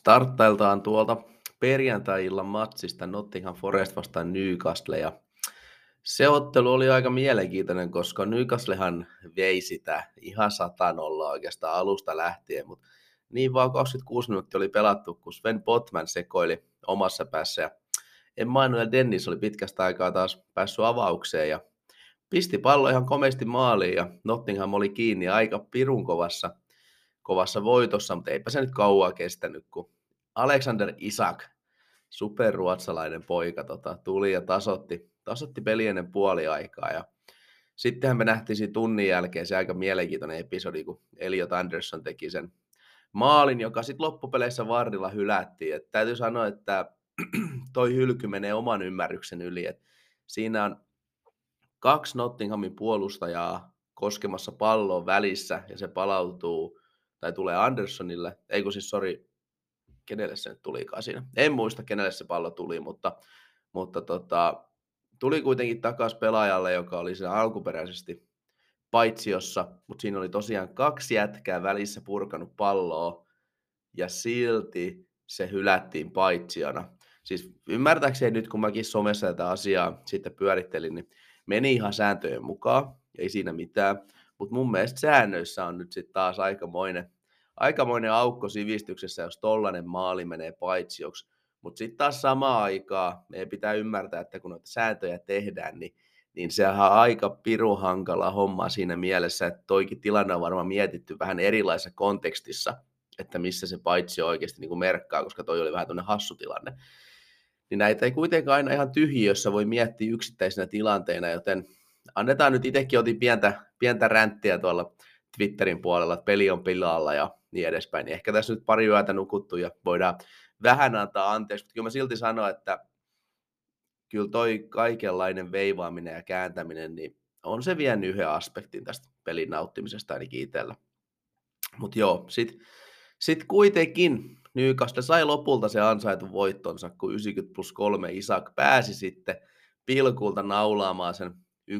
Starttailtaan tuolta perjantai-illan matsista Nottingham Forest vastaan Newcastle ja se ottelu oli aika mielenkiintoinen, koska Newcastlehan vei sitä ihan satanolla oikeastaan alusta lähtien, mutta niin vaan 26 minuuttia oli pelattu, kun Sven Botman sekoili omassa päässä ja Emmanuel Dennis oli pitkästä aikaa taas päässyt avaukseen ja pisti pallo ihan komeasti maaliin ja Nottingham oli kiinni aika pirun kovassa, kovassa voitossa, mutta eipä se nyt kauaa kestänyt, kun Alexander Isak, superruotsalainen poika, tota, tuli ja tasotti, tasotti peli ennen puoliaikaa ja sittenhän me nähtiin siinä tunnin jälkeen se aika mielenkiintoinen episodi, kun Elliot Anderson teki sen maalin, joka sitten loppupeleissä Vardilla hylättiin. Et täytyy sanoa, että toi hylky menee oman ymmärryksen yli. Et siinä on kaksi Nottinghamin puolustajaa koskemassa palloa välissä ja se palautuu tai tulee Andersonille, ei kun siis sori, kenelle se nyt tulikaan siinä. En muista, kenelle se pallo tuli, mutta, mutta tota, tuli kuitenkin takaisin pelaajalle, joka oli siinä alkuperäisesti paitsiossa, mutta siinä oli tosiaan kaksi jätkää välissä purkanut palloa, ja silti se hylättiin paitsiona. Siis ymmärtääkseni nyt, kun mäkin somessa tätä asiaa sitten pyörittelin, niin meni ihan sääntöjen mukaan, ei siinä mitään, mutta mun mielestä säännöissä on nyt sitten taas aikamoinen, aikamoinen aukko sivistyksessä, jos tollainen maali menee paitsioksi. Mutta sitten taas samaan aikaan meidän pitää ymmärtää, että kun noita sääntöjä tehdään, niin niin sehän on aika piru hankala homma siinä mielessä, että toikin tilanne on varmaan mietitty vähän erilaisessa kontekstissa, että missä se paitsi oikeasti niin kuin merkkaa, koska toi oli vähän tuonne hassu tilanne. Niin näitä ei kuitenkaan aina ihan tyhjiössä voi miettiä yksittäisenä tilanteina, joten annetaan nyt itsekin otin pientä, pientä ränttiä tuolla Twitterin puolella, että peli on pilalla ja niin edespäin. Niin ehkä tässä nyt pari yötä nukuttu ja voidaan vähän antaa anteeksi, mutta kyllä mä silti sanon, että kyllä toi kaikenlainen veivaaminen ja kääntäminen, niin on se vienyt yhden aspektin tästä pelin nauttimisesta ainakin itsellä. Mutta joo, sitten sit kuitenkin Newcastle sai lopulta se ansaitu voittonsa, kun 90 plus 3 Isak pääsi sitten pilkulta naulaamaan sen 1-2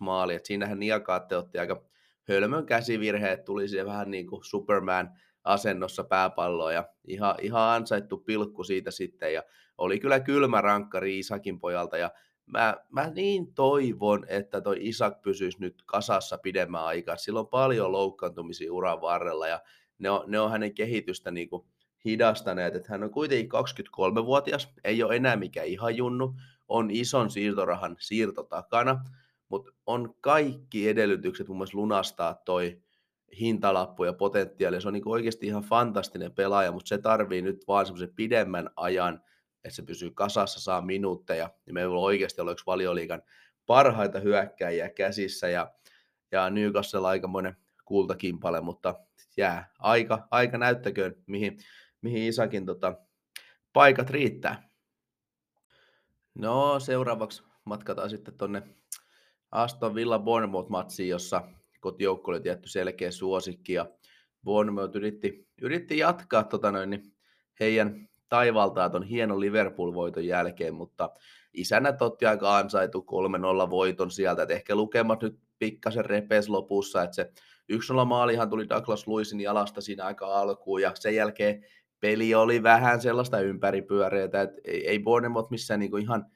maali. Et siinähän Niakaatte otti aika hölmön käsivirhe, tuli siihen vähän niin kuin Superman asennossa pääpalloa ja ihan, ihan ansaittu pilkku siitä sitten ja oli kyllä kylmä rankka Iisakin pojalta ja mä, mä niin toivon, että toi Isak pysyisi nyt kasassa pidemmän aikaa. Sillä on paljon loukkaantumisia uran varrella ja ne on, ne on hänen kehitystä niin kuin hidastaneet. Että hän on kuitenkin 23-vuotias, ei ole enää mikä ihan junnu, on ison siirtorahan siirto takana, mutta on kaikki edellytykset mun mielestä lunastaa toi hintalappu ja potentiaali. Se on niin oikeasti ihan fantastinen pelaaja, mutta se tarvii nyt vaan semmoisen pidemmän ajan, että se pysyy kasassa, saa minuutteja, niin meillä on oikeasti ollut yksi valioliikan parhaita hyökkäjiä käsissä, ja, ja Newcastle aikamoinen kultakimpale, mutta jää aika, aika näyttäköön, mihin, mihin Isakin tota, paikat riittää. No seuraavaksi matkataan sitten tuonne Aston Villa Bournemouth-matsiin, jossa kotijoukko oli tietty selkeä suosikki ja Bournemouth yritti, yritti jatkaa tota noin, niin heidän taivaltaan tuon hienon Liverpool-voiton jälkeen, mutta isänät otti aika ansaitu 3-0 voiton sieltä, että ehkä lukemat nyt pikkasen repes lopussa, että se 1-0 maalihan tuli Douglas Luisin jalasta siinä aika alkuun, ja sen jälkeen peli oli vähän sellaista ympäripyöreitä, että ei, Bournemouth missään niin ihan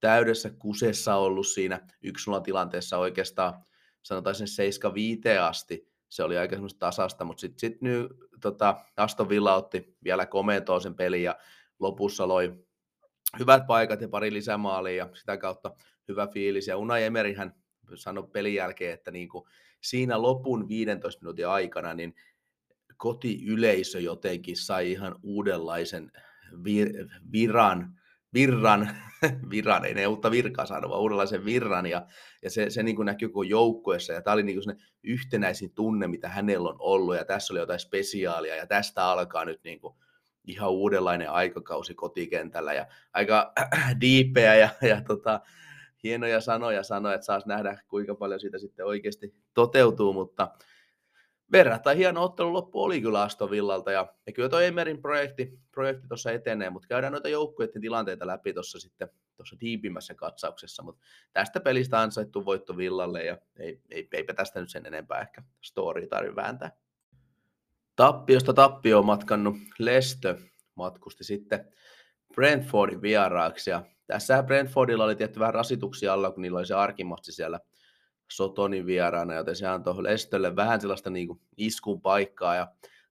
täydessä kusessa ollut siinä 1-0 tilanteessa oikeastaan, sanotaan sen 7 asti, se oli aika semmoista tasasta, mutta sitten sit nyt tota, Aston Villa otti vielä komentoon sen pelin ja lopussa loi hyvät paikat ja pari lisämaalia ja sitä kautta hyvä fiilis. Ja Unai Emerihän sanoi pelin jälkeen, että niin kuin siinä lopun 15 minuutin aikana niin kotiyleisö jotenkin sai ihan uudenlaisen vir- viran virran, virran, ei ne uutta virkaa saanut, vaan uudenlaisen virran, ja, ja se, se niin kuin näkyy koko joukkueessa, ja tämä oli niin kuin yhtenäisin tunne, mitä hänellä on ollut, ja tässä oli jotain spesiaalia, ja tästä alkaa nyt niin kuin ihan uudenlainen aikakausi kotikentällä, ja aika diipeä, ja, ja tota, hienoja sanoja sanoa, että saas nähdä, kuinka paljon siitä sitten oikeasti toteutuu, mutta verrattain hieno ottelu loppu oli kyllä Aston Villalta ja, ja kyllä tuo Emerin projekti, projekti tuossa etenee, mutta käydään noita joukkueiden tilanteita läpi tuossa sitten tuossa diipimmässä katsauksessa, mutta tästä pelistä ansaittu voitto Villalle ja ei, ei, eipä tästä nyt sen enempää ehkä story tarvitse vääntää. Tappiosta tappio on matkannut Lestö matkusti sitten Brentfordin vieraaksi. Ja tässä Brentfordilla oli tietty vähän rasituksia alla, kun niillä oli se arkimatsi siellä Sotonin vieraana, joten se antoi Lestölle vähän sellaista niin kuin iskun paikkaa. Ja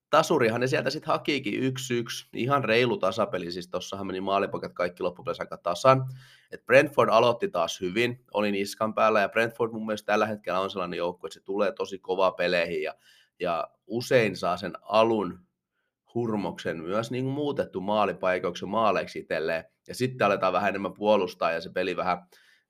tasurihan ne sieltä sitten hakiikin yksi yksi, ihan reilu tasapeli, siis tossahan meni maalipokat kaikki loppupeleissä aika tasan. Et Brentford aloitti taas hyvin, oli niskan päällä ja Brentford mun mielestä tällä hetkellä on sellainen joukko, että se tulee tosi kova peleihin ja, ja usein saa sen alun hurmoksen myös niin muutettu maalipaikoiksi maaleiksi itselleen. Ja sitten aletaan vähän enemmän puolustaa ja se peli vähän,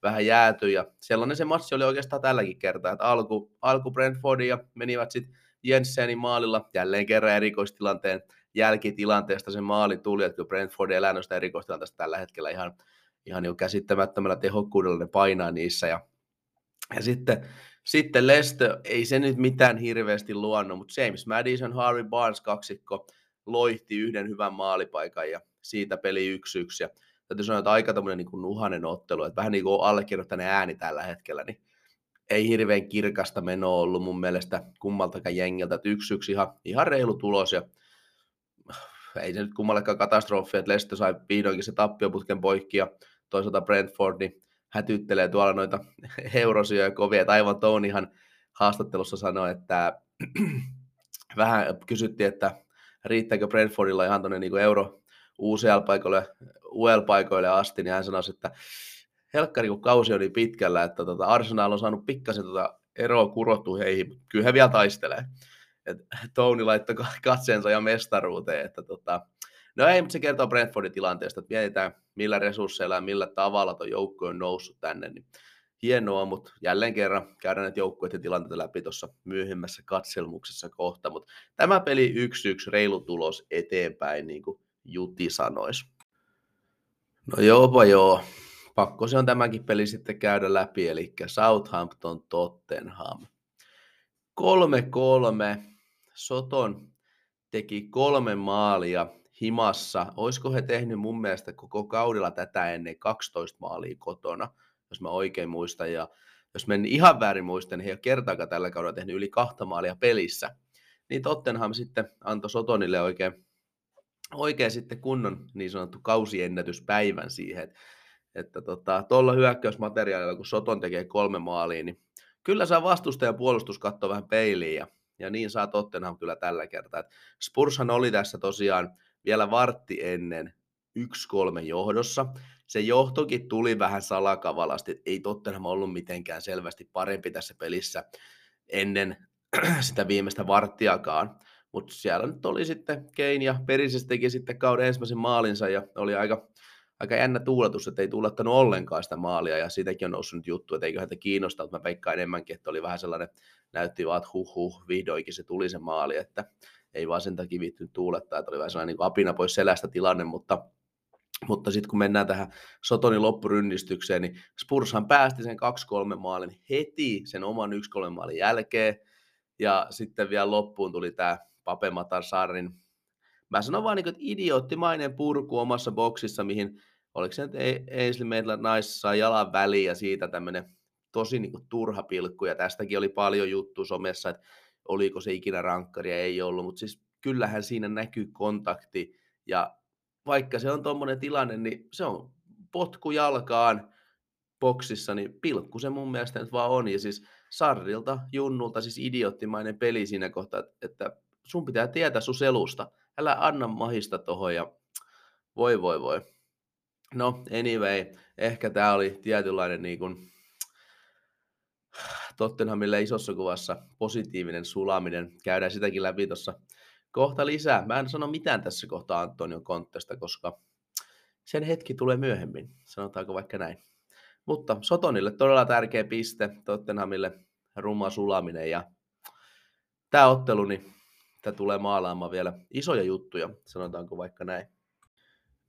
vähän jäätyy. Ja sellainen se matsi oli oikeastaan tälläkin kertaa, että alku, alku Brentfordia menivät sitten Jensenin maalilla jälleen kerran erikoistilanteen jälkitilanteesta se maali tuli, että kyllä Brentford elää noista erikoistilanteesta tällä hetkellä ihan, ihan jo käsittämättömällä tehokkuudella ne painaa niissä. Ja, ja sitten, sitten Lestö, ei se nyt mitään hirveästi luonut, mutta James Madison, Harvey Barnes kaksikko loihti yhden hyvän maalipaikan ja siitä peli yksi yksi. Ja täytyy sanoa, että aika tämmöinen niin nuhanen ottelu, että vähän niin kuin allekirjoittaneen ääni tällä hetkellä, niin ei hirveän kirkasta menoa ollut mun mielestä kummaltakaan jengiltä, että yksi yksi ihan, ihan reilu tulos ja ei se nyt kummallekaan katastrofi, että Leicester sai vihdoinkin se tappioputken poikki ja toisaalta Brentford niin hätyttelee tuolla noita eurosia kovia, että aivan Tonyhan haastattelussa sanoi, että vähän kysyttiin, että riittääkö Brentfordilla ihan tuonne niin euro UCL-paikoille, UL-paikoille asti, niin hän sanoi, että helkkari kun kausi on niin pitkällä, että tota Arsenal on saanut pikkasen tota eroa kurottu heihin, kyllä he vielä taistelee. Et Tony laittoi katseensa ja mestaruuteen, että tota, no ei, mutta se kertoo Brentfordin tilanteesta, että mietitään millä resursseilla ja millä tavalla tuo joukko on noussut tänne, niin hienoa, mutta jälleen kerran käydään näitä joukkueiden tilanteita läpi tuossa myöhemmässä katselmuksessa kohta, mutta tämä peli 1-1 reilu tulos eteenpäin, niin kuin Juti sanoisi. No joo, joo, pakko se on tämäkin peli sitten käydä läpi, eli Southampton Tottenham. 3-3, Soton teki kolme maalia himassa. Olisiko he tehnyt mun mielestä koko kaudella tätä ennen 12 maalia kotona, jos mä oikein muistan. Ja jos menen ihan väärin muistan, niin he ei ole kertaakaan tällä kaudella tehnyt yli kahta maalia pelissä. Niin Tottenham sitten antoi Sotonille oikein, oikein sitten kunnon niin sanottu kausiennätyspäivän siihen, että tuolla tota, hyökkäysmateriaalilla, kun Soton tekee kolme maalia, niin kyllä saa vastustajan puolustus katsoa vähän peiliin ja, ja niin saa Tottenham kyllä tällä kertaa. Et Spurshan oli tässä tosiaan vielä vartti ennen 1-3 johdossa. Se johtokin tuli vähän salakavalasti, ei Tottenham ollut mitenkään selvästi parempi tässä pelissä ennen sitä viimeistä varttiakaan. Mutta siellä nyt oli sitten Kein ja Perises teki sitten kauden ensimmäisen maalinsa ja oli aika aika jännä tuuletus, että ei tuulettanut ollenkaan sitä maalia, ja siitäkin on noussut nyt juttu, että eikö häntä kiinnosta, mutta mä peikkaan enemmänkin, että oli vähän sellainen, näytti vaan, että huh huh, vihdoinkin se tuli se maali, että ei vaan sen takia viittynyt tuulettaa, että oli vähän sellainen niin apina pois selästä tilanne, mutta mutta sitten kun mennään tähän Sotonin loppurynnistykseen, niin Spurshan päästi sen 2-3 maalin heti sen oman 1-3 maalin jälkeen. Ja sitten vielä loppuun tuli tämä Pape Matar Mä sanon vaan, niin että idioottimainen purku omassa boksissa, mihin oliko se nyt Ainsley saa jalan väliin ja siitä tämmöinen tosi niin kuin, turha pilkku. Ja tästäkin oli paljon juttu somessa, että oliko se ikinä rankkari ja ei ollut, mutta siis kyllähän siinä näkyy kontakti ja vaikka se on tuommoinen tilanne, niin se on potku jalkaan boksissa, niin pilkku se mun mielestä nyt vaan on. Ja siis Sarrilta, Junnulta, siis idioottimainen peli siinä kohtaa, että sun pitää tietää sun selusta älä anna mahista tohon ja voi voi voi. No anyway, ehkä tämä oli tietynlainen niin kuin, Tottenhamille isossa kuvassa positiivinen sulaminen. Käydään sitäkin läpi tuossa kohta lisää. Mä en sano mitään tässä kohtaa Antonio Kontesta, koska sen hetki tulee myöhemmin, sanotaanko vaikka näin. Mutta Sotonille todella tärkeä piste, Tottenhamille ruma sulaminen ja tämä ottelu, niin että tulee maalaamaan vielä isoja juttuja, sanotaanko vaikka näin.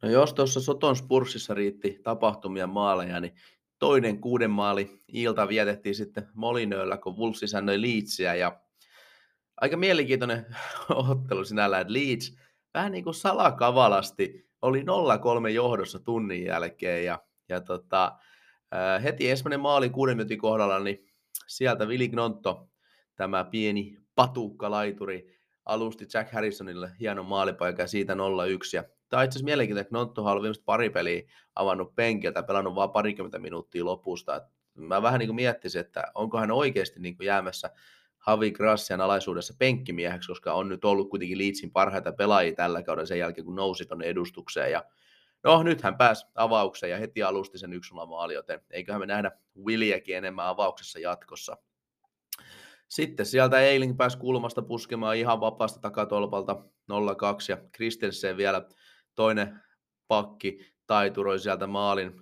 No jos tuossa Soton Spursissa riitti tapahtumia maaleja, niin toinen kuuden maali ilta vietettiin sitten Molinööllä, kun Wolves isännöi Leedsiä ja aika mielenkiintoinen ottelu sinällä, että Leeds vähän niin kuin salakavalasti oli 0-3 johdossa tunnin jälkeen ja, ja tota, heti ensimmäinen maali kuuden minuutin kohdalla, niin sieltä Vili Gnonto, tämä pieni patukka laituri, alusti Jack Harrisonille hieno maalipaikka ja siitä 0-1. Ja tämä on itse asiassa mielenkiintoinen, että Nonttuhan on viimeiset pari peliä avannut penkiltä, pelannut vain parikymmentä minuuttia lopusta. Et mä vähän niin kuin miettisin, että onko hän oikeasti niin kuin jäämässä Havi Grassian alaisuudessa penkkimieheksi, koska on nyt ollut kuitenkin Leedsin parhaita pelaajia tällä kaudella sen jälkeen, kun nousi tuonne edustukseen. Ja no, nyt hän pääsi avaukseen ja heti alusti sen yksi maali, joten eiköhän me nähdä Williäkin enemmän avauksessa jatkossa. Sitten sieltä Eiling pääsi kulmasta puskemaan ihan vapaasta takatolpalta 0-2 ja Kristensen vielä toinen pakki taituroi sieltä maalin 0-3.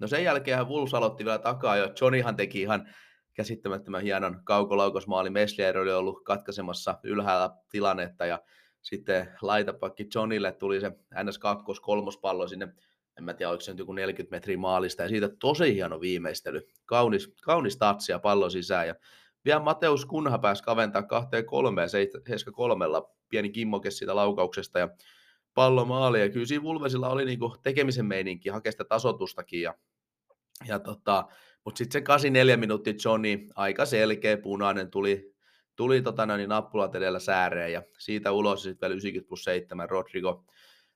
No sen jälkeen Wolves aloitti vielä takaa jo. Johnnyhan teki ihan käsittämättömän hienon kaukolaukosmaali. Meslier oli ollut katkaisemassa ylhäällä tilannetta ja sitten laitapakki Johnille tuli se NS2 kolmospallo sinne, en mä tiedä, oliko se nyt joku 40 metriä maalista, ja siitä tosi hieno viimeistely. Kaunis, kaunis tatsia pallo sisään, ja vielä Mateus Kunha pääsi kaventaa kahteen kolmeen, Heiska kolmella, pieni kimmoke siitä laukauksesta, ja pallo maali, ja kyllä siinä Vulvesilla oli niinku tekemisen meininki, hakea sitä tasotustakin, ja, ja tota, mutta sitten se 84 minuuttia Johnny, aika selkeä, punainen, tuli, tuli tota, niin nappulat edellä sääreen ja siitä ulos sitten vielä 90 plus 7 Rodrigo.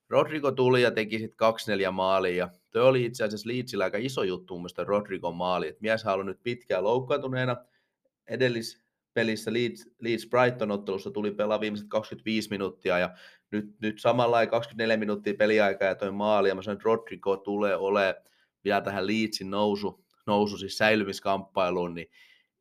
Rodrigo tuli ja teki sitten 2-4 maalia ja tuo oli itse asiassa Leedsillä aika iso juttu mun mielestä Rodrigon maali. Et mies on ollut nyt pitkään loukkaantuneena. Edellispelissä Leeds, Leeds Brighton ottelussa tuli pelaa viimeiset 25 minuuttia ja nyt, nyt samalla 24 minuuttia peliaikaa ja toi maali ja mä sanoin, että Rodrigo tulee olemaan vielä tähän Leedsin nousu, nousu siis säilymiskamppailuun, niin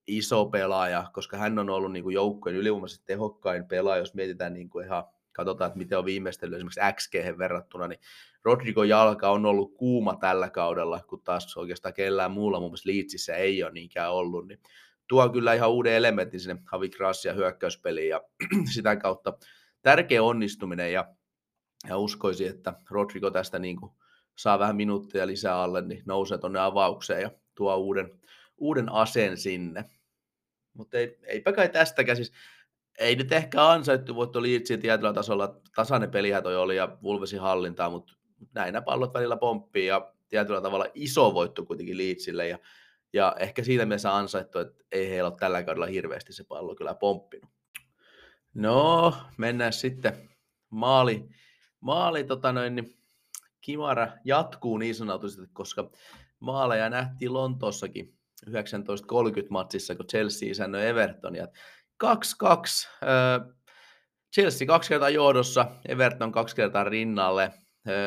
iso pelaaja, koska hän on ollut niin kuin joukkojen ylivoimaisesti tehokkain pelaaja, jos mietitään niin kuin ihan, katsotaan, että miten on viimeistellyt esimerkiksi XG verrattuna, niin Rodrigo jalka on ollut kuuma tällä kaudella, kun taas oikeastaan kellään muulla. Muun muassa Leedsissä ei ole niinkään ollut, niin tuo kyllä ihan uuden elementin sinne Havi Grassia hyökkäyspeliin ja sitä kautta tärkeä onnistuminen ja, ja uskoisin, että Rodrigo tästä niin kuin saa vähän minuutteja lisää alle, niin nousee tuonne avaukseen ja tuo uuden, uuden aseen sinne. Mutta ei, eipä kai tästäkään siis, ei nyt ehkä ansaittu voitto Leedsin tietyllä tasolla, tasainen pelihän toi oli ja Vulvesin hallintaa, mutta näinä pallot välillä pomppii ja tietyllä tavalla iso voitto kuitenkin Leedsille ja, ja ehkä siitä mielessä ansaittu, että ei heillä ole tällä kaudella hirveästi se pallo kyllä pomppinut. No, mennään sitten maali, maali tota noin, niin Kimara jatkuu niin sanotusti, koska maaleja nähtiin Lontoossakin 1930 matsissa, kun Chelsea isännöi Evertonia. 2-2. Chelsea kaksi kertaa johdossa, Everton kaksi kertaa rinnalle.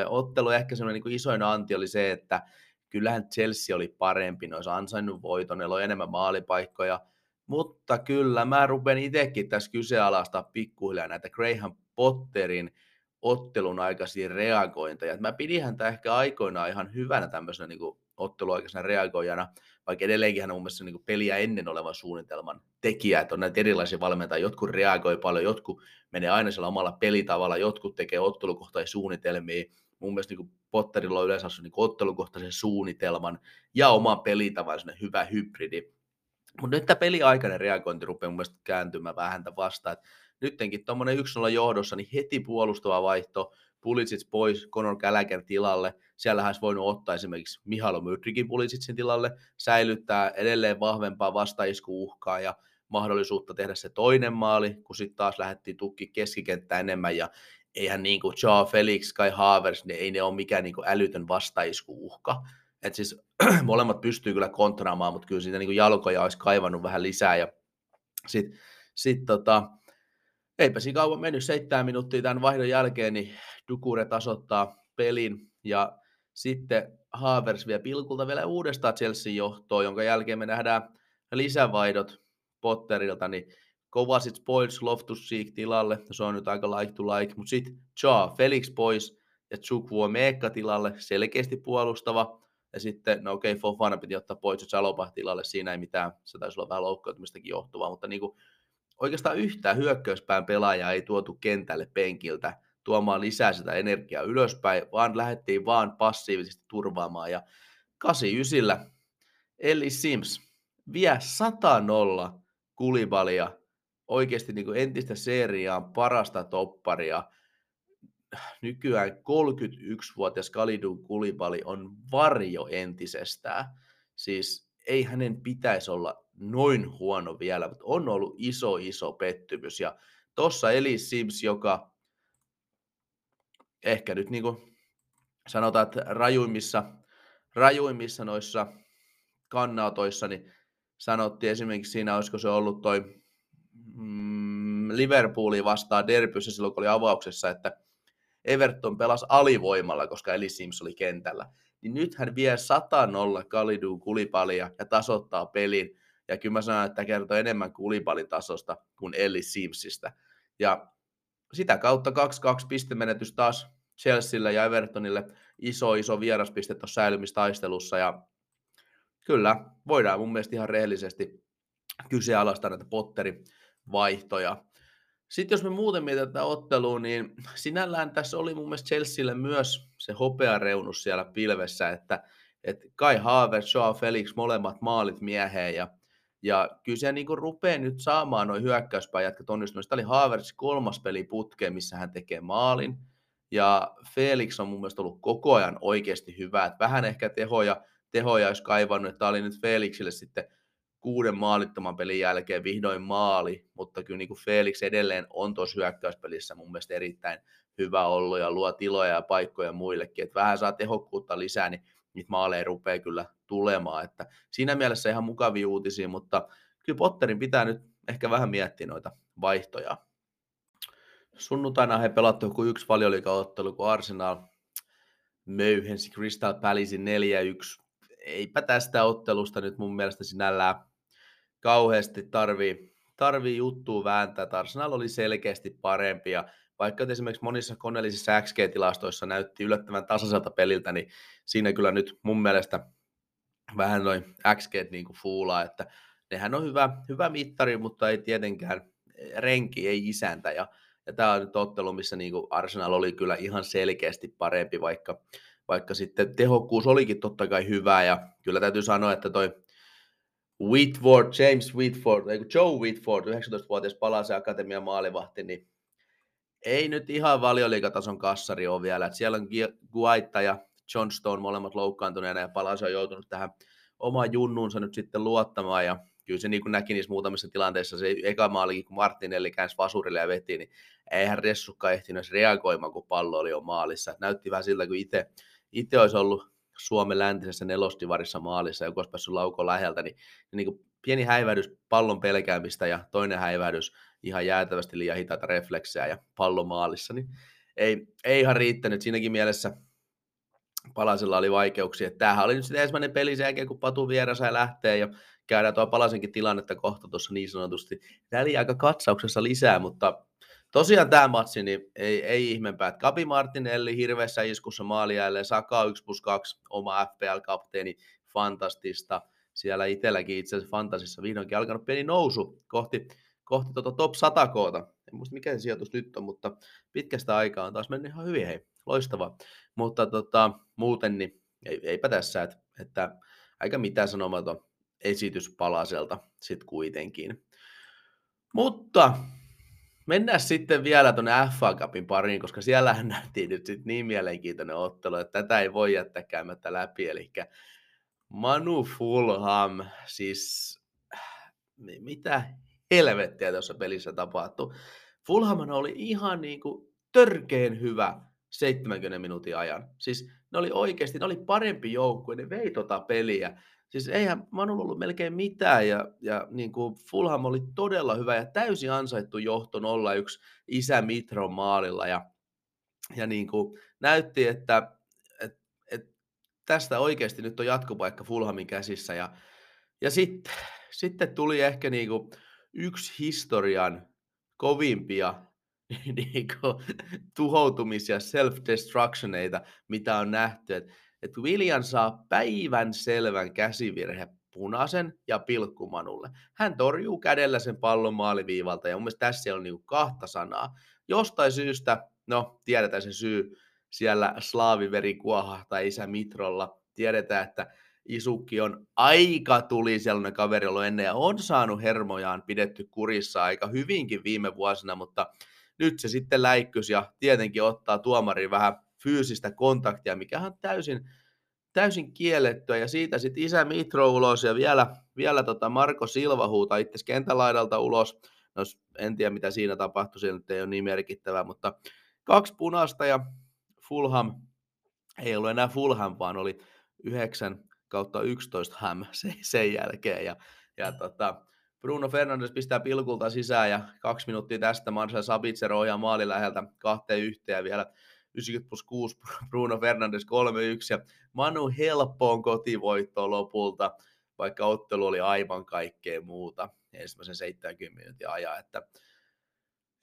Ottelu ehkä semmoinen niin isoin anti oli se, että kyllähän Chelsea oli parempi, ne olisi ansainnut voiton, ne oli enemmän maalipaikkoja, mutta kyllä mä rupen itsekin tässä kyseenalaistaa pikkuhiljaa näitä Graham Potterin ottelun aikaisia reagointeja. Mä pidin häntä ehkä aikoinaan ihan hyvänä tämmöisenä niin otteluaikaisena reagoijana, vaikka edelleenkin hän on mun mielestä niin peliä ennen olevan suunnitelman tekijä, että on näitä erilaisia valmentajia, jotkut reagoi paljon, jotkut menee aina sillä omalla pelitavalla, jotkut tekee ottelukohtaisia suunnitelmia, mun mielestä niin Potterilla on yleensä niin ottelukohtaisen suunnitelman ja oman pelitavan hyvä hybridi. Mutta nyt tämä peliaikainen reagointi rupeaa mun mielestä kääntymään vähän vastaan, että nyttenkin tuommoinen 1-0 johdossa, niin heti puolustava vaihto, Pulisic pois, Conor Gallagher tilalle. Siellä olisi voinut ottaa esimerkiksi Mihailo Mydrikin Pulisicin tilalle, säilyttää edelleen vahvempaa vastaiskuuhkaa ja mahdollisuutta tehdä se toinen maali, kun sitten taas lähdettiin tukki keskikenttää enemmän ja eihän niin kuin Joe Felix kai Havers, niin ei ne ole mikään niin kuin älytön vastaiskuuhka. Et siis molemmat pystyy kyllä kontraamaan, mutta kyllä siitä niin kuin jalkoja olisi kaivannut vähän lisää ja sitten sit tota, eipä siinä kauan mennyt, seitsemän minuuttia tämän vaihdon jälkeen, niin Dukure tasoittaa pelin ja sitten Havers vie pilkulta vielä uudestaan Chelsea johtoon, jonka jälkeen me nähdään lisävaihdot Potterilta, niin Kovacic pois, Loftus Seek tilalle, se on nyt aika like to like, mutta sitten Jaa, Felix pois ja Chukwu Meekka tilalle, selkeästi puolustava, ja sitten, no okei, okay, Fofana piti ottaa pois, ja Salopa tilalle, siinä ei mitään, se taisi olla vähän loukkaantumistakin johtuvaa, mutta niin kuin, oikeastaan yhtään hyökkäyspään pelaajaa ei tuotu kentälle penkiltä tuomaan lisää sitä energiaa ylöspäin, vaan lähdettiin vaan passiivisesti turvaamaan. Ja 89 Eli Sims vie 100-0 kulibalia, oikeasti niin entistä seriaan parasta topparia. Nykyään 31-vuotias Kalidun kulibali on varjo entisestään. Siis ei hänen pitäisi olla noin huono vielä, mutta on ollut iso, iso pettymys. Ja tuossa Eli Sims, joka ehkä nyt niin kuin sanotaan, että rajuimmissa, rajuimmissa noissa kannatoissa, niin sanottiin esimerkiksi siinä, olisiko se ollut toi mm, Liverpooli vastaan derbyssä silloin, kun oli avauksessa, että Everton pelasi alivoimalla, koska Eli Sims oli kentällä. Niin nyt hän vie 100-0 Kalidun kulipalia ja tasoittaa pelin. Ja kyllä mä sanon, että kertoo enemmän kulipalin tasosta kuin Eli Simsistä. Ja sitä kautta 2-2 pistemenetys taas Chelsealle ja Evertonille. Iso, iso vieraspiste tuossa säilymistaistelussa. Ja kyllä, voidaan mun mielestä ihan rehellisesti kyseenalaistaa näitä Potterin vaihtoja. Sitten jos me muuten mietitään tätä ottelua, niin sinällään tässä oli mun mielestä Chelsealle myös se hopeareunus siellä pilvessä, että, että Kai Havertz, Joao Felix, molemmat maalit mieheen ja, ja kyllä se niin rupeaa nyt saamaan noin hyökkäyspäijätkät onnistunut. Tämä oli Havertz kolmas peli putkeen, missä hän tekee maalin. Ja Felix on mun mielestä ollut koko ajan oikeasti hyvä. Että vähän ehkä tehoja, tehoja olisi kaivannut. Tämä oli nyt Felixille sitten kuuden maalittoman pelin jälkeen vihdoin maali, mutta kyllä niin kuin Felix edelleen on tuossa hyökkäyspelissä mun mielestä erittäin hyvä ollut ja luo tiloja ja paikkoja muillekin, että vähän saa tehokkuutta lisää, niin niitä maaleja rupeaa kyllä tulemaan, että siinä mielessä ihan mukavia uutisia, mutta kyllä Potterin pitää nyt ehkä vähän miettiä noita vaihtoja. Sunnuntaina he pelattu joku yksi valioliikaottelu, kun Arsenal möyhensi Crystal Palacein 4-1. Eipä tästä ottelusta nyt mun mielestä sinällään kauheasti tarvii, tarvii juttua vääntää. Arsenal oli selkeästi parempi ja vaikka esimerkiksi monissa koneellisissa XG-tilastoissa näytti yllättävän tasaiselta peliltä, niin siinä kyllä nyt mun mielestä vähän noin XG niin fuulaa, että nehän on hyvä, hyvä mittari, mutta ei tietenkään renki, ei isäntä. Ja, ja tämä on nyt ottelu, missä niin kuin Arsenal oli kyllä ihan selkeästi parempi, vaikka, vaikka sitten tehokkuus olikin totta kai hyvä. Ja kyllä täytyy sanoa, että toi Whitford, James Whitford, ei Joe Whitford, 19-vuotias palasen akatemian maalivahti, niin ei nyt ihan valioliikatason kassari ole vielä. Et siellä on Guaita ja Johnstone molemmat loukkaantuneena ja Palase on joutunut tähän oma junnunsa nyt sitten luottamaan ja kyllä se niin kuin näki niissä muutamissa tilanteissa, se eka maalikin, kun Martinelli käänsi vasurille ja veti, niin eihän Ressukka ehtinyt reagoimaan, kun pallo oli jo maalissa. Et näytti vähän siltä, kun itse, itse olisi ollut Suomen läntisessä nelostivarissa maalissa, joku olisi päässyt laukoon läheltä, niin, niin kuin pieni häivähdys pallon pelkäämistä ja toinen häivähdys ihan jäätävästi liian hitaita refleksejä ja pallon maalissa, niin ei, ei ihan riittänyt. Siinäkin mielessä Palasella oli vaikeuksia. Tämähän oli nyt sitten ensimmäinen peli sen jälkeen, kun Patu vieressä lähtee ja käydään tuo Palasenkin tilannetta kohta tuossa niin sanotusti aika katsauksessa lisää, mutta tosiaan tämä matsi, niin ei, ei ihmeempää, että Kapi Martinelli hirveässä iskussa maaliaille, Saka 1 plus 2, oma FPL-kapteeni, fantastista. Siellä itselläkin itse asiassa fantasissa vihdoinkin alkanut pieni nousu kohti, kohti tuota top 100 koota. En muista mikä se sijoitus nyt on, mutta pitkästä aikaa on taas mennyt ihan hyvin, hei, loistavaa. Mutta tota, muuten niin ei, eipä tässä, että, että aika mitään sanomaton esitys palaselta sitten kuitenkin. Mutta mennään sitten vielä tuonne FA Cupin pariin, koska siellä nähtiin nyt sit niin mielenkiintoinen ottelu, että tätä ei voi jättää käymättä läpi. Eli Manu Fulham, siis mitä helvettiä tuossa pelissä tapahtui. Fulham oli ihan niin kuin törkeen hyvä 70 minuutin ajan. Siis ne oli oikeasti, ne oli parempi joukkue, ne vei tota peliä. Siis eihän Manulla ollut melkein mitään ja, ja niin kuin Fulham oli todella hyvä ja täysin ansaittu johto 0-1 isä Mitron maalilla ja, ja niin kuin näytti, että et, et tästä oikeasti nyt on jatkopaikka Fulhamin käsissä ja, ja sitten, sitten tuli ehkä niin kuin yksi historian kovimpia niin kuin, tuhoutumisia, self-destructioneita, mitä on nähty. Että että William saa päivän selvän käsivirhe punaisen ja pilkkumanulle. Hän torjuu kädellä sen pallon maaliviivalta ja mun mielestä tässä on niinku kahta sanaa. Jostain syystä, no tiedetään se syy, siellä slaaviveri kuohahtaa isä Mitrolla. Tiedetään, että Isukki on aika tuli sellainen kaveri ollut ennen ja on saanut hermojaan pidetty kurissa aika hyvinkin viime vuosina, mutta nyt se sitten läikkys ja tietenkin ottaa tuomari vähän fyysistä kontaktia, mikä on täysin, täysin kiellettyä, ja siitä sitten isä Mitro ulos, ja vielä, vielä tota Marko Silva huutaa itse kentälaidalta ulos, no en tiedä mitä siinä tapahtui, se nyt ei ole niin merkittävää, mutta kaksi punaista, ja Fulham ei ollut enää Fulham, vaan oli 9 kautta 11 Ham sen jälkeen. Ja, ja tota, Bruno Fernandes pistää pilkulta sisään ja kaksi minuuttia tästä Marcel Sabitzer ohjaa maali läheltä kahteen yhteen ja vielä 90 plus 6 Bruno Fernandes 3-1 ja Manu helppoon kotivoittoon lopulta, vaikka ottelu oli aivan kaikkea muuta ensimmäisen 70 minuutin ajan, että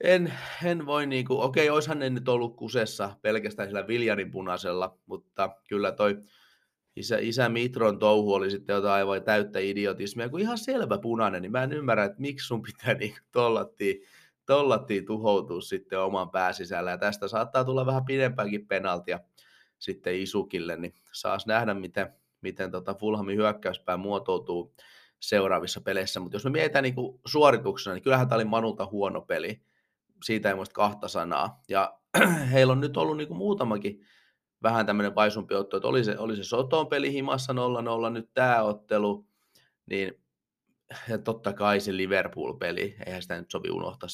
en, en voi niinku, okei, oishan ne nyt ollut kusessa pelkästään sillä Viljanin punaisella, mutta kyllä toi isä, isä Mitron touhu oli sitten jotain aivan täyttä idiotismia, kun ihan selvä punainen, niin mä en ymmärrä, että miksi sun pitää niin tollattiin, tollattiin tuhoutua sitten oman pääsisällä, ja tästä saattaa tulla vähän pidempäänkin penaltia sitten Isukille, niin saas nähdä, miten, miten tota Fulhamin hyökkäyspää muotoutuu seuraavissa peleissä, mutta jos me mietitään niin suorituksena, niin kyllähän tämä oli Manulta huono peli, siitä ei muista kahta sanaa, ja heillä on nyt ollut niin kuin muutamakin vähän tämmöinen vaisumpi otto, että oli se, oli se Soton peli himassa 0-0, nyt tämä ottelu, niin ja totta kai se Liverpool-peli, eihän sitä nyt sovi unohtaa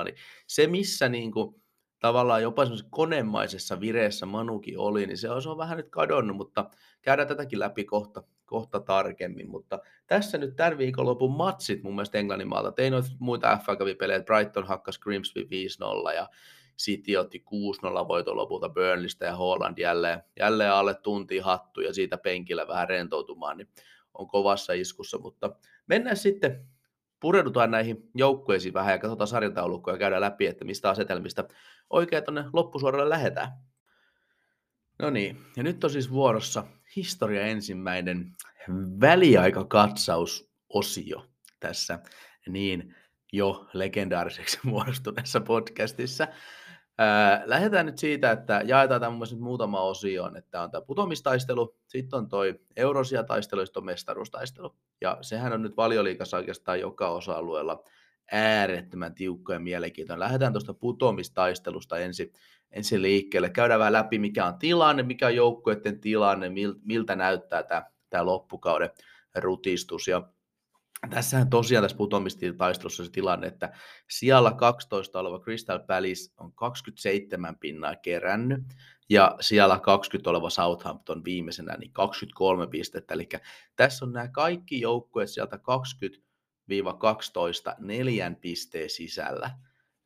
7-0, niin se missä niin kuin, tavallaan jopa semmoisessa konemaisessa vireessä Manukin oli, niin se on, se on vähän nyt kadonnut, mutta käydään tätäkin läpi kohta, kohta tarkemmin, mutta tässä nyt tämän viikonlopun matsit mun mielestä Englannin maalta, tein noita muita FA pelejä Brighton hakkas Grimsby 5-0 ja City otti 6-0 voiton lopulta Burnleystä ja Holland jälleen, jälleen alle tunti hattu ja siitä penkillä vähän rentoutumaan, niin on kovassa iskussa, mutta mennään sitten pureudutaan näihin joukkueisiin vähän ja katsotaan sarjataulukkoa ja käydään läpi, että mistä asetelmista oikein tuonne loppusuoralle lähdetään. No niin, ja nyt on siis vuorossa historia ensimmäinen väliaikakatsausosio tässä niin jo legendaariseksi muodostuneessa podcastissa. Ää, lähdetään nyt siitä, että jaetaan nyt muutama osio, että on tämä putomistaistelu, sitten on toi Eurosia-taistelu ja sitten on mestaruustaistelu. Ja sehän on nyt valioliikassa oikeastaan joka osa-alueella äärettömän tiukka ja mielenkiintoinen. Lähdetään tuosta putomistaistelusta ensin, ensin liikkeelle. Käydään vähän läpi, mikä on tilanne, mikä on joukkueiden tilanne, miltä näyttää tämä, tämä loppukauden rutistus. Ja tässähän tosiaan tässä putomistaistelussa se tilanne, että siellä 12 oleva Crystal Palace on 27 pinnaa kerännyt, ja siellä 20 oleva Southampton viimeisenä niin 23 pistettä. Eli tässä on nämä kaikki joukkueet sieltä 20-12 neljän pisteen sisällä.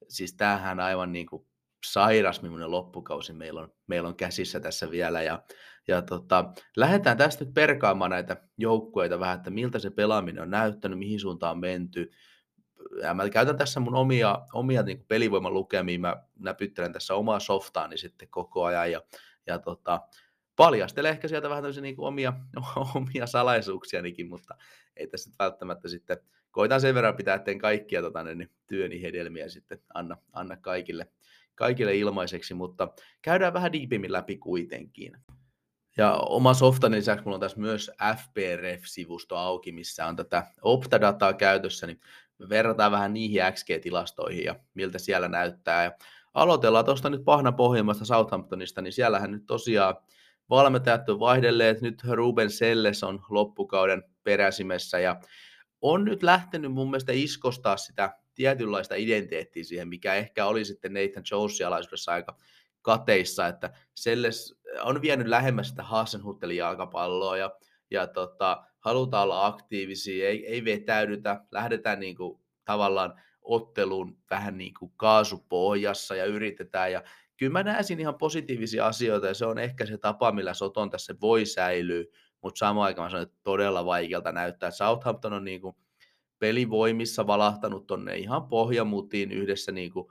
Siis tämähän aivan niin kuin sairas, millainen loppukausi meillä on, meillä on käsissä tässä vielä. Ja, ja tota, lähdetään tästä nyt perkaamaan näitä joukkueita vähän, että miltä se pelaaminen on näyttänyt, mihin suuntaan on menty. Ja mä käytän tässä mun omia, omia niin pelivoiman lukemia, mä näpyttelen tässä omaa softaani sitten koko ajan ja, ja tota, paljastelen ehkä sieltä vähän tämmöisiä niin omia, omia salaisuuksianikin, mutta ei tässä nyt välttämättä sitten, koitan sen verran pitää, etten kaikkia tota, niin työni hedelmiä sitten anna, anna kaikille, kaikille ilmaiseksi, mutta käydään vähän diipimmin läpi kuitenkin. Ja oma softani lisäksi mulla on tässä myös FPRF-sivusto auki, missä on tätä Optadataa käytössä, niin me verrataan vähän niihin XG-tilastoihin ja miltä siellä näyttää. Ja aloitellaan tuosta nyt pahna pohjimmasta Southamptonista, niin siellähän nyt tosiaan valmentajat on vaihdelleet, nyt Ruben Selles on loppukauden peräsimessä ja on nyt lähtenyt mun mielestä iskostaa sitä tietynlaista identiteettiä siihen, mikä ehkä oli sitten Nathan Jonesin alaisuudessa aika kateissa, että Selles on vienyt lähemmäs sitä Hasenhuttelin jalkapalloa ja, ja tota, halutaan olla aktiivisia, ei, ei vetäydytä, lähdetään niin kuin, tavallaan otteluun vähän niin kuin kaasupohjassa ja yritetään. Ja kyllä mä näen ihan positiivisia asioita ja se on ehkä se tapa, millä Soton tässä voi säilyä, mutta samaan aikaan sanon, että todella vaikealta näyttää. Southampton on niin kuin pelivoimissa valahtanut tonne ihan pohjamutiin yhdessä niin kuin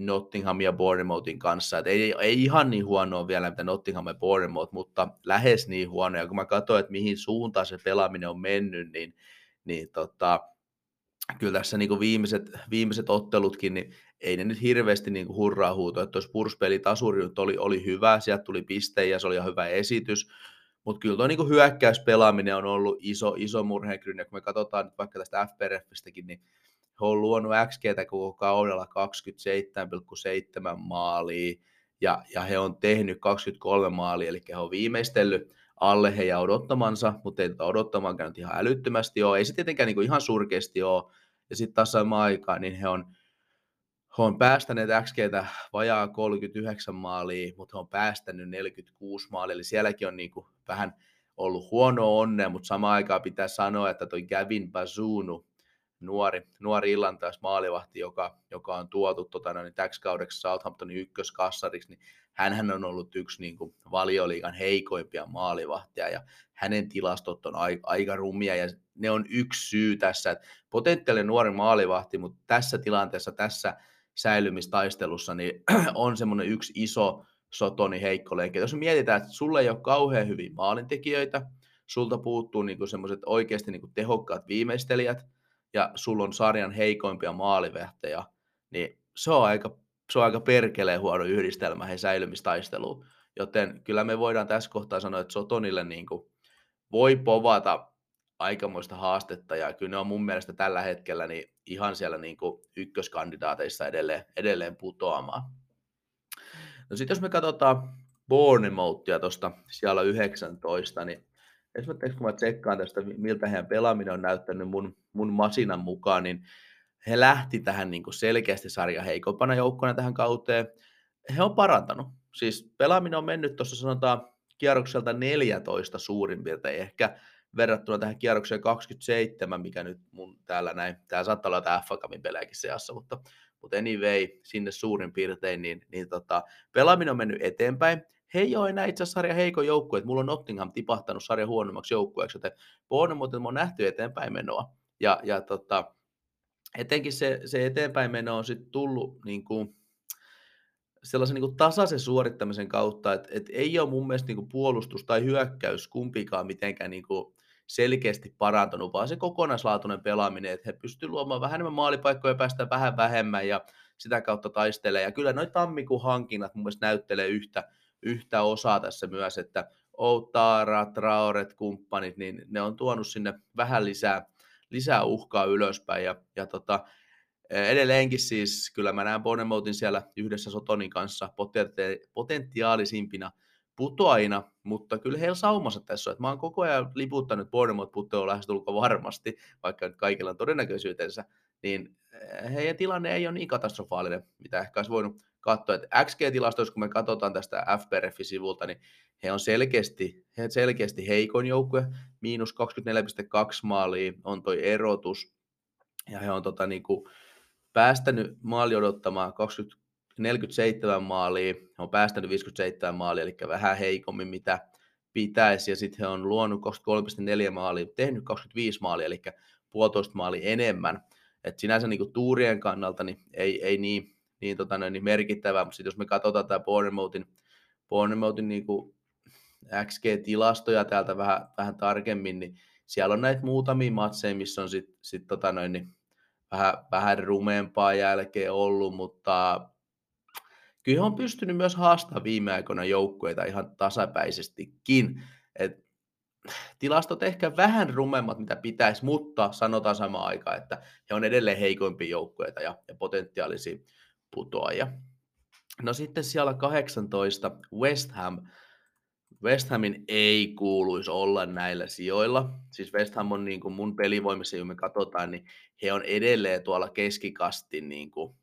Nottingham ja Bournemouthin kanssa. Et ei, ei ihan niin huonoa vielä, mitä Nottingham ja Bournemouth, mutta lähes niin huono. Ja kun mä katsoin, että mihin suuntaan se pelaaminen on mennyt, niin, niin tota, kyllä tässä niin viimeiset, viimeiset ottelutkin, niin ei ne nyt hirveästi niin hurraa huuto, että tuo Spurs-peli tasuri oli, oli hyvä, sieltä tuli pistejä, se oli ihan hyvä esitys, mutta kyllä tuo niin hyökkäyspelaaminen on ollut iso, iso murheenkrynä, kun me katsotaan nyt vaikka tästä FPRFistäkin, niin he on luonut XGtä koko kaudella 27,7 maalia, ja, ja he on tehnyt 23 maalia, eli he on viimeistellyt alle heidän odottamansa, mutta ei tätä odottamaan käynyt ihan älyttömästi ole. Ei se tietenkään niin kuin ihan surkeasti ole. Ja sitten taas samaan aikaan, niin he on he on päästäneet XGtä vajaa 39 maalia, mutta he on päästänyt 46 maalia, eli sielläkin on niin kuin vähän ollut huono onne, mutta samaan aikaan pitää sanoa, että toi Gavin Bazunu, nuori, nuori illantais maalivahti, joka, joka on tuotu tota, niin täksi kaudeksi Southamptonin ykköskassariksi, niin hän on ollut yksi niin kuin, valioliikan heikoimpia maalivahtia ja hänen tilastot on aika, aika rumia ja ne on yksi syy tässä, että potentiaalinen nuori maalivahti, mutta tässä tilanteessa, tässä säilymistaistelussa, niin on semmoinen yksi iso sotoni heikko lenkki. Jos mietitään, että sulle ei ole kauhean hyviä maalintekijöitä, sulta puuttuu niin semmoiset oikeasti niin tehokkaat viimeistelijät, ja sulla on sarjan heikoimpia maalivehtejä, niin se on aika, se on aika perkeleen huono yhdistelmä he säilymistaisteluun. Joten kyllä me voidaan tässä kohtaa sanoa, että Sotonille niin kuin voi povata aikamoista haastetta, ja kyllä ne on mun mielestä tällä hetkellä niin ihan siellä niin kuin ykköskandidaateissa edelleen, edelleen putoamaan. No sitten jos me katsotaan Bournemouthia tuosta siellä 19, niin esimerkiksi kun mä tsekkaan tästä, miltä heidän pelaaminen on näyttänyt mun, mun masinan mukaan, niin he lähti tähän niin kuin selkeästi sarja heikompana joukkona tähän kauteen. He on parantanut. Siis pelaaminen on mennyt tuossa sanotaan kierrokselta 14 suurin piirtein, ehkä verrattuna tähän kierrokseen 27, mikä nyt mun täällä näin, tää saattaa olla tämä f pelejäkin seassa, mutta, mutta anyway, sinne suurin piirtein, niin, niin tota, pelaaminen on mennyt eteenpäin. He ei ole enää itse asiassa sarja heikon joukkue, että mulla on Nottingham tipahtanut sarja huonommaksi joukkueeksi, joten Bournemouth on nähty eteenpäin menoa. Ja, ja tota, etenkin se, se eteenpäin meno on sitten tullut niin kuin, sellaisen niin kuin tasaisen suorittamisen kautta, että, että ei ole mun mielestä niin kuin puolustus tai hyökkäys kumpikaan mitenkään niin kuin selkeästi parantunut, vaan se kokonaislaatuinen pelaaminen, että he pystyvät luomaan vähän enemmän maalipaikkoja, päästä vähän vähemmän ja sitä kautta taistelee. Ja kyllä noin tammikuun hankinnat mun mielestä näyttelee yhtä, yhtä osaa tässä myös, että Outara, Traoret, kumppanit, niin ne on tuonut sinne vähän lisää, lisää uhkaa ylöspäin. Ja, ja tota, edelleenkin siis kyllä mä näen Bonemoutin siellä yhdessä Sotonin kanssa potentiaalisimpina putoajina, mutta kyllä heillä saumassa tässä on, että mä oon koko ajan liputtanut, Bournemouth putoaa lähestulkoon varmasti, vaikka nyt kaikilla on todennäköisyytensä, niin heidän tilanne ei ole niin katastrofaalinen, mitä ehkä olisi voinut katsoa. Että XG-tilastoissa, kun me katsotaan tästä FPRF-sivulta, niin he on selkeästi, he selkeästi heikoin joukkue, miinus 24,2 maalia on toi erotus, ja he on tota, niin kuin, päästänyt maali odottamaan 20, 47 maalia, he on päästänyt 57 maalia, eli vähän heikommin mitä pitäisi, ja sitten he on luonut 23,4 maalia, tehnyt 25 maalia, eli puolitoista maalia enemmän. Et sinänsä niin kuin tuurien kannalta niin ei, ei niin, niin, tota, niin merkittävää, mutta sitten jos me katsotaan tämä Bournemouthin, Bournemouthin niin kuin XG-tilastoja täältä vähän, vähän tarkemmin, niin siellä on näitä muutamia matseja, missä on sitten sit, tota niin vähän, vähän rumeempaa jälkeen ollut, mutta kyllä on pystynyt myös haastamaan viime aikoina joukkueita ihan tasapäisestikin. Et tilastot ehkä vähän rumemmat, mitä pitäisi, mutta sanotaan samaan aikaan, että he on edelleen heikoimpia joukkueita ja, ja potentiaalisia putoajia. No sitten siellä 18 West Ham. West Hamin ei kuuluisi olla näillä sijoilla. Siis West Ham on niin kuin mun pelivoimissa, kun me katsotaan, niin he on edelleen tuolla keskikastin niin kuin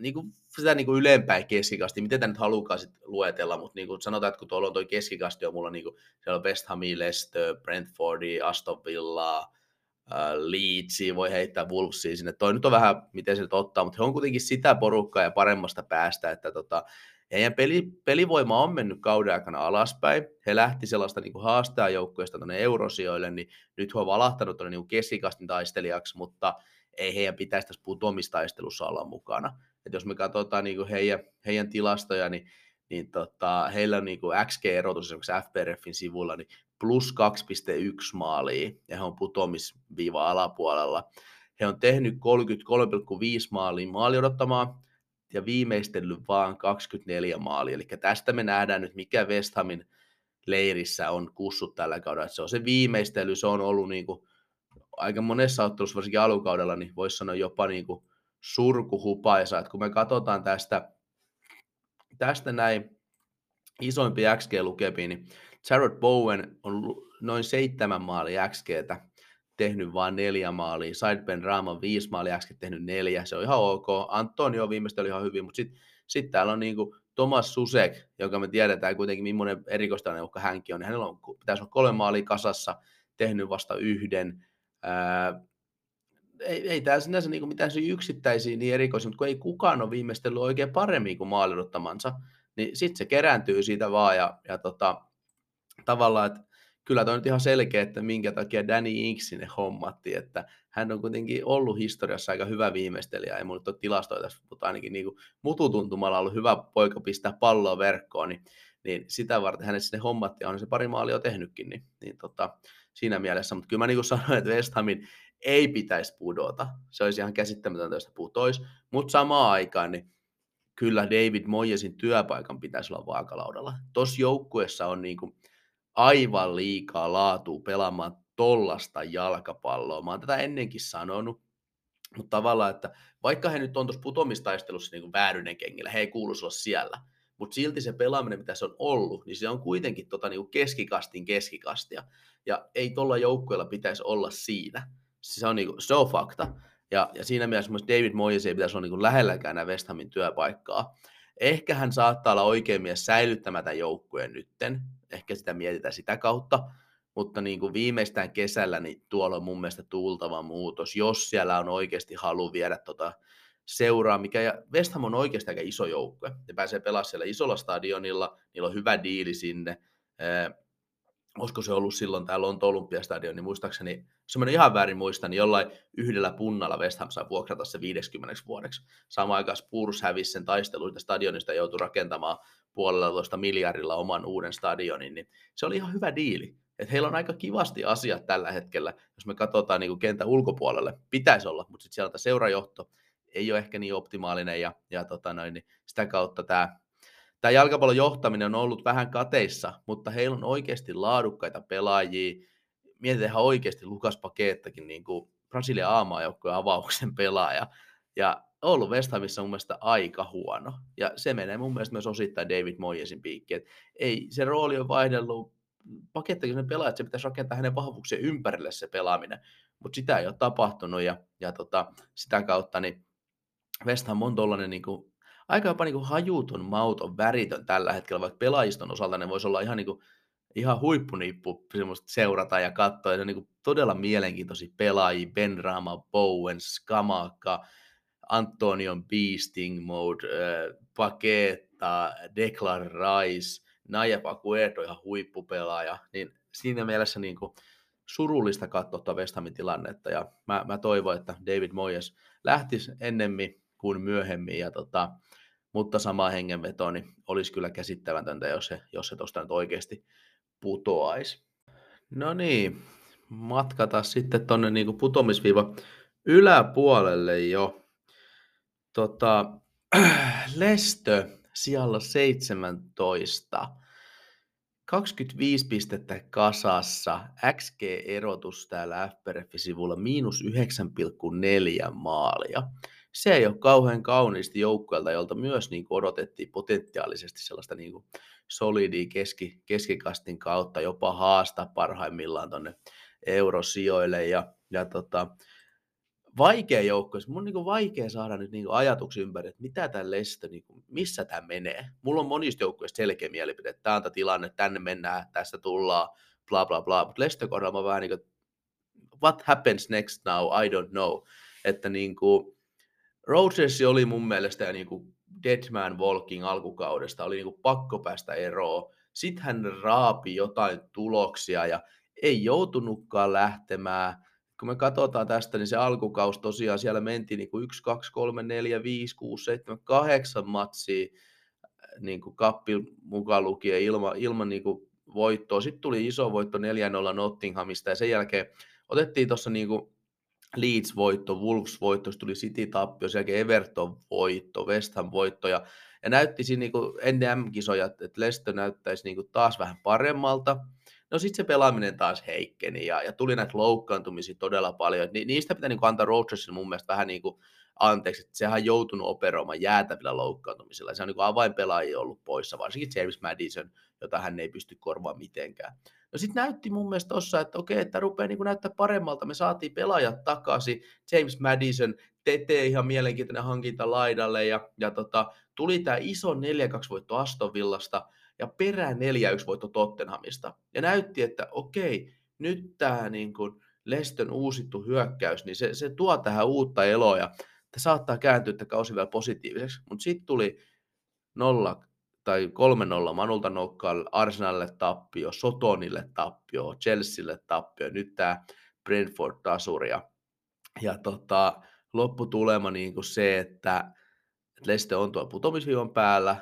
niin kuin sitä niin kuin ylempää keskikasti, miten tämä nyt halukaan sit luetella, mutta niin kuin sanotaan, että kun tuolla on tuo keskikasti, on mulla niin kuin, siellä on West Hamia, Leicester, Brentfordi, Aston Villa, äh, Leedsi, voi heittää Wolvesia sinne. Toi nyt on vähän, miten se nyt ottaa, mutta he on kuitenkin sitä porukkaa ja paremmasta päästä, että tota, heidän peli, pelivoima on mennyt kauden aikana alaspäin. He lähti sellaista niin haastajajoukkueesta tuonne eurosijoille, niin nyt he on valahtanut tuonne niin keskikastin taistelijaksi, mutta ei heidän pitäisi tässä putoamistaistelussa olla mukana. Et jos me katsotaan niin kuin heidän, heidän tilastoja, niin, niin tota, heillä on niin kuin XG-erotus esimerkiksi FPRFin sivulla niin plus 2,1 maalia, ja he on putoamisviiva alapuolella. He on tehnyt 33,5 maalia maali odottamaan, ja viimeistellyt vaan 24 maalia. Eli tästä me nähdään nyt, mikä West Hamin leirissä on kussut tällä kaudella. Se on se viimeistely, se on ollut niin kuin aika monessa ottelussa, varsinkin alukaudella, niin voisi sanoa jopa niin kuin surkuhupaisa. Että kun me katsotaan tästä, tästä näin isoimpia XG-lukemia, niin Jared Bowen on noin seitsemän maali XGtä tehnyt vain neljä maalia, Sidepen Rama viisi maalia, äsken tehnyt neljä, se on ihan ok, Antonio viimeistä oli ihan hyvin, mutta sitten sit täällä on niinku Thomas Susek, joka me tiedetään kuitenkin millainen erikoistainen uhka hänkin on, hänellä on, pitäisi olla kolme maalia kasassa, tehnyt vasta yhden, ää, ei, ei tämä sinänsä niin mitään yksittäisiä niin erikoisia, mutta kun ei kukaan ole viimeistellyt oikein paremmin kuin maalidottamansa, niin sitten se kerääntyy siitä vaan ja, ja tota, tavallaan, että kyllä toi on nyt ihan selkeä, että minkä takia Danny Ink sinne hommatti, että hän on kuitenkin ollut historiassa aika hyvä viimeistelijä, ei mulla ole tilastoja tässä, mutta ainakin niin mututuntumalla ollut hyvä poika pistää palloa verkkoon, niin, niin sitä varten hänet sinne hommatti ja on se pari maalia jo tehnytkin, niin, niin tota, siinä mielessä, mutta kyllä mä niin kuin sanoin, että West Hamin ei pitäisi pudota, se olisi ihan käsittämätöntä, jos se putoisi, mutta samaan aikaan niin kyllä David Moyesin työpaikan pitäisi olla vaakalaudalla. Tuossa joukkueessa on niin kuin, aivan liikaa laatua pelaamaan tollasta jalkapalloa. Mä oon tätä ennenkin sanonut, mutta tavallaan, että vaikka he nyt on tuossa putomistaistelussa niin väärynen kengillä, he ei kuuluisi olla siellä, mutta silti se pelaaminen, mitä se on ollut, niin se on kuitenkin tota, niin keskikastin keskikastia. Ja ei tuolla joukkueella pitäisi olla siinä. Se on, niin kuin, se on fakta. Ja, ja siinä mielessä myös David Moyes ei pitäisi olla niin lähelläkään enää West Hamin työpaikkaa. Ehkä hän saattaa olla oikein mies säilyttämätä joukkueen nytten, ehkä sitä mietitään sitä kautta, mutta niin kuin viimeistään kesällä niin tuolla on mun mielestä tultava muutos, jos siellä on oikeasti halu viedä tota seuraa, mikä ja West Ham on oikeasti aika iso joukkue. Ne pääsee pelaamaan siellä isolla stadionilla, niillä on hyvä diili sinne olisiko se ollut silloin täällä on Olympiastadion, niin muistaakseni, jos mä ihan väärin muistan, niin jollain yhdellä punnalla West Ham sai vuokrata se 50 vuodeksi. Samaan aikaan Spurs hävisi sen taisteluita stadionista ja joutui rakentamaan puolella miljardilla oman uuden stadionin, niin se oli ihan hyvä diili. Et heillä on aika kivasti asiat tällä hetkellä, jos me katsotaan niin kentän ulkopuolelle. Pitäisi olla, mutta sitten sieltä seurajohto ei ole ehkä niin optimaalinen ja, ja tota noin, niin sitä kautta tämä tämä jalkapallon johtaminen on ollut vähän kateissa, mutta heillä on oikeasti laadukkaita pelaajia. Mietitään oikeasti Lukas Pakeettakin niin kuin Brasilian aamaajoukkojen avauksen pelaaja. Ja ollut West Hamissa mun mielestä aika huono. Ja se menee mun mielestä myös osittain David Moyesin piikkiin. Ei, se rooli on vaihdellut. Pakettakin sen pelaa, että se pitäisi rakentaa hänen vahvuuksien ympärille se pelaaminen. Mutta sitä ei ole tapahtunut ja, ja tota, sitä kautta niin West Ham on tuollainen niin kuin aika jopa niin hajuton, mauton, väritön tällä hetkellä, vaikka pelaajiston osalta ne voisi olla ihan, niin kuin, ihan huippunippu seurata ja katsoa. Ja se on niin kuin todella mielenkiintoisia pelaajia, Ben Rama, Bowen, Skamaka, Antonion Beasting Mode, äh, Paketta, Declan Rice, Naya Pakueto, ihan huippupelaaja, niin siinä mielessä niin kuin surullista katsoa tuota West Hamin tilannetta, ja mä, mä toivon, että David Moyes lähtisi ennemmin kuin myöhemmin, ja tota, mutta sama hengenveto niin olisi kyllä käsittämätöntä, jos se, jos se tuosta nyt oikeasti putoaisi. No niin, matkata sitten tuonne niin putomisviiva yläpuolelle jo. Tota, Lestö sijalla 17. 25 pistettä kasassa, XG-erotus täällä FPRF-sivulla, miinus 9,4 maalia se ei ole kauhean kauniisti joukkueelta, jolta myös niin kuin odotettiin potentiaalisesti sellaista niin kuin solidia keski, keskikastin kautta, jopa haasta parhaimmillaan tuonne eurosijoille. Ja, ja tota, vaikea joukkue, mun on niin vaikea saada nyt niin ajatuksia ympäri, että mitä tämä Lestö, niin kuin, missä tämä menee. Mulla on monista joukkueista selkeä mielipide, että tämä on tilanne, tänne mennään, tästä tullaan, bla bla bla, mutta Lestö kohdalla mä vähän niin kuin, what happens next now, I don't know. Että niin kuin, Rodgers oli mun mielestä niin kuin Deadman Walking alkukaudesta, oli niin kuin pakko päästä eroon. Sitten hän raapi jotain tuloksia ja ei joutunutkaan lähtemään. Kun me katsotaan tästä, niin se alkukaus tosiaan siellä mentiin niin kuin 1, 2, 3, 4, 5, 6, 7, 8 matsia niin kuin kappi mukaan lukien ilman, ilman niin kuin voittoa. Sitten tuli iso voitto 4-0 Nottinghamista ja sen jälkeen otettiin tuossa niin kuin Leeds-voitto, Wolves-voitto, tuli City-tappio, sen jälkeen Everton-voitto, West Ham-voitto, ja, ja näytti siinä niin kuin ennen M-kisoja, että Leicester näyttäisi niin kuin taas vähän paremmalta. No sitten se pelaaminen taas heikkeni, ja, ja tuli näitä loukkaantumisia todella paljon. Ni, niistä pitää niin kuin antaa Rodgersin mun mielestä vähän niin kuin anteeksi, että sehän on joutunut operoimaan jäätävillä loukkaantumisilla. Se on niin avainpelaajia ollut poissa, varsinkin James Madison, jota hän ei pysty korvaamaan mitenkään. No sitten näytti mun mielestä tossa, että okei, että rupeaa niin näyttää paremmalta. Me saatiin pelaajat takaisin. James Madison, Tete ihan mielenkiintoinen hankinta laidalle ja, ja tota, tuli tämä iso 4-2 voitto Aston Villasta ja perään 4-1 voitto Tottenhamista. Ja näytti, että okei, nyt tämä niin Leston uusittu hyökkäys, niin se, se tuo tähän uutta eloa ja saattaa kääntyä että kausi vielä positiiviseksi. Mutta sitten tuli 0 tai 3-0 Manulta nokkaan, Arsenalille tappio, Sotonille tappio, Chelsealle tappio, nyt tämä Brentford tasuri. Ja, ja tota, lopputulema niin kuin se, että, että Leste on tuo putomisviivan päällä,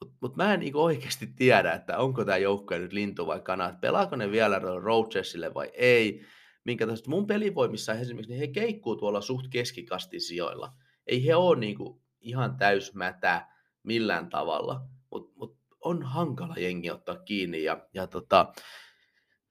mutta mut mä en niin oikeasti tiedä, että onko tämä joukkue nyt lintu vai kana, että pelaako ne vielä Roachesille vai ei. Minkä tästä mun pelivoimissa esimerkiksi, niin he keikkuu tuolla suht keskikastin sijoilla. Ei he ole niin kuin ihan täysmätä millään tavalla, mutta mut on hankala jengi ottaa kiinni. Ja, ja tota,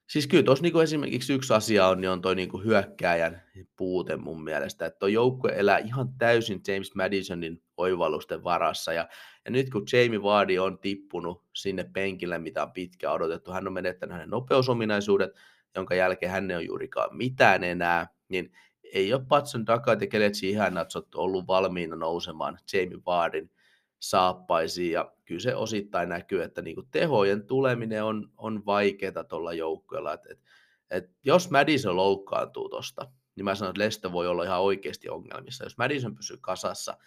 siis kyllä tuossa niinku esimerkiksi yksi asia on, niin on toi niinku hyökkääjän puute mun mielestä, että tuo joukkue elää ihan täysin James Madisonin oivallusten varassa, ja, ja nyt kun Jamie Vardy on tippunut sinne penkille, mitä on pitkään odotettu, hän on menettänyt hänen nopeusominaisuudet, jonka jälkeen hän ei ole juurikaan mitään enää, niin ei ole Patson Dakat ja Keletsi Ihannatsot ollut valmiina nousemaan Jamie Vardin saappaisiin, ja kyllä se osittain näkyy, että niin kuin tehojen tuleminen on, on vaikeaa tuolla joukkueella, että et, et jos Madison loukkaantuu tuosta, niin mä sanon, että Lesto voi olla ihan oikeasti ongelmissa. Jos Madison pysyy kasassa,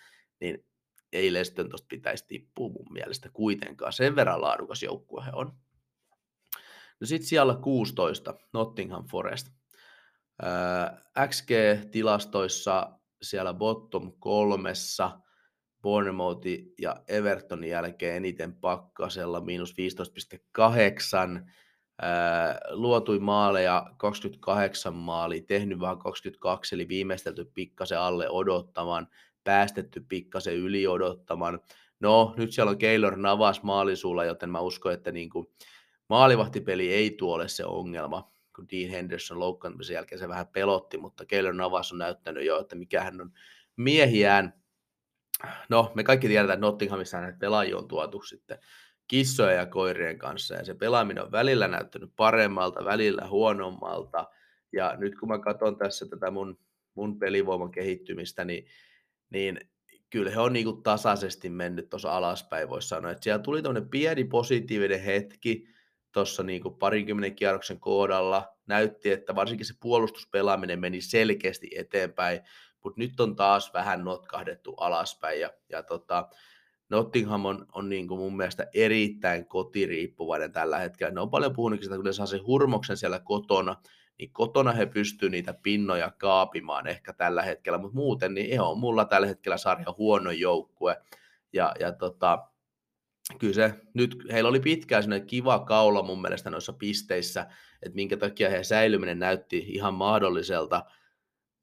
niin ei Leston tuosta pitäisi tippua mun mielestä kuitenkaan. Sen verran laadukas joukkue he on. No sitten siellä 16, Nottingham Forest. Äh, XG-tilastoissa siellä bottom kolmessa – Bournemouth ja Evertonin jälkeen eniten pakkasella, miinus 15,8. luotui maaleja 28 maali, tehnyt vaan 22, eli viimeistelty pikkasen alle odottamaan, päästetty pikkasen yli odottamaan. No, nyt siellä on Keylor Navas maalisuulla, joten mä uskon, että niin kuin maalivahtipeli ei tuole se ongelma, kun Dean Henderson loukkaantumisen jälkeen se vähän pelotti, mutta Keylor Navas on näyttänyt jo, että mikä hän on miehiään no me kaikki tiedetään, että Nottinghamissa näitä pelaajia on tuotu sitten kissojen ja koirien kanssa, ja se pelaaminen on välillä näyttänyt paremmalta, välillä huonommalta, ja nyt kun mä katson tässä tätä mun, mun pelivoiman kehittymistä, niin, niin kyllä he on niin kuin tasaisesti mennyt tuossa alaspäin, voisi sanoa, että siellä tuli tämmöinen pieni positiivinen hetki tuossa niin parinkymmenen kierroksen kohdalla, näytti, että varsinkin se puolustuspelaaminen meni selkeästi eteenpäin, mutta nyt on taas vähän notkahdettu alaspäin ja, ja tota, Nottingham on, on niin kuin mun mielestä erittäin kotiriippuvainen tällä hetkellä. Ne on paljon puhunut sitä, kun ne saa sen hurmoksen siellä kotona, niin kotona he pystyvät niitä pinnoja kaapimaan ehkä tällä hetkellä, mutta muuten niin he on mulla tällä hetkellä sarja huono joukkue. Ja, ja tota, kyllä se, nyt heillä oli pitkään sellainen kiva kaula mun mielestä noissa pisteissä, että minkä takia heidän säilyminen näytti ihan mahdolliselta,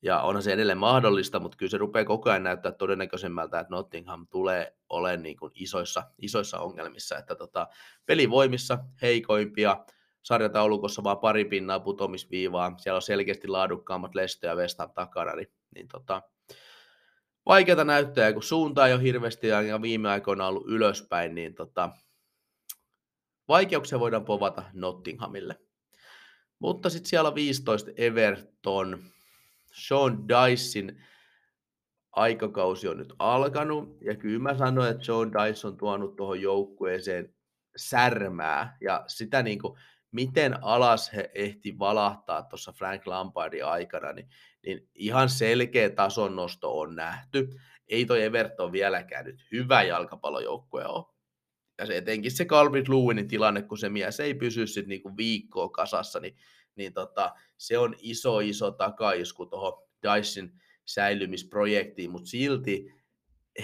ja onhan se edelleen mahdollista, mutta kyllä se rupeaa koko ajan näyttää todennäköisemmältä, että Nottingham tulee olemaan niin kuin isoissa, isoissa ongelmissa. Että tota, pelivoimissa heikoimpia, sarjataulukossa vaan pari pinnaa putomisviivaa, siellä on selkeästi laadukkaammat Leicester ja West Ham takana, niin, niin tota, vaikeata näyttää, kun suunta ei ole hirveästi ja viime aikoina ollut ylöspäin, niin tota, vaikeuksia voidaan povata Nottinghamille. Mutta sitten siellä on 15 Everton, Sean Dicein aikakausi on nyt alkanut, ja kyllä mä sanoin, että Sean Dice on tuonut tuohon joukkueeseen särmää, ja sitä niin kuin, miten alas he ehti valahtaa tuossa Frank Lampardin aikana, niin, niin ihan selkeä tason nosto on nähty. Ei toi Everton vieläkään nyt hyvä jalkapallojoukkue ole. Ja se etenkin se Calvin Lewinin tilanne, kun se mies ei pysy sitten niinku viikkoa kasassa, niin niin tota, se on iso, iso takaisku tuohon Dyson säilymisprojektiin, mutta silti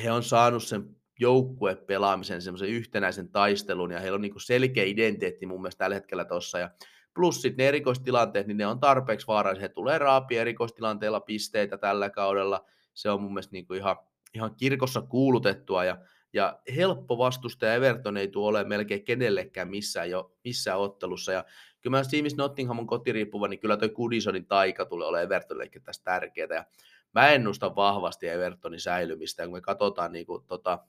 he on saanut sen joukkuepelaamisen, semmoisen yhtenäisen taistelun, ja heillä on niin selkeä identiteetti mun mielestä tällä hetkellä tuossa, ja plus sitten ne erikoistilanteet, niin ne on tarpeeksi vaarallisia, he tulee raapia erikoistilanteella pisteitä tällä kaudella, se on mun mielestä niin ihan, ihan kirkossa kuulutettua, ja, ja helppo vastustaja Everton ei tule ole melkein kenellekään missään, jo, missään ottelussa, ja kyllä mä Steamis Nottingham on kotiriippuva, niin kyllä toi Kudisonin taika tulee olemaan Evertonillekin tässä tärkeää. Ja mä ennustan vahvasti Evertonin säilymistä, ja kun me katsotaan niin kuin, tota,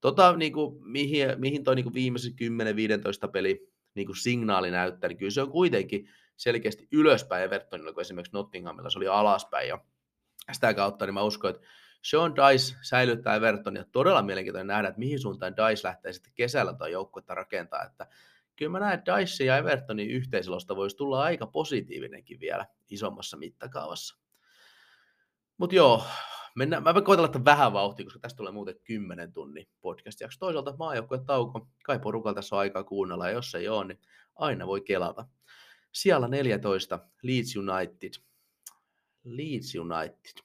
tota, niin kuin, mihin, mihin toi niin viimeisen 10-15 peli niin kuin signaali näyttää, niin kyllä se on kuitenkin selkeästi ylöspäin Evertonilla, kun esimerkiksi Nottinghamilla se oli alaspäin. Ja sitä kautta niin mä uskon, että Sean Dice säilyttää Evertonia. Todella mielenkiintoinen nähdä, että mihin suuntaan Dice lähtee sitten kesällä tuo joukkuetta rakentaa. Että kyllä mä näen, että Dice ja Evertonin yhteislosta voisi tulla aika positiivinenkin vielä isommassa mittakaavassa. Mutta joo, mennään, mä koitan laittaa vähän vauhtia, koska tästä tulee muuten 10 tunnin podcast jakso. Toisaalta maajoukkue tauko, kai porukalla tässä on aikaa kuunnella, ja jos ei ole, niin aina voi kelata. Siellä 14, Leeds United. Leeds United.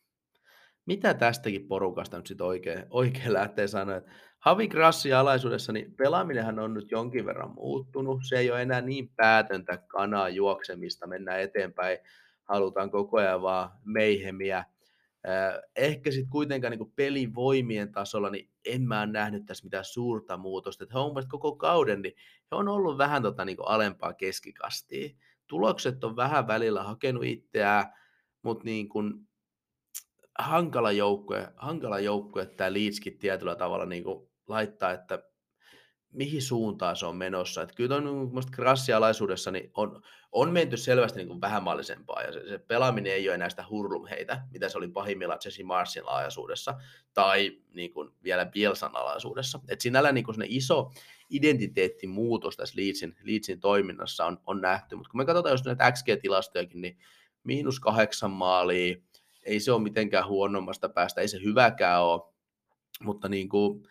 Mitä tästäkin porukasta nyt sitten oikein, oikein lähtee sanoa? Havi Grassi alaisuudessa, niin pelaaminenhan on nyt jonkin verran muuttunut. Se ei ole enää niin päätöntä kanaa juoksemista, mennään eteenpäin, halutaan koko ajan vaan meihemiä Ehkä sitten kuitenkaan niin pelivoimien tasolla, niin en mä nähnyt tässä mitään suurta muutosta. Että he on koko kauden, niin he on ollut vähän tota niin alempaa keskikastia. Tulokset on vähän välillä hakenut itseään, mutta niin kuin hankala joukkue, hankala joukkue tämä Leedskin tietyllä tavalla niin kuin laittaa, että mihin suuntaan se on menossa. Että kyllä on niin krassialaisuudessa niin on, on menty selvästi niin kuin vähämaallisempaa ja se, se, pelaaminen ei ole enää sitä hurlumheitä, mitä se oli pahimmillaan Jesse Marsin alaisuudessa tai niin kuin vielä Bielsan alaisuudessa. Et sinällä niin kuin iso identiteettimuutos tässä Leedsin, Leedsin toiminnassa on, on nähty, mutta kun me katsotaan just näitä XG-tilastojakin, niin miinus kahdeksan maalia, ei se ole mitenkään huonommasta päästä, ei se hyväkään ole, mutta niin kuin,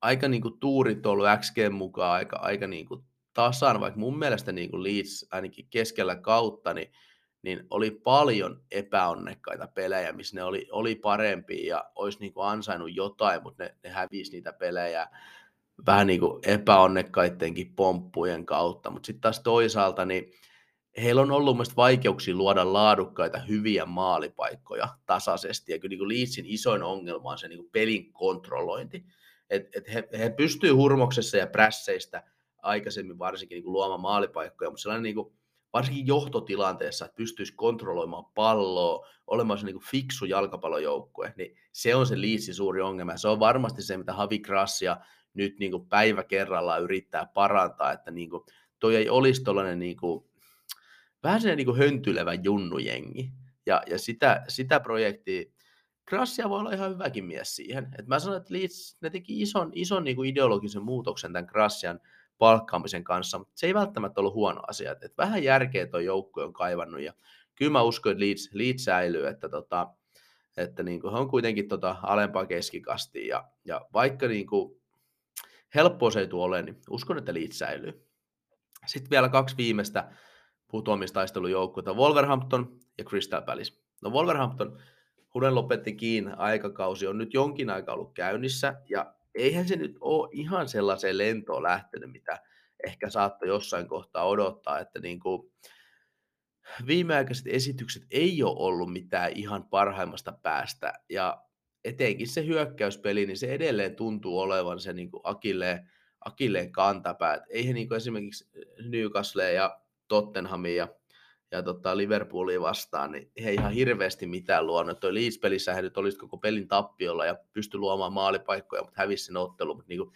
aika niin kuin tuurit ollut XG mukaan aika, aika niin kuin tasan, vaikka mun mielestä niin kuin Leeds ainakin keskellä kautta, niin, niin oli paljon epäonnekkaita pelejä, missä ne oli, oli parempi ja olisi niin kuin ansainnut jotain, mutta ne, ne hävisi niitä pelejä vähän niin kuin epäonnekkaittenkin pomppujen kautta, mutta sitten taas toisaalta niin heillä on ollut mielestäni vaikeuksia luoda laadukkaita, hyviä maalipaikkoja tasaisesti, ja kyllä niin Leedsin isoin ongelma on se niin pelin kontrollointi että et he, he pystyy hurmoksessa ja prässeistä aikaisemmin varsinkin niin luomaan maalipaikkoja, mutta sellainen niin kuin, varsinkin johtotilanteessa, että pystyisi kontrolloimaan palloa, olemaan se niin kuin fiksu jalkapallojoukkue, niin se on se liitsi suuri ongelma. Se on varmasti se, mitä Havi Krassia nyt niin kuin päivä kerrallaan yrittää parantaa, että niin kuin, toi ei olisi tuollainen niin kuin, vähän sellainen niin kuin höntylevä junnujengi. Ja, ja sitä, sitä projektia Krassia voi olla ihan hyväkin mies siihen. Et mä sanon, että Leeds, ne teki ison, ison niin kuin ideologisen muutoksen tämän Krassian palkkaamisen kanssa, mutta se ei välttämättä ollut huono asia. Et, et vähän järkeä tuo joukkue on kaivannut ja kyllä mä uskon, että Leeds, Leeds säilyy, että, tota, että niin kuin he on kuitenkin tota alempaa keskikastia ja, ja vaikka niin kuin helppoa se ei tule ole, niin uskon, että Leeds säilyy. Sitten vielä kaksi viimeistä putoamistaistelujoukkuetta, Wolverhampton ja Crystal Palace. No Wolverhampton Hunen lopetti kiinni aikakausi on nyt jonkin aikaa ollut käynnissä, ja eihän se nyt ole ihan sellaiseen lentoon lähtenyt, mitä ehkä saattoi jossain kohtaa odottaa, että niin kuin viimeaikaiset esitykset ei ole ollut mitään ihan parhaimmasta päästä, ja etenkin se hyökkäyspeli, niin se edelleen tuntuu olevan se niin Akilleen, Akilleen kantapää. Eihän niin kuin esimerkiksi Newcastle ja Tottenhamin ja ja tota, Liverpoolia vastaan, niin he ihan hirveästi mitään luonut. Tuo Leeds-pelissä he nyt olisi koko pelin tappiolla ja pystyi luomaan maalipaikkoja, mutta hävisi sen ottelu. Mutta niin kuin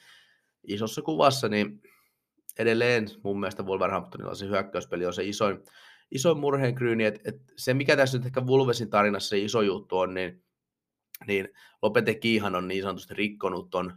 isossa kuvassa niin edelleen mun mielestä Wolverhamptonilla se hyökkäyspeli on se isoin, isoin murheenkryyni, että, että se mikä tässä nyt ehkä Wolvesin tarinassa se iso juttu on, niin, niin Lopete Kiihan on niin sanotusti rikkonut ton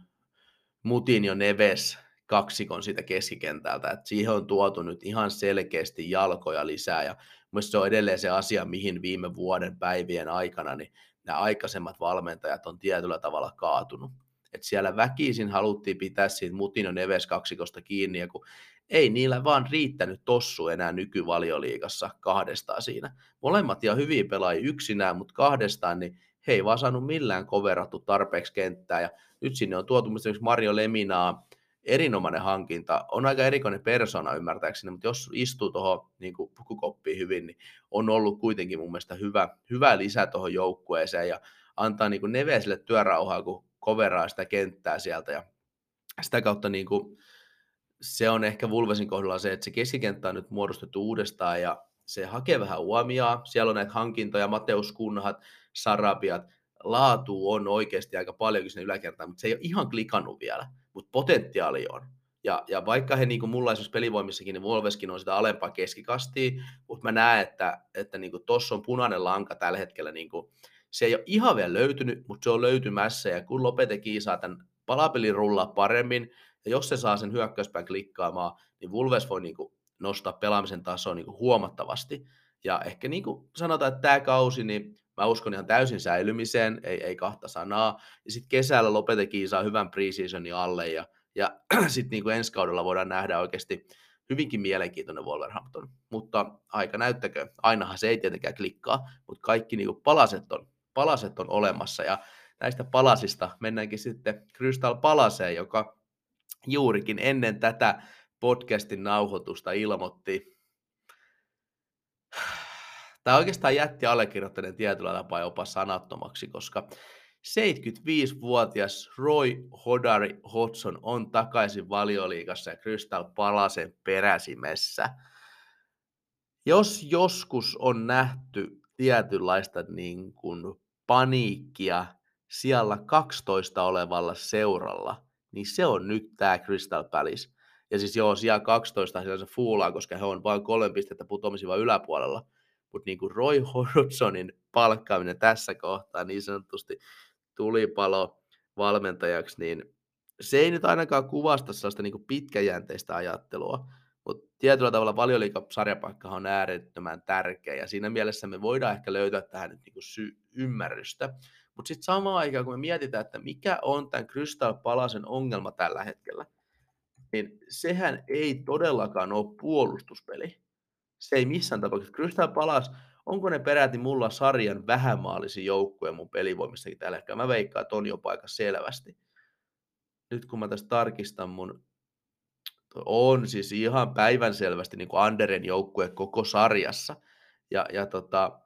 Mutinho Neves kaksikon siitä keskikentältä, että siihen on tuotu nyt ihan selkeästi jalkoja lisää ja mielestäni se on edelleen se asia, mihin viime vuoden päivien aikana niin nämä aikaisemmat valmentajat on tietyllä tavalla kaatunut. että siellä väkisin haluttiin pitää siitä Mutino Neves kaksikosta kiinni, ja kun ei niillä vaan riittänyt tossu enää nykyvalioliigassa kahdestaan siinä. Molemmat ja hyviä pelaajia yksinään, mutta kahdestaan, niin he ei vaan saanut millään koverattu tarpeeksi kenttää, ja nyt sinne on tuotu esimerkiksi Mario Leminaa, erinomainen hankinta. On aika erikoinen persona ymmärtääkseni, mutta jos istuu tuohon niin pukukoppiin hyvin, niin on ollut kuitenkin mun mielestä hyvä, hyvä lisä tuohon joukkueeseen ja antaa niin kuin työrauhaa, kun koveraa sitä kenttää sieltä ja sitä kautta niin kuin, se on ehkä Vulvesin kohdalla se, että se keskikenttä on nyt muodostettu uudestaan ja se hakee vähän uomia. Siellä on näitä hankintoja, Mateus Kunhat, Sarabiat, laatu on oikeasti aika paljonkin sinne yläkertaan, mutta se ei ole ihan klikannut vielä mutta potentiaali on. Ja, ja vaikka he niin kuin mulla esimerkiksi pelivoimissakin, niin Wolveskin on sitä alempaa keskikastia, mutta mä näen, että, että niin on punainen lanka tällä hetkellä. Niin kuin, se ei ole ihan vielä löytynyt, mutta se on löytymässä. Ja kun Lopeteki saa tämän palapelin rullaa paremmin, ja jos se saa sen hyökkäyspään klikkaamaan, niin Wolves voi niin kuin nostaa pelaamisen tasoa niin kuin huomattavasti. Ja ehkä niin kuin sanotaan, että tämä kausi, niin mä uskon ihan täysin säilymiseen, ei, ei kahta sanaa. Ja sitten kesällä Lopetekin saa hyvän preseasonin alle, ja, ja sitten niin kuin ensi kaudella voidaan nähdä oikeasti hyvinkin mielenkiintoinen Wolverhampton. Mutta aika näyttäkö, ainahan se ei tietenkään klikkaa, mutta kaikki niin kuin palaset, on, palaset on olemassa, ja näistä palasista mennäänkin sitten Crystal Palaseen, joka juurikin ennen tätä podcastin nauhoitusta ilmoitti, tai oikeastaan jätti allekirjoittaneen tietyllä tapaa jopa sanattomaksi, koska 75-vuotias Roy Hodari Hodgson on takaisin valioliigassa ja Crystal Palasen peräsimessä. Jos joskus on nähty tietynlaista niin kuin paniikkia siellä 12 olevalla seuralla, niin se on nyt tämä Crystal Palace. Ja siis joo, siellä 12 se fuulaa, koska he on vain kolme pistettä putoamisiva yläpuolella. Mutta niin kuin Roy Hodgsonin palkkaaminen tässä kohtaa niin sanotusti tulipalo valmentajaksi, niin se ei nyt ainakaan kuvasta sellaista niin kuin pitkäjänteistä ajattelua, mutta tietyllä tavalla valioliikasarjapaikka on äärettömän tärkeä, ja siinä mielessä me voidaan ehkä löytää tähän nyt niin kuin sy- ymmärrystä. Mutta sitten samaan aikaan, kun me mietitään, että mikä on tämän Crystal Palasen ongelma tällä hetkellä, niin sehän ei todellakaan ole puolustuspeli. Se ei missään tapauksessa. Crystal Palace, onko ne peräti mulla sarjan vähämaalisin joukkue mun pelivoimissakin tällä hetkellä? Mä veikkaan, että on jo paikka selvästi. Nyt kun mä tässä tarkistan mun on siis ihan päivänselvästi niin kuin Anderen joukkue koko sarjassa. Ja, ja tota,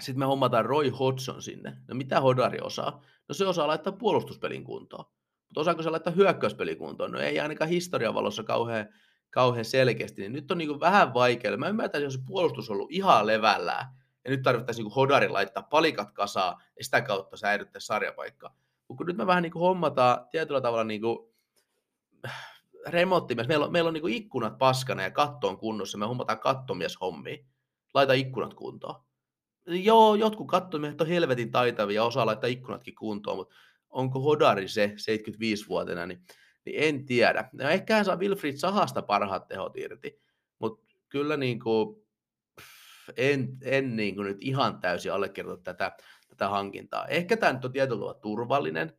sitten me hommataan Roy Hodgson sinne. No mitä Hodari osaa? No se osaa laittaa puolustuspelin kuntoon. Mutta osaako se laittaa hyökkäyspelin kuntoon? No ei ainakaan historian valossa kauhean, kauhean selkeästi. Niin nyt on niin vähän vaikea. Mä ymmärtäisin, jos puolustus on ollut ihan levällään. Ja nyt tarvittaisiin niin Hodari laittaa palikat kasaa ja sitä kautta säilyttää sarjapaikkaa. Mutta nyt me vähän niin kuin hommataan tietyllä tavalla niin kuin remonttimies. Meillä on, meillä on niin ikkunat paskana ja katto on kunnossa. Me hommataan kattomies hommiin. Laita ikkunat kuntoon joo, jotkut kattomiehet on helvetin taitavia osaa laittaa ikkunatkin kuntoon, mutta onko Hodari se 75-vuotiaana, niin, niin en tiedä. No, ehkä hän saa Wilfried Sahasta parhaat tehot irti, mutta kyllä niin kuin, en, en niin kuin nyt ihan täysin allekirjoita tätä, tätä hankintaa. Ehkä tämä nyt on tietyllä tavalla turvallinen,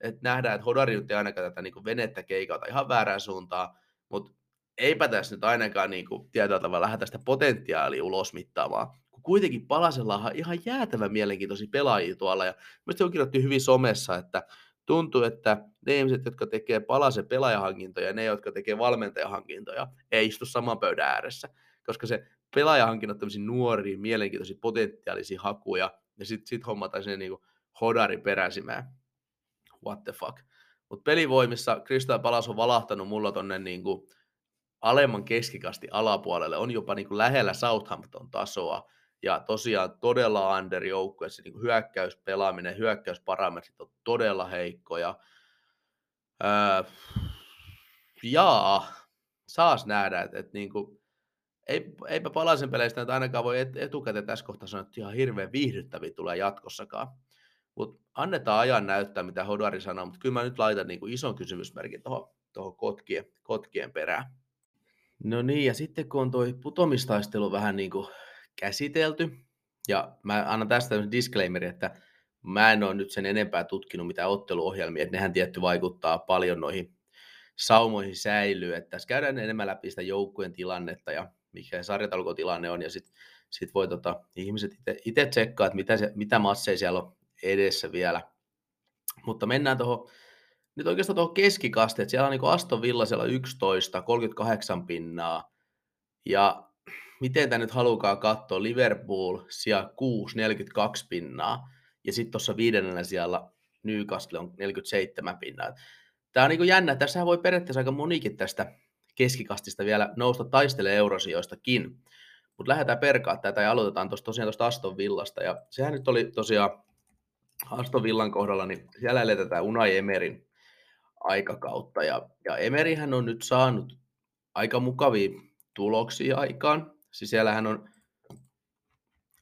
että nähdään, että Hodari nyt ei ainakaan tätä niin kuin venettä keikata ihan väärään suuntaan, mutta eipä tässä nyt ainakaan niin kuin, tietyllä tavalla lähdetä sitä potentiaalia ulos mittaamaan kuitenkin Palasella on ihan jäätävän mielenkiintoisia pelaajia tuolla. Ja mielestäni on kirjoitettu hyvin somessa, että tuntuu, että ne ihmiset, jotka tekee Palasen pelaajahankintoja ja ne, jotka tekee valmentajahankintoja, ei istu saman pöydän ääressä. Koska se pelaajahankinnat on nuoria, mielenkiintoisia, potentiaalisia hakuja, ja sitten sit hommataan sinne niinku hodari peräsimään. What the fuck. Mutta pelivoimissa Crystal Palas on valahtanut mulla tonne niinku alemman keskikasti alapuolelle, on jopa niinku lähellä Southampton tasoa, ja tosiaan todella under joukkueessa, niin hyökkäyspelaaminen, hyökkäysparametrit on todella heikkoja. Öö, jaa, saas nähdä, että, että niin kuin, ei, eipä palaisen peleistä että ainakaan voi et, etukäteen tässä kohtaa sanoa, että ihan hirveän viihdyttäviä tulee jatkossakaan. Mutta annetaan ajan näyttää, mitä Hodari sanoo, mutta kyllä mä nyt laitan niin kuin ison kysymysmerkin tuohon, tuohon kotkien, kotkien perään. No niin, ja sitten kun on tuo putomistaistelu vähän niin kuin käsitelty. Ja mä annan tästä tämmöisen disclaimerin, että mä en ole nyt sen enempää tutkinut mitä otteluohjelmia, että nehän tietty vaikuttaa paljon noihin saumoihin säilyy, että tässä käydään enemmän läpi sitä joukkueen tilannetta ja mikä sarjatalkotilanne on, ja sitten sit voi tota, ihmiset itse tsekkaa, että mitä, se, mitä masseja siellä on edessä vielä. Mutta mennään tuohon, nyt oikeastaan tuohon keskikasteet, siellä on niin Aston Villa siellä 11, 38 pinnaa, ja miten tämä nyt halukaa katsoa, Liverpool siellä 6, 42 pinnaa, ja sitten tuossa viidennellä siellä Newcastle on 47 pinnaa. Tämä on niin jännä, tässä voi periaatteessa aika monikin tästä keskikastista vielä nousta taistele eurosijoistakin. Mutta lähdetään perkaa tätä ja aloitetaan tuosta tosiaan tuosta Aston Villasta. Ja sehän nyt oli tosiaan Aston Villan kohdalla, niin siellä eletään Unai Emerin aikakautta. Ja, ja Emerihän on nyt saanut aika mukavia tuloksia aikaan. Siis siellähän on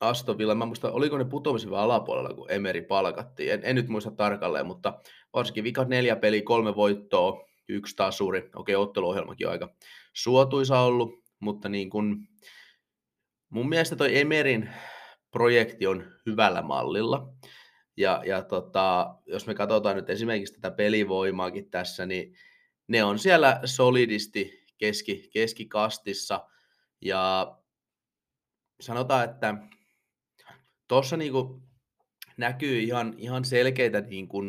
Aston Villa, mä muista, oliko ne putoamisen alapuolella, kun Emeri palkattiin. En, en, nyt muista tarkalleen, mutta varsinkin vikat neljä peli, kolme voittoa, yksi tasuri. Okei, otteluohjelmakin on aika suotuisa ollut, mutta niin kun, mun mielestä toi Emerin projekti on hyvällä mallilla. Ja, ja tota, jos me katsotaan nyt esimerkiksi tätä pelivoimaakin tässä, niin ne on siellä solidisti keski, keskikastissa. Ja sanotaan, että tuossa niinku näkyy ihan, ihan selkeitä, niinku,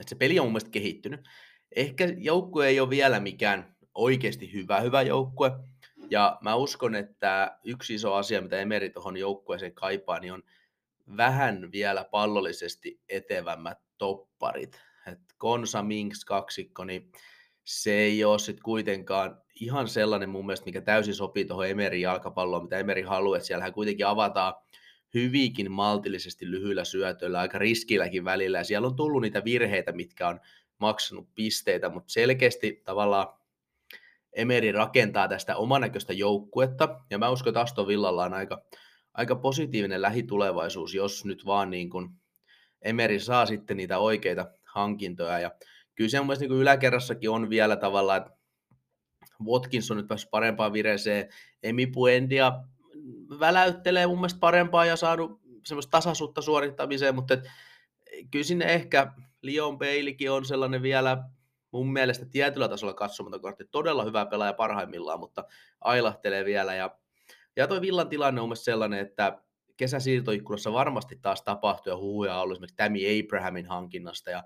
että se peli on mun mielestä kehittynyt. Ehkä joukkue ei ole vielä mikään oikeasti hyvä, hyvä joukkue. Ja mä uskon, että yksi iso asia, mitä Emeri tuohon joukkueeseen kaipaa, niin on vähän vielä pallollisesti etevämmät topparit. Et Konsa Minks kaksikko, niin se ei ole sitten kuitenkaan ihan sellainen mun mielestä, mikä täysin sopii tuohon Emerin jalkapalloon, mitä Emeri haluaa. Siellähän kuitenkin avataan hyvinkin maltillisesti lyhyillä syötöillä, aika riskilläkin välillä, ja siellä on tullut niitä virheitä, mitkä on maksanut pisteitä, mutta selkeästi tavallaan Emeri rakentaa tästä omanäköistä joukkuetta, ja mä uskon, että Aston Villalla on aika, aika positiivinen lähitulevaisuus, jos nyt vaan niin kuin Emeri saa sitten niitä oikeita hankintoja, ja kyllä se mun mielestä niin yläkerrassakin on vielä tavallaan, että Watkins on nyt päässyt parempaan vireeseen, Emi Puendia väläyttelee mun mielestä parempaa ja saanut semmoista tasaisuutta suorittamiseen, mutta et, kyllä sinne ehkä Leon Baileykin on sellainen vielä mun mielestä tietyllä tasolla katsomaton kortti. Todella hyvä pelaaja parhaimmillaan, mutta ailahtelee vielä. Ja, ja toi Villan tilanne on mun sellainen, että kesäsiirtoikkunassa varmasti taas tapahtuu ja huhuja on ollut esimerkiksi Tammy Abrahamin hankinnasta ja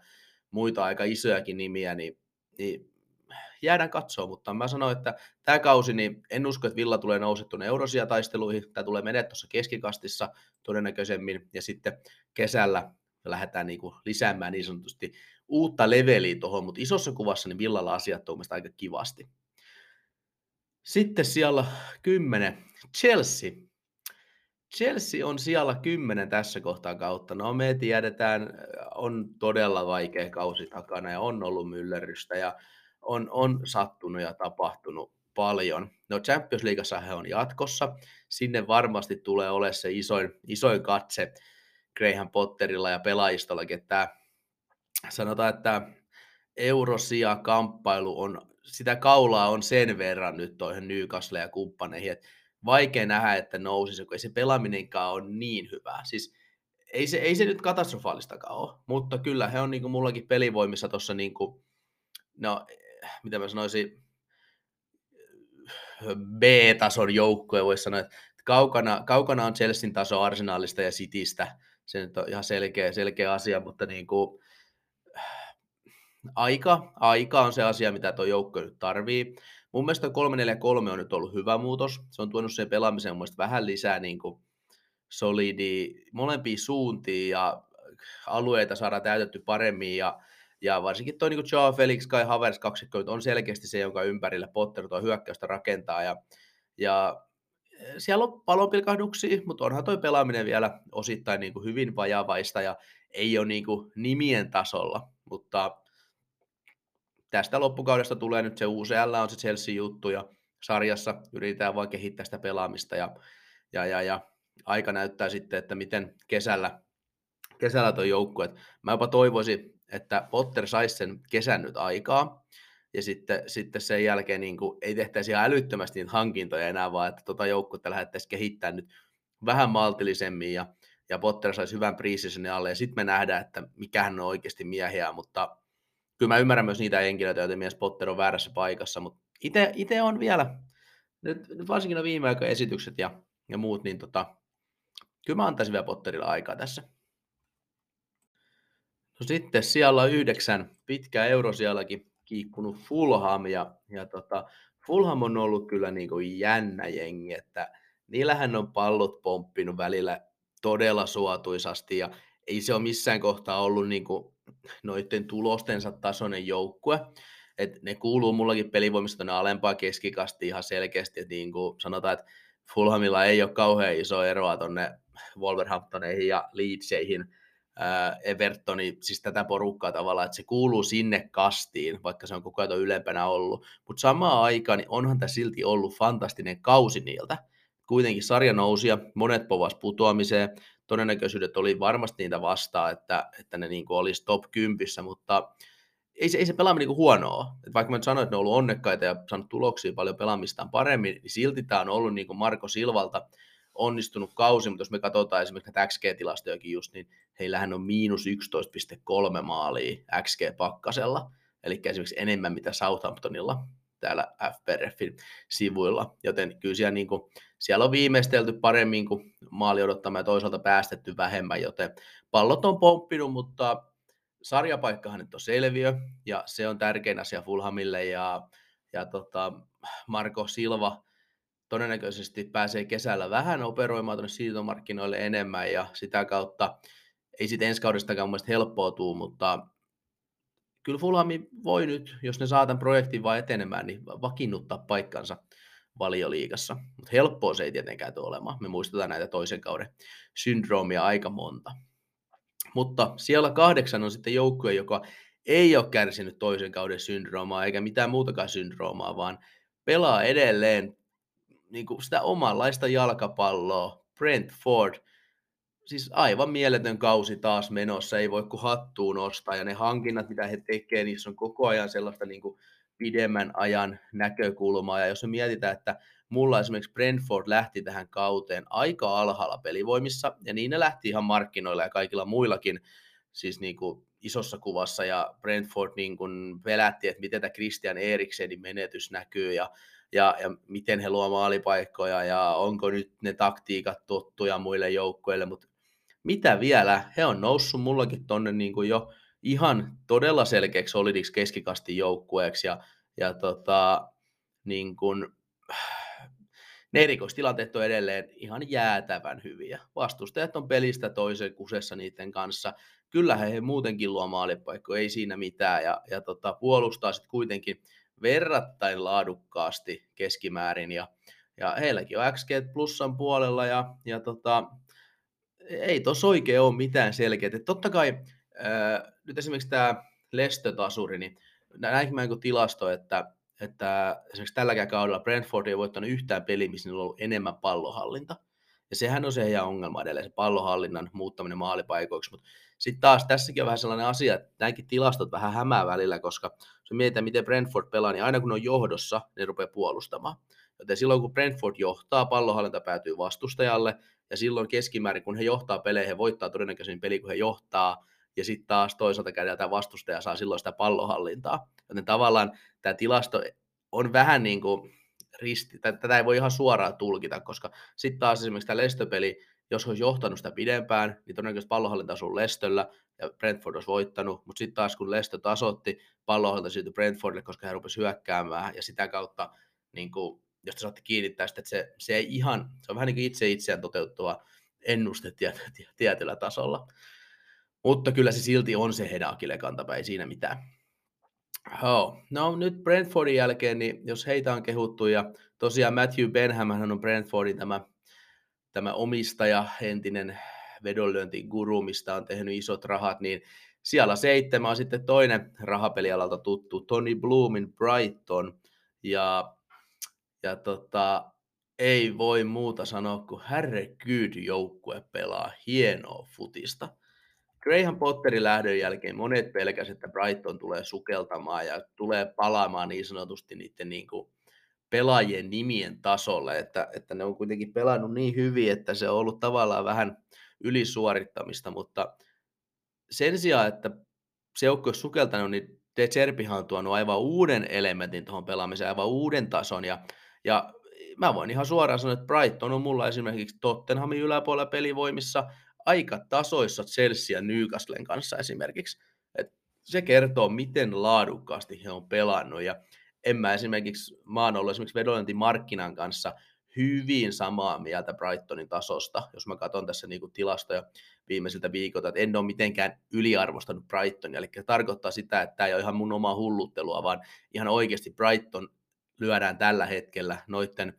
muita aika isojakin nimiä, niin, niin jäädään katsoa, mutta mä sanoin, että tämä kausi, niin en usko, että Villa tulee nouset tuonne eurosia taisteluihin, tämä tulee meneä tuossa keskikastissa todennäköisemmin, ja sitten kesällä lähdetään niin kuin lisäämään niin sanotusti uutta leveliä tuohon, mutta isossa kuvassa niin Villalla asiat on aika kivasti. Sitten siellä 10, Chelsea. Chelsea on siellä 10 tässä kohtaa kautta. No me tiedetään, on todella vaikea kausi takana ja on ollut myllerrystä ja on, on sattunut ja tapahtunut paljon. No Champions Leagueassa he on jatkossa. Sinne varmasti tulee olemaan se isoin, isoin katse Graham Potterilla ja pelaajistollakin, että sanotaan, että eurosia kamppailu on, sitä kaulaa on sen verran nyt toihin Newcastle ja kumppaneihin, että vaikea nähdä, että nousisi, kun ei se pelaaminenkaan ole niin hyvää. Siis ei se, ei se nyt katastrofaalistakaan ole, mutta kyllä he on niin kuin mullakin pelivoimissa tuossa niin kuin, no mitä mä sanoisin, B-tason joukkue, voisi sanoa, että kaukana, kaukana on Chelsean taso Arsenalista ja Citystä, se nyt on ihan selkeä, selkeä asia, mutta niin kuin, aika, aika on se asia, mitä tuo joukko nyt tarvii. Mun mielestä 343 on nyt ollut hyvä muutos. Se on tuonut sen pelaamiseen mun vähän lisää niin kuin solidi molempiin suuntiin ja alueita saadaan täytetty paremmin ja ja varsinkin tuo niin Joao Felix, Kai Havers kaksikko on selkeästi se, jonka ympärillä Potter tuo hyökkäystä rakentaa. Ja, ja eh, siellä on palonpilkahduksia, mutta onhan tuo pelaaminen vielä osittain niin kuin hyvin vajavaista ja ei ole niin kuin nimien tasolla. Mutta tästä loppukaudesta tulee nyt se UCL on se Chelsea-juttu ja sarjassa yritetään vain kehittää sitä pelaamista ja, ja, ja, ja aika näyttää sitten, että miten kesällä, kesällä tuo joukkue. Mä jopa toivoisin, että Potter saisi sen kesän nyt aikaa, ja sitten, sitten sen jälkeen niin kuin, ei tehtäisi ihan älyttömästi niitä hankintoja enää, vaan että tota joukkuetta lähdettäisiin kehittämään nyt vähän maltillisemmin, ja, ja Potter saisi hyvän priisisin alle, ja sitten me nähdään, että mikähän on oikeasti miehiä, mutta kyllä mä ymmärrän myös niitä henkilöitä, joiden mies Potter on väärässä paikassa, mutta itse on vielä, nyt, nyt varsinkin ne viime aikojen esitykset ja, ja muut, niin tota, kyllä mä antaisin vielä Potterilla aikaa tässä. No sitten siellä on yhdeksän pitkä euro sielläkin kiikkunut Fulham ja, ja tota, Fulham on ollut kyllä niin kuin jännä jengi, että niillähän on pallot pomppinut välillä todella suotuisasti ja ei se ole missään kohtaa ollut niin kuin noiden tulostensa tasoinen joukkue. Et ne kuuluu mullakin pelivoimista alempaa keskikasti ihan selkeästi, että niin kuin sanotaan, että Fulhamilla ei ole kauhean iso eroa tuonne Wolverhamptoneihin ja Leedseihin Evertoni, siis tätä porukkaa tavallaan, että se kuuluu sinne kastiin, vaikka se on koko ajan ylempänä ollut. Mutta samaan aikaan niin onhan tämä silti ollut fantastinen kausi niiltä. Kuitenkin sarja nousi ja monet povas putoamiseen. Todennäköisyydet oli varmasti niitä vastaan, että, että ne niin olisi top 10, mutta ei se, ei se pelaaminen niin huonoa. Et vaikka mä nyt sanoin, että ne on ollut onnekkaita ja saanut tuloksia paljon pelaamistaan paremmin, niin silti tämä on ollut niin kuin Marko Silvalta onnistunut kausi, mutta jos me katsotaan esimerkiksi näitä XG-tilastojakin just, niin heillähän on miinus 11,3 maalia XG-pakkasella, eli esimerkiksi enemmän mitä Southamptonilla täällä FPRFin sivuilla, joten kyllä siellä, niin kuin, siellä on viimeistelty paremmin kuin maali odottama ja toisaalta päästetty vähemmän, joten pallot on pomppinut, mutta sarjapaikkahan nyt on selviö, ja se on tärkein asia Fulhamille, ja, ja tota, Marko Silva todennäköisesti pääsee kesällä vähän operoimaan tuonne siirtomarkkinoille enemmän, ja sitä kautta ei sitten ensi kaudestakaan mun helppoa tuu, mutta kyllä Fulhami voi nyt, jos ne saa tämän projektin vaan etenemään, niin vakiinnuttaa paikkansa valioliigassa. Mutta helppoa se ei tietenkään tule olemaan. Me muistetaan näitä toisen kauden syndroomia aika monta. Mutta siellä kahdeksan on sitten joukkue, joka ei ole kärsinyt toisen kauden syndroomaa eikä mitään muutakaan syndroomaa, vaan pelaa edelleen niin kuin sitä omanlaista jalkapalloa. Brentford, siis aivan mieletön kausi taas menossa, ei voi kuin hattuun nostaa, ja ne hankinnat, mitä he tekevät, niissä on koko ajan sellaista niin kuin pidemmän ajan näkökulmaa, ja jos me mietitään, että mulla esimerkiksi Brentford lähti tähän kauteen aika alhaalla pelivoimissa, ja niin ne lähti ihan markkinoilla ja kaikilla muillakin, siis niin kuin isossa kuvassa, ja Brentford niin kuin pelätti, että miten tämä Christian Eriksenin menetys näkyy, ja, ja, ja miten he luovat maalipaikkoja, ja onko nyt ne taktiikat tuttuja muille joukkoille, mutta mitä vielä, he on noussut mullakin tonne niin kuin jo ihan todella selkeäksi solidiksi keskikastin joukkueeksi, ja, ja tota, niin kuin, ne erikoistilanteet on edelleen ihan jäätävän hyviä. Vastustajat on pelistä toisen kusessa niiden kanssa. Kyllähän he muutenkin luo maalipaikkoja, ei siinä mitään. Ja, ja tota, puolustaa sitten kuitenkin verrattain laadukkaasti keskimäärin. Ja, ja heilläkin on XG plussan puolella ja, ja tota, ei tuossa oikein ole mitään selkeää. Totta kai ää, nyt esimerkiksi tämä Lestötasuri, niin näinkin mä tilasto, että että esimerkiksi tälläkään kaudella Brentford ei voittanut yhtään peliä, missä niillä on ollut enemmän pallohallinta. Ja sehän on se heidän ongelma edelleen, se pallohallinnan muuttaminen maalipaikoiksi. Mutta sitten taas tässäkin on vähän sellainen asia, että näinkin tilastot vähän hämää välillä, koska jos mietitään, miten Brentford pelaa, niin aina kun on johdossa, ne rupeaa puolustamaan. Joten silloin kun Brentford johtaa, pallohallinta päätyy vastustajalle, ja silloin keskimäärin, kun he johtaa pelejä, he voittaa todennäköisemmin peli, kun he johtaa, ja sitten taas toisaalta kädellä tämä vastustaja saa silloin sitä pallohallintaa. Joten tavallaan tämä tilasto on vähän niin kuin risti, tätä ei voi ihan suoraan tulkita, koska sitten taas esimerkiksi tämä Lestö-peli, jos olisi johtanut sitä pidempään, niin todennäköisesti pallohallinta olisi ollut Lestöllä ja Brentford olisi voittanut, mutta sitten taas kun Lestö tasotti, pallohallinta siirtyi Brentfordille, koska he rupesivat hyökkäämään ja sitä kautta, niin kuin, jos te saatte kiinni tästä, että se, se ei ihan, se on vähän niin kuin itse itseään toteuttava ennuste tietyllä tasolla. Mutta kyllä se silti on se heidän kantapä, ei siinä mitään. Oh. No nyt Brentfordin jälkeen, niin jos heitä on kehuttu, ja tosiaan Matthew Benham hän on Brentfordin tämä, tämä omistaja, entinen vedonlyöntiguru, mistä on tehnyt isot rahat, niin siellä seitsemän on sitten toinen rahapelialalta tuttu, Tony Bloomin Brighton, ja, ja tota, ei voi muuta sanoa kuin herregud joukkue pelaa hienoa futista. Graham Potterin lähdön jälkeen monet pelkäsivät, että Brighton tulee sukeltamaan ja tulee palaamaan niin sanotusti niiden niin kuin pelaajien nimien tasolle, että, että ne on kuitenkin pelannut niin hyvin, että se on ollut tavallaan vähän ylisuorittamista, mutta sen sijaan, että se joukko olisi sukeltanut, niin De Zerbihan on tuonut aivan uuden elementin tuohon pelaamiseen, aivan uuden tason, ja, ja mä voin ihan suoraan sanoa, että Brighton on mulla esimerkiksi Tottenhamin yläpuolella pelivoimissa, aika tasoissa Chelsea ja Newcastlen kanssa esimerkiksi. Et se kertoo, miten laadukkaasti he on pelannut. Ja en mä esimerkiksi, mä oon ollut esimerkiksi Markkinan kanssa hyvin samaa mieltä Brightonin tasosta, jos mä katson tässä niinku tilastoja viimeisiltä viikolta, että en ole mitenkään yliarvostanut Brightonia, eli tarkoittaa sitä, että tämä ei ole ihan mun omaa hulluttelua, vaan ihan oikeasti Brighton lyödään tällä hetkellä noiden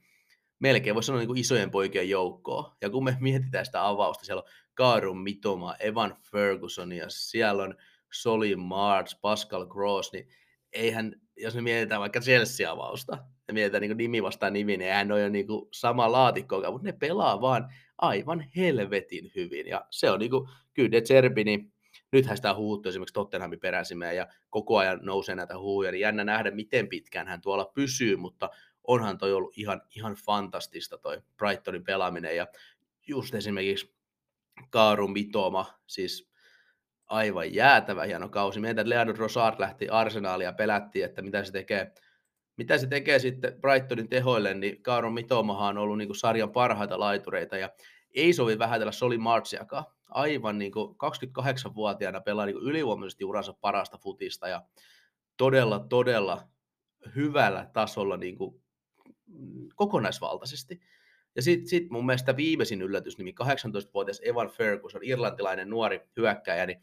melkein voisi sanoa niin kuin isojen poikien joukkoa. Ja kun me mietitään sitä avausta, siellä on Kaarun Mitoma, Evan Ferguson ja siellä on Solin March, Pascal Gross, niin eihän, jos me mietitään vaikka Chelsea-avausta, ja mietitään niin nimi vastaan nimi, niin eihän ole niin sama laatikko, mutta ne pelaa vaan aivan helvetin hyvin. Ja se on niin kuin, kyllä De Zerbi, niin nythän sitä huuttu esimerkiksi Tottenhamin peräsimeen ja koko ajan nousee näitä huuja, niin jännä nähdä, miten pitkään hän tuolla pysyy, mutta onhan toi ollut ihan, ihan fantastista toi Brightonin pelaaminen ja just esimerkiksi Kaaru Mitoma, siis aivan jäätävä hieno kausi. Että Leandro Rosard lähti Arsenaalia ja pelättiin, että mitä se tekee, mitä se tekee sitten Brightonin tehoille, niin Kaaru Mitomahan on ollut niin kuin sarjan parhaita laitureita ja ei sovi vähätellä Soli Martsiakaan. Aivan niin kuin 28-vuotiaana pelaa niin ylivoimaisesti uransa parasta futista ja todella, todella hyvällä tasolla niin kuin kokonaisvaltaisesti. Ja sitten sit mun mielestä viimeisin yllätys, nimi 18-vuotias Evan Ferguson, irlantilainen nuori hyökkäjä, niin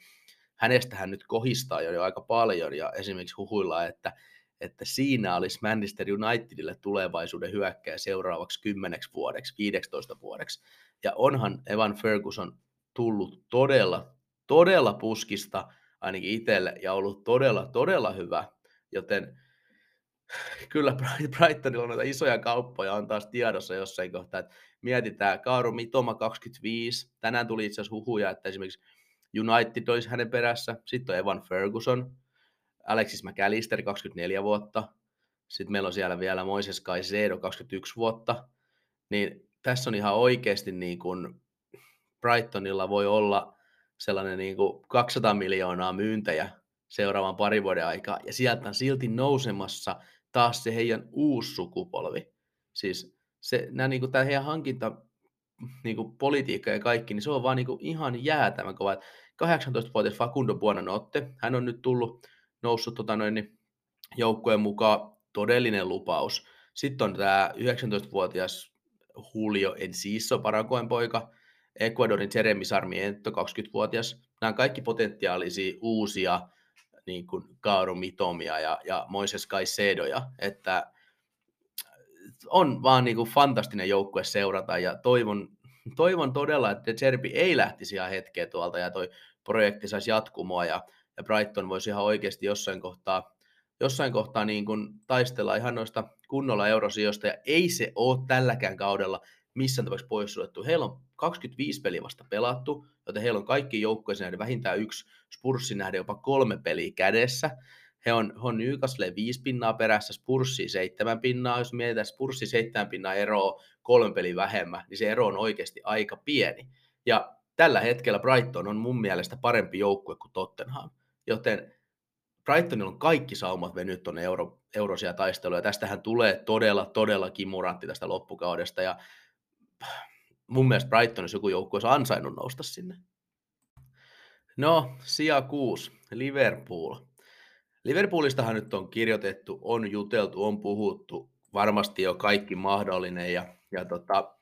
hänestähän nyt kohistaa jo aika paljon ja esimerkiksi huhuilla, että, että siinä olisi Manchester Unitedille tulevaisuuden hyökkäjä seuraavaksi 10 vuodeksi, 15 vuodeksi. Ja onhan Evan Ferguson tullut todella, todella puskista ainakin itselle ja ollut todella, todella hyvä, joten kyllä Brightonilla on noita isoja kauppoja on taas tiedossa jossain kohtaa, että mietitään Kaaru Mitoma 25, tänään tuli itse asiassa huhuja, että esimerkiksi United olisi hänen perässä, sitten on Evan Ferguson, Alexis McAllister 24 vuotta, sitten meillä on siellä vielä Moises Caicedo 21 vuotta, niin tässä on ihan oikeasti niin kuin Brightonilla voi olla sellainen niin kuin 200 miljoonaa myyntejä seuraavan parin vuoden aikaa, ja sieltä on silti nousemassa taas se heidän uusi sukupolvi. Siis se, nämä, niin kuin, tämä heidän hankinta niin kuin politiikka ja kaikki, niin se on vaan niin kuin ihan jäätävän kova. 18-vuotias Facundo Buonanotte, hän on nyt tullut, noussut tota noin, niin joukkueen mukaan todellinen lupaus. Sitten on tämä 19-vuotias Julio Enciso, Paragoen poika, Ecuadorin Jeremy Sarmiento, 20-vuotias. Nämä on kaikki potentiaalisia uusia niin kuin Kaaro Mitomia ja, ja Moises Caicedoja, että on vaan niin kuin fantastinen joukkue seurata ja toivon, toivon todella, että Serbi ei lähtisi ihan hetkeä tuolta ja toi projekti saisi jatkumoa ja, ja Brighton voisi ihan oikeasti jossain kohtaa, jossain kohtaa niin kuin taistella ihan noista kunnolla eurosijoista ja ei se ole tälläkään kaudella missään tapauksessa poissuljettu. Heillä on 25 peliä vasta pelattu, joten heillä on kaikki joukkueeseen nähden vähintään yksi, Spurssin nähden jopa kolme peliä kädessä. He on, he on Newcastle viisi pinnaa perässä, Spurssi seitsemän pinnaa. Jos mietitään Spurssi seitsemän pinnaa eroa kolme peliä vähemmän, niin se ero on oikeasti aika pieni. Ja tällä hetkellä Brighton on mun mielestä parempi joukkue kuin Tottenham. Joten Brightonilla on kaikki saumat venyt tuonne euro, eurosia taisteluja. Ja tästähän tulee todella, todella kimurantti tästä loppukaudesta. Ja mun mielestä Brighton olisi joku joukkue olisi ansainnut nousta sinne. No, sija 6, Liverpool. Liverpoolistahan nyt on kirjoitettu, on juteltu, on puhuttu varmasti jo kaikki mahdollinen ja, ja tota,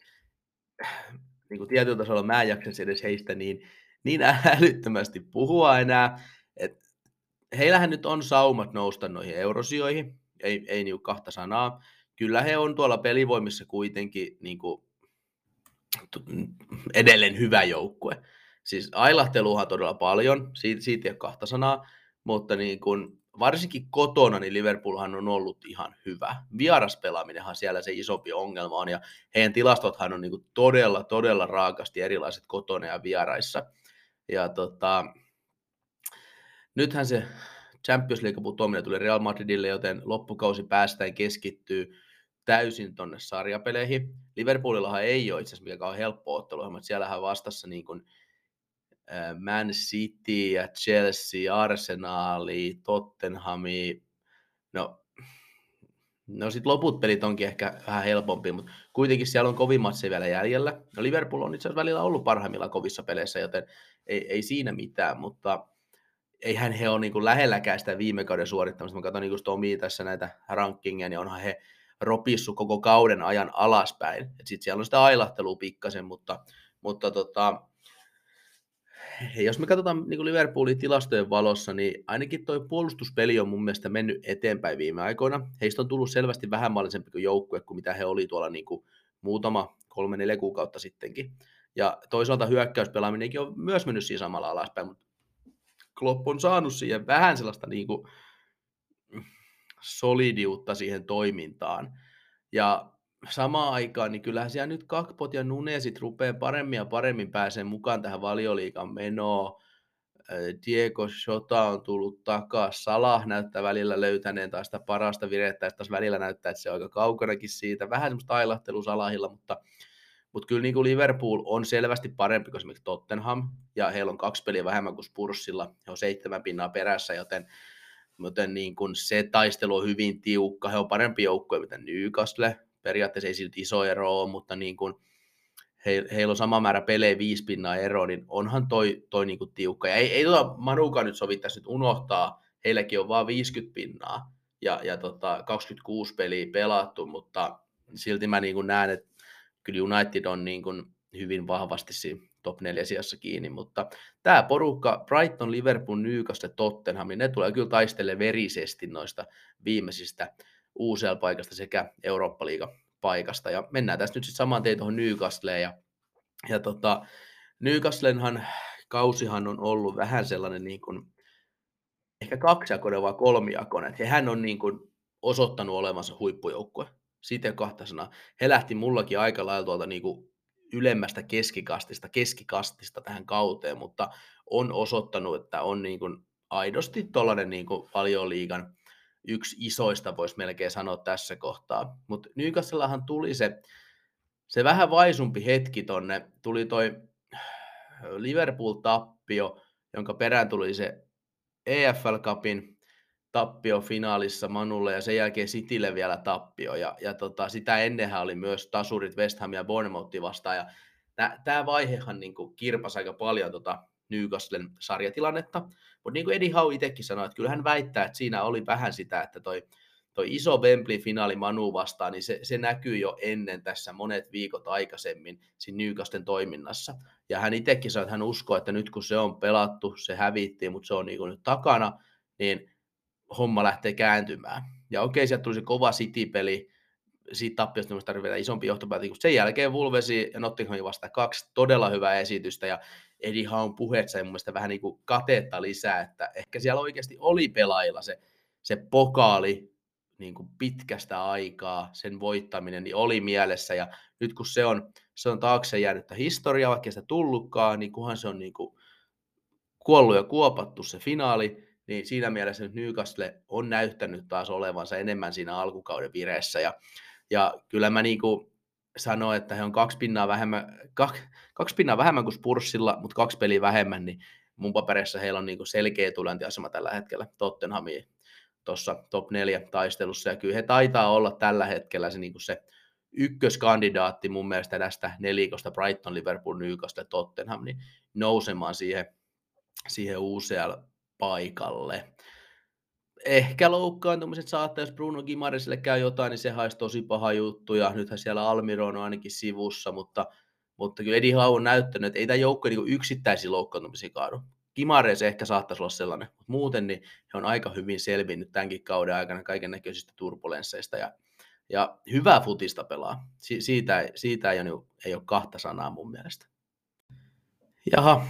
niin kuin tietyllä tasolla mä en jaksa edes heistä niin, niin älyttömästi puhua enää. Et heillähän nyt on saumat nousta noihin eurosijoihin, ei, ei niin kahta sanaa. Kyllä he on tuolla pelivoimissa kuitenkin niin kuin edelleen hyvä joukkue. Siis ailahteluhan todella paljon, siitä, siitä ei ole kahta sanaa, mutta niin kun, varsinkin kotona niin Liverpoolhan on ollut ihan hyvä. Vieraspelaaminenhan siellä se isompi ongelma on, ja heidän tilastothan on niin kuin todella, todella raakasti erilaiset kotona ja vieraissa. Ja tota, nythän se Champions League putoaminen tuli Real Madridille, joten loppukausi päästään keskittyy täysin tonne sarjapeleihin. Liverpoolillahan ei ole itse asiassa mikään helppo ottelu, mutta siellähän vastassa niin kuin Man City ja Chelsea, Arsenali, Tottenhami, no, no sitten loput pelit onkin ehkä vähän helpompi, mutta kuitenkin siellä on kovin matseja vielä jäljellä. No Liverpool on itse asiassa välillä ollut parhaimmillaan kovissa peleissä, joten ei, ei siinä mitään, mutta eihän he ole niin kuin lähelläkään sitä viime kauden suorittamista. Mä katson niin Tomi tässä näitä rankingia, niin onhan he ropissu koko kauden ajan alaspäin. Sitten siellä on sitä ailahtelua pikkasen, mutta, mutta tota, jos me katsotaan niin Liverpoolin tilastojen valossa, niin ainakin tuo puolustuspeli on mun mielestä mennyt eteenpäin viime aikoina. Heistä on tullut selvästi vähemmän kuin joukkue kuin mitä he oli tuolla niin kuin muutama kolme-neljä kuukautta sittenkin. Ja toisaalta hyökkäyspelaaminenkin on myös mennyt siinä samalla alaspäin, mutta Klopp on saanut siihen vähän sellaista niin kuin solidiutta siihen toimintaan. Ja samaan aikaan, niin kyllähän siellä nyt Kakpot ja Nunesit rupeaa paremmin ja paremmin pääsee mukaan tähän valioliikan menoon. Diego Shota on tullut takaa, Salah näyttää välillä löytäneen taas sitä parasta virettä, ja taas välillä näyttää, että se on aika kaukanakin siitä. Vähän semmoista ailahtelua Salahilla, mutta, mutta kyllä niin kuin Liverpool on selvästi parempi kuin esimerkiksi Tottenham, ja heillä on kaksi peliä vähemmän kuin Spurssilla, he on seitsemän pinnaa perässä, joten, joten niin kuin se taistelu on hyvin tiukka, he on parempi joukkue mitä Newcastle, periaatteessa ei silti iso ero ole, mutta niin kuin, he, heillä on sama määrä pelejä viisi pinnaa ero, niin onhan toi, toi niin kuin tiukka. Ja ei, ei tuota Manuka nyt sovittaisi nyt unohtaa, heilläkin on vain 50 pinnaa ja, ja tota, 26 peliä pelattu, mutta silti mä niin näen, että kyllä United on niin kuin hyvin vahvasti siinä top 4 sijassa kiinni, mutta tämä porukka, Brighton, Liverpool, Newcastle, Tottenham, niin ne tulee kyllä taistelemaan verisesti noista viimeisistä UCL-paikasta sekä Eurooppa-liiga paikasta. Ja mennään tästä nyt sitten saman tein tuohon Newcastleen. Ja, ja tota, Newcastlenhan kausihan on ollut vähän sellainen niin kuin, ehkä kaksijakoinen vai kolmijakoinen. Hehän on niin kuin osoittanut olevansa huippujoukkue. Siitä kahta sanaa. He lähti mullakin aika lailla tuolta niin kuin ylemmästä keskikastista, keskikastista tähän kauteen, mutta on osoittanut, että on niin kuin aidosti tuollainen niin paljon liigan yksi isoista, voisi melkein sanoa tässä kohtaa. Mutta Newcastlellahan tuli se, se vähän vaisumpi hetki tonne, tuli toi Liverpool-tappio, jonka perään tuli se EFL Cupin tappio finaalissa Manulle ja sen jälkeen Citylle vielä tappio. Ja, ja tota, sitä ennenhän oli myös tasurit West Ham ja Bournemouth vastaan. Ja tämä vaihehan niin kirpasi aika paljon tota Newcastlen sarjatilannetta. Mutta niin kuin Eddie Howe itsekin sanoi, että kyllä hän väittää, että siinä oli vähän sitä, että toi, toi iso Wembley-finaali Manu vastaan, niin se, se näkyy jo ennen tässä monet viikot aikaisemmin siinä Newcastlen toiminnassa. Ja hän itsekin sanoi, että hän uskoo, että nyt kun se on pelattu, se hävittiin, mutta se on niin kuin nyt takana, niin homma lähtee kääntymään. Ja okei, sieltä tuli se kova City-peli, siitä tappiosta minusta tarvitaan isompi johtopäätös. Sen jälkeen Vulvesi ja Nottinghamin vasta kaksi todella hyvää esitystä ja Eddie Haun puheet sai mun mielestä vähän niin kuin katetta lisää, että ehkä siellä oikeasti oli pelaajilla se, se pokaali niin kuin pitkästä aikaa, sen voittaminen, niin oli mielessä ja nyt kun se on, se on taakse jäänyttä historiaa, vaikka sitä tullutkaan, niin kunhan se on niin kuin kuollut ja kuopattu se finaali, niin siinä mielessä nyt Newcastle on näyttänyt taas olevansa enemmän siinä alkukauden vireessä ja ja kyllä mä niin kuin sanoin, että he on kaksi pinnaa vähemmän, kaksi, kaksi pinnaa vähemmän kuin Spurssilla, mutta kaksi peliä vähemmän, niin mun paperissa heillä on niin kuin selkeä tulentiasema tällä hetkellä Tottenhamiin tuossa top 4 taistelussa. Ja kyllä he taitaa olla tällä hetkellä se, niin kuin se ykköskandidaatti mun mielestä tästä nelikosta Brighton, Liverpool, Newcastle, Tottenham, niin nousemaan siihen, siihen UCL-paikalle ehkä loukkaantumiset saattaa, jos Bruno Gimarisille käy jotain, niin se haisi tosi paha juttu, ja nythän siellä Almiron on ainakin sivussa, mutta, mutta kyllä Eddie Howe on näyttänyt, että ei tämä joukko niin yksittäisiä loukkaantumisia kaadu. Gimares ehkä saattaisi olla sellainen, mutta muuten niin he on aika hyvin selvinnyt tämänkin kauden aikana kaiken näköisistä turbulensseista, ja, ja hyvää futista pelaa. Si- siitä, siitä ei, ole, ei ole kahta sanaa mun mielestä. Jaha,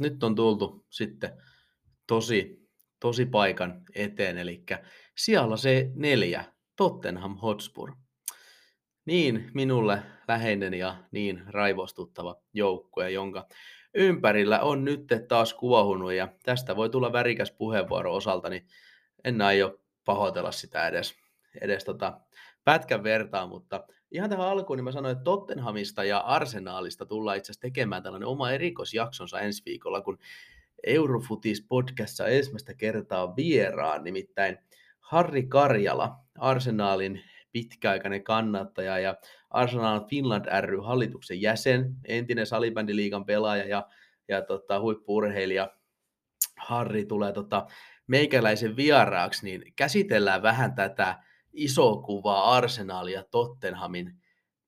nyt on tultu sitten tosi tosi paikan eteen, eli siellä se neljä, Tottenham Hotspur. Niin minulle läheinen ja niin raivostuttava joukkue, jonka ympärillä on nyt taas kuohunut ja tästä voi tulla värikäs puheenvuoro osalta, niin en aio pahoitella sitä edes, edes tota pätkän vertaa, mutta ihan tähän alkuun niin mä sanoin, että Tottenhamista ja Arsenaalista tullaan itse asiassa tekemään tällainen oma erikoisjaksonsa ensi viikolla, kun Eurofutis podcastissa ensimmäistä kertaa vieraan, nimittäin Harri Karjala, Arsenaalin pitkäaikainen kannattaja ja Arsenal Finland ry hallituksen jäsen, entinen salibändiliigan pelaaja ja, ja tota, huippuurheilija. Harri tulee tota, meikäläisen vieraaksi, niin käsitellään vähän tätä isoa kuvaa Arsenaalia ja Tottenhamin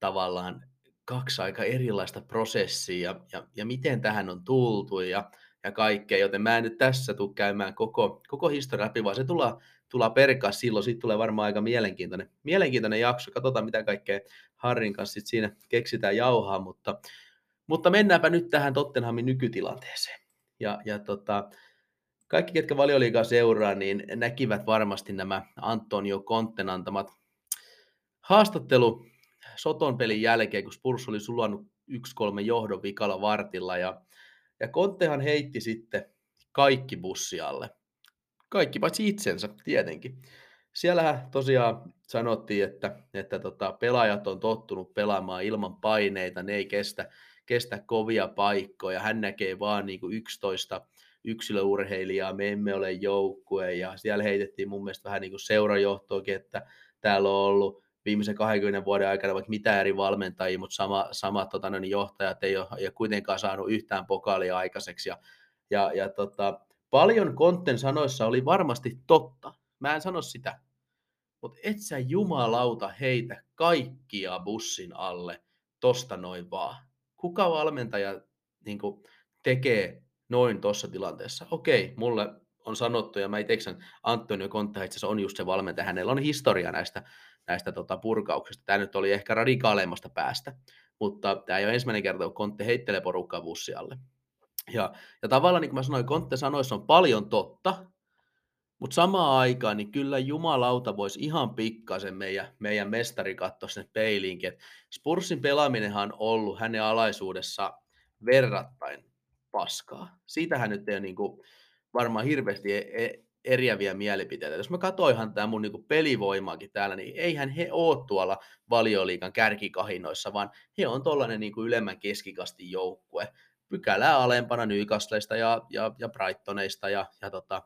tavallaan kaksi aika erilaista prosessia ja, ja, ja miten tähän on tultu ja ja kaikkea, joten mä en nyt tässä tule käymään koko, koko historia läpi, vaan se tullaan, tullaan perkaa silloin, siitä tulee varmaan aika mielenkiintoinen, mielenkiintoinen jakso, katsotaan mitä kaikkea Harrin kanssa sit siinä keksitään jauhaa, mutta Mutta mennäänpä nyt tähän Tottenhamin nykytilanteeseen. Ja, ja tota, kaikki, ketkä valioliigaa seuraa, niin näkivät varmasti nämä Antonio Kontten antamat haastattelu Soton pelin jälkeen, kun Spurs oli sulannut 1-3 johdon vikalla vartilla. Ja, ja Konttehan heitti sitten kaikki bussialle. Kaikki paitsi itsensä, tietenkin. Siellähän tosiaan sanottiin, että, että tota, pelaajat on tottunut pelaamaan ilman paineita, ne ei kestä, kestä kovia paikkoja, hän näkee vaan niin kuin 11 yksilöurheilijaa, me emme ole joukkue, ja siellä heitettiin mun mielestä vähän niin kuin seurajohtoakin, että täällä on ollut viimeisen 20 vuoden aikana vaikka mitä eri valmentajia, mutta sama, samat tota, niin johtajat ei ole, ei ole kuitenkaan saanut yhtään pokaalia aikaiseksi, ja, ja, ja tota, paljon Kontten sanoissa oli varmasti totta, mä en sano sitä, mutta et sä jumalauta heitä kaikkia bussin alle tosta noin vaan. Kuka valmentaja niin kuin, tekee noin tuossa tilanteessa? Okei, mulle on sanottu, ja mä itse Antonio Conte itse on just se valmentaja, hänellä on historia näistä, näistä tota, purkauksista. Tämä nyt oli ehkä radikaaleimmasta päästä, mutta tämä ei ole ensimmäinen kerta, kun Conte heittelee porukkaa bussialle. Ja, ja tavallaan, niin kuin mä sanoin, Conte sanoissa on paljon totta, mutta samaan aikaan, niin kyllä jumalauta voisi ihan pikkasen meidän, meidän mestari katsoa sinne peiliinkin. Et Spursin pelaaminenhan on ollut hänen alaisuudessa verrattain paskaa. Siitähän nyt ei ole niin kuin varmaan hirveästi e-, e- eriäviä mielipiteitä. Jos mä katsoinhan tämä mun niin pelivoimaakin täällä, niin eihän he ole tuolla valioliikan kärkikahinoissa, vaan he on tuollainen niin ylemmän keskikastin joukkue. Pykälää alempana Newcastleista ja, ja, ja Brightoneista ja, ja tota,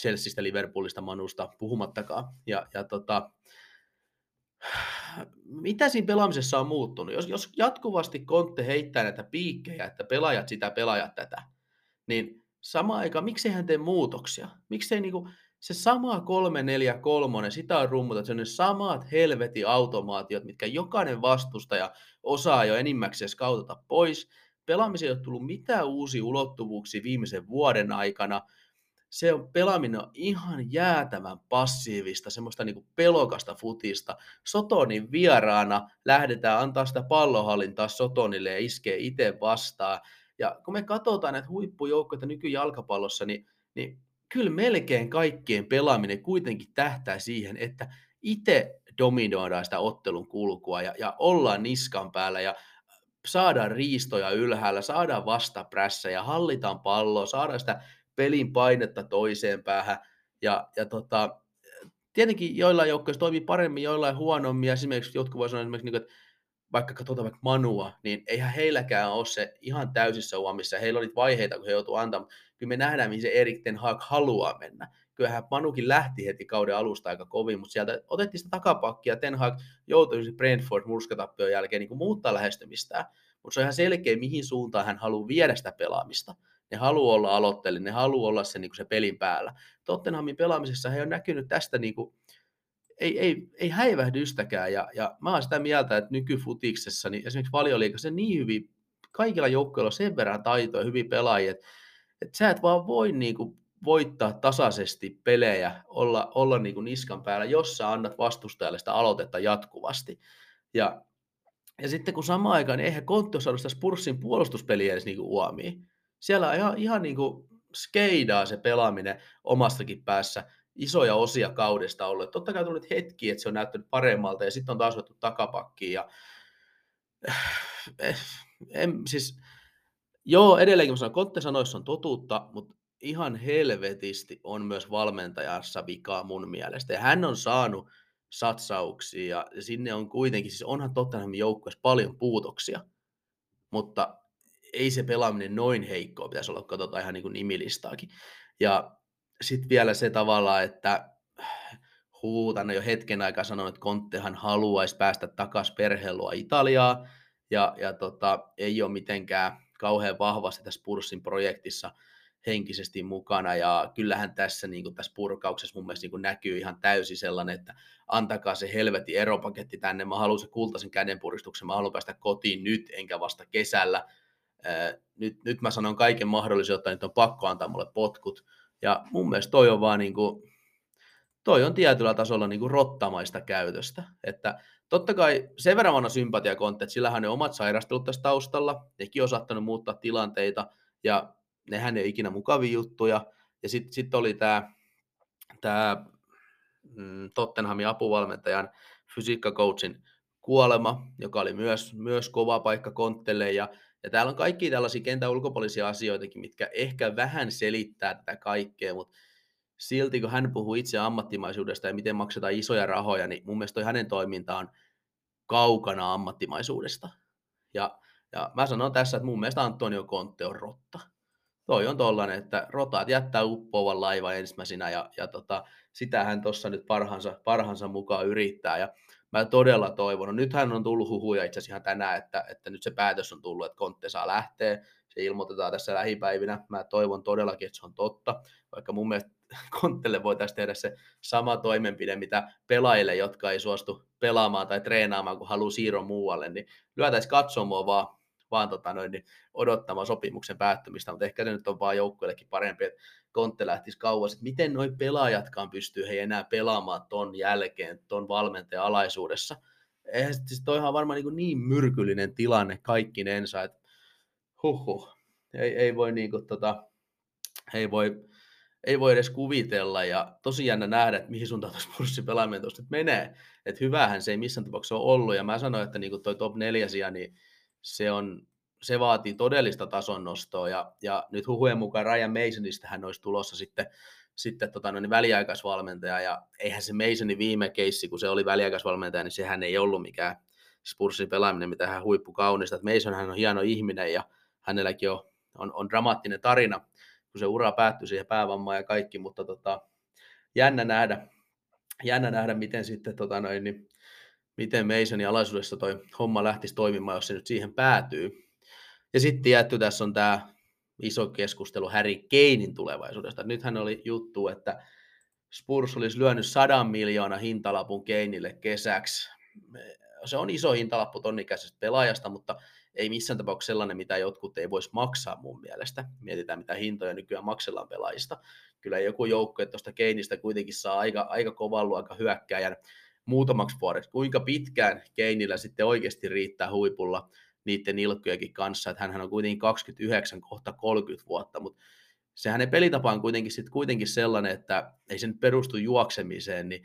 Chelseastä, Liverpoolista, Manusta puhumattakaan. Ja, ja tota, mitä siinä pelaamisessa on muuttunut? Jos, jos jatkuvasti Kontte heittää näitä piikkejä, että pelaajat sitä, pelaajat tätä, niin sama aika, miksei hän tee muutoksia? Miksei niinku, se sama 3-4-3, sitä on rummutat, se on ne samat helveti automaatiot, mitkä jokainen vastustaja osaa jo enimmäkseen skautata pois. Pelaamiseen ei ole tullut mitään uusia ulottuvuuksia viimeisen vuoden aikana – se on pelaaminen on ihan jäätävän passiivista, semmoista niin pelokasta futista. Sotonin vieraana lähdetään antaa sitä pallohallintaa Sotonille ja iskee itse vastaan. Ja kun me katsotaan näitä huippujoukkoja nykyjalkapallossa, niin, niin kyllä melkein kaikkien pelaaminen kuitenkin tähtää siihen, että itse dominoidaan sitä ottelun kulkua ja, ja ollaan niskan päällä ja saadaan riistoja ylhäällä, saadaan vastaprässä ja hallitaan palloa, saadaan sitä pelin painetta toiseen päähän. Ja, ja tota, tietenkin joillain joukkoissa toimii paremmin, joillain huonommin. Esimerkiksi jotkut voisivat sanoa niin että vaikka katsotaan vaikka Manua, niin eihän heilläkään ole se ihan täysissä uomissa. Heillä oli vaiheita, kun he joutuivat antamaan. Kyllä me nähdään, mihin se Erik Ten Hag haluaa mennä. Kyllähän Manukin lähti heti kauden alusta aika kovin, mutta sieltä otettiin sitä takapakkia. Ten Hag joutui Brentford murskatappion jälkeen niin kuin muuttaa lähestymistään. Mutta se on ihan selkeä, mihin suuntaan hän haluaa viedä sitä pelaamista. Ne haluaa olla aloitteellinen, ne haluaa olla se, niin kuin se pelin päällä. Tottenhamin pelaamisessa he on näkynyt tästä niin kuin, ei, ei, ei häivähdystäkään. Ja, ja mä oon sitä mieltä, että nykyfutiksessa, niin esimerkiksi valioliikassa niin hyvin, kaikilla joukkoilla sen verran taitoja, hyvin pelaajia, että, että sä et vaan voi niin kuin, voittaa tasaisesti pelejä, olla, olla niin kuin niskan päällä, jos sä annat vastustajalle sitä aloitetta jatkuvasti. Ja, ja sitten kun samaan aikaan, niin eihän Kontti ole saanut sitä Spurssin puolustuspeliä edes niin kuin uomiin siellä on ihan, ihan niin kuin skeidaa se pelaaminen omastakin päässä isoja osia kaudesta ollut. Totta kai tullut hetki, että se on näyttänyt paremmalta ja sitten on taas otettu takapakkiin. Ja... Eh, en, siis, joo, edelleenkin sanon, Kontte sanoissa on totuutta, mutta ihan helvetisti on myös valmentajassa vikaa mun mielestä. Ja hän on saanut satsauksia ja sinne on kuitenkin, siis onhan Tottenhamin joukkueessa paljon puutoksia, mutta ei se pelaaminen noin heikkoa pitäisi olla, katsotaan ihan niin kuin nimilistaakin. Ja sitten vielä se tavalla, että huutan jo hetken aikaa sanon, että Konttehan haluaisi päästä takaisin perheelua Italiaa, ja, ja tota, ei ole mitenkään kauhean vahvasti tässä Purssin projektissa henkisesti mukana, ja kyllähän tässä, niin kuin tässä purkauksessa mun mielestä niin kuin näkyy ihan täysin sellainen, että antakaa se helvetin eropaketti tänne, mä haluan se kultaisen kädenpuristuksen, mä haluan päästä kotiin nyt, enkä vasta kesällä, nyt, nyt mä sanon kaiken mahdollisen, että nyt on pakko antaa mulle potkut. Ja mun mielestä toi on vaan niin kuin, toi on tietyllä tasolla niin kuin rottamaista käytöstä. Että totta kai sen verran vanha sympatia Kontte, että sillähän ne omat sairastelut tässä taustalla, nekin on saattanut muuttaa tilanteita, ja nehän ei ole ikinä mukavia juttuja. Ja sitten sit oli tämä tää, mm, Tottenhamin apuvalmentajan fysiikkacoachin kuolema, joka oli myös, myös kova paikka Konttelle, ja, ja täällä on kaikki tällaisia kentän ulkopuolisia asioitakin, mitkä ehkä vähän selittää tätä kaikkea, mutta silti kun hän puhuu itse ammattimaisuudesta ja miten maksetaan isoja rahoja, niin mun mielestä toi hänen toimintaan kaukana ammattimaisuudesta. Ja, ja mä sanon tässä, että mun mielestä Antonio Conte on rotta. Toi on tollanen, että rotaat jättää uppoavan laiva ensimmäisenä ja, ja tota, sitä hän tuossa nyt parhansa, parhansa mukaan yrittää. Ja mä todella toivon, no nythän on tullut huhuja itse asiassa ihan tänään, että, että nyt se päätös on tullut, että Conte saa lähteä. Se ilmoitetaan tässä lähipäivinä. Mä toivon todellakin, että se on totta, vaikka mun mielestä Konttelle voitaisiin tehdä se sama toimenpide, mitä pelaajille, jotka ei suostu pelaamaan tai treenaamaan, kun haluaa siirron muualle, niin lyötäisiin katsomoa vaan, vaan tota noin, niin odottamaan sopimuksen päättymistä, mutta ehkä se nyt on vaan joukkueellekin parempi, että Kontte lähtisi kauas, että miten noi pelaajatkaan pystyy he enää pelaamaan ton jälkeen, ton valmentajan alaisuudessa. Eihän siis toihan varmaan niin, niin myrkyllinen tilanne kaikkinensa, että huhhuh, ei, ei voi niin kuin, tota, ei voi ei voi edes kuvitella ja tosi jännä nähdä, että mihin suuntaan tuossa Spurssin pelaaminen tuosta menee. Että hyvähän se ei missään tapauksessa ole ollut ja mä sanoin, että niin toi top 4 sija, niin se, on, se vaatii todellista tason nostoa ja, ja nyt huhujen mukaan Ryan Masonista hän olisi tulossa sitten, sitten tota, no, niin väliaikaisvalmentaja ja eihän se Masonin viime keissi, kun se oli väliaikaisvalmentaja, niin sehän ei ollut mikään Spurssin pelaaminen, mitä hän huippukaunista. Että Mason hän on hieno ihminen ja hänelläkin on, on, on dramaattinen tarina, kun se ura päättyi siihen päävammaan ja kaikki, mutta tota, jännä nähdä, jännä nähdä, miten sitten tota noin, niin, miten Masonin alaisuudessa toi homma lähtisi toimimaan, jos se nyt siihen päätyy. Ja sitten tietty tässä on tämä iso keskustelu Harry Keinin tulevaisuudesta. Nythän oli juttu, että Spurs olisi lyönyt sadan miljoona hintalapun Keinille kesäksi. Se on iso hintalappu tonnikäisestä pelaajasta, mutta ei missään tapauksessa sellainen, mitä jotkut ei voisi maksaa mun mielestä. Mietitään, mitä hintoja nykyään maksellaan pelaajista. Kyllä joku joukko, että tuosta Keinistä kuitenkin saa aika, aika kovan luokan hyökkääjän muutamaksi vuodeksi. Kuinka pitkään Keinillä sitten oikeasti riittää huipulla niiden ilkkujakin kanssa, että hän on kuitenkin 29 kohta 30 vuotta, mutta se hänen pelitapa on kuitenkin, sit kuitenkin sellainen, että ei se nyt perustu juoksemiseen, niin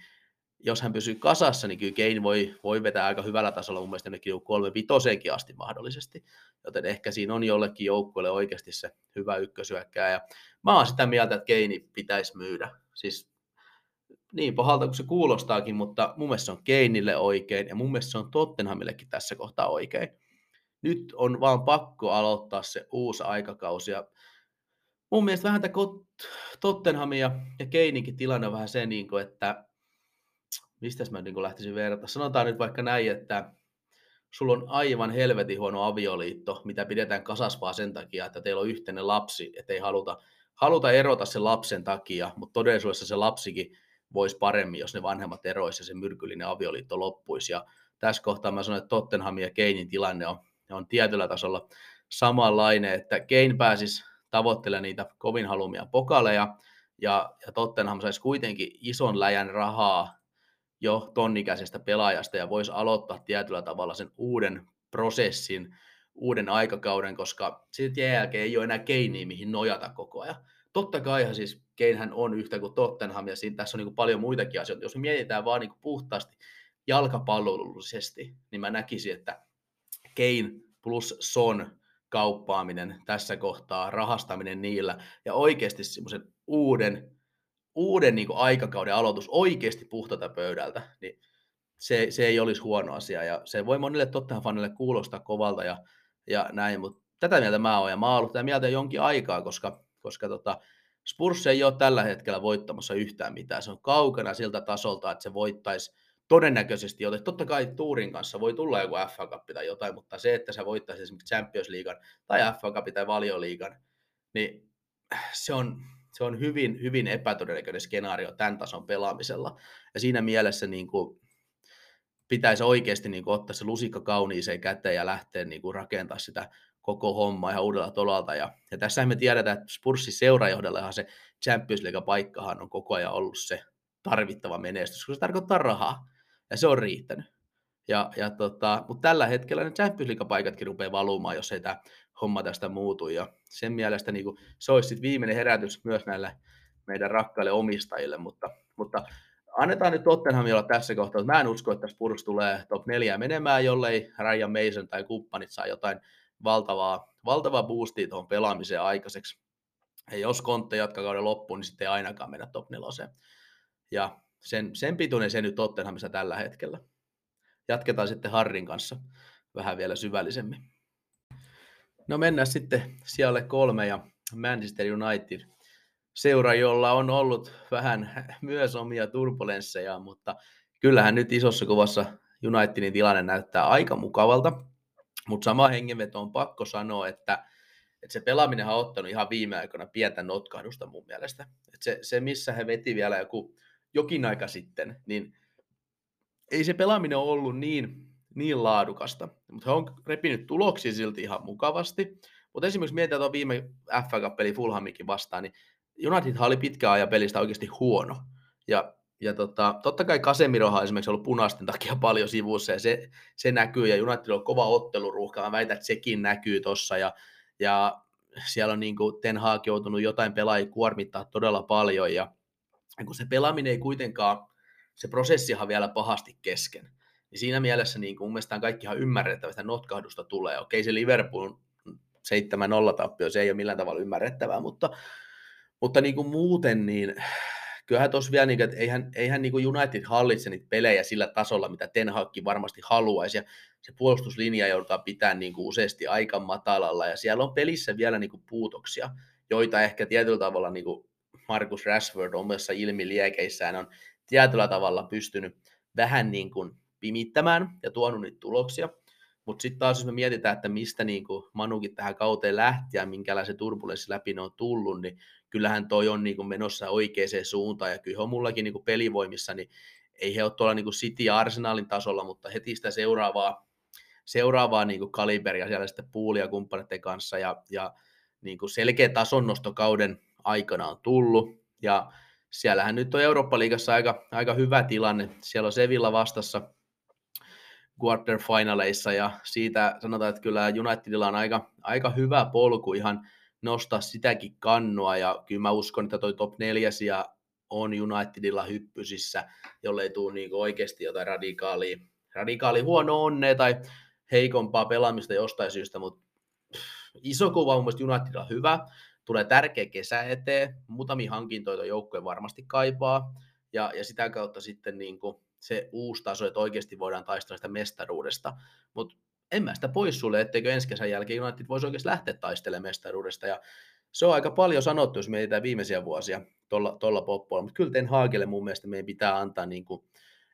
jos hän pysyy kasassa, niin kyllä Kane voi, voi vetää aika hyvällä tasolla mun mielestä jonnekin kolme vitoseenkin asti mahdollisesti. Joten ehkä siinä on jollekin joukkueelle oikeasti se hyvä ykkösyökkää. Ja mä oon sitä mieltä, että Keini pitäisi myydä. Siis niin pahalta kuin se kuulostaakin, mutta mun mielestä se on Keinille oikein ja mun mielestä se on Tottenhamillekin tässä kohtaa oikein. Nyt on vaan pakko aloittaa se uusi aikakausi ja mun mielestä vähän tämä Tottenhamin ja, Keininkin tilanne on vähän se, niin että mistä mä niin lähtisin verrata. Sanotaan nyt vaikka näin, että sulla on aivan helvetin huono avioliitto, mitä pidetään kasas vaan sen takia, että teillä on yhteinen lapsi, että ei haluta, haluta erota sen lapsen takia, mutta todellisuudessa se lapsikin voisi paremmin, jos ne vanhemmat eroisi ja se myrkyllinen avioliitto loppuisi. Ja tässä kohtaa mä sanon, että Tottenhamin ja Keinin tilanne on, on tietyllä tasolla samanlainen, että Kein pääsisi tavoittelemaan niitä kovin halumia pokaleja, ja, ja Tottenham saisi kuitenkin ison läjän rahaa jo tonnikäisestä pelaajasta ja voisi aloittaa tietyllä tavalla sen uuden prosessin, uuden aikakauden, koska sitten jälkeen ei ole enää keiniä, mihin nojata koko ajan. Totta kai siis Keinhän on yhtä kuin Tottenham, ja siinä, tässä on niin paljon muitakin asioita. Jos me mietitään vaan niin puhtaasti jalkapallollisesti, niin mä näkisin, että Kein plus Son kauppaaminen tässä kohtaa, rahastaminen niillä, ja oikeasti semmoisen uuden uuden niin kuin aikakauden aloitus oikeasti puhtata pöydältä, niin se, se ei olisi huono asia. Ja se voi monille Tottenham fanille kuulostaa kovalta ja, ja näin, mutta tätä mieltä mä oon. Ja mä oon ollut tätä mieltä jonkin aikaa, koska, koska tota, Spurs ei ole tällä hetkellä voittamassa yhtään mitään. Se on kaukana siltä tasolta, että se voittaisi todennäköisesti, joten totta kai Tuurin kanssa voi tulla joku FA Cup tai jotain, mutta se, että se voittaisi esimerkiksi Champions Leaguean tai FA Cup tai Valioliigan, niin se on, se on hyvin, hyvin epätodennäköinen skenaario tämän tason pelaamisella. Ja siinä mielessä niin kuin, pitäisi oikeasti niin kuin, ottaa se lusikka kauniiseen käteen ja lähteä niin kuin, rakentaa sitä koko hommaa ihan uudella tolalta. Ja, ja tässä me tiedetään, että Spurssin seurajohdallahan se Champions League-paikkahan on koko ajan ollut se tarvittava menestys, koska se tarkoittaa rahaa. Ja se on riittänyt. Ja, ja tota, mutta tällä hetkellä ne Champions League-paikatkin rupeaa valumaan, jos ei tämä homma tästä muutu. Ja sen mielestä niin kuin, se olisi sit viimeinen herätys myös näille meidän rakkaille omistajille, mutta, mutta annetaan nyt Tottenhamilla tässä kohtaa. Mä en usko, että Spurs tulee top 4 menemään, jollei Ryan Mason tai kumppanit saa jotain valtavaa, valtavaa boostia tuohon pelaamiseen aikaiseksi. Ja jos Kontte jatkaa kauden loppuun, niin sitten ei ainakaan mennä top 4. Ja sen, sen pituinen se nyt Tottenhamissa tällä hetkellä. Jatketaan sitten Harrin kanssa vähän vielä syvällisemmin. No mennään sitten siellä kolme ja Manchester United seura, jolla on ollut vähän myös omia turbulensseja, mutta kyllähän nyt isossa kuvassa Unitedin tilanne näyttää aika mukavalta, mutta sama hengenveto on pakko sanoa, että, että se pelaaminen on ottanut ihan viime aikoina pientä notkahdusta mun mielestä. Että se, se, missä he veti vielä joku jokin aika sitten, niin ei se pelaaminen ole ollut niin, niin laadukasta, mutta he on repinyt tuloksia silti ihan mukavasti. Mutta esimerkiksi mietitään tuon viime FA Cup-peli Fulhamikin vastaan, niin United oli pitkään ajan pelistä oikeasti huono. Ja, ja tota, totta kai Casemiro on esimerkiksi ollut punaisten takia paljon sivussa ja se, se näkyy ja United on kova otteluruuhka. Mä väitän, että sekin näkyy tuossa ja, ja siellä on niin kuin Ten Hag joutunut jotain pelaajia kuormittaa todella paljon ja kun se pelaaminen ei kuitenkaan, se prosessihan vielä pahasti kesken. Niin siinä mielessä niin kuin mun mielestä kaikki ihan ymmärrettävä, että notkahdusta tulee. Okei, se Liverpool 7-0 tappio, se ei ole millään tavalla ymmärrettävää, mutta mutta niin kuin muuten, niin kyllähän tuossa vielä, niin, että eihän, eihän niin United hallitse niitä pelejä sillä tasolla, mitä Ten Hagkin varmasti haluaisi, ja se puolustuslinja joudutaan pitämään niin kuin useasti aika matalalla, ja siellä on pelissä vielä niin kuin puutoksia, joita ehkä tietyllä tavalla niin kuin Markus Rashford omassa ilmiliekeissään on tietyllä tavalla pystynyt vähän niin kuin pimittämään ja tuonut niitä tuloksia, mutta sitten taas jos me mietitään, että mistä niin Manukin tähän kauteen lähti ja minkälaisen turbulenssi läpi ne on tullut, niin kyllähän toi on niin kuin menossa oikeaan suuntaan. Ja kyllä on mullakin niin kuin pelivoimissa, niin ei he ole tuolla niin kuin City ja Arsenalin tasolla, mutta heti sitä seuraavaa, seuraavaa niin kuin kaliberia siellä sitten puulia kumppaneiden kanssa. Ja, ja niin kuin selkeä tasonnostokauden aikana on tullut. Ja siellähän nyt on Eurooppa-liigassa aika, aika hyvä tilanne. Siellä on Sevilla vastassa quarterfinaleissa ja siitä sanotaan, että kyllä Unitedilla on aika, aika hyvä polku ihan nostaa sitäkin kannua. Ja kyllä mä uskon, että toi top 4 on Unitedilla hyppysissä, jollei tule niin oikeasti jotain radikaalia, radikaali huono onne tai heikompaa pelaamista jostain syystä, mutta iso kuva on mielestäni Unitedilla hyvä, tulee tärkeä kesä eteen, muutamia hankintoja joukkue varmasti kaipaa, ja, ja sitä kautta sitten niin kuin se uusi taso, että oikeasti voidaan taistella sitä mestaruudesta. Mutta en mä sitä pois sulle, etteikö ensi kesän jälkeen United voisi oikeasti lähteä taistelemaan mestaruudesta. Ja se on aika paljon sanottu, jos mietitään viimeisiä vuosia tuolla, tuolla poppoilla. Mutta kyllä Ten Hagelle mun mielestä meidän pitää antaa niin kuin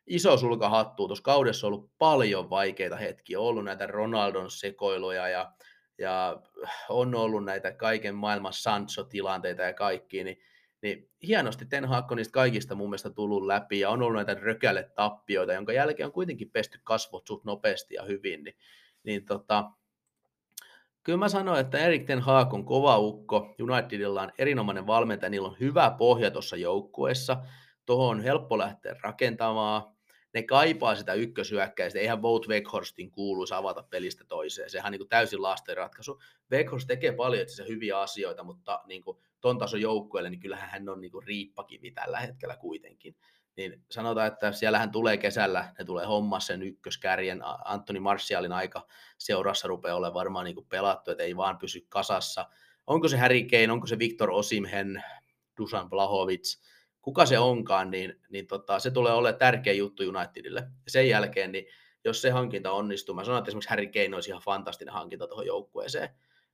iso sulka hattua. Tuossa kaudessa on ollut paljon vaikeita hetkiä. On ollut näitä Ronaldon sekoiluja ja, ja on ollut näitä kaiken maailman Sancho-tilanteita ja kaikki, niin niin hienosti Ten Hag on niistä kaikista mun mielestä tullut läpi ja on ollut näitä rökälle tappioita, jonka jälkeen on kuitenkin pesty kasvot suht nopeasti ja hyvin, niin, niin tota, kyllä mä sanoin, että Erik Ten Hag on kova ukko, Unitedilla on erinomainen valmentaja, niillä on hyvä pohja tuossa joukkueessa, tuohon on helppo lähteä rakentamaan, ne kaipaa sitä ykkösyökkäistä, eihän Vout Weghorsten kuuluisi avata pelistä toiseen, sehän on niin täysin lasten ratkaisu. Weghorst tekee paljon itse hyviä asioita, mutta niin kuin ton tason joukkueelle, niin kyllähän hän on niin kuin riippakivi tällä hetkellä kuitenkin. Niin sanotaan, että siellähän tulee kesällä, ne tulee homma sen ykköskärjen, Antoni Martialin aika seurassa rupeaa olemaan varmaan niin kuin pelattu, että ei vaan pysy kasassa. Onko se Harry Kane, onko se Viktor Osimhen, Dusan Vlahovic, kuka se onkaan, niin, niin tota, se tulee olemaan tärkeä juttu Unitedille. Sen jälkeen, niin jos se hankinta onnistuu, mä sanon, että esimerkiksi Harry Kane olisi ihan fantastinen hankinta tuohon joukkueeseen,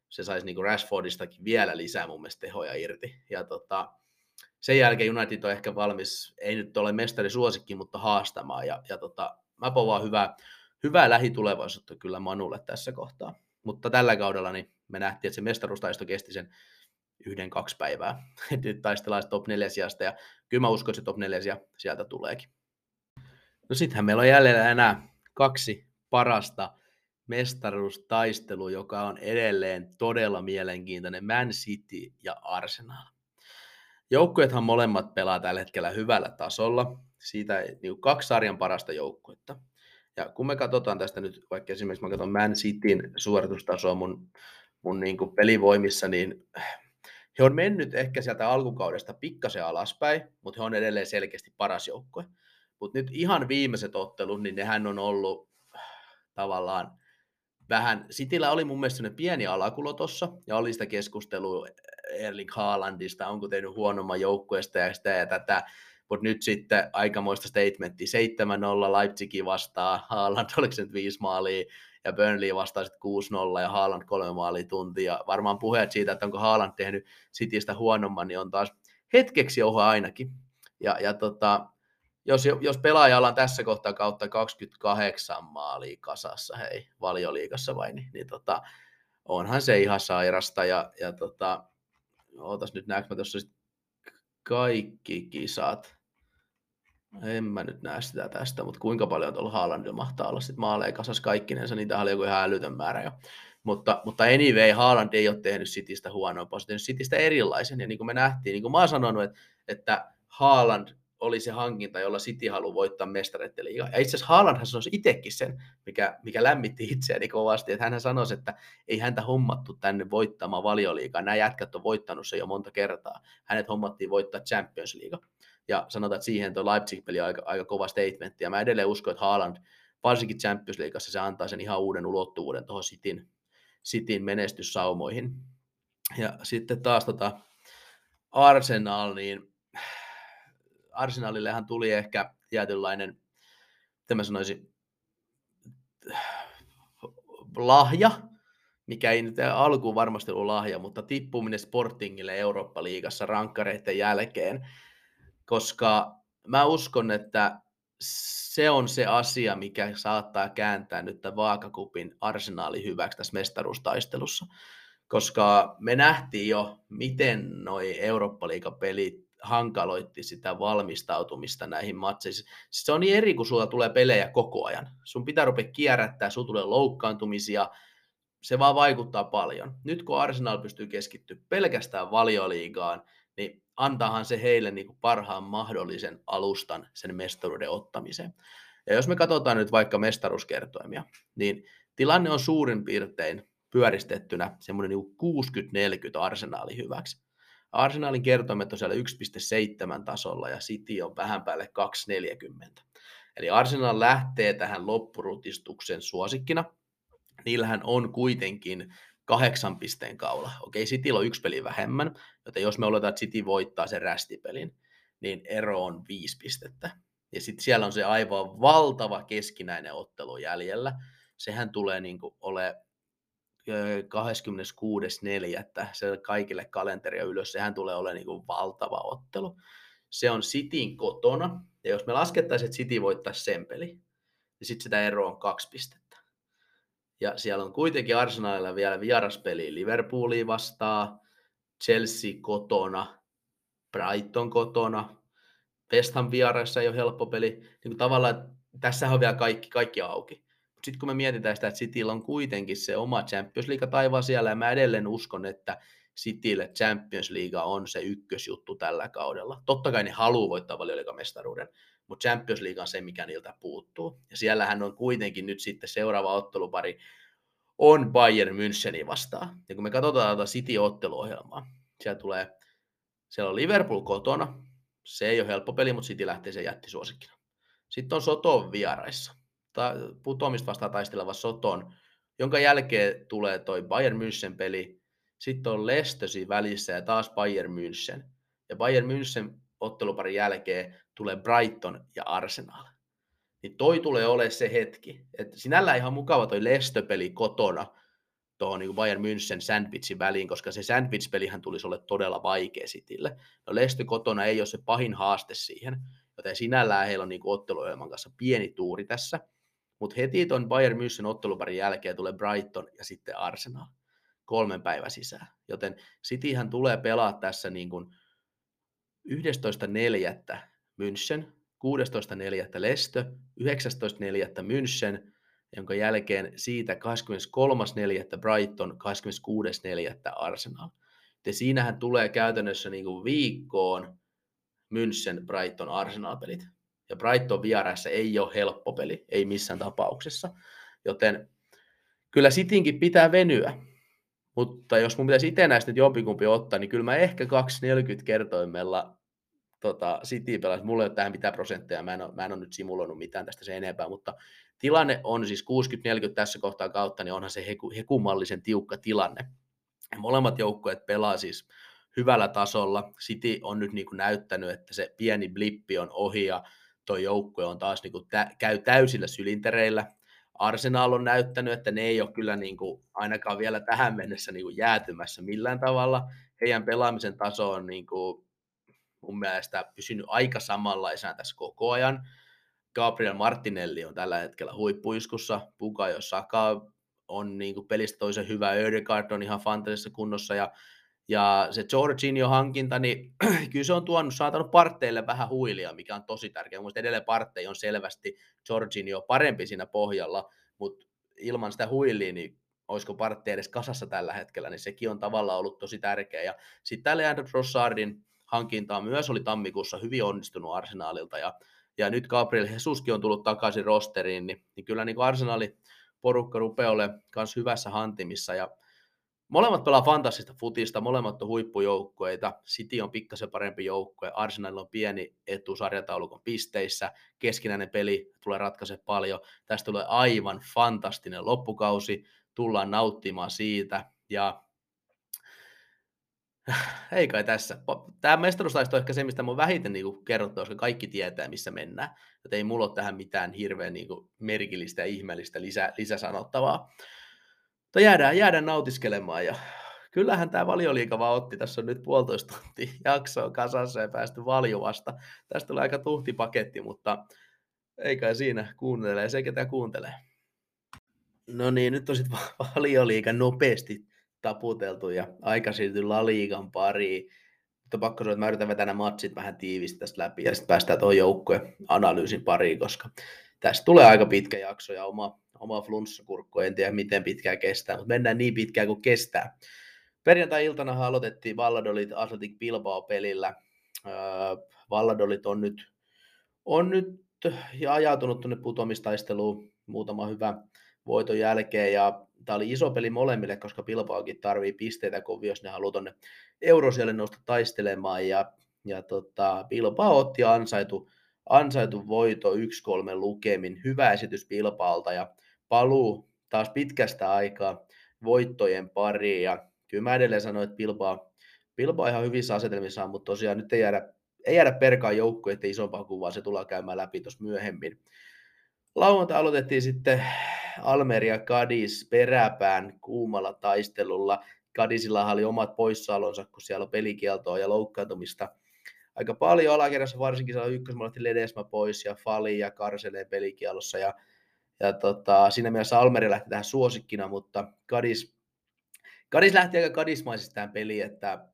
se saisi niin Rashfordistakin vielä lisää mun mielestä tehoja irti. Ja tota, sen jälkeen United on ehkä valmis, ei nyt ole mestari suosikki, mutta haastamaan. Ja, ja tota, mä povaan hyvää, hyvää lähitulevaisuutta kyllä Manulle tässä kohtaa. Mutta tällä kaudella niin me nähtiin, että se mestaruustaisto kesti sen yhden, kaksi päivää. Nyt taistellaan top 4 sijasta ja kyllä mä uskon, että se top 4 sieltä tuleekin. No sittenhän meillä on jälleen enää kaksi parasta mestaruustaistelu, joka on edelleen todella mielenkiintoinen, Man City ja Arsenal. joukkueethan molemmat pelaa tällä hetkellä hyvällä tasolla. Siitä niin kaksi sarjan parasta joukkuetta. Ja kun me katsotaan tästä nyt, vaikka esimerkiksi mä katson Man Cityn suoritustasoa mun, mun niin kuin pelivoimissa, niin he on mennyt ehkä sieltä alkukaudesta pikkasen alaspäin, mutta he on edelleen selkeästi paras joukkue. Mutta nyt ihan viimeiset ottelut, niin nehän on ollut tavallaan vähän, Sitillä oli mun mielestä pieni alakulo tuossa, ja oli sitä keskustelua Erling Haalandista, onko tehnyt huonomman joukkueesta ja sitä ja tätä, mutta nyt sitten aikamoista statementtia, 7-0 Leipzigin vastaa, Haaland oliko se nyt viisi maalia, ja Burnley vastaa sitten 6-0 ja Haaland kolme maalia tuntia. Varmaan puheet siitä, että onko Haaland tehnyt Citystä huonomman, niin on taas hetkeksi oho ainakin. Ja, ja tota, jos, jos pelaajalla on tässä kohtaa kautta 28 maalia kasassa, hei, valioliikassa vai, niin, niin tota, onhan se ihan sairasta. Ja, ja tota, ootas nyt näekö mä tuossa kaikki kisat. En mä nyt näe sitä tästä, mutta kuinka paljon tuolla Haalandilla mahtaa olla sitten maaleja kasassa kaikkinensa, niitä oli joku ihan älytön määrä jo. Mutta, mutta anyway, Haaland ei ole tehnyt Citystä huonoa, se on tehnyt Citystä erilaisen, ja niin kuin me nähtiin, niin kuin mä oon sanonut, että, että Haaland oli se hankinta, jolla City haluaa voittaa mestareiden liiga. Ja itse asiassa Haalandhan sanoi itsekin sen, mikä, mikä lämmitti itseäni kovasti, että hän sanoi, että ei häntä hommattu tänne voittamaan valioliigaa. Nämä jätkät on voittanut se jo monta kertaa. Hänet hommattiin voittaa Champions League. Ja sanotaan, että siihen tuo Leipzig-peli on aika, aika kova statementti. Ja mä edelleen uskon, että Haaland, varsinkin Champions Leagueassa, se antaa sen ihan uuden ulottuvuuden tuohon Cityn, Cityn menestyssaumoihin. Ja sitten taas tota Arsenal, niin Arsenalillehan tuli ehkä tietynlainen, mitä mä sanoisin, lahja, mikä ei nyt alkuun varmasti ollut lahja, mutta tippuminen Sportingille Eurooppa-liigassa rankkareiden jälkeen, koska mä uskon, että se on se asia, mikä saattaa kääntää nyt tämän vaakakupin arsenaali hyväksi tässä mestaruustaistelussa. Koska me nähtiin jo, miten noi Eurooppa-liigapelit hankaloitti sitä valmistautumista näihin matseihin. Siis se on niin eri, kun sulla tulee pelejä koko ajan. Sun pitää rupea kierrättää, sulla tulee loukkaantumisia, se vaan vaikuttaa paljon. Nyt kun Arsenal pystyy keskittyä pelkästään valioliigaan, niin antaahan se heille niin kuin parhaan mahdollisen alustan sen mestaruuden ottamiseen. Ja jos me katsotaan nyt vaikka mestaruuskertoimia, niin tilanne on suurin piirtein pyöristettynä semmoinen niin 60-40 arsenaali hyväksi. Arsenalin kertoimet on siellä 1,7 tasolla ja City on vähän päälle 2,40. Eli Arsenal lähtee tähän loppurutistuksen suosikkina. Niillähän on kuitenkin kahdeksan pisteen kaula. Okei, City on yksi peli vähemmän, joten jos me oletaan, että City voittaa sen rästipelin, niin ero on viisi pistettä. Ja sitten siellä on se aivan valtava keskinäinen ottelu jäljellä. Sehän tulee niin ole 26.4. se kaikille kalenteria ylös, sehän tulee olemaan niin kuin valtava ottelu. Se on Cityn kotona, ja jos me laskettaisiin, että City voittaisi sen peli, niin sitten sitä eroa on kaksi pistettä. Ja siellä on kuitenkin Arsenalilla vielä vieraspeli Liverpoolia vastaa, Chelsea kotona, Brighton kotona, West Ham vieraissa ei ole helppo peli. Niin tavallaan tässä on vielä kaikki, kaikki auki sitten kun me mietitään sitä, että Cityllä on kuitenkin se oma Champions League taivaan siellä, ja mä edelleen uskon, että Citylle Champions League on se ykkösjuttu tällä kaudella. Totta kai ne haluaa voittaa valioliigamestaruuden, mutta Champions League on se, mikä niiltä puuttuu. Ja siellähän on kuitenkin nyt sitten seuraava ottelupari on Bayern Müncheni vastaan. Ja kun me katsotaan tuota City-otteluohjelmaa, siellä tulee, siellä on Liverpool kotona, se ei ole helppo peli, mutta City lähtee sen jättisuosikkina. Sitten on Soto vieraissa putoamista vastaan taisteleva Soton, jonka jälkeen tulee toi Bayern München peli, sitten on Lestösi välissä ja taas Bayern München. Ja Bayern München otteluparin jälkeen tulee Brighton ja Arsenal. Niin toi tulee olemaan se hetki. että sinällä ihan mukava toi Lestö-peli kotona tuohon niin Bayern München sandwichin väliin, koska se sandwich-pelihän tulisi olla todella vaikea Citylle. No Lestö kotona ei ole se pahin haaste siihen, joten sinällään heillä on niin otteluohjelman kanssa pieni tuuri tässä. Mutta heti tuon Bayern München otteluparin jälkeen tulee Brighton ja sitten Arsenal kolmen päivän sisään. Joten Cityhän tulee pelaa tässä niin kuin 11.4. München, 16.4. Lestö, 19.4. München, jonka jälkeen siitä 23.4. Brighton, 26.4. Arsenal. Ja siinähän tulee käytännössä niin kuin viikkoon München, Brighton, Arsenal-pelit. Ja Brighton vieraissa ei ole helppo peli, ei missään tapauksessa. Joten kyllä Cityinkin pitää venyä. Mutta jos mun pitäisi itse näistä nyt jompikumpi ottaa, niin kyllä mä ehkä 240 kertoimella tota, City pelasi. Mulla ei ole tähän mitään prosentteja, mä en, ole, mä en ole nyt simuloinut mitään tästä sen enempää, mutta tilanne on siis 60-40 tässä kohtaa kautta, niin onhan se heku, hekumallisen tiukka tilanne. Molemmat joukkueet pelaa siis hyvällä tasolla. City on nyt niin kuin näyttänyt, että se pieni blippi on ohi ja tuo joukkue on taas niin kuin tä- käy täysillä sylintereillä. Arsenal on näyttänyt, että ne ei ole kyllä niin kuin ainakaan vielä tähän mennessä niin kuin jäätymässä millään tavalla. Heidän pelaamisen taso on niin kuin mun mielestä pysynyt aika samanlaisena tässä koko ajan. Gabriel Martinelli on tällä hetkellä huippuiskussa, Bukayo Saka on niin kuin pelistä toisen hyvä, Ödegaard on ihan fantastisessa kunnossa ja ja se Jorginho hankinta, niin kyllä se on tuonut, saatanut partteille vähän huilia, mikä on tosi tärkeää. Mielestäni edelleen parttei on selvästi Jorginho parempi siinä pohjalla, mutta ilman sitä huilia, niin olisiko parttei edes kasassa tällä hetkellä, niin sekin on tavallaan ollut tosi tärkeä. Ja sitten tämä Leandro Trossardin hankinta myös oli tammikuussa hyvin onnistunut arsenaalilta, ja, ja nyt Gabriel Jesuskin on tullut takaisin rosteriin, niin, niin kyllä niin arsenaali porukka rupeaa olemaan myös hyvässä hantimissa, ja Molemmat pelaa fantastista futista, molemmat on huippujoukkueita. City on pikkasen parempi joukkue, Arsenal on pieni etu sarjataulukon pisteissä, keskinäinen peli tulee ratkaise paljon. Tästä tulee aivan fantastinen loppukausi, tullaan nauttimaan siitä ja ei kai tässä. Tämä mestaruustaisto on ehkä se, mistä mun vähiten niin kerrottu, koska kaikki tietää, missä mennään. Joten ei mulla ole tähän mitään hirveän niin merkillistä ja ihmeellistä lisä, lisäsanottavaa. Mutta jäädään, jäädään nautiskelemaan ja kyllähän tämä valioliika vaan otti, tässä on nyt puolitoista tuntia jaksoa kasassa ja päästy valjuvasta. Tästä tulee aika tuhti paketti, mutta ei kai siinä kuuntelee se, ketä kuuntelee. No niin, nyt on sitten valioliika nopeasti taputeltu ja aika siirtyy Laliikan pariin. Mutta pakko sanoa, että mä yritän vetää nämä matsit vähän tiivisti tästä läpi ja sitten päästään tuon joukkueen analyysin pariin, koska tästä tulee aika pitkä jakso ja oma, oma flunssakurkku, en tiedä miten pitkään kestää, mutta mennään niin pitkään kuin kestää. Perjantai-iltana aloitettiin Valladolit Athletic Bilbao-pelillä. Öö, Valladolit on nyt, on nyt ja ajautunut tuonne putomistaisteluun muutama hyvä voiton jälkeen, ja tämä oli iso peli molemmille, koska Bilbaokin tarvii pisteitä kovin, jos ne haluaa tuonne eurosialle nousta taistelemaan, ja, ja tota, Bilbao otti ansaitu ansaitu voito 1-3 lukemin, hyvä esitys Pilpaalta ja paluu taas pitkästä aikaa voittojen pariin ja kyllä mä edelleen sanoin, että Pilpaa, Pilpaa ihan hyvissä asetelmissa on, mutta tosiaan nyt ei jäädä, ei jäädä perkaan joukkoja, isompaa kuvaa, se tullaan käymään läpi tuossa myöhemmin. Lauantai aloitettiin sitten Almeria Kadis peräpään kuumalla taistelulla. Kadisilla oli omat poissaolonsa, kun siellä on pelikieltoa ja loukkaantumista – aika paljon alakerrassa, varsinkin siellä ykkösmällä Ledesma pois ja Fali ja Karselee pelikielossa ja, ja tota, siinä mielessä Almeri lähti tähän suosikkina, mutta Kadis, Kadis lähti aika kadismaisesti tähän peliin, että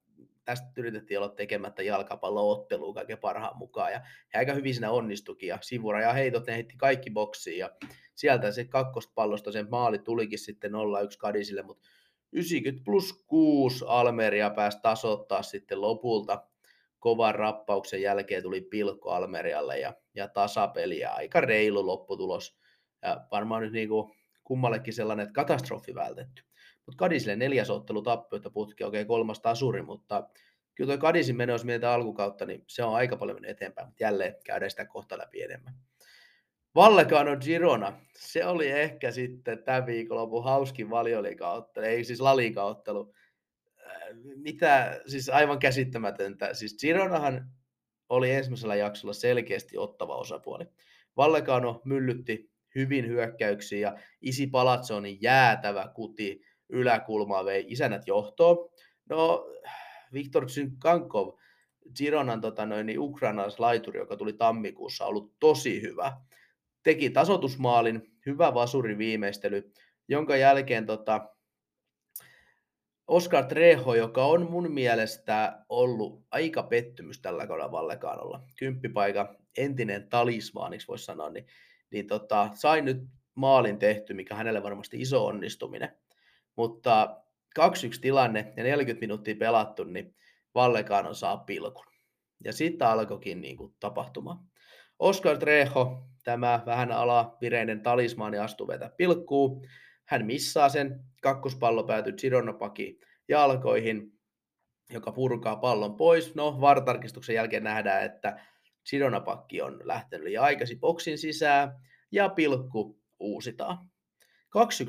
tästä yritettiin olla tekemättä jalkapalloottelua kaiken parhaan mukaan, ja he aika hyvin siinä onnistukin, ja sivuraja heitot, ne heitti kaikki boksiin, ja sieltä se kakkospallosta sen maali tulikin sitten 0-1 Kadisille, mutta 90 plus 6 Almeria pääsi tasoittaa sitten lopulta kovan rappauksen jälkeen tuli pilkko Almerialle ja, ja tasapeli ja aika reilu lopputulos. Ja varmaan nyt niin kuin kummallekin sellainen, että katastrofi vältetty. Mutta Kadisille neljäs ottelu tappioita putki, okei okay, kolmas tasuri, mutta kyllä tuo Kadisin meno, jos mietitään alkukautta, niin se on aika paljon mennyt eteenpäin, mutta jälleen käydään sitä kohta läpi enemmän. Vallecano Girona, se oli ehkä sitten tämän viikonlopun hauskin valioliikaottelu, ei siis laliikaottelu mitä, siis aivan käsittämätöntä. Siis Gironahan oli ensimmäisellä jaksolla selkeästi ottava osapuoli. Vallecano myllytti hyvin hyökkäyksiä ja Isi Palazzonin jäätävä kuti yläkulmaa vei isänät johtoon. No, Viktor Tsynkankov, Gironan tota noin, niin ukrainalaislaituri, joka tuli tammikuussa, ollut tosi hyvä. Teki tasotusmaalin, hyvä vasuri viimeistely, jonka jälkeen tota, Oskar Treho, joka on mun mielestä ollut aika pettymys tällä kaudella Vallekaanolla. Kymppipaika entinen talismaaniksi voisi sanoa, niin, niin tota, sai nyt maalin tehty, mikä hänelle varmasti iso onnistuminen. Mutta 2-1 tilanne ja 40 minuuttia pelattu, niin Vallecano saa pilkun. Ja sitten alkoikin niin kuin, tapahtuma. Oscar Trejo, tämä vähän alavireinen talismaani, astuu vetä pilkkuu. Hän missaa sen. Kakkospallo päätyy Gironopaki jalkoihin, joka purkaa pallon pois. No, vartarkistuksen jälkeen nähdään, että Sidonapakki on lähtenyt liian aikaisin boksin sisään ja pilkku uusitaan.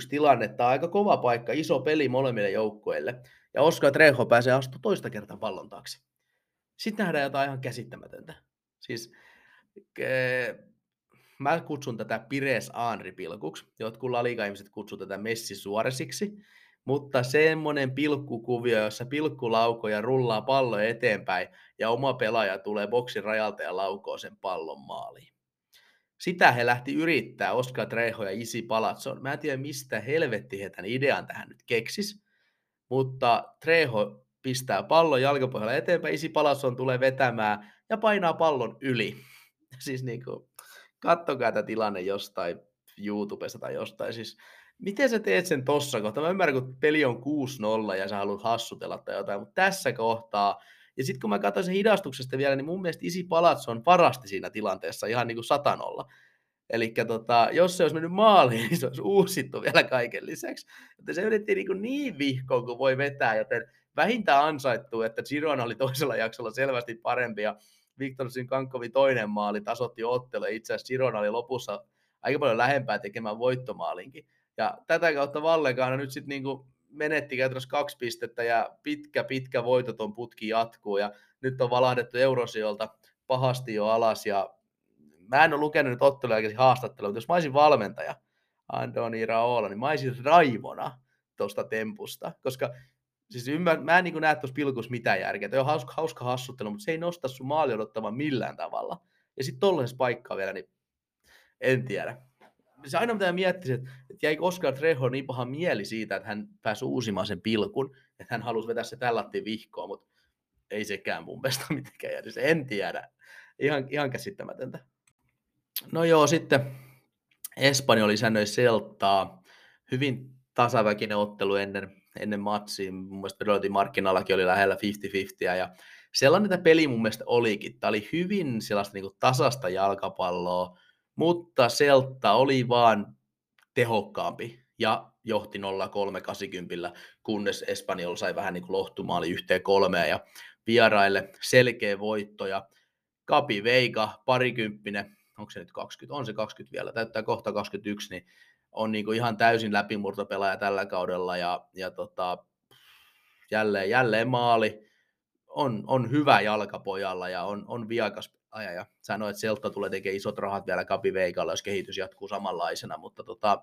2-1 tilannetta, aika kova paikka, iso peli molemmille joukkueille. Ja Oskar Trejo pääsee astu toista kertaa pallon taakse. Sitten nähdään jotain ihan käsittämätöntä. Siis ke- mä kutsun tätä Pires Aanri-pilkuksi. Jotkut laliga-ihmiset kutsuu tätä Messi Suoresiksi. Mutta semmoinen pilkkukuvio, jossa pilkku laukoo ja rullaa pallo eteenpäin ja oma pelaaja tulee boksin rajalta ja laukoo sen pallon maaliin. Sitä he lähti yrittää, Oscar Trejo ja Isi Palatson. Mä en tiedä, mistä helvetti he tämän idean tähän nyt keksis, mutta Trejo pistää pallon jalkapohjalla eteenpäin, Isi Palatson tulee vetämään ja painaa pallon yli. Siis niin kuin, kattokaa tämä tilanne jostain YouTubesta tai jostain. Siis, miten sä teet sen tossa kohtaa? Mä ymmärrän, kun peli on 6-0 ja sä haluat hassutella tai jotain, mutta tässä kohtaa ja sitten kun mä katsoin sen hidastuksesta vielä, niin mun mielestä Isi Palatson varasti siinä tilanteessa ihan niin kuin satanolla. Eli tota, jos se olisi mennyt maaliin, niin se olisi uusittu vielä kaiken lisäksi. Mutta se yritti niin, niin vihkoon kuin voi vetää, joten vähintään ansaittu, että Girona oli toisella jaksolla selvästi parempi ja Viktor Synkankovi toinen maali tasotti ottelu. Itse asiassa Girona oli lopussa aika paljon lähempää tekemään voittomaalinkin. Ja tätä kautta Vallekaan nyt sitten niinku menetti käytännössä kaksi pistettä ja pitkä, pitkä voitoton putki jatkuu ja nyt on valahdettu Eurosiolta pahasti jo alas ja mä en ole lukenut nyt ottelun haastattelua, mutta jos mä olisin valmentaja, Andoni Raola, niin mä olisin raivona tuosta tempusta, koska siis ymmär, mä en niin näe tuossa pilkussa mitään järkeä. Tämä on hauska, hauska hassuttelu, mutta se ei nosta sun maali odottamaan millään tavalla. Ja sitten tollaisessa paikkaa vielä, niin en tiedä se aina mitä miettisin, että, jäikö Oscar Trejo niin paha mieli siitä, että hän pääsi uusimaan sen pilkun, että hän halusi vetää se tällä vihkoa, mutta ei sekään mun mielestä mitenkään jäädä. En tiedä. Ihan, ihan käsittämätöntä. No joo, sitten Espanjoli säännöi Seltaa. Hyvin tasaväkinen ottelu ennen, ennen matsia. Mun mielestä Pedotin markkinallakin oli lähellä 50-50. Ja sellainen tämä peli mun mielestä olikin. Tämä oli hyvin sellaista niin tasasta jalkapalloa mutta Seltta oli vaan tehokkaampi ja johti 0-3-80, kunnes Espanjol sai vähän niin kuin lohtumaali yhteen kolmeen ja vieraille selkeä voitto ja Kapi Veika, parikymppinen, onko se nyt 20, on se 20 vielä, täyttää kohta 21, niin on niin kuin ihan täysin läpimurtopelaaja tällä kaudella ja, ja tota, jälleen, jälleen maali, on, on hyvä jalkapojalla ja on, on viakas aja ja sanoi, että Selta tulee tekemään isot rahat vielä Kapi Veikalla, jos kehitys jatkuu samanlaisena, mutta tota,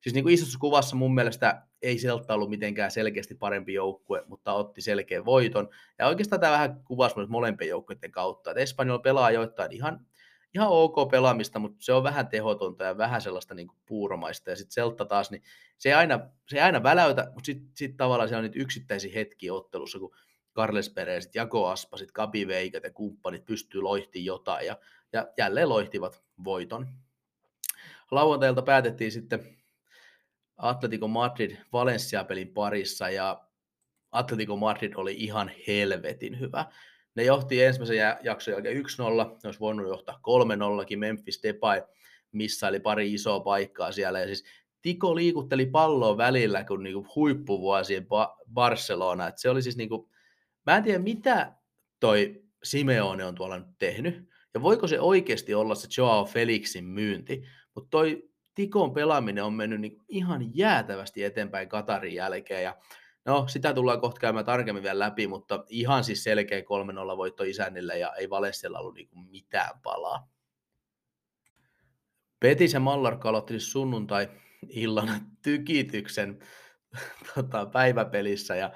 siis niin kuin isossa kuvassa mun mielestä ei Selta ollut mitenkään selkeästi parempi joukkue, mutta otti selkeän voiton. Ja oikeastaan tämä vähän kuvasi myös molempien joukkueiden kautta, että Espanjol pelaa joitain ihan, ihan ok pelaamista, mutta se on vähän tehotonta ja vähän sellaista niin kuin puuromaista. Ja sitten Selta taas, niin se ei aina, se ei aina väläytä, mutta sitten sit tavallaan siellä on niitä yksittäisiä hetkiä ottelussa, kun Carles Perez, Jako Aspa, sitten Kapi Veikat ja kumppanit pystyy loihtimaan jotain ja, ja jälleen loihtivat voiton. Lauantailta päätettiin sitten Atletico Madrid Valencia-pelin parissa ja Atletico Madrid oli ihan helvetin hyvä. Ne johti ensimmäisen jakson jälkeen 1-0, ne olisi voinut johtaa 3-0, Memphis Depay oli pari isoa paikkaa siellä. Ja siis Tiko liikutteli palloa välillä kuin niinku huippuvuosien Barcelona. Et se oli siis niinku, Mä en tiedä, mitä toi Simeone on tuolla nyt tehnyt, ja voiko se oikeasti olla se Joao Felixin myynti, mutta toi Tikon pelaaminen on mennyt niin ihan jäätävästi eteenpäin Katarin jälkeen, ja no, sitä tullaan kohta käymään tarkemmin vielä läpi, mutta ihan siis selkeä 3-0 voitto isännille, ja ei Valessella ollut niin mitään palaa. Petis ja Mallorca aloitti siis sunnuntai-illan tykityksen tota, päiväpelissä, ja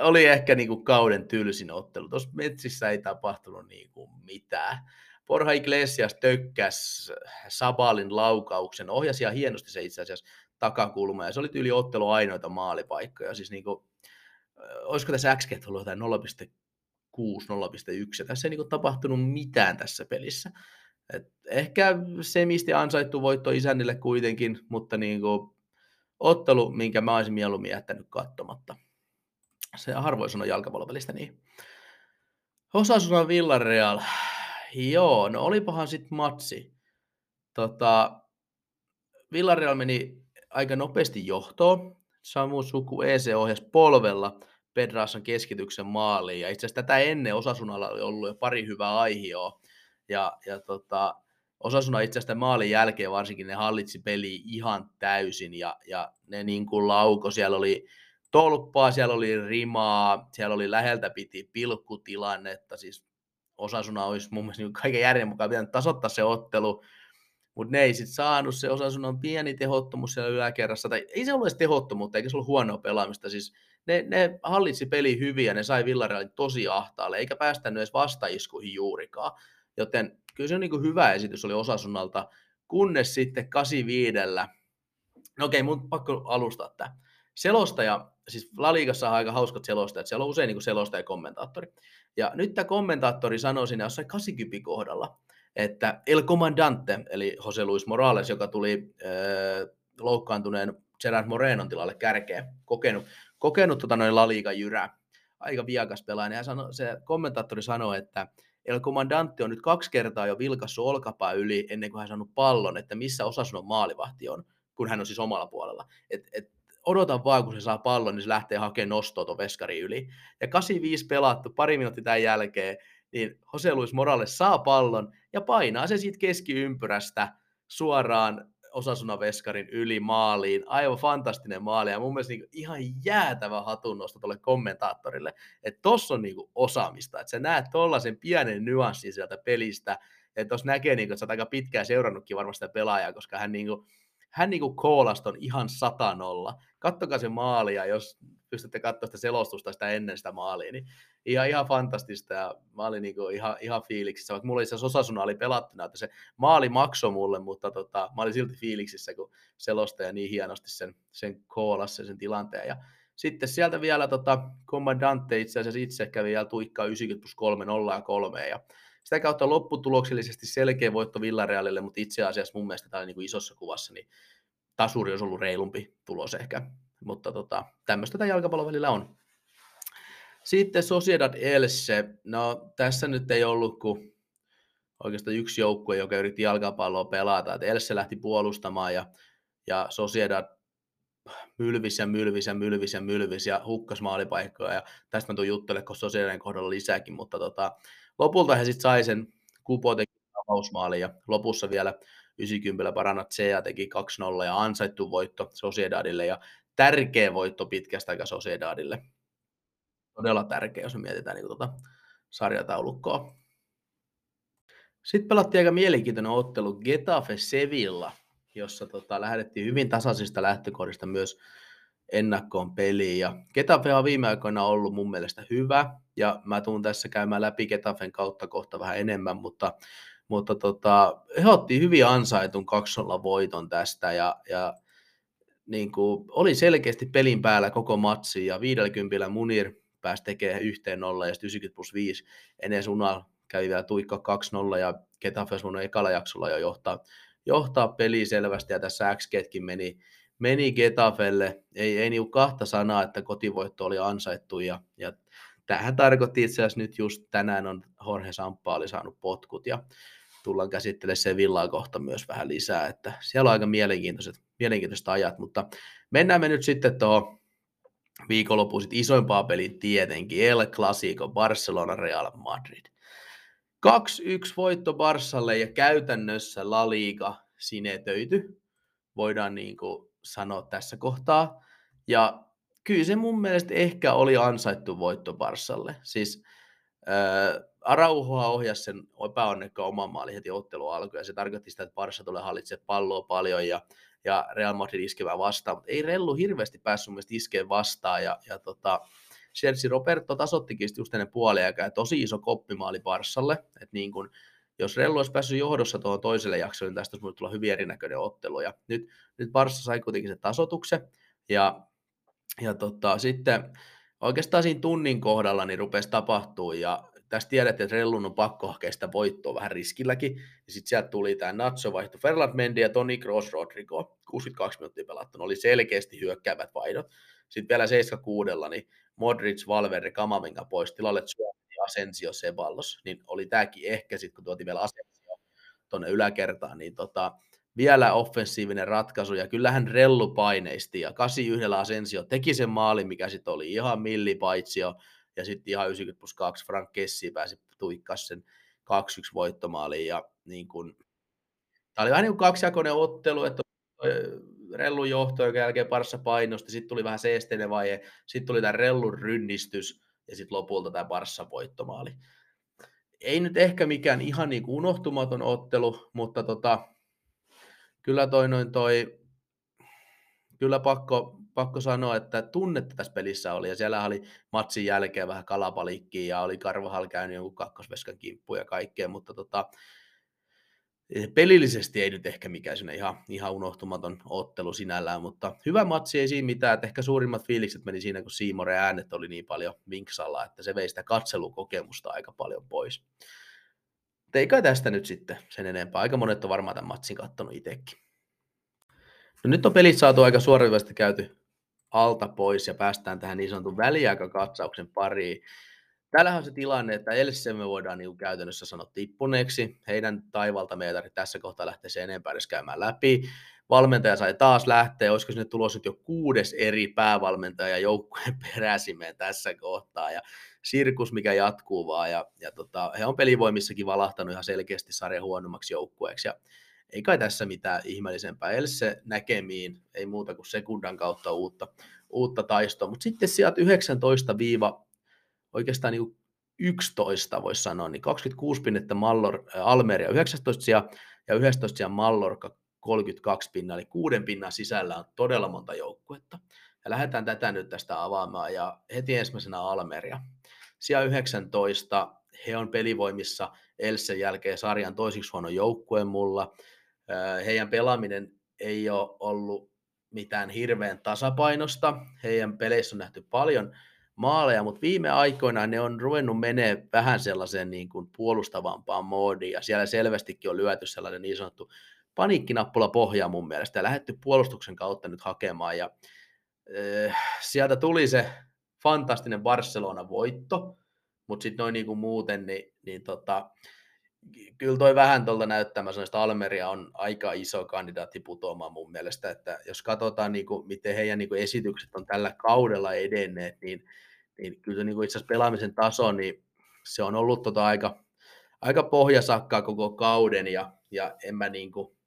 oli ehkä niin kuin kauden tylsin ottelu. Tuossa metsissä ei tapahtunut niin kuin mitään. Porha Iglesias tökkäs Sabalin laukauksen, ohjasi ja hienosti se itse asiassa takakulma, ja se oli tyyli ottelu ainoita maalipaikkoja. Siis niin kuin, olisiko tässä XG ollut jotain 0,6, 0,1, tässä ei niin kuin tapahtunut mitään tässä pelissä. Et ehkä se, mistä ansaittu voitto isännille kuitenkin, mutta niin kuin, ottelu, minkä mä olisin mieluummin jättänyt katsomatta. Se harvoin sanoo jalkapallopelistä niin. Osasuna Villarreal. Joo, no olipahan sitten matsi. Tota, Villarreal meni aika nopeasti johtoon. Samu Suku EC ohjasi polvella Pedrassan keskityksen maaliin. Ja itse asiassa tätä ennen Osasunalla oli ollut jo pari hyvää aihioa. Ja, ja tota, Osasuna itse asiassa maalin jälkeen varsinkin ne hallitsi peli ihan täysin ja, ja ne niin kuin lauko, siellä oli tolppaa, siellä oli rimaa, siellä oli läheltä piti pilkkutilannetta, siis Osasuna olisi mun mielestä niin kaiken järjen mukaan pitänyt tasoittaa se ottelu, mutta ne ei sitten saanut, se on pieni tehottomuus siellä yläkerrassa, tai ei se ollut edes tehottomuutta, eikä se ollut huonoa pelaamista, siis ne, ne hallitsi peli hyvin ja ne sai Villarealin tosi ahtaalle, eikä päästänyt edes vastaiskuihin juurikaan, joten kyllä se on niin hyvä esitys oli Osasunnalta, kunnes sitten 85 No okei, mun pakko alustaa tämä. Selostaja, siis La Ligassa on aika hauskat selostajat, siellä on usein niin selostaja ja kommentaattori. Ja nyt tämä kommentaattori sanoi siinä jossain 80 kohdalla, että El Comandante, eli Jose Luis Morales, joka tuli äh, loukkaantuneen Gerard Morenon tilalle kärkeen, kokenut, kokenut tota noin La Liga jyrä, aika viakas pelaaja, ja sano, se kommentaattori sanoi, että El Comandante on nyt kaksi kertaa jo vilkassut olkapää yli ennen kuin hän saanut pallon, että missä osasunnon maalivahti on, kun hän on siis omalla puolella. Et, et, odota vaan, kun se saa pallon, niin se lähtee hakemaan nostoa tuon veskari yli. Ja 85 pelattu, pari minuuttia tämän jälkeen, niin Jose Luis Morales saa pallon ja painaa se siitä keskiympyrästä suoraan Osasuna Veskarin yli maaliin. Aivan fantastinen maali ja mun mielestä niin ihan jäätävä hatunnosto tuolle kommentaattorille, että tossa on niin osaamista, että sä näet tollaisen pienen nyanssin sieltä pelistä, ja tuossa näkee, niin kuin, että sä oot aika pitkään seurannutkin varmasti sitä pelaajaa, koska hän, niin kuin, hän niin koolasta on ihan satanolla. Kattokaa se maali, ja jos pystytte katsoa sitä selostusta sitä ennen sitä maalia, niin ihan, ihan fantastista ja mä olin niinku ihan, ihan fiiliksissä, vaikka mulla itse Osasuna oli pelattuna, että se maali maksoi mulle, mutta tota, mä olin silti fiiliksissä, kun selostaja niin hienosti sen, sen koolassa sen tilanteen. Ja sitten sieltä vielä tota, Commandante itse asiassa itse kävi vielä tuikkaa 90 plus 3, 0 ja 3, ja sitä kautta lopputuloksellisesti selkeä voitto Villarealille, mutta itse asiassa mun mielestä tämä niin isossa kuvassa, niin tasuri olisi ollut reilumpi tulos ehkä. Mutta tota, tämmöistä tämä jalkapallon välillä on. Sitten Sociedad Elche. No tässä nyt ei ollut kuin oikeastaan yksi joukkue, joka yritti jalkapalloa pelata. Et Elche lähti puolustamaan ja, ja Sociedad mylvis ja mylvis ja mylvis ja mylvis ja hukkas maalipaikkoja. Ja tästä mä tuon juttele, kun Sociedadin kohdalla lisääkin, mutta tota, lopulta he sitten sai sen Kupo teki ja lopussa vielä 90 Paranat Sea teki 2-0 ja ansaittu voitto Sociedadille ja tärkeä voitto pitkästä aikaa Sociedadille. Todella tärkeä, jos me mietitään niin tuota sarjataulukkoa. Sitten pelattiin aika mielenkiintoinen ottelu Getafe Sevilla, jossa tota, lähdettiin hyvin tasaisista lähtökohdista myös ennakkoon peliin. Ja Getafe on viime aikoina ollut mun mielestä hyvä, ja mä tuun tässä käymään läpi Getafen kautta kohta vähän enemmän, mutta, mutta tota, he otti hyvin ansaitun 2 voiton tästä, ja, ja niin kuin, oli selkeästi pelin päällä koko matsi, ja 50 Munir pääsi tekemään yhteen nolla, ja sitten 90 plus 5 ennen Unal kävi vielä tuikka 2-0, ja Getafe olisi ekalla jaksolla jo johtaa, johtaa peli selvästi, ja tässä XGtkin meni, meni Getafelle, ei, ei niinku kahta sanaa, että kotivoitto oli ansaittu, ja, ja tähän tarkoitti itse asiassa nyt just tänään on Jorge Samppa oli saanut potkut, ja tullaan käsittelemään se villaa kohta myös vähän lisää, että siellä on aika mielenkiintoiset, mielenkiintoiset ajat, mutta mennään me nyt sitten tuohon viikonloppuisit isoimpaa pelin tietenkin, El Clasico, Barcelona, Real Madrid. 2-1 voitto Barsalle ja käytännössä La Liga sinetöity, voidaan niin kuin sanoa tässä kohtaa. Ja kyllä se mun mielestä ehkä oli ansaittu voitto Barsalle. Siis äh, Arauhoa ohjasi sen epäonnekkaan oman maali heti ottelu alkuun, ja se tarkoitti sitä, että Barsa tulee hallitsemaan palloa paljon, ja ja Real Madrid iskevää vastaan, mutta ei Rellu hirveästi päässyt mielestäni iskeen vastaan, ja, ja tota, Chelsea Roberto tasottikin just ennen puoliaikaa, tosi iso koppimaali Barssalle, että niin kun, jos Rellu olisi päässyt johdossa tuohon toiselle jaksolle, niin tästä olisi tulla hyvin erinäköinen ottelu, ja nyt, nyt Barssa sai kuitenkin sen tasotuksen, ja, ja tota, sitten oikeastaan siinä tunnin kohdalla niin rupesi tapahtuu, ja tässä tiedettiin, että Rellun on pakko hakea sitä voittoa vähän riskilläkin, ja sitten sieltä tuli tämä Nacho vaihto Ferland Mendy ja Toni Kroos Rodrigo, 62 minuuttia pelattu, oli selkeästi hyökkäävät vaihdot. Sitten vielä 76, niin Modric, Valverde, Kamavinga pois, tilalle Asensio, Seballos, niin oli tämäkin ehkä sitten, kun tuotiin vielä Asensio tuonne yläkertaan, niin tota, vielä offensiivinen ratkaisu, ja kyllähän Rellu paineisti, ja 81 Asensio teki sen maalin, mikä sitten oli ihan millipaitsio, ja sitten ihan 90 plus 2 Frank Kessi pääsi tuikkas sen 2-1 voittomaaliin, ja niin kun, tämä oli vähän niin kuin kaksijakoinen ottelu, että Rellun johto, joka jälkeen parissa painosti, sitten tuli vähän seesteinen vaihe, sitten tuli tämä Rellun rynnistys, ja sitten lopulta tämä Barssa voittomaali. Ei nyt ehkä mikään ihan niin kuin unohtumaton ottelu, mutta tota, kyllä toi noin toi, kyllä pakko, pakko sanoa, että tunnetta tässä pelissä oli, ja siellä oli matsin jälkeen vähän kalapalikkiä, ja oli Karvahal käynyt jonkun kakkosveskan kimppu ja kaikkea, mutta tota, pelillisesti ei nyt ehkä mikään sinne ihan, ihan unohtumaton ottelu sinällään, mutta hyvä matsi ei siinä mitään, että ehkä suurimmat fiilikset meni siinä, kun Siimore äänet oli niin paljon vinksalla, että se vei sitä katselukokemusta aika paljon pois. Teikä tästä nyt sitten sen enempää. Aika monet on varmaan tämän matsin kattonut itsekin. No nyt on pelit saatu aika suoraviivaisesti käyty alta pois ja päästään tähän niin sanotun väliaikakatsauksen pariin. Täällähän on se tilanne, että Elsse me voidaan niin käytännössä sanoa tippuneeksi. Heidän taivalta me ei tarvitse tässä kohtaa lähteä sen enempää edes käymään läpi. Valmentaja sai taas lähteä, olisiko sinne tulossa jo kuudes eri päävalmentaja joukkueen peräsimeen tässä kohtaa. Ja sirkus, mikä jatkuu vaan. Ja, ja tota, he on pelivoimissakin valahtanut ihan selkeästi sarjan huonommaksi joukkueeksi. Ja ei kai tässä mitään ihmeellisempää. Else näkemiin, ei muuta kuin sekundan kautta uutta, uutta taistoa. Mutta sitten sieltä 19 viiva oikeastaan niin 11 voisi sanoa, niin 26 pinnettä Mallor, Almeria 19 sija ja 11 sija Mallorca 32 pinnan, eli kuuden pinnan sisällä on todella monta joukkuetta. Ja lähdetään tätä nyt tästä avaamaan, ja heti ensimmäisenä Almeria. Sija 19, he on pelivoimissa Elsen jälkeen sarjan toisiksi huono joukkue mulla. Heidän pelaaminen ei ole ollut mitään hirveän tasapainosta. Heidän peleissä on nähty paljon maaleja, mutta viime aikoina ne on ruvennut menee vähän sellaiseen niin kuin puolustavampaan moodiin, ja siellä selvästikin on lyöty sellainen niin sanottu paniikkinappula pohjaa mun mielestä, ja lähdetty puolustuksen kautta nyt hakemaan, ja äh, sieltä tuli se fantastinen Barcelona-voitto, mutta sitten noin niin kuin muuten, niin, niin tota, kyllä toi vähän tuolta näyttämä että Almeria on aika iso kandidaatti putoamaan mun mielestä, että jos katsotaan niin kuin, miten heidän niin kuin esitykset on tällä kaudella edenneet, niin niin kyllä se niin itse asiassa pelaamisen taso, niin se on ollut tota aika, aika pohjasakkaa koko kauden ja, ja en mä niin kuin,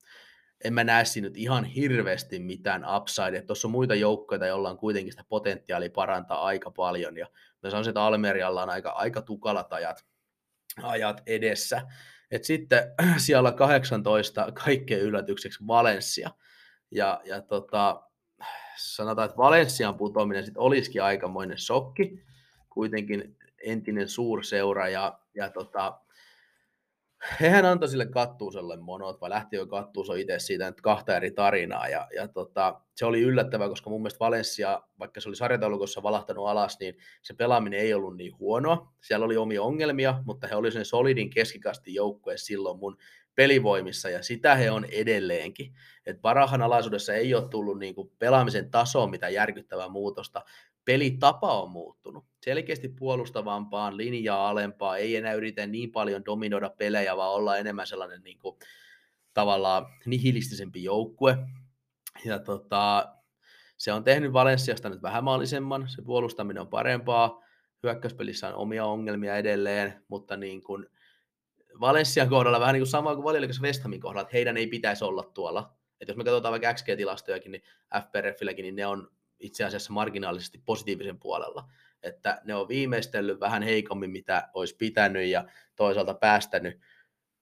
en mä näe siinä nyt ihan hirveästi mitään upside. Tuossa on muita joukkoja, joilla on kuitenkin sitä potentiaalia parantaa aika paljon. Ja mä sanoisin, että Almerialla on aika, aika tukalat ajat, ajat edessä. Et sitten siellä 18 kaikkein yllätykseksi Valencia. Ja, ja tota, sanotaan, että Valenssian putoaminen sitten olisikin aikamoinen shokki, kuitenkin entinen suurseura ja, ja tota, hehän antoi sille kattuuselle monot, vai lähti jo kattuuso itse siitä nyt kahta eri tarinaa, ja, ja tota, se oli yllättävää, koska mun mielestä Valencia, vaikka se oli sarjataulukossa valahtanut alas, niin se pelaaminen ei ollut niin huonoa, siellä oli omia ongelmia, mutta he olivat sen solidin keskikasti joukkue silloin mun pelivoimissa, ja sitä he on edelleenkin. Et Barahan alaisuudessa ei ole tullut niin kuin pelaamisen tasoon mitä järkyttävää muutosta, pelitapa on muuttunut. Selkeästi puolustavampaan, linjaa alempaa, ei enää yritä niin paljon dominoida pelejä, vaan olla enemmän sellainen niin kuin, tavallaan nihilistisempi joukkue. Ja tota, se on tehnyt Valenssiasta nyt vähän maalisemman, se puolustaminen on parempaa, hyökkäyspelissä on omia ongelmia edelleen, mutta niin kuin, Valenssian kohdalla vähän niin kuin sama kuin Valiolikas West Hamin kohdalla, että heidän ei pitäisi olla tuolla. Että jos me katsotaan vaikka XG-tilastojakin, niin FPRFilläkin, niin ne on itse asiassa marginaalisesti positiivisen puolella. Että ne on viimeistellyt vähän heikommin, mitä olisi pitänyt ja toisaalta päästänyt,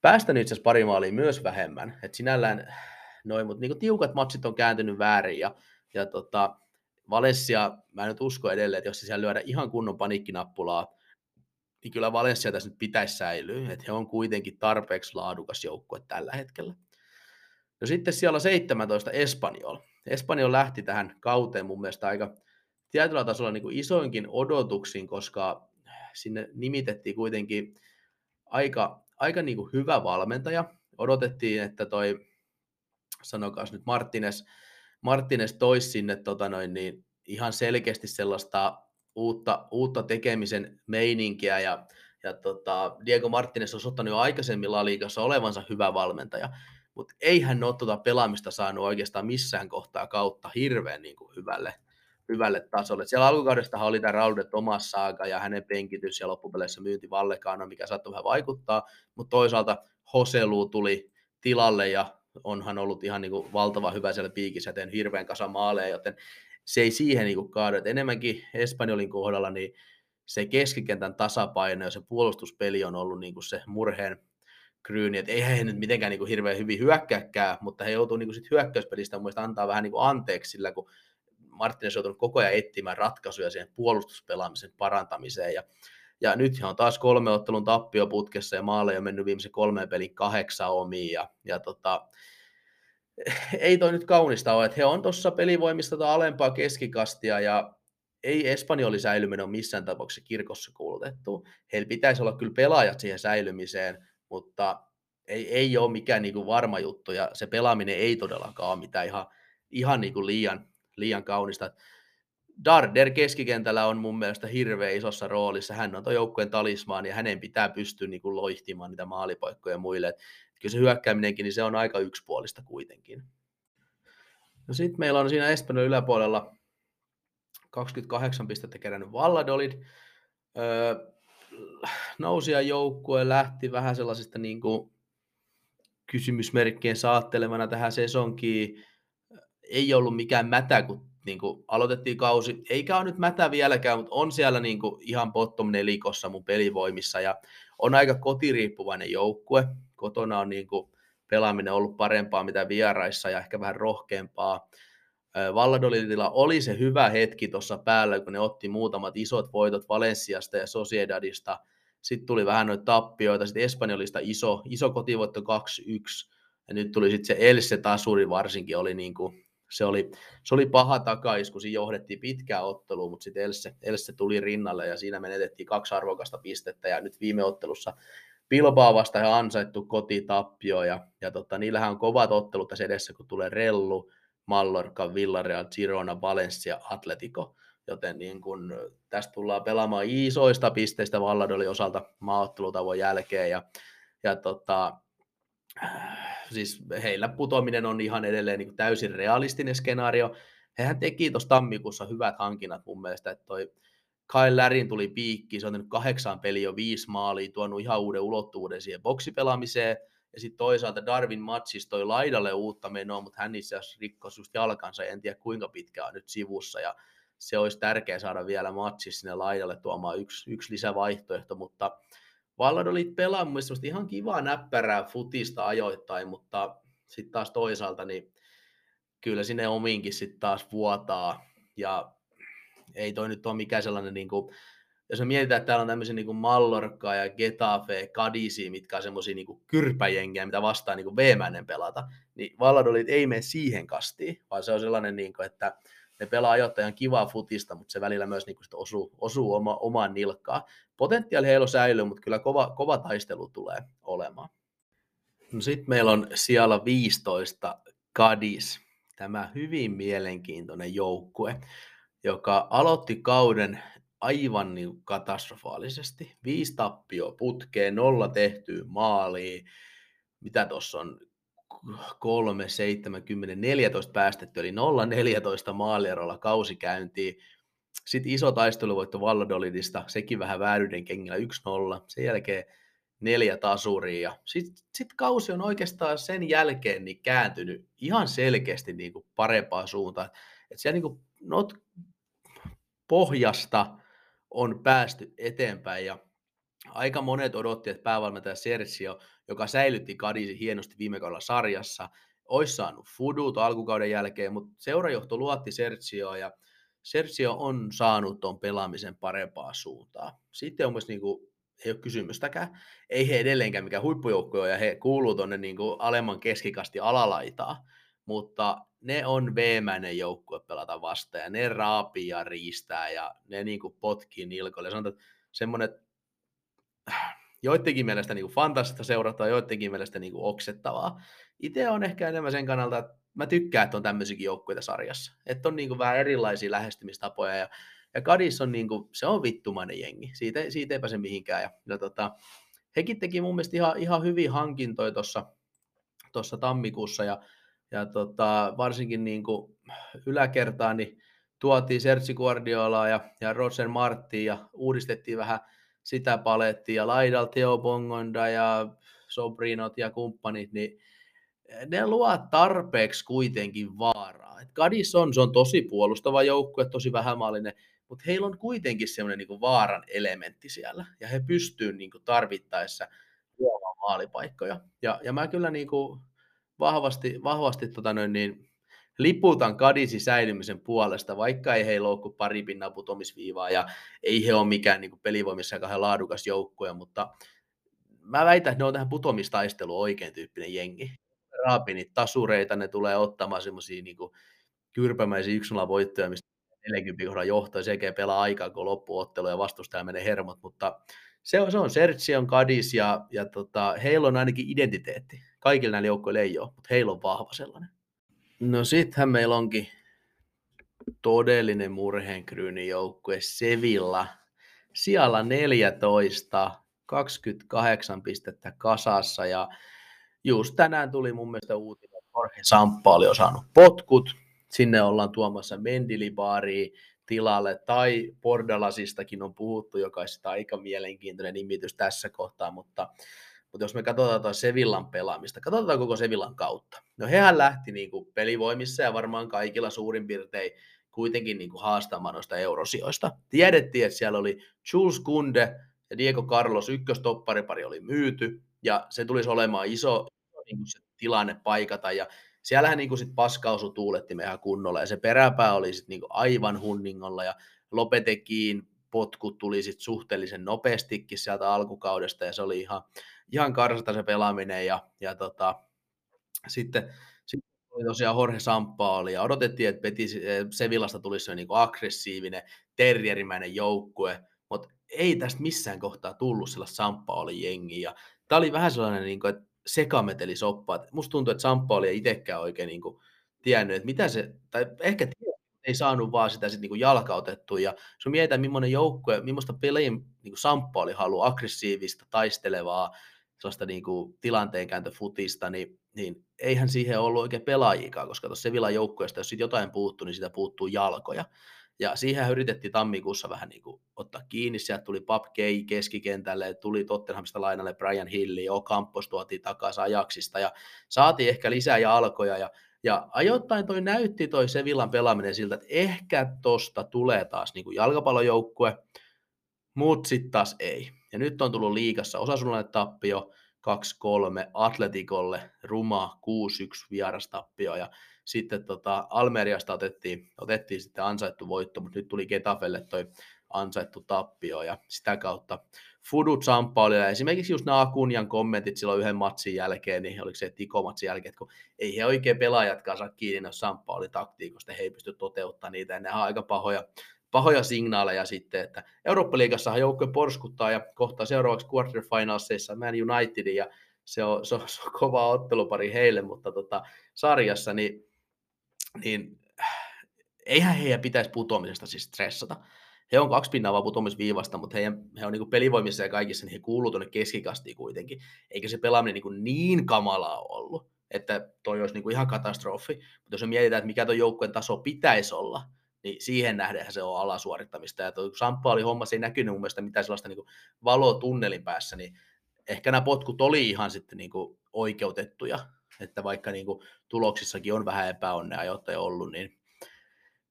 päästänyt itse asiassa pari maalia myös vähemmän. Että sinällään noin, mutta niin tiukat matsit on kääntynyt väärin ja, ja tota, Valencia, mä en nyt usko edelleen, että jos se siellä lyödä ihan kunnon paniikkinappulaa, niin kyllä Valencia tässä nyt pitäisi säilyä, että he on kuitenkin tarpeeksi laadukas joukkue tällä hetkellä. No sitten siellä 17 Espanjol. Espanjol lähti tähän kauteen mun mielestä aika tietyllä tasolla niin kuin isoinkin odotuksiin, koska sinne nimitettiin kuitenkin aika, aika niin kuin hyvä valmentaja. Odotettiin, että toi, sanokaas nyt Martines, Martines toisi sinne tota noin, niin ihan selkeästi sellaista uutta, uutta tekemisen meininkiä ja, ja tota, Diego Martinez on ottanut jo aikaisemmin La Ligassa olevansa hyvä valmentaja, mutta ei hän ole tuota pelaamista saanut oikeastaan missään kohtaa kautta hirveän niin kuin hyvälle, hyvälle tasolle. Siellä alkukaudesta oli tämä Raul de Tomas ja hänen penkitys ja loppupeleissä myynti Vallekaana, mikä saattoi vähän vaikuttaa, mutta toisaalta Hoselu tuli tilalle ja onhan ollut ihan niin kuin valtava hyvä siellä piikissä, teen hirveän kasa maaleja, joten se ei siihen niin kaadu. Et enemmänkin Espanjolin kohdalla niin se keskikentän tasapaino ja se puolustuspeli on ollut niin kuin se murheen kryyni, että eihän he nyt mitenkään niin kuin hirveän hyvin hyökkääkään, mutta he joutuu niin sit hyökkäyspelistä mun mielestä antaa vähän niin kuin anteeksi sillä, kun Martinez on joutunut koko ajan etsimään ratkaisuja siihen puolustuspelaamisen parantamiseen. Ja, ja nyt on taas kolme ottelun tappioputkessa ja maalle on mennyt viimeisen kolmeen pelin kahdeksan omiin. Ja, ja tota, ei toi nyt kaunista ole, että he on tuossa pelivoimista tai alempaa keskikastia ja ei espanjoli säilyminen ole missään tapauksessa kirkossa kuulutettu. Heillä pitäisi olla kyllä pelaajat siihen säilymiseen, mutta ei, ei ole mikään niin kuin varma juttu ja se pelaaminen ei todellakaan ole mitään ihan, ihan niin kuin liian, liian kaunista. Darder keskikentällä on mun mielestä hirveän isossa roolissa. Hän on tuon joukkueen talismaan ja hänen pitää pystyä niin kuin loihtimaan niitä maalipaikkoja muille. Kyllä se hyökkääminenkin, niin se on aika yksipuolista kuitenkin. No sitten meillä on siinä Espanjan yläpuolella 28 pistettä kerännyt Valladolid. Öö, nousia joukkue lähti vähän sellaisista niin kuin kysymysmerkkien saattelemana tähän sesonkiin. Ei ollut mikään mätä, kun niin kuin aloitettiin kausi. Eikä ole nyt mätä vieläkään, mutta on siellä niin kuin ihan bottom nelikossa mun pelivoimissa ja on aika kotiriippuvainen joukkue. Kotona on niin kuin pelaaminen ollut parempaa mitä vieraissa ja ehkä vähän rohkeampaa. Valladolidilla oli se hyvä hetki tuossa päällä, kun ne otti muutamat isot voitot Valensiasta ja Sociedadista. Sitten tuli vähän noita tappioita, sitten Espanjolista iso, iso kotivoitto 2-1, ja nyt tuli sitten se Else Tasuri varsinkin, oli niin kuin, se, oli, se oli paha takais, kun siinä johdettiin pitkää ottelua, mutta sitten Else, Else tuli rinnalle ja siinä menetettiin kaksi arvokasta pistettä, ja nyt viime ottelussa Bilbao vasta ja ansaittu kotitappio, ja, ja tota, niillähän on kovat ottelut tässä edessä, kun tulee Rellu, Mallorca, Villarreal, Girona, Valencia, Atletico, joten niin kun tästä tullaan pelaamaan isoista pisteistä Valladolin osalta maaottelutavon jälkeen, ja, ja tota, siis heillä putoaminen on ihan edelleen niin täysin realistinen skenaario. Hehän teki tuossa tammikuussa hyvät hankinnat mun mielestä, että toi Kyle Lärin tuli piikki, se on tehnyt kahdeksan peliä jo viisi maalia, tuonut ihan uuden ulottuvuuden siihen boksipelaamiseen, ja sitten toisaalta Darwin Matsis toi laidalle uutta menoa, mutta hän itse asiassa rikkoi just jalkansa, en tiedä kuinka pitkään on nyt sivussa, ja se olisi tärkeää saada vielä Matsis sinne laidalle tuomaan yksi, yksi lisävaihtoehto, mutta Valladolid pelaa mun mielestä ihan kivaa näppärää futista ajoittain, mutta sitten taas toisaalta niin kyllä sinne omiinkin sitten taas vuotaa, ja ei toi nyt ole mikään sellainen niin kuin, jos me mietitään, että täällä on tämmöisiä niin Mallorca ja Getafe, Kadisi, mitkä on semmoisia niin kyrpäjengiä, mitä vastaan niin veemäinen pelata, niin Valladolit ei mene siihen kastiin, vaan se on sellainen, niin kuin, että ne pelaa ajoittajan kivaa futista, mutta se välillä myös niin kuin osuu, osuu oma, omaan nilkkaan. Potentiaali heillä säilyy, mutta kyllä kova, kova taistelu tulee olemaan. No sitten meillä on siellä 15 Kadis, tämä hyvin mielenkiintoinen joukkue, joka aloitti kauden aivan niin katastrofaalisesti. Viisi tappio putkeen, nolla tehtyä maaliin. Mitä tuossa on? 3, 7, 10, 14 päästetty, eli 0-14 maalierolla kausi käyntiin. Sitten iso taisteluvoitto Valladolidista, sekin vähän vääryyden kengillä 1-0. Sen jälkeen neljä tasuria. Sitten sit kausi on oikeastaan sen jälkeen niin kääntynyt ihan selkeästi niin kuin parempaan suuntaan. Et siellä niin kuin not pohjasta on päästy eteenpäin ja aika monet odotti, että päävalmentaja Sergio, joka säilytti Kadisi hienosti viime kaudella sarjassa, olisi saanut fudut alkukauden jälkeen, mutta seurajohto luotti Sergio ja Sergio on saanut tuon pelaamisen parempaa suuntaa. Sitten on myös niin kuin, ei ole kysymystäkään. Ei he edelleenkään mikään huippujoukkoja ja he kuuluu tuonne niin alemman keskikasti alalaitaa, mutta ne on veemäinen joukkue pelata vastaan ja ne raapii ja riistää ja ne niin kuin potkii nilkoille. Sanotaan, että semmoinen joidenkin mielestä niin fantastista seurata, joidenkin mielestä niin kuin oksettavaa. Itse on ehkä enemmän sen kannalta, että mä tykkään, että on tämmöisiäkin joukkueita sarjassa. Että on niin kuin vähän erilaisia lähestymistapoja ja, ja Kadis on, niin kuin, se on vittumainen jengi. Siitä, siitä ei pääse mihinkään. Ja, ja tota, hekin teki mun mielestä ihan, ihan hyviä hankintoja tuossa tuossa tammikuussa ja, ja tota, varsinkin niin kuin yläkertaan niin tuotiin Sergi Guardiolaa ja, ja Roger Martin ja uudistettiin vähän sitä palettia ja laidal Theo Bongonda ja Sobrinot ja kumppanit, niin ne luo tarpeeksi kuitenkin vaaraa. Et Kadis on, se on tosi puolustava joukkue, tosi vähämaallinen, mutta heillä on kuitenkin semmoinen niin vaaran elementti siellä, ja he pystyvät niin tarvittaessa luomaan maalipaikkoja. Ja, ja mä kyllä niin kuin vahvasti, vahvasti tota noin, niin, liputan Kadisi säilymisen puolesta, vaikka ei heillä ole kuin pari pinnaa putomisviivaa ja ei he ole mikään niin pelivoimissa kahden laadukas joukkue, mutta mä väitän, että ne on tähän putomistaisteluun oikein tyyppinen jengi. Raapinit, tasureita, ne tulee ottamaan semmoisia niin kyrpämäisiä 1 voittoja, mistä 40 kohdan johtoja, sekä pelaa aikaa, kun loppuottelu ja vastustaja menee hermot, mutta se on, se on Sertsi, on Kadis ja, ja tota, heillä on ainakin identiteetti. Kaikilla näillä joukkoilla ei ole, mutta heillä on vahva sellainen. No sittenhän meillä onkin todellinen murheenkryyni joukkue Sevilla. Siellä 14, 28 pistettä kasassa ja just tänään tuli mun mielestä uutinen, että Jorge Samppa oli saanut potkut. Sinne ollaan tuomassa Mendilibaari tilalle tai Bordalasistakin on puhuttu, joka on aika mielenkiintoinen nimitys tässä kohtaa, mutta mutta jos me katsotaan tuota Sevillan pelaamista, katsotaan koko Sevillan kautta. No hehän lähti niin kuin pelivoimissa ja varmaan kaikilla suurin piirtein kuitenkin niin kuin haastamaan noista eurosijoista. Tiedettiin, että siellä oli Jules Kunde ja Diego Carlos ykköstopparipari oli myyty, ja se tulisi olemaan iso, niin kuin se tilanne paikata, ja siellähän niin kuin sit paskausu tuuletti meidän kunnolla, ja se peräpää oli sit niin kuin aivan hunningolla, ja Lopetekiin potkut tuli sit suhteellisen nopeastikin sieltä alkukaudesta, ja se oli ihan, ihan karsata se pelaaminen ja, ja tota, sitten, sitten oli tosiaan Jorge Samppa oli ja odotettiin, että Betis, eh, Sevillasta tulisi se niin aggressiivinen, terrierimäinen joukkue, mutta ei tästä missään kohtaa tullut sellaista Samppa oli jengi ja tämä oli vähän sellainen, niin kuin, että sekameteli soppa. Musta tuntuu, että Samppa oli itsekään oikein niin kuin, tiennyt, että mitä se, tai ehkä ei saanut vaan sitä sit niinku jalkautettua. Ja jos mietitään, millainen joukkue, millaista pelin niinku Samppa oli halu, aggressiivista, taistelevaa, sellaista niin kuin tilanteenkääntöfutista, niin, niin eihän siihen ollut oikein pelaajikaan, koska tuossa Sevilan joukkueesta, jos siitä jotain puuttuu, niin sitä puuttuu jalkoja. Ja siihen yritettiin tammikuussa vähän niin kuin ottaa kiinni, sieltä tuli Pap Kei keskikentälle, tuli Tottenhamista lainalle Brian Hilli, Okampos tuotiin takaisin ajaksista ja saatiin ehkä lisää jalkoja ja ja ajoittain toi näytti toi Sevillan pelaaminen siltä, että ehkä tosta tulee taas niin kuin jalkapallojoukkue, mutta sitten taas ei. Ja nyt on tullut liikassa osasunnallinen tappio 2-3 Atletikolle, ruma 6-1 vierastappio. Ja sitten tota, Almeriasta otettiin, otettiin sitten ansaittu voitto, mutta nyt tuli Getafelle toi ansaittu tappio ja sitä kautta oli, ja esimerkiksi just nämä Akunjan kommentit silloin yhden matsin jälkeen, niin oliko se Tiko-matsin jälkeen, että kun ei he oikein pelaajatkaan saa kiinni, jos Samppa oli taktiikosta, he ei pysty toteuttamaan niitä, ja ne on aika pahoja, pahoja signaaleja sitten, että Eurooppa-liigassahan joukkue porskuttaa ja kohtaa seuraavaksi quarterfinalseissa Man Unitedin ja se on, se on, se on kova ottelupari heille, mutta tota, sarjassa niin, niin eihän heidän pitäisi putoamisesta siis stressata. He on kaksi pinnaa vaan putoamisviivasta, mutta heidän, he on niin pelivoimissa ja kaikissa, niin he kuuluu tuonne keskikastiin kuitenkin. Eikä se pelaaminen niin, niin kamalaa ollut, että toi olisi niin ihan katastrofi. Mutta jos me mietitään, että mikä tuo joukkueen taso pitäisi olla, niin siihen nähden se on alasuorittamista. Ja tuo Samppa oli homma, se ei näkynyt mun mielestä mitään sellaista niin valoa tunnelin päässä, niin ehkä nämä potkut oli ihan sitten niin kuin oikeutettuja, että vaikka niin kuin tuloksissakin on vähän epäonnea jotain ollut, niin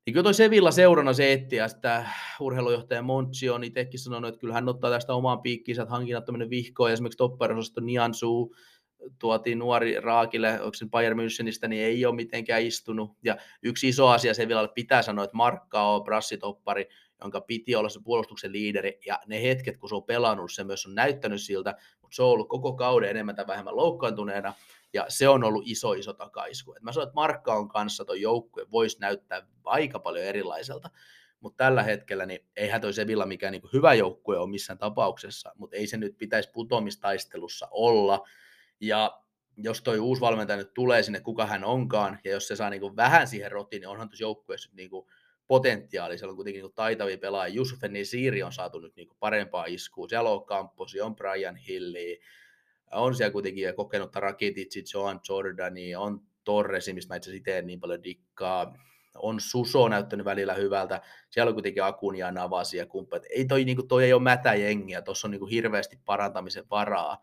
niin kyllä toi Sevilla seurana se etti, ja sitä urheilujohtaja Monchi on itsekin sanonut, että kyllä hän ottaa tästä omaan piikkiinsä, että hankinnat tämmöinen vihko, ja esimerkiksi topperosasto Niansu, tuotiin nuori Raakille, onko se Bayern Münchenistä, niin ei ole mitenkään istunut. Ja yksi iso asia se vielä pitää sanoa, että Markka on brassitoppari, jonka piti olla se puolustuksen liideri, ja ne hetket, kun se on pelannut, se myös on näyttänyt siltä, mutta se on ollut koko kauden enemmän tai vähemmän loukkaantuneena, ja se on ollut iso, iso takaisku. Et mä sanoin, että Markka on kanssa tuon joukkue voisi näyttää aika paljon erilaiselta. mutta tällä hetkellä niin eihän toi Sevilla mikään niin hyvä joukkue ole missään tapauksessa, mutta ei se nyt pitäisi putomistaistelussa olla, ja jos toi uusi valmentaja nyt tulee sinne, kuka hän onkaan, ja jos se saa niin kuin vähän siihen rotiin, niin onhan tuossa joukkueessa niin kuin potentiaali. Siellä on kuitenkin niin taitavia pelaajia. Jusuf Nisiri on saatu nyt niin kuin parempaa iskua. Siellä on Camposi, on Brian Hilli, on siellä kuitenkin kokenutta Rakitic, Joan Jordani, on Torresi, mistä mä itse asiassa niin paljon dikkaa. On Suso näyttänyt välillä hyvältä. Siellä on kuitenkin Akunia, Navasi ja kumppanit. Ei toi, niin kuin, toi ei ole mätä jengiä, tuossa on niin kuin hirveästi parantamisen varaa.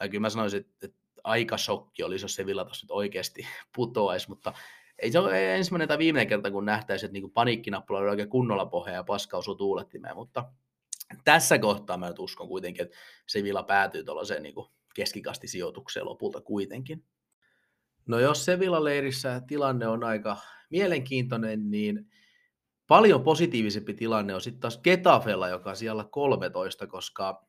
Ja kyllä mä sanoisin, että, että aika shokki olisi, jos Sevilla tuossa nyt oikeasti putoaisi, mutta ei se ole ensimmäinen tai viimeinen kerta, kun nähtäisi, että niin paniikkinappula oli oikein kunnolla pohjaa ja paska osui tuulettimeen, mutta tässä kohtaa mä nyt uskon kuitenkin, että Sevilla päätyy tuollaiseen niin keskikastisijoitukseen lopulta kuitenkin. No jos Sevilla-leirissä tilanne on aika mielenkiintoinen, niin paljon positiivisempi tilanne on sitten taas Getafella, joka on siellä 13, koska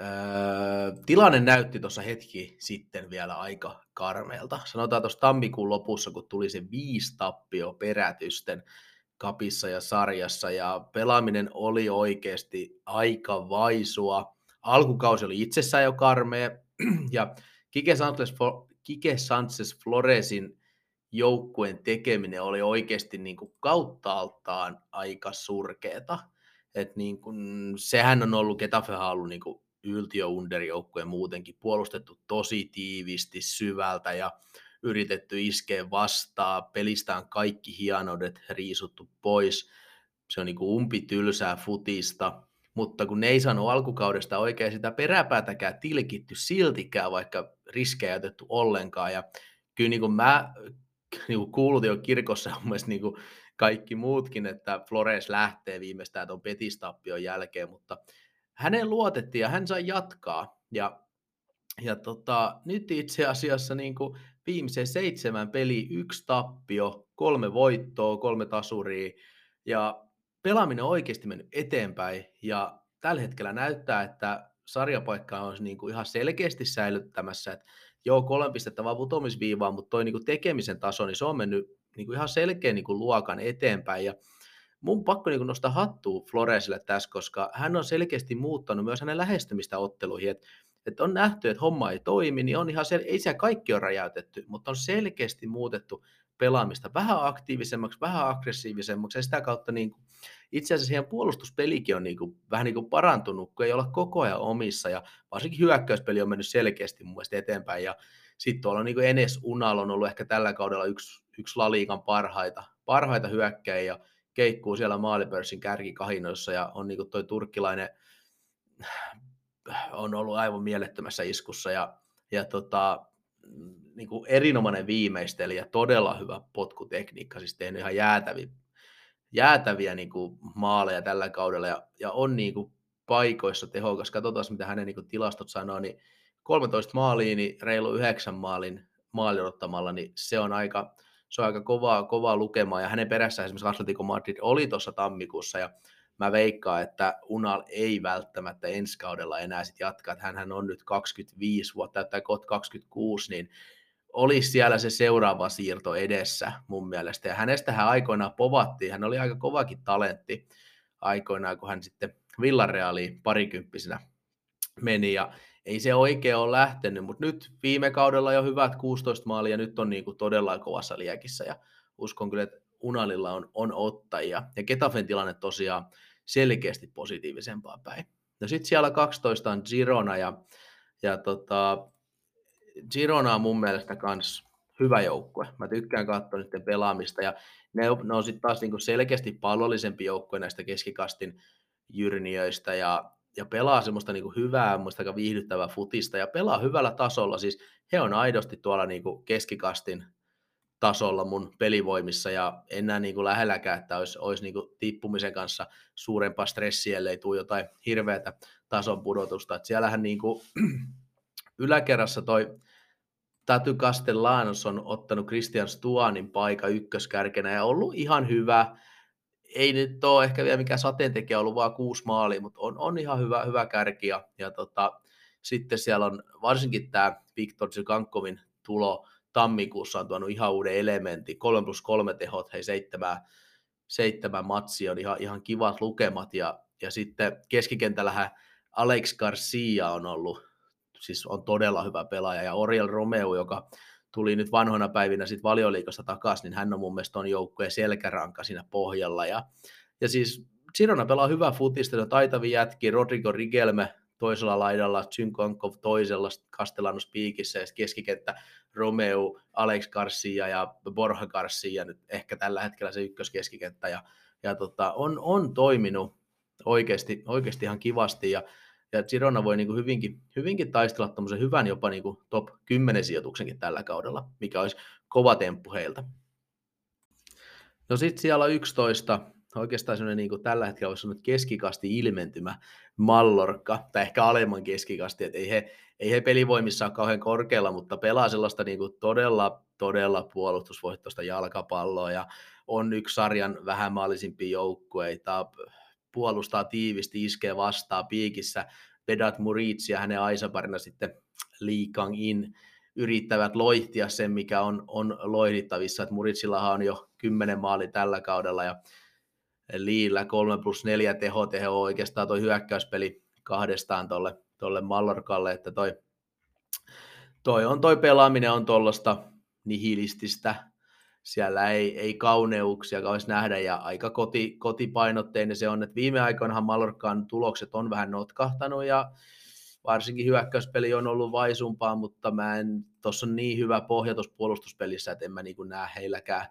Öö, tilanne näytti tuossa hetki sitten vielä aika karmeelta. Sanotaan tuossa tammikuun lopussa, kun tuli se viisi tappio perätysten kapissa ja sarjassa, ja pelaaminen oli oikeasti aika vaisua. Alkukausi oli itsessään jo karmea, ja Kike Sanchez, Floresin joukkueen tekeminen oli oikeasti niin kuin kauttaaltaan aika surkeeta. Et niin kuin, sehän on ollut, Getafe ollut niin kuin yltiö underjoukkueen muutenkin puolustettu tosi tiivisti syvältä ja yritetty iskeä vastaan, pelistään kaikki hienoudet riisuttu pois. Se on niin kuin umpitylsää futista, mutta kun ne ei saanut alkukaudesta oikein sitä peräpäätäkään tilkitty siltikään, vaikka riskejä ei otettu ollenkaan. Ja kyllä niin kuin mä niin kuin kuulutin jo kirkossa mun niin kuin kaikki muutkin, että Flores lähtee viimeistään tuon petistappion jälkeen, mutta häneen luotettiin ja hän sai jatkaa. Ja, ja tota, nyt itse asiassa niin kuin viimeisen seitsemän peli, yksi tappio, kolme voittoa, kolme tasuria. Ja pelaaminen on oikeasti mennyt eteenpäin. Ja tällä hetkellä näyttää, että sarjapaikka on niin kuin ihan selkeästi säilyttämässä, että joo, kolme pistettä vaan putomisviivaa, mutta toi niin kuin tekemisen taso, niin se on mennyt niin kuin ihan selkeä niin kuin luokan eteenpäin. Ja mun pakko niin nostaa hattua Floresille tässä, koska hän on selkeästi muuttanut myös hänen lähestymistä otteluihin, että että on nähty, että homma ei toimi, niin on ihan sel- ei siellä kaikki ole räjäytetty, mutta on selkeästi muutettu pelaamista vähän aktiivisemmaksi, vähän aggressiivisemmaksi ja sitä kautta niin kuin, itse asiassa siihen puolustuspelikin on niin kuin, vähän niin kuin parantunut, kun ei olla koko ajan omissa ja varsinkin hyökkäyspeli on mennyt selkeästi mun mielestä eteenpäin ja sitten tuolla on niin Enes Unal on ollut ehkä tällä kaudella yksi, yksi laliikan parhaita, parhaita hyökkäjiä keikkuu siellä maalipörssin kärkikahinoissa ja on niin kuin toi turkkilainen on ollut aivan mielettömässä iskussa ja, ja tota, niin kuin erinomainen viimeistelijä, todella hyvä potkutekniikka, siis tehnyt ihan jäätäviä, jäätäviä niin kuin maaleja tällä kaudella ja, ja on niin kuin paikoissa tehokas. Katsotaan, mitä hänen niin kuin tilastot sanoo, niin 13 maaliin, niin reilu 9 maalin maali odottamalla, niin se on aika, se on aika kovaa, kovaa lukemaa, ja hänen perässä esimerkiksi Atletico Madrid oli tuossa tammikuussa, ja mä veikkaan, että Unal ei välttämättä ensi kaudella enää sit jatkaa, että hän on nyt 25 vuotta, tai 26, niin olisi siellä se seuraava siirto edessä mun mielestä, ja hänestä hän aikoinaan povattiin, hän oli aika kovakin talentti aikoinaan, kun hän sitten Villarealiin parikymppisenä meni, ja ei se oikein ole lähtenyt, mutta nyt viime kaudella jo hyvät 16 maalia, ja nyt on niin kuin todella kovassa liekissä, ja uskon kyllä, että Unalilla on, on ottajia, ja Getafen tilanne tosiaan selkeästi positiivisempaa päin. No sitten siellä 12 on Girona, ja, ja tota, Girona on mun mielestä myös hyvä joukkue. Mä tykkään katsoa niiden pelaamista, ja ne, ne on sitten taas niinku selkeästi pallollisempi joukkue näistä keskikastin jyrniöistä, ja ja pelaa semmoista niin kuin hyvää, muista aika viihdyttävää futista ja pelaa hyvällä tasolla. Siis he on aidosti tuolla niin kuin keskikastin tasolla mun pelivoimissa ja enää niin kuin lähelläkään, että olisi, olisi niin kuin tippumisen kanssa suurempaa stressiä, ellei tule jotain hirveätä tason pudotusta. Että siellähän niin kuin yläkerrassa toi Tatu Castellanos on ottanut Christian Stuanin paikka ykköskärkenä ja ollut ihan hyvä ei nyt ole ehkä vielä mikään sateentekijä ollut vaan kuusi maalia, mutta on, on ihan hyvä, hyvä kärki. Ja, ja tota, sitten siellä on varsinkin tämä Viktor Zygankovin tulo tammikuussa on tuonut ihan uuden elementin, 3 plus 3 tehot, hei seitsemää, seitsemän matsia on ihan, ihan kivat lukemat, ja, ja sitten keskikentällähän Alex Garcia on ollut, siis on todella hyvä pelaaja, ja Oriel Romeo, joka tuli nyt vanhoina päivinä sitten valioliikasta takaisin, niin hän on mun mielestä on joukkueen selkäranka siinä pohjalla, ja, ja siis Girona pelaa hyvää futista, on taitavia jätkiä, Rodrigo Rigelme toisella laidalla, Tsynkonkov toisella, Castellanos piikissä ja keskikenttä Romeo, Alex Garcia ja Borja Garcia nyt ehkä tällä hetkellä se ykköskeskikenttä. Ja, ja tota, on, on toiminut oikeasti, oikeasti ihan kivasti ja, ja Girona voi niin kuin hyvinkin, hyvinkin taistella tämmöisen hyvän jopa niin kuin top 10 sijoituksenkin tällä kaudella, mikä olisi kova temppu heiltä. No sitten siellä 11 oikeastaan sellainen niin kuin tällä hetkellä voisi sanoa keskikasti ilmentymä Mallorca, tai ehkä alemman keskikasti, että ei he, ei he pelivoimissa ole kauhean korkealla, mutta pelaa sellaista niin kuin todella, todella puolustusvoittoista jalkapalloa, ja on yksi sarjan vähämaallisimpia joukkueita, puolustaa tiivisti, iskee vastaan piikissä, Vedat Muritsi ja hänen aisaparina sitten Lee In yrittävät loihtia sen, mikä on, on loihdittavissa, että Muritsillahan on jo kymmenen maali tällä kaudella, ja Liillä 3 plus 4 teho, teho oikeastaan toi hyökkäyspeli kahdestaan tolle, tolle Mallorkalle, että toi, toi, on, toi pelaaminen on tuollaista nihilististä, siellä ei, ei kauneuksia kauheasti nähdä ja aika koti, kotipainotteinen se on, että viime aikoinahan Mallorcan tulokset on vähän notkahtanut ja varsinkin hyökkäyspeli on ollut vaisumpaa, mutta mä en, tuossa on niin hyvä pohja tuossa puolustuspelissä, että en mä niin näe heilläkään,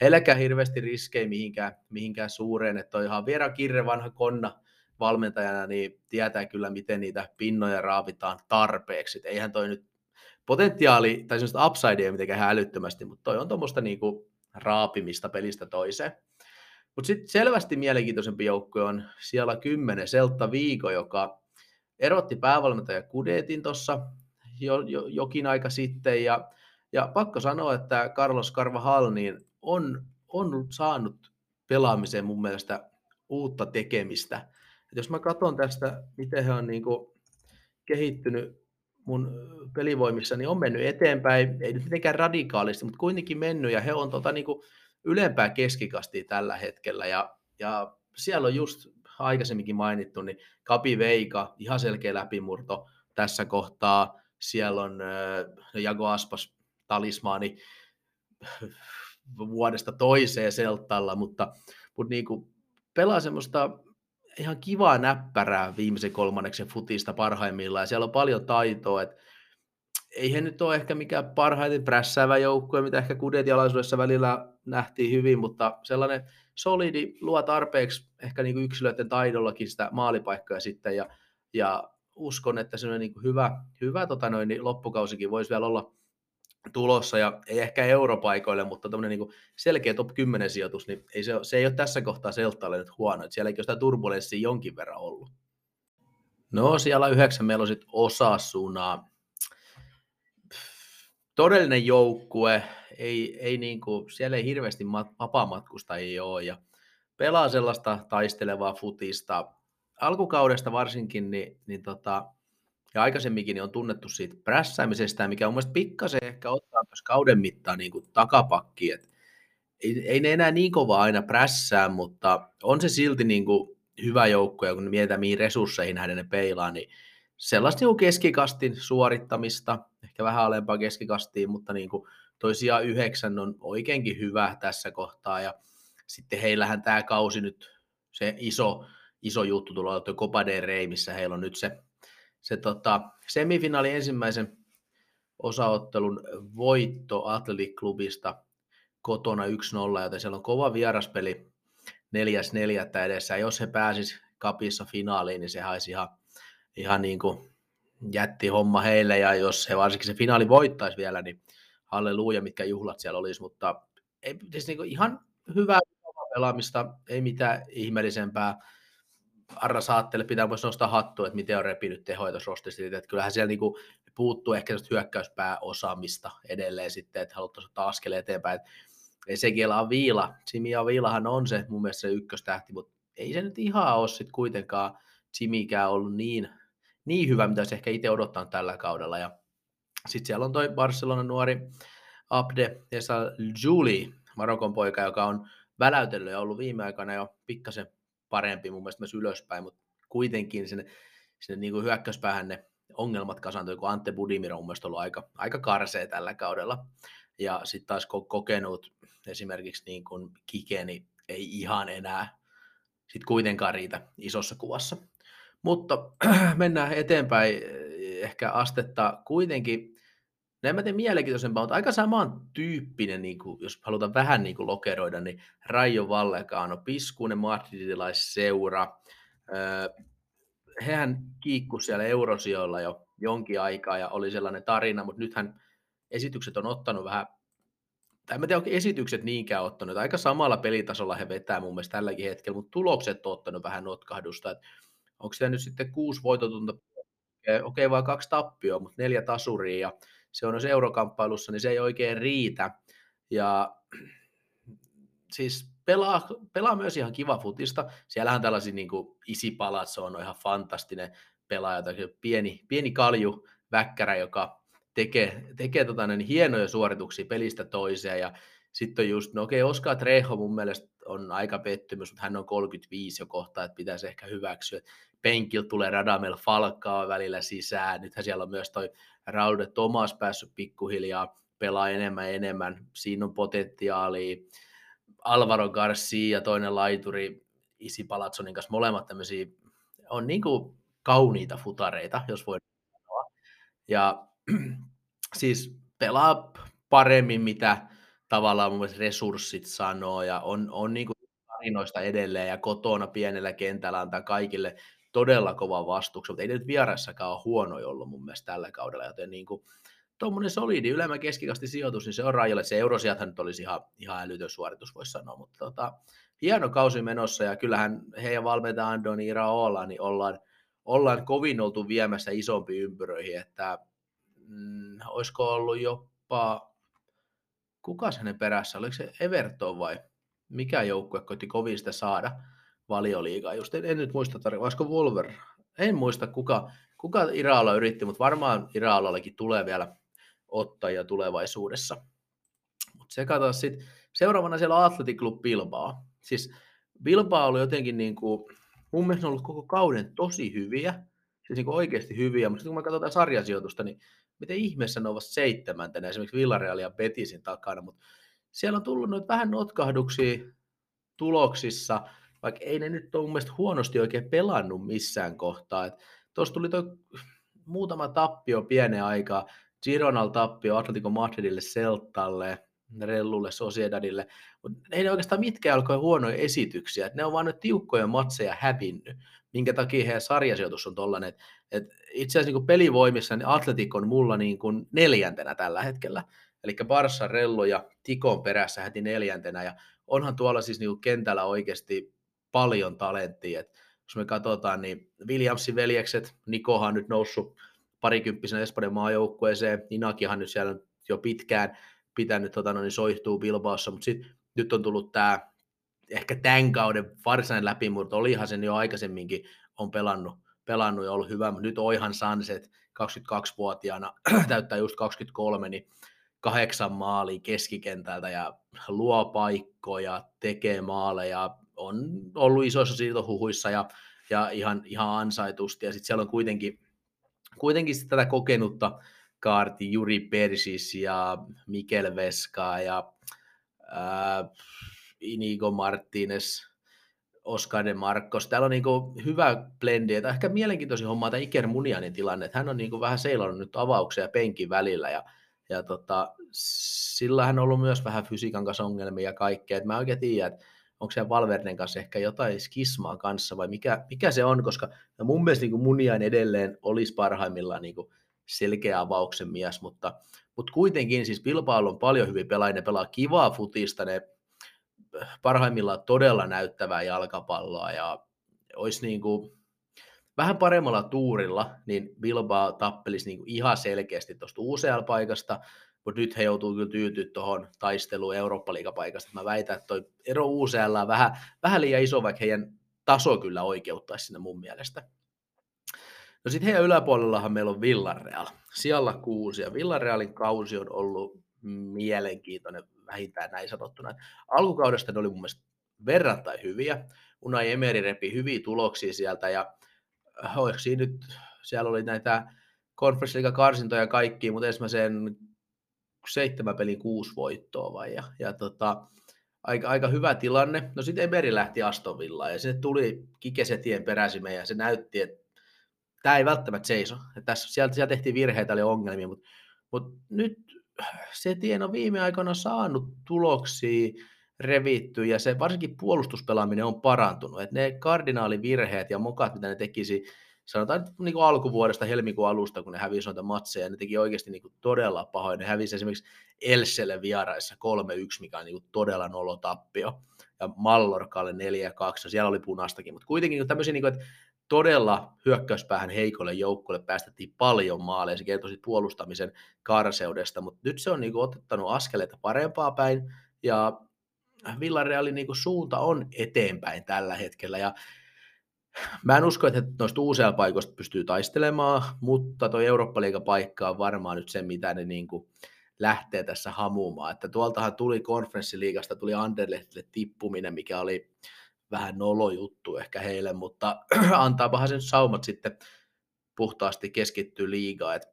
heilläkään hirveästi riskejä mihinkään, mihinkään suureen, että on ihan Viera Kirre vanha konna valmentajana, niin tietää kyllä, miten niitä pinnoja raavitaan tarpeeksi. Et eihän toi nyt potentiaali tai semmoista upsidea mitenkään älyttömästi, mutta toi on tuommoista niinku raapimista pelistä toiseen. Mutta sitten selvästi mielenkiintoisempi joukkue on siellä 10 Seltta Viiko, joka erotti päävalmentaja Kudetin tuossa jo, jo, jokin aika sitten, ja, ja pakko sanoa, että Carlos Carvajal niin on, on saanut pelaamiseen mun mielestä uutta tekemistä. Et jos mä katson tästä, miten he on niin kuin kehittynyt mun pelivoimissa, niin on mennyt eteenpäin, ei nyt mitenkään radikaalisti, mutta kuitenkin mennyt, ja he on tota niin ylempää keskikastia tällä hetkellä, ja, ja siellä on just aikaisemminkin mainittu, niin Kapi Veika, ihan selkeä läpimurto tässä kohtaa, siellä on äh, Jago Aspas, talismaani, vuodesta toiseen selttalla, mutta, mutta niin kuin pelaa semmoista ihan kivaa näppärää viimeisen kolmanneksen futista parhaimmillaan, ja siellä on paljon taitoa, että ei he nyt ole ehkä mikään parhaiten prässäävä joukkue, mitä ehkä kudetjalaisuudessa välillä nähtiin hyvin, mutta sellainen solidi luo tarpeeksi ehkä niin kuin yksilöiden taidollakin sitä maalipaikkaa sitten, ja, ja uskon, että se on niin hyvä, hyvä tota noin, niin loppukausikin voisi vielä olla tulossa, ja ei ehkä europaikoille, mutta tämmöinen niin selkeä top 10 sijoitus, niin ei se, se ei ole tässä kohtaa Seltalle nyt huono, että sielläkin on sitä turbulenssia jonkin verran ollut. No siellä yhdeksän meillä on sitten Osasuna. Todellinen joukkue, ei, ei niin kuin, siellä ei hirveästi vapaamatkustajia ole, ja pelaa sellaista taistelevaa futista. Alkukaudesta varsinkin, niin, niin tota, ja aikaisemminkin niin on tunnettu siitä prässäämisestä, mikä on mielestäni pikkasen ehkä ottaa myös kauden mittaan niin takapakki, että ei, ei ne enää niin kovaa aina prässää, mutta on se silti niin kuin hyvä joukko, ja kun mietitään mihin resursseihin hänen ne peilaa, niin sellaista niin keskikastin suorittamista, ehkä vähän alempaa keskikastiin, mutta niin kuin toisia yhdeksän on oikeinkin hyvä tässä kohtaa, ja sitten heillähän tämä kausi nyt, se iso, iso juttu tulee tuo Copa del Rey, missä heillä on nyt se se tota, semifinaali ensimmäisen osaottelun voitto Athletic Clubista kotona 1-0, joten siellä on kova vieraspeli 4.4. edessä. Jos he pääsis kapissa finaaliin, niin se olisi ihan, ihan niin kuin jätti homma heille, ja jos he varsinkin se finaali voittaisi vielä, niin halleluja, mitkä juhlat siellä olisi, mutta ei, siis niin ihan hyvää pelaamista, ei mitään ihmeellisempää Arra Saattele pitää myös nostaa hattua, että miten on repinyt rostissa. Että kyllähän siellä niinku puuttuu ehkä hyökkäyspääosaamista edelleen sitten, että haluttaisiin ottaa askel eteenpäin. Ei sekin on Viila. Simia Viilahan on se mun mielestä se ykköstähti, mutta ei se nyt ihan ole sitten kuitenkaan Simikään ollut niin, niin hyvä, mitä se ehkä itse odottanut tällä kaudella. Ja sitten siellä on toi Barcelona nuori Abde Esa Juli, Marokon poika, joka on väläytellyt ja ollut viime aikoina jo pikkasen parempi mun mielestä myös ylöspäin, mutta kuitenkin sinne, sinne niin kuin hyökkäyspäähän ne ongelmat kasantui, kun Ante Budimir on mun mielestä ollut aika, aika karsee tällä kaudella. Ja sitten taas kokenut esimerkiksi niin kuin Kikeni ei ihan enää sit kuitenkaan riitä isossa kuvassa. Mutta mennään eteenpäin ehkä astetta kuitenkin, en mä tiedä mielenkiintoisempaa, mutta aika saman tyyppinen, niin kuin, jos halutaan vähän niin kuin lokeroida, niin Raio Vallekaano, piskuinen madridilaisseura. Öö, hehän kiikku siellä eurosijoilla jo jonkin aikaa ja oli sellainen tarina, mutta nythän esitykset on ottanut vähän, tai en tiedä, onko esitykset niinkään ottanut, aika samalla pelitasolla he vetää mun mielestä tälläkin hetkellä, mutta tulokset on ottanut vähän notkahdusta, että onko siellä nyt sitten kuusi voitotunta, okei okay, vaan kaksi tappioa, mutta neljä tasuria ja se on jos eurokamppailussa, niin se ei oikein riitä. Ja siis pelaa, pelaa myös ihan kiva futista. Siellähän tällaisia niin kuin Isi Palazzo on ihan fantastinen pelaaja, pieni, pieni kalju väkkärä, joka tekee, tekee tota, niin hienoja suorituksia pelistä toiseen. Ja sitten on just, no okei, okay, Oskar Trejo mun mielestä on aika pettymys, mutta hän on 35 jo kohta, että pitäisi ehkä hyväksyä. Penkiltä tulee Radamel Falkaa välillä sisään. Nythän siellä on myös toi Raude Thomas päässyt pikkuhiljaa pelaa enemmän enemmän. Siinä on potentiaalia. Alvaro Garcia, toinen laituri, Isi Palatsonin kanssa, molemmat tämmöisiä, on niin kuin kauniita futareita, jos voi sanoa. Ja siis pelaa paremmin, mitä tavallaan mun resurssit sanoo, ja on, on niin kuin tarinoista edelleen, ja kotona pienellä kentällä antaa kaikille todella kova vastuksen, mutta ei nyt vierassakaan ole huono ollut mun mielestä tällä kaudella, joten niin kuin, tuommoinen solidi ylemmä keskikasti sijoitus, niin se on rajalle. Se eurosiathan nyt olisi ihan, ihan älytön suoritus, voisi sanoa, mutta tota, hieno kausi menossa ja kyllähän heidän valmentaja Andoni Iraola, niin ollaan, ollaan kovin oltu viemässä isompi ympyröihin, että mm, olisiko ollut jopa, kuka hänen perässä, oliko se Everton vai mikä joukkue koitti kovin sitä saada, valioliigaa. Just en, en nyt muista tarkkaan, olisiko Wolver? En muista kuka, kuka Iraalla yritti, mutta varmaan Iraallakin tulee vielä ottajia tulevaisuudessa. Mutta se katsotaan sitten. Seuraavana siellä Athletic Club Bilbao. Siis Bilbao oli jotenkin niin kuin, mun mielestä ollut koko kauden tosi hyviä, siis niin oikeasti hyviä, mutta kun me katsotaan sarjasijoitusta, niin miten ihmeessä ne ovat seitsemäntenä esimerkiksi Villareal ja Betisin takana, mutta siellä on tullut nyt vähän notkahduksia tuloksissa, vaikka ei ne nyt ole mun mielestä huonosti oikein pelannut missään kohtaa. Tuossa tuli toi muutama tappio pienen aikaa, Gironal tappio Atletico Madridille, Celtalle, Rellulle, Sociedadille, mutta ei ne oikeastaan mitkään alkoi huonoja esityksiä, että ne on vaan nyt tiukkoja matseja hävinnyt, minkä takia heidän sarjasijoitus on tollainen, että itse asiassa niin pelivoimissa niin Atletic on mulla niin kuin neljäntenä tällä hetkellä, eli Barça, Rello ja Tikon perässä heti neljäntenä, ja onhan tuolla siis niin kentällä oikeasti paljon talenttia. Jos me katsotaan, niin Williamsin veljekset, Nikohan nyt noussut parikymppisenä Espanjan maajoukkueeseen, Inakihan nyt siellä jo pitkään pitänyt tota, no, niin soihtuu Bilbaossa, mutta sit, nyt on tullut tämä ehkä tämän kauden varsinainen läpimurto, olihan sen jo aikaisemminkin, on pelannut, pelannut ja ollut hyvä, mutta nyt Oihan Sanset 22-vuotiaana täyttää just 23, niin kahdeksan maalia keskikentältä ja luo paikkoja, tekee maaleja, on ollut isoissa siirtohuhuissa ja, ja ihan, ihan ansaitusti. Ja sitten siellä on kuitenkin, kuitenkin sit tätä kokenutta kaarti Juri Persis ja Mikel Veska ja ää, Inigo Martinez, Oscar de Marcos. Täällä on niinku hyvä blendi, että ehkä mielenkiintoisin homma tämä Iker Munianin tilanne, hän on niinku vähän seilannut nyt avauksia penkin välillä ja, ja tota, sillä hän on ollut myös vähän fysiikan kanssa ongelmia ja kaikkea, että mä oikein tiedän, että onko se Valverden kanssa ehkä jotain skismaa kanssa vai mikä, mikä se on, koska no mun mielestä niin Muniain edelleen olisi parhaimmillaan niin selkeä avauksen mies, mutta, mutta kuitenkin siis Bilbao on paljon hyvin pelaajia, ne pelaa kivaa futista, ne parhaimmillaan todella näyttävää jalkapalloa ja olisi niin kuin vähän paremmalla tuurilla, niin Bilbao tappelisi niin kuin ihan selkeästi tuosta UCL-paikasta, mutta nyt he joutuu kyllä tyytyä tuohon taisteluun Eurooppa-liigapaikasta. Mä väitän, että toi ero UCL on vähän, vähän liian iso, vaikka heidän taso kyllä oikeuttaisi sinne mun mielestä. No sitten heidän yläpuolellahan meillä on Villarreal. Siellä kuusi, ja Villarrealin kausi on ollut mielenkiintoinen vähintään näin sanottuna. Alkukaudesta ne oli mun mielestä verrattain hyviä. Unai Emeri repi hyviä tuloksia sieltä ja äh, oliko nyt, siellä oli näitä Conference karsintoja kaikki, mutta ensimmäisen seitsemän pelin kuusi voittoa vai, ja, ja tota, aika, aika, hyvä tilanne. No sitten Emeri lähti Aston Villaan ja sinne tuli Kike Setien peräsimeen ja se näytti, että tämä ei välttämättä seiso. Tässä, sieltä, sieltä tehtiin virheitä, oli ongelmia, mutta, mutta nyt Setien on viime aikoina saanut tuloksia revitty ja se varsinkin puolustuspelaaminen on parantunut. Et ne kardinaalivirheet ja mokat, mitä ne tekisi, sanotaan niin kuin alkuvuodesta helmikuun alusta, kun ne hävisi noita matseja, ne teki oikeasti niin kuin todella pahoin. Ne hävisi esimerkiksi Elselle vieraissa 3-1, mikä on niin kuin todella nolotappio, ja Mallorkalle 4-2, no siellä oli punastakin, mutta kuitenkin niin tämmöisiä, niin kuin, että todella hyökkäyspäähän heikolle joukkueelle päästettiin paljon maaleja, se kertoi puolustamisen karseudesta, mutta nyt se on niin kuin, otettanut askeleita parempaa päin, ja Villarealin niin kuin suunta on eteenpäin tällä hetkellä, ja Mä en usko, että noista uusia paikoista pystyy taistelemaan, mutta tuo eurooppa paikka on varmaan nyt se, mitä ne niin kuin lähtee tässä hamuumaan. Että tuoltahan tuli konferenssiliigasta, tuli Anderlehtille tippuminen, mikä oli vähän nolo juttu ehkä heille, mutta antaapahan sen saumat sitten puhtaasti keskittyy liigaa. Et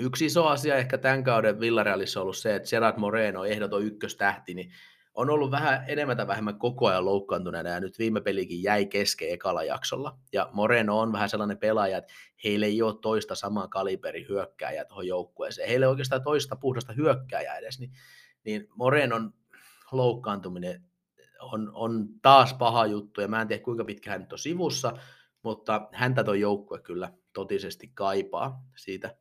yksi iso asia ehkä tämän kauden Villarealissa on ollut se, että Gerard Moreno, ehdoton ykköstähti, niin on ollut vähän enemmän tai vähemmän koko ajan loukkaantuneena ja nyt viime pelikin jäi kesken ekalla jaksolla. Ja Moreno on vähän sellainen pelaaja, että heillä ei ole toista samaa kaliberi hyökkääjää tuohon joukkueeseen. Heillä ei oikeastaan toista puhdasta hyökkääjää edes, niin, niin Morenon loukkaantuminen on, on taas paha juttu ja mä en tiedä kuinka pitkä hän nyt on sivussa, mutta häntä tuo joukkue kyllä totisesti kaipaa. Siitä,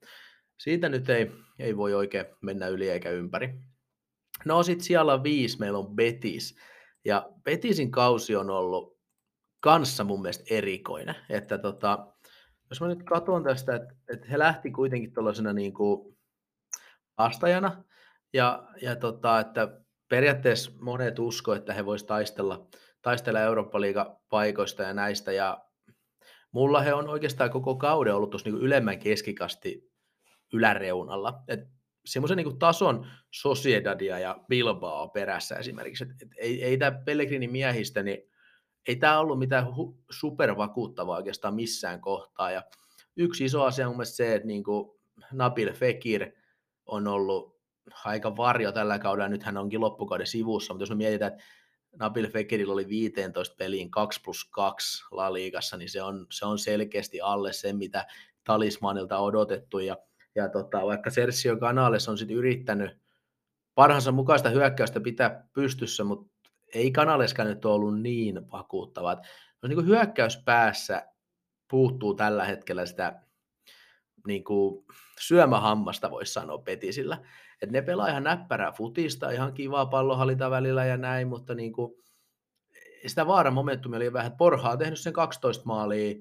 siitä nyt ei, ei voi oikein mennä yli eikä ympäri. No sitten siellä viisi meillä on Betis. Ja Betisin kausi on ollut kanssa mun mielestä erikoinen. Että tota, jos mä nyt katson tästä, että, että he lähti kuitenkin tuollaisena niin kuin vastajana, ja, ja tota, että periaatteessa monet usko, että he voisivat taistella, taistella eurooppa paikoista ja näistä, ja mulla he on oikeastaan koko kauden ollut tuossa niin ylemmän keskikasti yläreunalla. Et semmoisen niin tason Sociedadia ja Bilbao perässä esimerkiksi. Et, et ei, ei tämä Pellegrinin miehistä, niin ei tämä ollut mitään hu- supervakuuttavaa oikeastaan missään kohtaa. Ja yksi iso asia on mun mielestä se, että niin kuin Nabil Fekir on ollut aika varjo tällä kaudella, nyt hän onkin loppukauden sivussa, mutta jos me mietitään, että Nabil Fekirillä oli 15 peliin 2 plus 2 La Ligassa, niin se on, se on selkeästi alle se, mitä talismanilta on odotettu, ja ja tota, vaikka Sergio Canales on sitten yrittänyt parhaansa mukaista hyökkäystä pitää pystyssä, mutta ei Canaleskaan nyt ollut niin vakuuttava. No, niin kuin hyökkäyspäässä puuttuu tällä hetkellä sitä niin kuin syömähammasta, voisi sanoa Petisillä. Et ne pelaa ihan näppärää futista, ihan kivaa pallohallinta välillä ja näin, mutta niin kuin, sitä vaaran momentumia oli vähän, että Porha on tehnyt sen 12 maalia,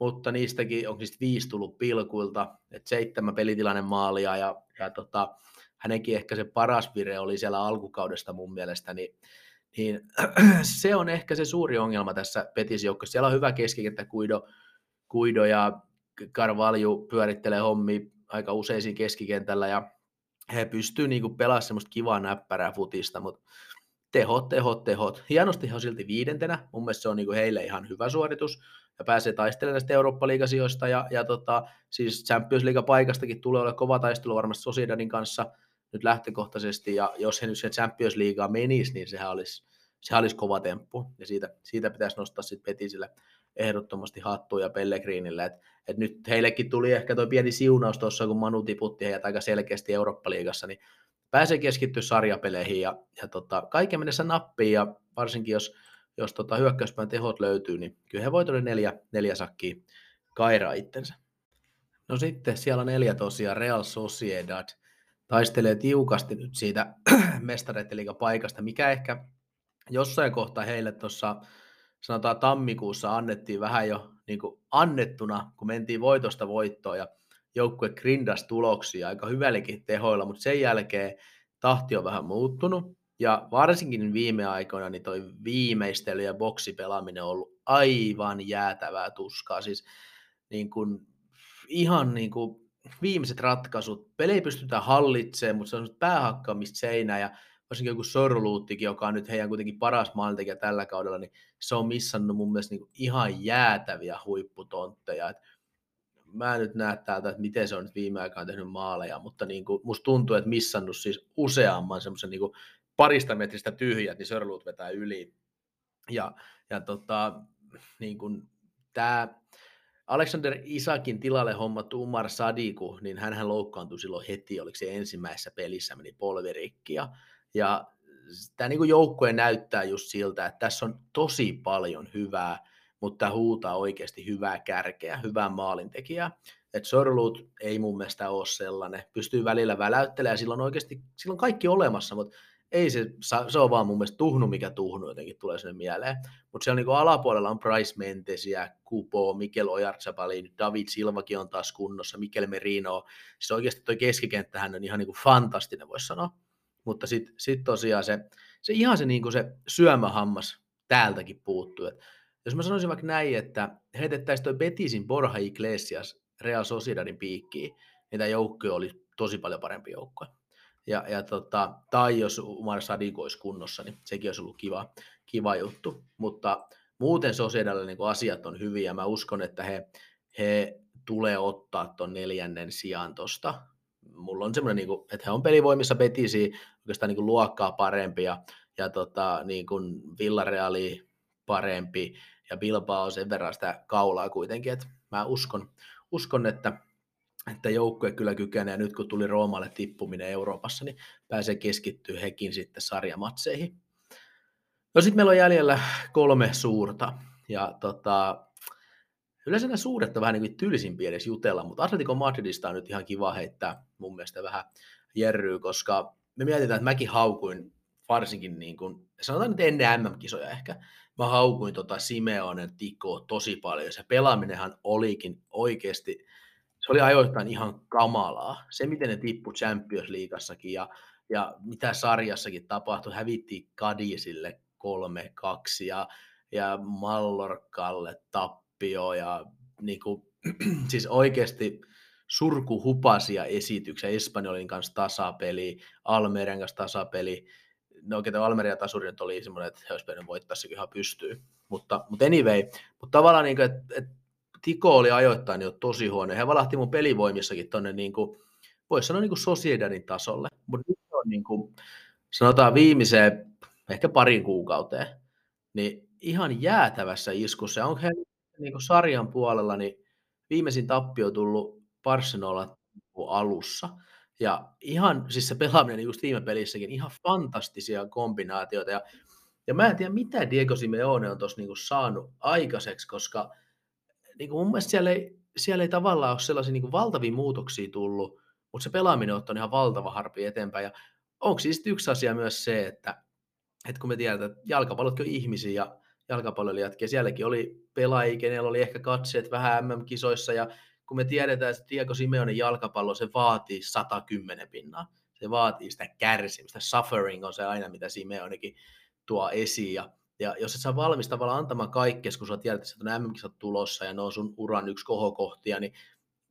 mutta niistäkin on niistä viisi tullut pilkuilta, että seitsemän pelitilainen maalia ja, ja tota, hänenkin ehkä se paras vire oli siellä alkukaudesta mun mielestä, niin, niin se on ehkä se suuri ongelma tässä Petisjoukkossa. Siellä on hyvä keskikenttä Kuido, Kuido ja Carvalho pyörittelee hommi aika usein keskikentällä ja he pystyy niinku pelaamaan semmoista kivaa näppärää futista, mutta tehot, tehot, tehot. Hienosti he on silti viidentenä. Mun mielestä se on niinku heille ihan hyvä suoritus ja pääsee taistelemaan näistä Eurooppa-liigasijoista ja, ja tota, siis Champions League-paikastakin tulee olla kova taistelu varmasti Sociedadin kanssa nyt lähtökohtaisesti ja jos he nyt sen Champions Leaguea menisi, niin sehän olisi, sehän olisi kova temppu ja siitä, siitä pitäisi nostaa sitten Petisille ehdottomasti hattua ja Pellegrinille, että et nyt heillekin tuli ehkä tuo pieni siunaus tuossa, kun Manu tiputti heidät aika selkeästi Eurooppa-liigassa, niin pääsee keskittyä sarjapeleihin ja, ja tota, kaiken mennessä nappiin ja varsinkin jos jos tota hyökkäyspään tehot löytyy, niin kyllä he voi neljä, neljä sakkia kairaa itsensä. No sitten siellä neljä tosiaan Real Sociedad taistelee tiukasti nyt siitä mestareiden paikasta, mikä ehkä jossain kohtaa heille tuossa sanotaan tammikuussa annettiin vähän jo niin kuin annettuna, kun mentiin voitosta voittoon ja joukkue grindas tuloksia aika hyvällekin tehoilla, mutta sen jälkeen tahti on vähän muuttunut ja varsinkin viime aikoina niin toi viimeistely ja boksipelaaminen on ollut aivan jäätävää tuskaa. Siis niin kuin, ihan niin kuin viimeiset ratkaisut. Peli ei pystytä hallitsemaan, mutta se on päähakkaamista seinää ja varsinkin joku Sorluuttikin, joka on nyt heidän kuitenkin paras maalintekijä tällä kaudella, niin se on missannut mun mielestä niin ihan jäätäviä huipputontteja. Et mä en nyt näe täältä, että miten se on nyt viime aikaan tehnyt maaleja, mutta niin kuin, musta tuntuu, että missannut siis useamman semmoisen niin parista metristä tyhjät, niin Sörluut vetää yli. Ja, ja tota, niin kuin, tämä Alexander Isakin tilalle hommattu Umar Sadiku, niin hän loukkaantui silloin heti, oliko se ensimmäisessä pelissä, meni polvirikki. Ja, ja tämä niin joukkue näyttää just siltä, että tässä on tosi paljon hyvää, mutta huutaa oikeasti hyvää kärkeä, hyvää maalintekijää. Et Sörluut ei mun mielestä ole sellainen. Pystyy välillä väläyttelemään silloin oikeasti, silloin kaikki olemassa, mutta ei se, se on vaan mun mielestä tuhnu, mikä tuhnu jotenkin tulee sinne mieleen. Mutta siellä niinku alapuolella on Price Mentesiä, Kupo, Mikel Ojarzabali, David Silvakin on taas kunnossa, Mikel Merino. Siis oikeasti toi keskikenttähän on ihan niinku fantastinen, voisi sanoa. Mutta sitten sit tosiaan se, se ihan se, niinku se syömähammas täältäkin puuttuu. Et jos mä sanoisin vaikka näin, että heitettäisiin toi Betisin Borja Iglesias Real Sociedadin piikkiin, niin tämä joukkue oli tosi paljon parempi joukkue. Ja, ja tota, tai jos Umar Sadiko olisi kunnossa, niin sekin olisi ollut kiva, kiva juttu. Mutta muuten Sociedalle niin asiat on hyviä ja mä uskon, että he, he tulee ottaa tuon neljännen sijaan tuosta. Mulla on semmoinen, niin kuin, että he on pelivoimissa betisi oikeastaan niin kuin luokkaa parempi ja, ja tota, niin kuin Villareali parempi ja Bilbao sen verran sitä kaulaa kuitenkin, että mä uskon, uskon että että joukkue kyllä kykenee, nyt kun tuli Roomalle tippuminen Euroopassa, niin pääsee keskittyä hekin sitten sarjamatseihin. No sitten meillä on jäljellä kolme suurta, ja tota, yleensä nämä suuret on vähän niin kuin tylsimpiä edes jutella, mutta Atletico Madridista on nyt ihan kiva heittää mun mielestä vähän jerryy, koska me mietitään, että mäkin haukuin varsinkin niin kuin, sanotaan nyt ennen MM-kisoja ehkä, mä haukuin tota Simeonen Tiko tosi paljon, se pelaaminenhan olikin oikeasti se oli ajoittain ihan kamalaa. Se, miten ne tippu Champions Leagueassakin ja, ja mitä sarjassakin tapahtui, hävittiin Kadisille 3-2 ja, ja Mallorkalle tappio ja niin kuin, siis oikeasti surkuhupasia esityksiä. Espanjolin kanssa tasapeli, Almerian kanssa tasapeli. No oikein Almeria tasuri oli semmoinen, että he olisivat voittaa sekin ihan pystyy. Mutta, mutta anyway, mutta tavallaan niin kuin, että, että Tiko oli ajoittain jo tosi huono. He valahti mun pelivoimissakin tuonne, niin kuin, voisi sanoa niin kuin tasolle. Mutta nyt on niin kuin, sanotaan viimeiseen ehkä parin kuukauteen, niin ihan jäätävässä iskussa. Onko he niin kuin sarjan puolella, niin viimeisin tappio tullut Barcelona alussa. Ja ihan, siis se pelaaminen just viime pelissäkin, ihan fantastisia kombinaatioita. Ja, ja mä en tiedä, mitä Diego Simeone on tuossa niin saanut aikaiseksi, koska niin kuin mun mielestä siellä ei, siellä ei tavallaan ole sellaisia niin kuin valtavia muutoksia tullut, mutta se pelaaminen on ihan valtava harpi eteenpäin. Ja onko siis yksi asia myös se, että, että kun me tiedetään, että jalkapallotkin on ihmisiä ja jalkapalloilijatkin, ja sielläkin oli pelaajia, kenellä oli ehkä katseet vähän MM-kisoissa, ja kun me tiedetään, että Diego Simeonen jalkapallo, se vaatii 110 pinnaa. Se vaatii sitä kärsimistä. Suffering on se aina, mitä Simeonikin tuo esiin. Ja ja jos et sä valmis tavallaan antamaan kaikkea, kun sä tiedät, että mm tulossa ja ne on sun uran yksi kohokohtia, niin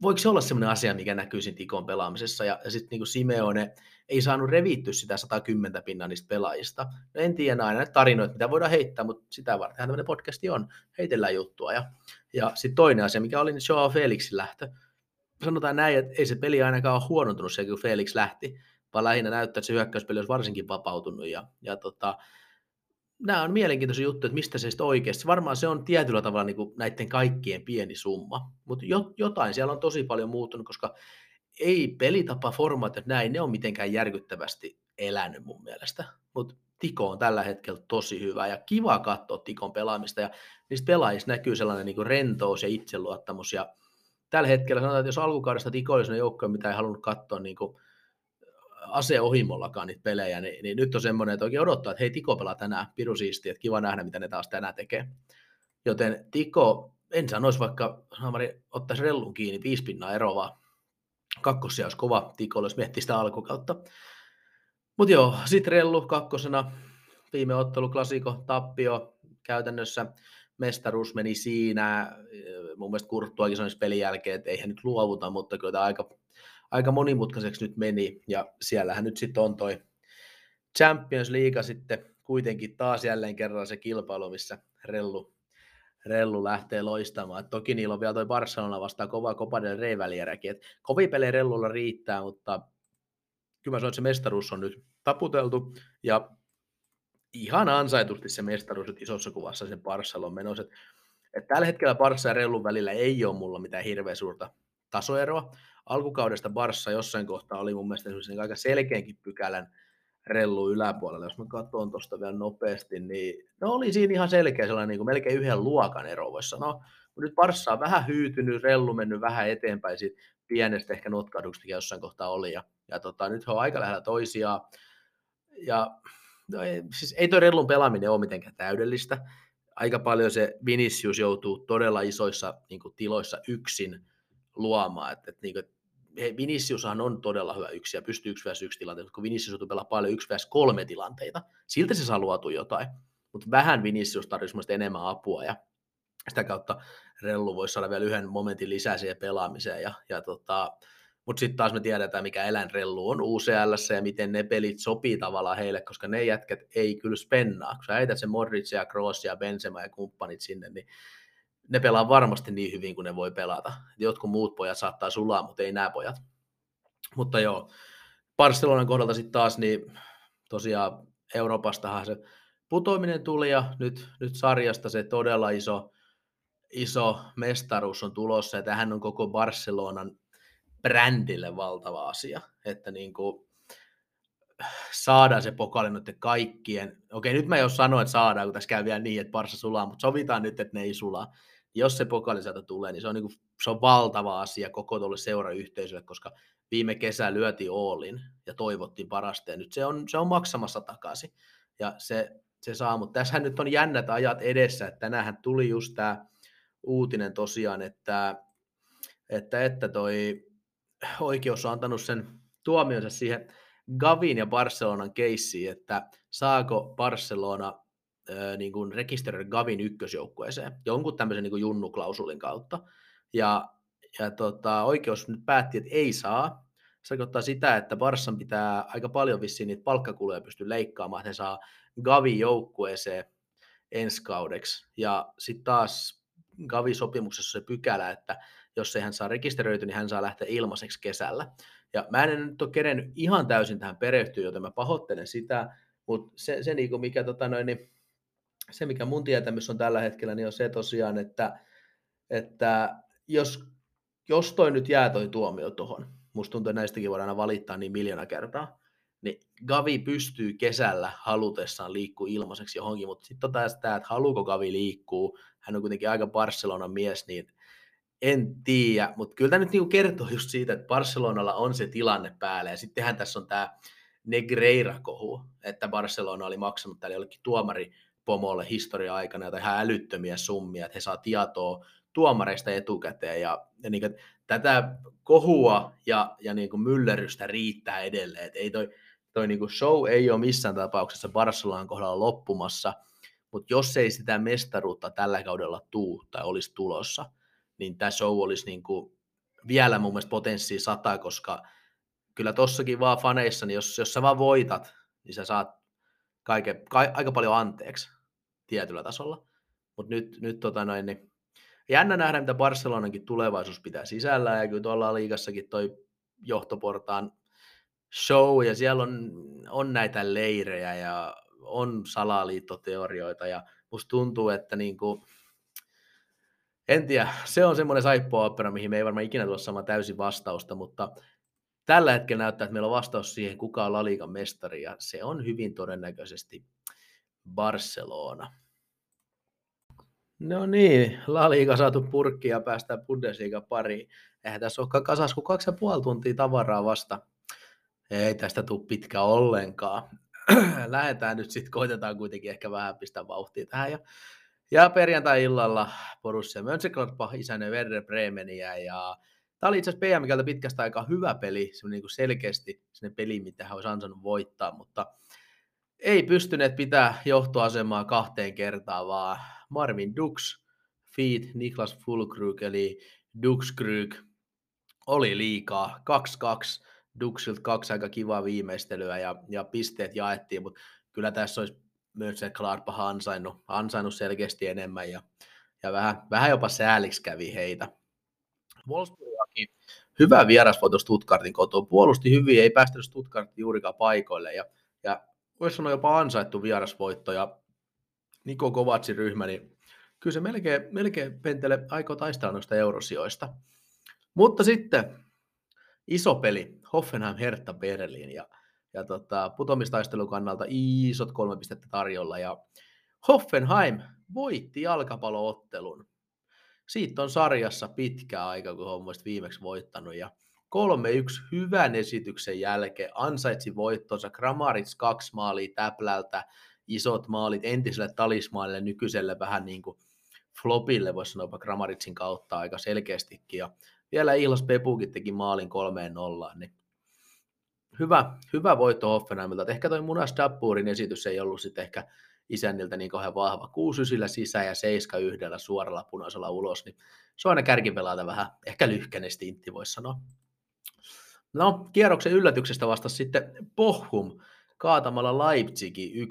voiko se olla sellainen asia, mikä näkyy siinä Tikon pelaamisessa? Ja, ja sitten niin Simeone ei saanut revittyä sitä 110 pinnan niistä pelaajista. No en tiedä aina näitä tarinoita, mitä voidaan heittää, mutta sitä varten tämmöinen podcasti on. Heitellään juttua. Ja, ja sitten toinen asia, mikä oli niin Joao Felixin lähtö. Sanotaan näin, että ei se peli ainakaan ole huonontunut se, kun Felix lähti, vaan lähinnä näyttää, että se hyökkäyspeli olisi varsinkin vapautunut. Ja, ja tota, nämä on mielenkiintoisia juttuja, että mistä se sitten oikeasti, varmaan se on tietyllä tavalla niin kuin näiden kaikkien pieni summa, mutta jo, jotain siellä on tosi paljon muuttunut, koska ei pelitapa, formaatit näin, ne on mitenkään järkyttävästi elänyt mun mielestä, mutta Tiko on tällä hetkellä tosi hyvä ja kiva katsoa Tikon pelaamista. Ja niistä pelaajista näkyy sellainen niin rentous ja itseluottamus. Ja tällä hetkellä sanotaan, että jos alkukaudesta Tiko olisi joukkoja, mitä ei halunnut katsoa niin kuin aseohimollakaan niitä pelejä, niin, niin nyt on semmoinen, että oikein odottaa, että hei Tiko pelaa tänään, piru siistiä, että kiva nähdä, mitä ne taas tänään tekee. Joten Tiko, en sanoisi vaikka, Samari ottaisi rellun kiinni, viisi pinnaa eroa, kakkosia olisi kova. Tiko, jos miettii sitä alkukautta. Mutta joo, sitten rellu kakkosena, viime ottelu, klasiko, tappio, käytännössä mestaruus meni siinä, mun mielestä Kurttuakin sanoisi pelin jälkeen, että eihän nyt luovuta, mutta kyllä aika aika monimutkaiseksi nyt meni, ja siellähän nyt sitten on toi Champions League sitten kuitenkin taas jälleen kerran se kilpailu, missä Rellu, Rellu lähtee loistamaan. Et toki niillä on vielä toi Barcelona vastaan kova Copa del Rey välieräkin. Rellulla riittää, mutta kyllä mä sanon, että se mestaruus on nyt taputeltu ja ihan ansaitusti se mestaruus isossa kuvassa sen Barcelon menossa. Et, et tällä hetkellä Barça ja Rellun välillä ei ole mulla mitään hirveän suurta tasoeroa. Alkukaudesta Barssa jossain kohtaa oli mun mielestä aika selkeänkin pykälän rellu yläpuolella. Jos mä katson tuosta vielä nopeasti, niin no oli siinä ihan selkeä sellainen niin kuin melkein yhden luokan ero, voisi sanoa. Nyt Barssa on vähän hyytynyt, rellu mennyt vähän eteenpäin siitä pienestä ehkä notkahduksesta jossain kohtaa oli. Ja, ja tota, nyt he on aika lähellä toisiaan. Ja no ei, siis ei toi rellun pelaaminen ole mitenkään täydellistä. Aika paljon se Vinicius joutuu todella isoissa niin kuin, tiloissa yksin luomaan. Et, et, niin kuin, he, Viniciushan on todella hyvä yksi ja pystyy yksi vs yksi tilanteita, kun Vinicius joutuu pelaamaan paljon yksi vs kolme tilanteita. Siltä se saa luotu jotain, mutta vähän Vinicius tarvitsisi enemmän apua ja sitä kautta Rellu voisi saada vielä yhden momentin lisää siihen pelaamiseen. Ja, ja tota, mutta sitten taas me tiedetään, mikä eläinrellu on UCL ja miten ne pelit sopii tavallaan heille, koska ne jätkät ei kyllä spennaa. Kun sä heität sen Modric ja Kroos ja Benzema ja kumppanit sinne, niin ne pelaa varmasti niin hyvin kuin ne voi pelata. Jotkut muut pojat saattaa sulaa, mutta ei nämä pojat. Mutta joo, Barcelonan kohdalta sitten taas, niin tosiaan Euroopastahan se putoaminen tuli ja nyt, nyt sarjasta se todella iso, iso mestaruus on tulossa ja tähän on koko Barcelonan brändille valtava asia, että niin kuin saadaan se pokali nyt kaikkien, okei nyt mä jo sanoin, että saadaan, kun tässä käy vielä niin, että Barsa sulaa, mutta sovitaan nyt, että ne ei sulaa. Jos se pokali sieltä tulee, niin se on, niin kuin, se on valtava asia koko tuolle seurayhteisölle, koska viime kesä lyötiin Oolin ja toivottiin parasta, ja nyt se on, se on maksamassa takaisin. Ja se, se saa, mutta tässähän nyt on jännät ajat edessä, että tänähän tuli just tämä uutinen tosiaan, että, että, että toi oikeus on antanut sen tuomionsa siihen Gavin ja Barcelonan keissiin, että saako Barcelona niin kuin rekisteröidä Gavin ykkösjoukkueeseen jonkun tämmöisen niin kuin junnuklausulin kautta. Ja, ja tota, oikeus nyt päätti, että ei saa. Se tarkoittaa sitä, että Barsan pitää aika paljon vissiin niitä palkkakuluja pysty leikkaamaan, että he saa Gavin joukkueeseen ensi kaudeksi. Ja sitten taas Gavi-sopimuksessa se pykälä, että jos ei hän saa rekisteröityä, niin hän saa lähteä ilmaiseksi kesällä. Ja mä en nyt ole kerennyt ihan täysin tähän perehtyä, joten mä pahoittelen sitä, mutta se, se niin mikä, tota noin, niin, se, mikä mun tietämys on tällä hetkellä, niin on se tosiaan, että, että jos, jos toi nyt jää toi tuomio tuohon, musta tuntuu, että näistäkin voidaan aina valittaa niin miljoona kertaa, niin Gavi pystyy kesällä halutessaan liikkuu ilmaiseksi johonkin, mutta sitten tota sitä, että haluuko Gavi liikkuu, hän on kuitenkin aika Barcelonan mies, niin en tiedä, mutta kyllä tämä nyt niinku kertoo just siitä, että Barcelonalla on se tilanne päällä, ja sittenhän tässä on tämä Negreira-kohu, että Barcelona oli maksanut tälle jollekin tuomaripomolle historia-aikana jotain ihan älyttömiä summia, että he saa tietoa tuomareista etukäteen, ja, ja niin tätä kohua ja, ja niin kuin myllerrystä riittää edelleen, että ei toi, toi niin kuin show ei ole missään tapauksessa Barcelonan kohdalla loppumassa, mutta jos ei sitä mestaruutta tällä kaudella tuu tai olisi tulossa, niin tämä show olisi niin kuin vielä mun mielestä potenssia sata, koska kyllä tossakin vaan faneissa, niin jos, jos sä vaan voitat, niin sä saat kaike, ka, aika paljon anteeksi tietyllä tasolla. Mutta nyt, nyt tota noin, niin jännä nähdä, mitä Barcelonankin tulevaisuus pitää sisällä, ja kyllä tuolla liigassakin toi johtoportaan show, ja siellä on, on näitä leirejä, ja on salaliittoteorioita, ja musta tuntuu, että niin kuin, en tiedä, se on semmoinen saippuaopera, mihin me ei varmaan ikinä tulla saamaan täysin vastausta, mutta tällä hetkellä näyttää, että meillä on vastaus siihen, kuka on La Ligan mestari, ja se on hyvin todennäköisesti Barcelona. No niin, La Liga saatu purkki ja päästään Bundesliga pariin. Eihän tässä olekaan kasas kuin kaksi ja puoli tuntia tavaraa vasta. Ei tästä tule pitkä ollenkaan. Lähdetään nyt sitten, koitetaan kuitenkin ehkä vähän pistää vauhtia tähän. Ja ja perjantai-illalla Borussia Mönchengladbach isänne Werder Bremeniä ja Tämä oli itse asiassa PMKltä pitkästä aikaa hyvä peli, se niin kuin selkeästi sinne peli, mitä hän olisi ansainnut voittaa, mutta ei pystyneet pitää johtoasemaa kahteen kertaan, vaan Marvin Dux, feed Niklas Fulkrug, eli Dux Krug, oli liikaa. 2-2 Duxilta kaksi aika kivaa viimeistelyä ja, ja pisteet jaettiin, mutta kyllä tässä olisi myös se Gladbach ansainnut, ansainnut selkeästi enemmän ja, ja vähän, vähän jopa sääliksi kävi heitä. Wolfsburgakin hyvä vierasvoito Stuttgartin kotoa, puolusti hyvin, ei päästänyt Stuttgartin juurikaan paikoille ja, ja voisi sanoa jopa ansaittu vierasvoitto ja Niko Kovatsin ryhmä, niin kyllä se melkein, melkein Pentele aikoo taistella noista eurosijoista. Mutta sitten iso peli, Hoffenheim Hertha Berlin ja, ja tota, putomistaistelun kannalta isot kolme pistettä tarjolla ja Hoffenheim voitti jalkapalloottelun. Siitä on sarjassa pitkä aika, kun on viimeksi voittanut ja 3-1 hyvän esityksen jälkeen ansaitsi voittonsa. Kramarits kaksi maalia täplältä, isot maalit entiselle talismaille, nykyiselle vähän niin kuin flopille, voisi sanoa Kramaritsin kautta aika selkeästikin. Ja vielä Ihlas Pepukin teki maalin kolmeen nollaan, niin hyvä, hyvä voitto Hoffenheimilta. Ehkä toi Munas Dabburin esitys ei ollut sitten ehkä isänniltä niin kauhean vahva. 6 ysillä sisään ja 7 yhdellä suoralla punaisella ulos, niin se on aina kärkipelaalta vähän ehkä lyhkäinen stintti, voisi sanoa. No, kierroksen yllätyksestä vastasi sitten Pohum kaatamalla Leipzigin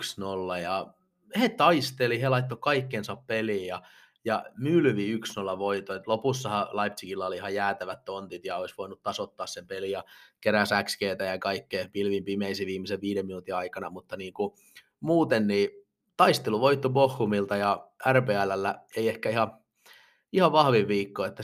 1-0 ja he taisteli, he laittoi kaikkensa peliin ja ja Mylvi 1-0 voito. Et lopussahan Leipzigillä oli ihan jäätävät tontit ja olisi voinut tasoittaa sen peli ja keräsi XGtä ja kaikkea pilvin pimeisi viimeisen viiden minuutin aikana, mutta niin kuin, muuten niin taisteluvoitto Bochumilta ja RPLllä ei ehkä ihan, ihan vahvin viikko, että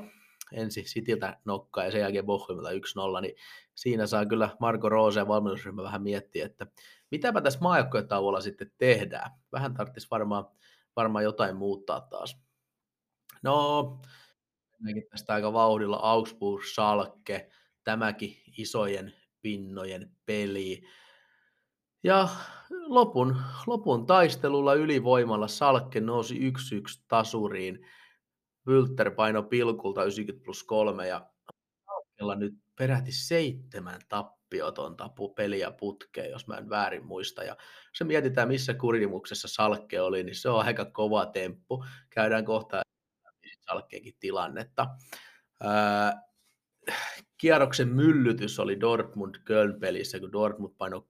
7-0 ensin Sitiltä nokkaa ja sen jälkeen Bochumilta 1-0, niin siinä saa kyllä Marko Roose ja valmennusryhmä vähän miettiä, että mitäpä tässä maajoukkojen sitten tehdään. Vähän tarvitsisi varmaan varmaan jotain muuttaa taas. No, mennäänkin tästä aika vauhdilla Augsburg, Salke, tämäkin isojen pinnojen peli. Ja lopun, lopun taistelulla ylivoimalla Salkke nousi 1-1 tasuriin. Wülter paino pilkulta 90 plus 3 ja nyt peräti seitsemän tappiotonta peliä putkeen, jos mä en väärin muista. Ja se mietitään, missä kurimuksessa Salkke oli, niin se on aika kova temppu. Käydään kohta Salkkeenkin tilannetta. Ää, kierroksen myllytys oli Dortmund Köln pelissä, kun Dortmund paino 6-1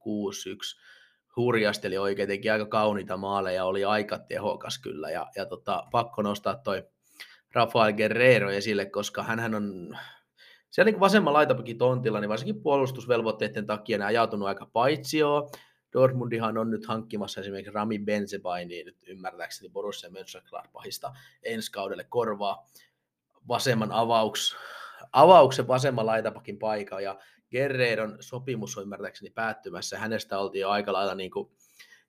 hurjasteli oikein, teki aika kauniita maaleja, oli aika tehokas kyllä, ja, ja tota, pakko nostaa toi Rafael Guerrero esille, koska hän on siellä niin vasemman laitapakin tontilla, niin varsinkin puolustusvelvoitteiden takia ne ajautunut aika paitsioon. Dortmundihan on nyt hankkimassa esimerkiksi Rami Benzebaini, nyt ymmärtääkseni Borussia Mönchengladbachista ensi kaudelle korvaa vasemman avauks, avauksen vasemman laitapakin paikan, ja Guerreron sopimus on ymmärtääkseni päättymässä, hänestä oltiin jo aika lailla niin kuin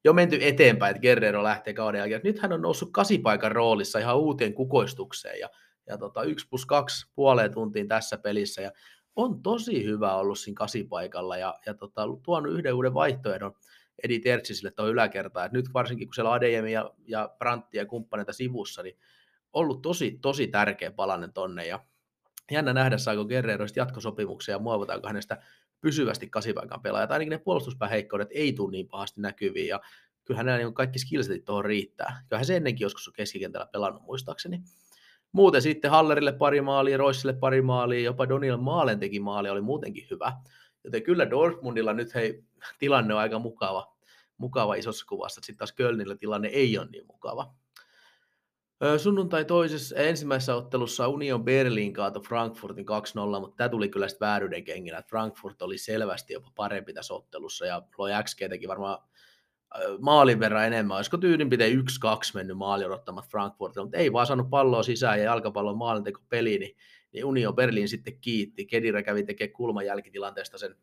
jo menty eteenpäin, että Guerrero lähtee kauden jälkeen. Nyt hän on noussut kasipaikan roolissa ihan uuteen kukoistukseen, ja ja tota, 1 plus 2 puoleen tuntiin tässä pelissä ja on tosi hyvä ollut siinä kasipaikalla ja, ja tota, tuonut yhden uuden vaihtoehdon Edi Tertsisille tuohon yläkertaan. Et nyt varsinkin kun siellä Adeyemi ja, ja Brantti ja kumppaneita sivussa, niin ollut tosi, tosi tärkeä palanen tonne ja jännä nähdä, saako Guerreroista jatkosopimuksia ja muovataanko hänestä pysyvästi kasipaikan pelaajat. Ainakin ne puolustuspääheikkoudet ei tule niin pahasti näkyviin ja kyllähän nämä niin kaikki skillsetit tuohon riittää. Kyllähän se ennenkin joskus on keskikentällä pelannut muistaakseni. Muuten sitten Hallerille pari maalia, Roissille pari maalia, jopa Doniel Maalen teki maali, oli muutenkin hyvä. Joten kyllä Dortmundilla nyt hei, tilanne on aika mukava, mukava isossa kuvassa. Sitten taas Kölnillä tilanne ei ole niin mukava. Sunnuntai toisessa, ensimmäisessä ottelussa Union Berlin kaato Frankfurtin 2-0, mutta tämä tuli kyllä sitten vääryyden kengillä. Frankfurt oli selvästi jopa parempi tässä ottelussa ja loi XG teki varmaan maalin verran enemmän. Olisiko piteen 1-2 mennyt maali odottamat Frankfurtilla, mutta ei vaan saanut palloa sisään ja jalkapallon maalinteko peli, niin, niin Union Berlin sitten kiitti. Kedira kävi tekemään kulman jälkitilanteesta sen,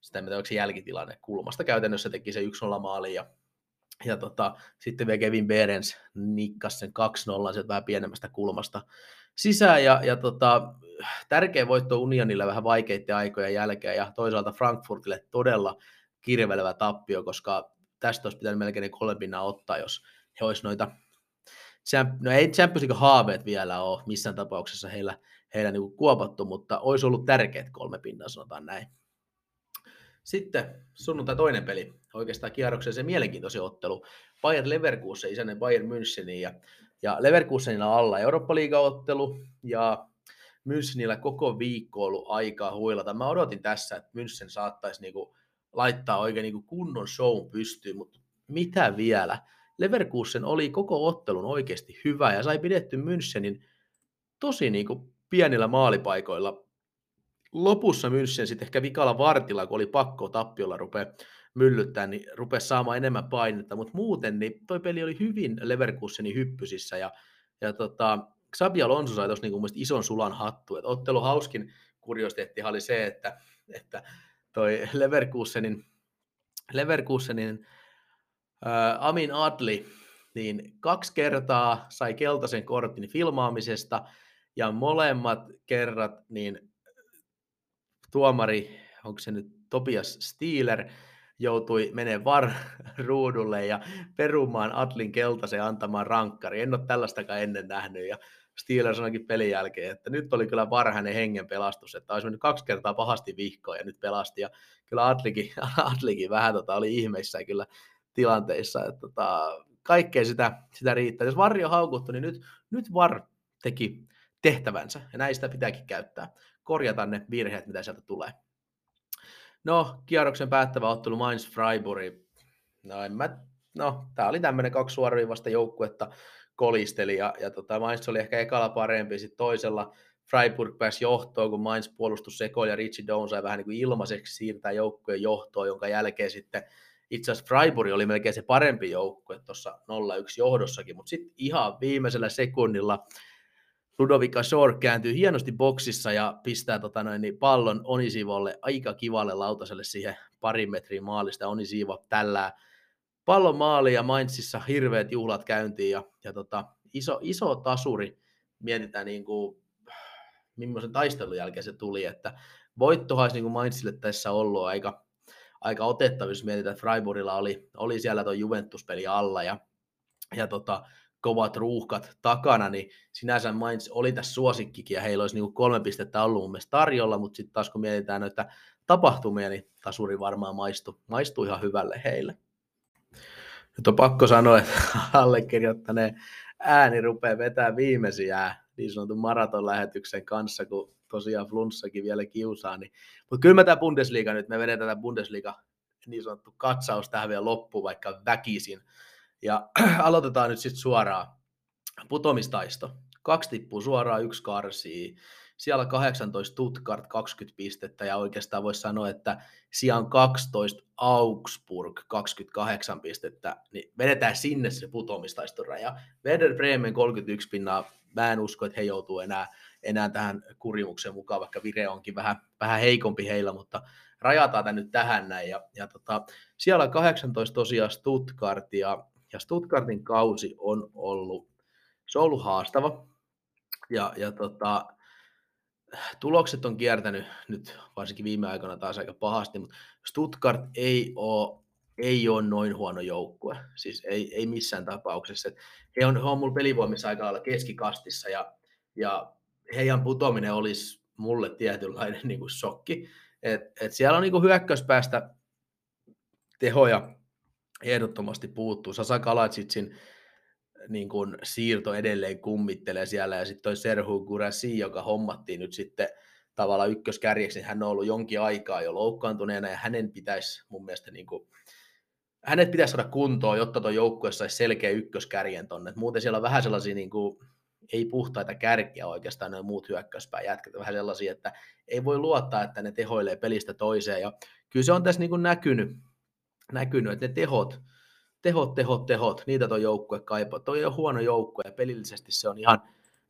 sitä tiedä, onko se jälkitilanne, kulmasta käytännössä teki se 1-0 maali ja, ja tota, sitten vielä Kevin Berens nikkasi sen 2-0 sieltä vähän pienemmästä kulmasta sisään ja, ja tota, tärkeä voitto Unionille vähän vaikeiden aikojen jälkeen ja toisaalta Frankfurtille todella kirvelevä tappio, koska tästä olisi pitänyt melkein kolme pinnaa ottaa, jos he olisi noita, no ei Champions haaveet vielä ole missään tapauksessa heillä, heillä niin kuin kuopattu, mutta olisi ollut tärkeät kolme pinnaa, sanotaan näin. Sitten sunnuntai toinen peli, oikeastaan kierroksen se mielenkiintoisen ottelu. Bayern Leverkusen isänen Bayern Münchenin ja, ja Leverkusenilla alla Eurooppa-liigaottelu ja Münchenillä koko viikko ollut aikaa huilata. Mä odotin tässä, että München saattaisi niinku laittaa oikein niinku kunnon show pystyyn, mutta mitä vielä? Leverkusen oli koko ottelun oikeasti hyvä ja sai pidetty Münchenin tosi niinku pienillä maalipaikoilla. Lopussa München sitten ehkä vikalla vartilla, kun oli pakko tappiolla rupea myllyttää, niin rupesi saamaan enemmän painetta, mutta muuten niin toi peli oli hyvin Leverkusenin hyppysissä ja, ja tota, Xabi Alonso sai tuossa niin ison sulan hattu. Et ottelu hauskin kuriositeetti oli se, että, että toi Leverkusenin, Leverkusenin äh, Amin Adli niin kaksi kertaa sai keltaisen kortin filmaamisesta ja molemmat kerrat niin tuomari, onko se nyt Tobias Stieler, joutui menee var ruudulle ja perumaan Atlin keltaisen antamaan rankkari. En ole tällaistakaan ennen nähnyt ja Steelers sanoikin pelin jälkeen, että nyt oli kyllä varhainen hengen pelastus, että olisi mennyt kaksi kertaa pahasti vihkoon ja nyt pelasti. Ja kyllä Atlikin, Atlikin vähän tota, oli ihmeissä kyllä tilanteissa, että tota, kaikkea sitä, sitä riittää. Jos Varjo haukuttu, niin nyt, nyt Var teki tehtävänsä ja näistä pitääkin käyttää. Korjata ne virheet, mitä sieltä tulee. No, kierroksen päättävä ottelu Mainz Freiburg. No, en mä, no tämä oli tämmöinen kaksi suoraviivasta joukkuetta kolisteli ja, ja tota, Mainz oli ehkä ekalla parempi, sitten toisella Freiburg pääsi johtoon, kun Mainz puolustus sekoili ja Richie Down sai vähän niin kuin ilmaiseksi siirtää joukkueen johtoon, jonka jälkeen sitten itse asiassa Freiburg oli melkein se parempi joukkue tuossa 0-1 johdossakin, mutta sitten ihan viimeisellä sekunnilla Ludovika Shore kääntyy hienosti boksissa ja pistää tota noin, niin pallon Onisivolle aika kivalle lautaselle siihen parin metrin maalista. Onisivo tällä pallon maali ja Mainzissa hirveät juhlat käyntiin ja, ja tota, iso, iso tasuri mietitään niin kuin, millaisen taistelun jälkeen se tuli, että voitto olisi niin kuin Mainzille tässä ollut aika, aika otettavissa, jos mietitään, että Freiburgilla oli, oli siellä tuo Juventus-peli alla ja, ja tota, kovat ruuhkat takana, niin sinänsä Mainz oli tässä suosikkikin ja heillä olisi niin kuin kolme pistettä ollut mun mielestä tarjolla, mutta sitten taas kun mietitään noita tapahtumia, niin tasuri varmaan maistuu, maistuu ihan hyvälle heille. Nyt on pakko sanoa, että allekirjoittaneen ääni rupeaa vetää viimeisiä niin sanotun maratonlähetyksen kanssa, kun tosiaan flunssakin vielä kiusaa. Niin. Mutta kyllä me tämä Bundesliga nyt, me vedetään tämä Bundesliga niin sanottu katsaus tähän vielä loppuun, vaikka väkisin. Ja aloitetaan nyt sitten suoraan. Putomistaisto. Kaksi tippuu suoraan, yksi karsii. Siellä 18 Stuttgart 20 pistettä ja oikeastaan voisi sanoa, että sijaan 12 Augsburg 28 pistettä, niin vedetään sinne se putomistaiston raja. Werder Bremen 31 pinnaa, mä en usko, että he joutuu enää, enää tähän kurimukseen mukaan, vaikka vire onkin vähän, vähän heikompi heillä, mutta rajataan tämä nyt tähän näin. Ja, ja tota, siellä 18 tosiaan Stuttgart ja, ja Stuttgartin kausi on ollut, se on ollut haastava. Ja, ja tota, tulokset on kiertänyt nyt varsinkin viime aikoina taas aika pahasti, mutta Stuttgart ei ole, ei ole noin huono joukkue, siis ei, ei missään tapauksessa. He on, he on mulla pelivoimissa aika lailla keskikastissa ja, ja heidän putoaminen olisi mulle tietynlainen niin kuin shokki. Et, et siellä on niin kuin hyökkäyspäästä tehoja ehdottomasti puuttuu. Sasa Kalacicin niin kuin siirto edelleen kummittelee siellä, ja sitten toi Serhu Gurasi, joka hommattiin nyt sitten tavallaan ykköskärjeksi, niin hän on ollut jonkin aikaa jo loukkaantuneena, ja hänen pitäisi mun mielestä niin kuin, hänet pitäisi saada kuntoon, jotta tuo joukkue saisi selkeä ykköskärjen tonne. Muuten siellä on vähän sellaisia niin kuin, ei puhtaita kärkiä oikeastaan ne muut hyökkäyspää jätkät, vähän sellaisia, että ei voi luottaa, että ne tehoilee pelistä toiseen. Ja kyllä se on tässä niin kuin näkynyt, näkynyt, että ne tehot, tehot, tehot, tehot, niitä tuo joukkue kaipaa. Toi on huono joukkue ja pelillisesti se on ihan,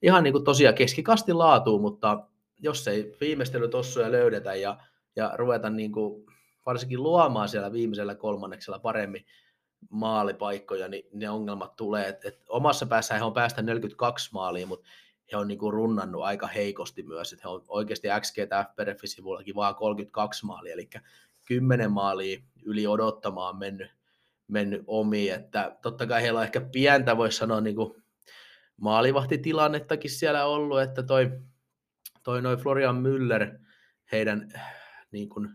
ihan niin kuin tosiaan keskikasti laatu, mutta jos ei viimeistelytossuja löydetä ja, ja ruveta niin kuin varsinkin luomaan siellä viimeisellä kolmanneksella paremmin maalipaikkoja, niin ne ongelmat tulee. Et, et omassa päässä he on päästä 42 maaliin, mutta he on niinku runnannut aika heikosti myös. Et he on oikeasti XG FPRF-sivullakin vaan 32 maalia, eli 10 maalia yli odottamaan mennyt mennyt omi, että totta kai heillä on ehkä pientä, voisi sanoa, niin kuin maalivahtitilannettakin siellä ollut, että toi, toi noin Florian Müller, heidän niin kuin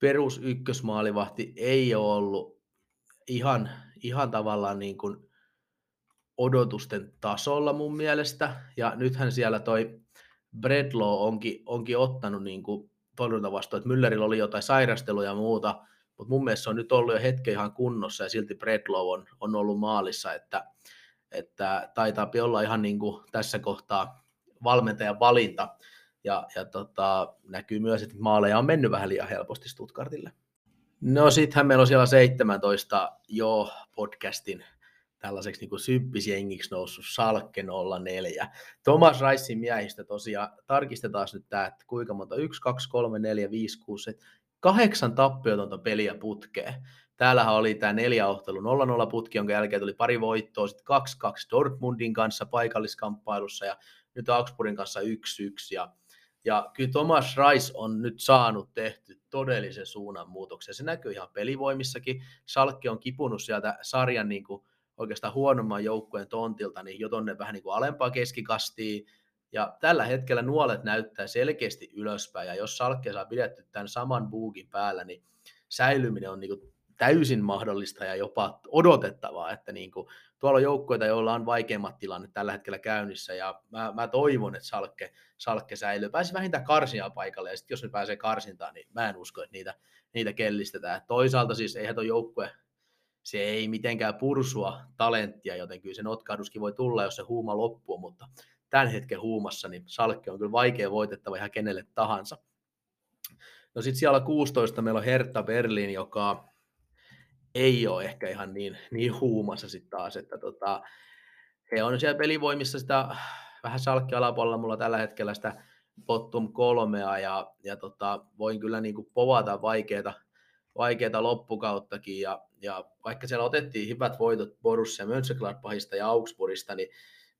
perus ykkösmaalivahti ei ole ollut ihan, ihan tavallaan niin kuin odotusten tasolla mun mielestä, ja nythän siellä toi Bredlow onkin, onkin ottanut niin kuin torjuntavastuu, että Müllerillä oli jotain sairasteluja ja muuta, mutta mun mielestä se on nyt ollut jo hetken ihan kunnossa ja silti Bredlow on, on ollut maalissa, että, että taitaa olla ihan niin kuin tässä kohtaa valmentajan valinta ja, ja tota, näkyy myös, että maaleja on mennyt vähän liian helposti Stuttgartille. No sittenhän meillä on siellä 17 jo podcastin tällaiseksi niin symppisjengiksi noussut Salkke 04. Thomas Ricein miehistä tosiaan, tarkistetaan nyt tämä, että kuinka monta, 1, 2, 3, 4, 5, 6, 7, kahdeksan tappiotonta peliä putkeen. Täällähän oli tämä neljä ottelu 0-0 putki, jonka jälkeen tuli pari voittoa, sitten 2-2 Dortmundin kanssa paikalliskamppailussa ja nyt Augsburgin kanssa 1-1. Ja, ja kyllä Thomas Rice on nyt saanut tehty todellisen suunnanmuutoksen. Se näkyy ihan pelivoimissakin. Salkki on kipunut sieltä sarjan niin kuin oikeastaan huonomman joukkueen tontilta, niin jo tonne vähän niin kuin alempaa keskikastiin, ja tällä hetkellä nuolet näyttää selkeästi ylöspäin, ja jos Salkke saa pidetty tämän saman buukin päällä, niin säilyminen on niin kuin täysin mahdollista ja jopa odotettavaa, että niin kuin, tuolla on joukkoita, joilla on vaikeimmat tilanne tällä hetkellä käynnissä, ja mä, mä toivon, että Salkke, Salkke säilyy. Pääsi vähintään karsia paikalle, ja sitten jos ne pääsee karsintaan, niin mä en usko, että niitä, niitä kellistetään. Toisaalta siis eihän tuo joukkue se ei mitenkään pursua talenttia, joten kyllä se notkahduskin voi tulla, jos se huuma loppuu, mutta tämän hetken huumassa, niin Salkke on kyllä vaikea voitettava ihan kenelle tahansa. No sitten siellä 16 meillä on Hertha Berlin, joka ei ole ehkä ihan niin, niin huumassa sitten taas, että tota, he on siellä pelivoimissa sitä vähän Salkke alapuolella mulla tällä hetkellä sitä bottom kolmea ja, ja tota, voin kyllä niin kuin povata vaikeita, vaikeita loppukauttakin ja, ja vaikka siellä otettiin hyvät voitot Borussia Mönchengladbachista ja Augsburgista, niin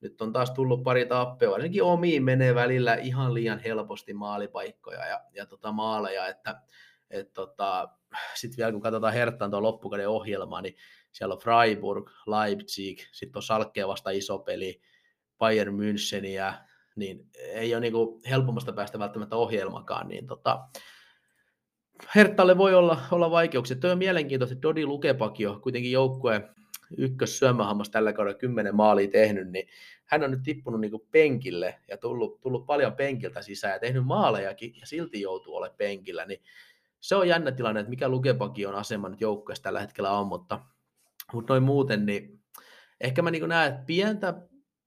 nyt on taas tullut pari tappea, varsinkin omiin menee välillä ihan liian helposti maalipaikkoja ja, ja tota maaleja, että et tota, sitten vielä kun katsotaan Herttaan tuon loppukauden ohjelmaa, niin siellä on Freiburg, Leipzig, sitten on Salkkeen vasta iso peli, Bayern Müncheniä, niin ei ole niinku helpommasta päästä välttämättä ohjelmakaan, niin tota, Herttalle voi olla, olla vaikeuksia. Tuo on mielenkiintoista, että Dodi Lukepaki on kuitenkin joukkueen ykkös syömähammas tällä kaudella kymmenen maalia tehnyt, niin hän on nyt tippunut niin penkille ja tullut, tullut paljon penkiltä sisään ja tehnyt maalejakin ja silti joutuu olemaan penkillä, niin se on jännä tilanne, että mikä Lukepaki on asema nyt joukkueessa tällä hetkellä on, mutta, mutta noin muuten, niin ehkä mä niin näen, että pientä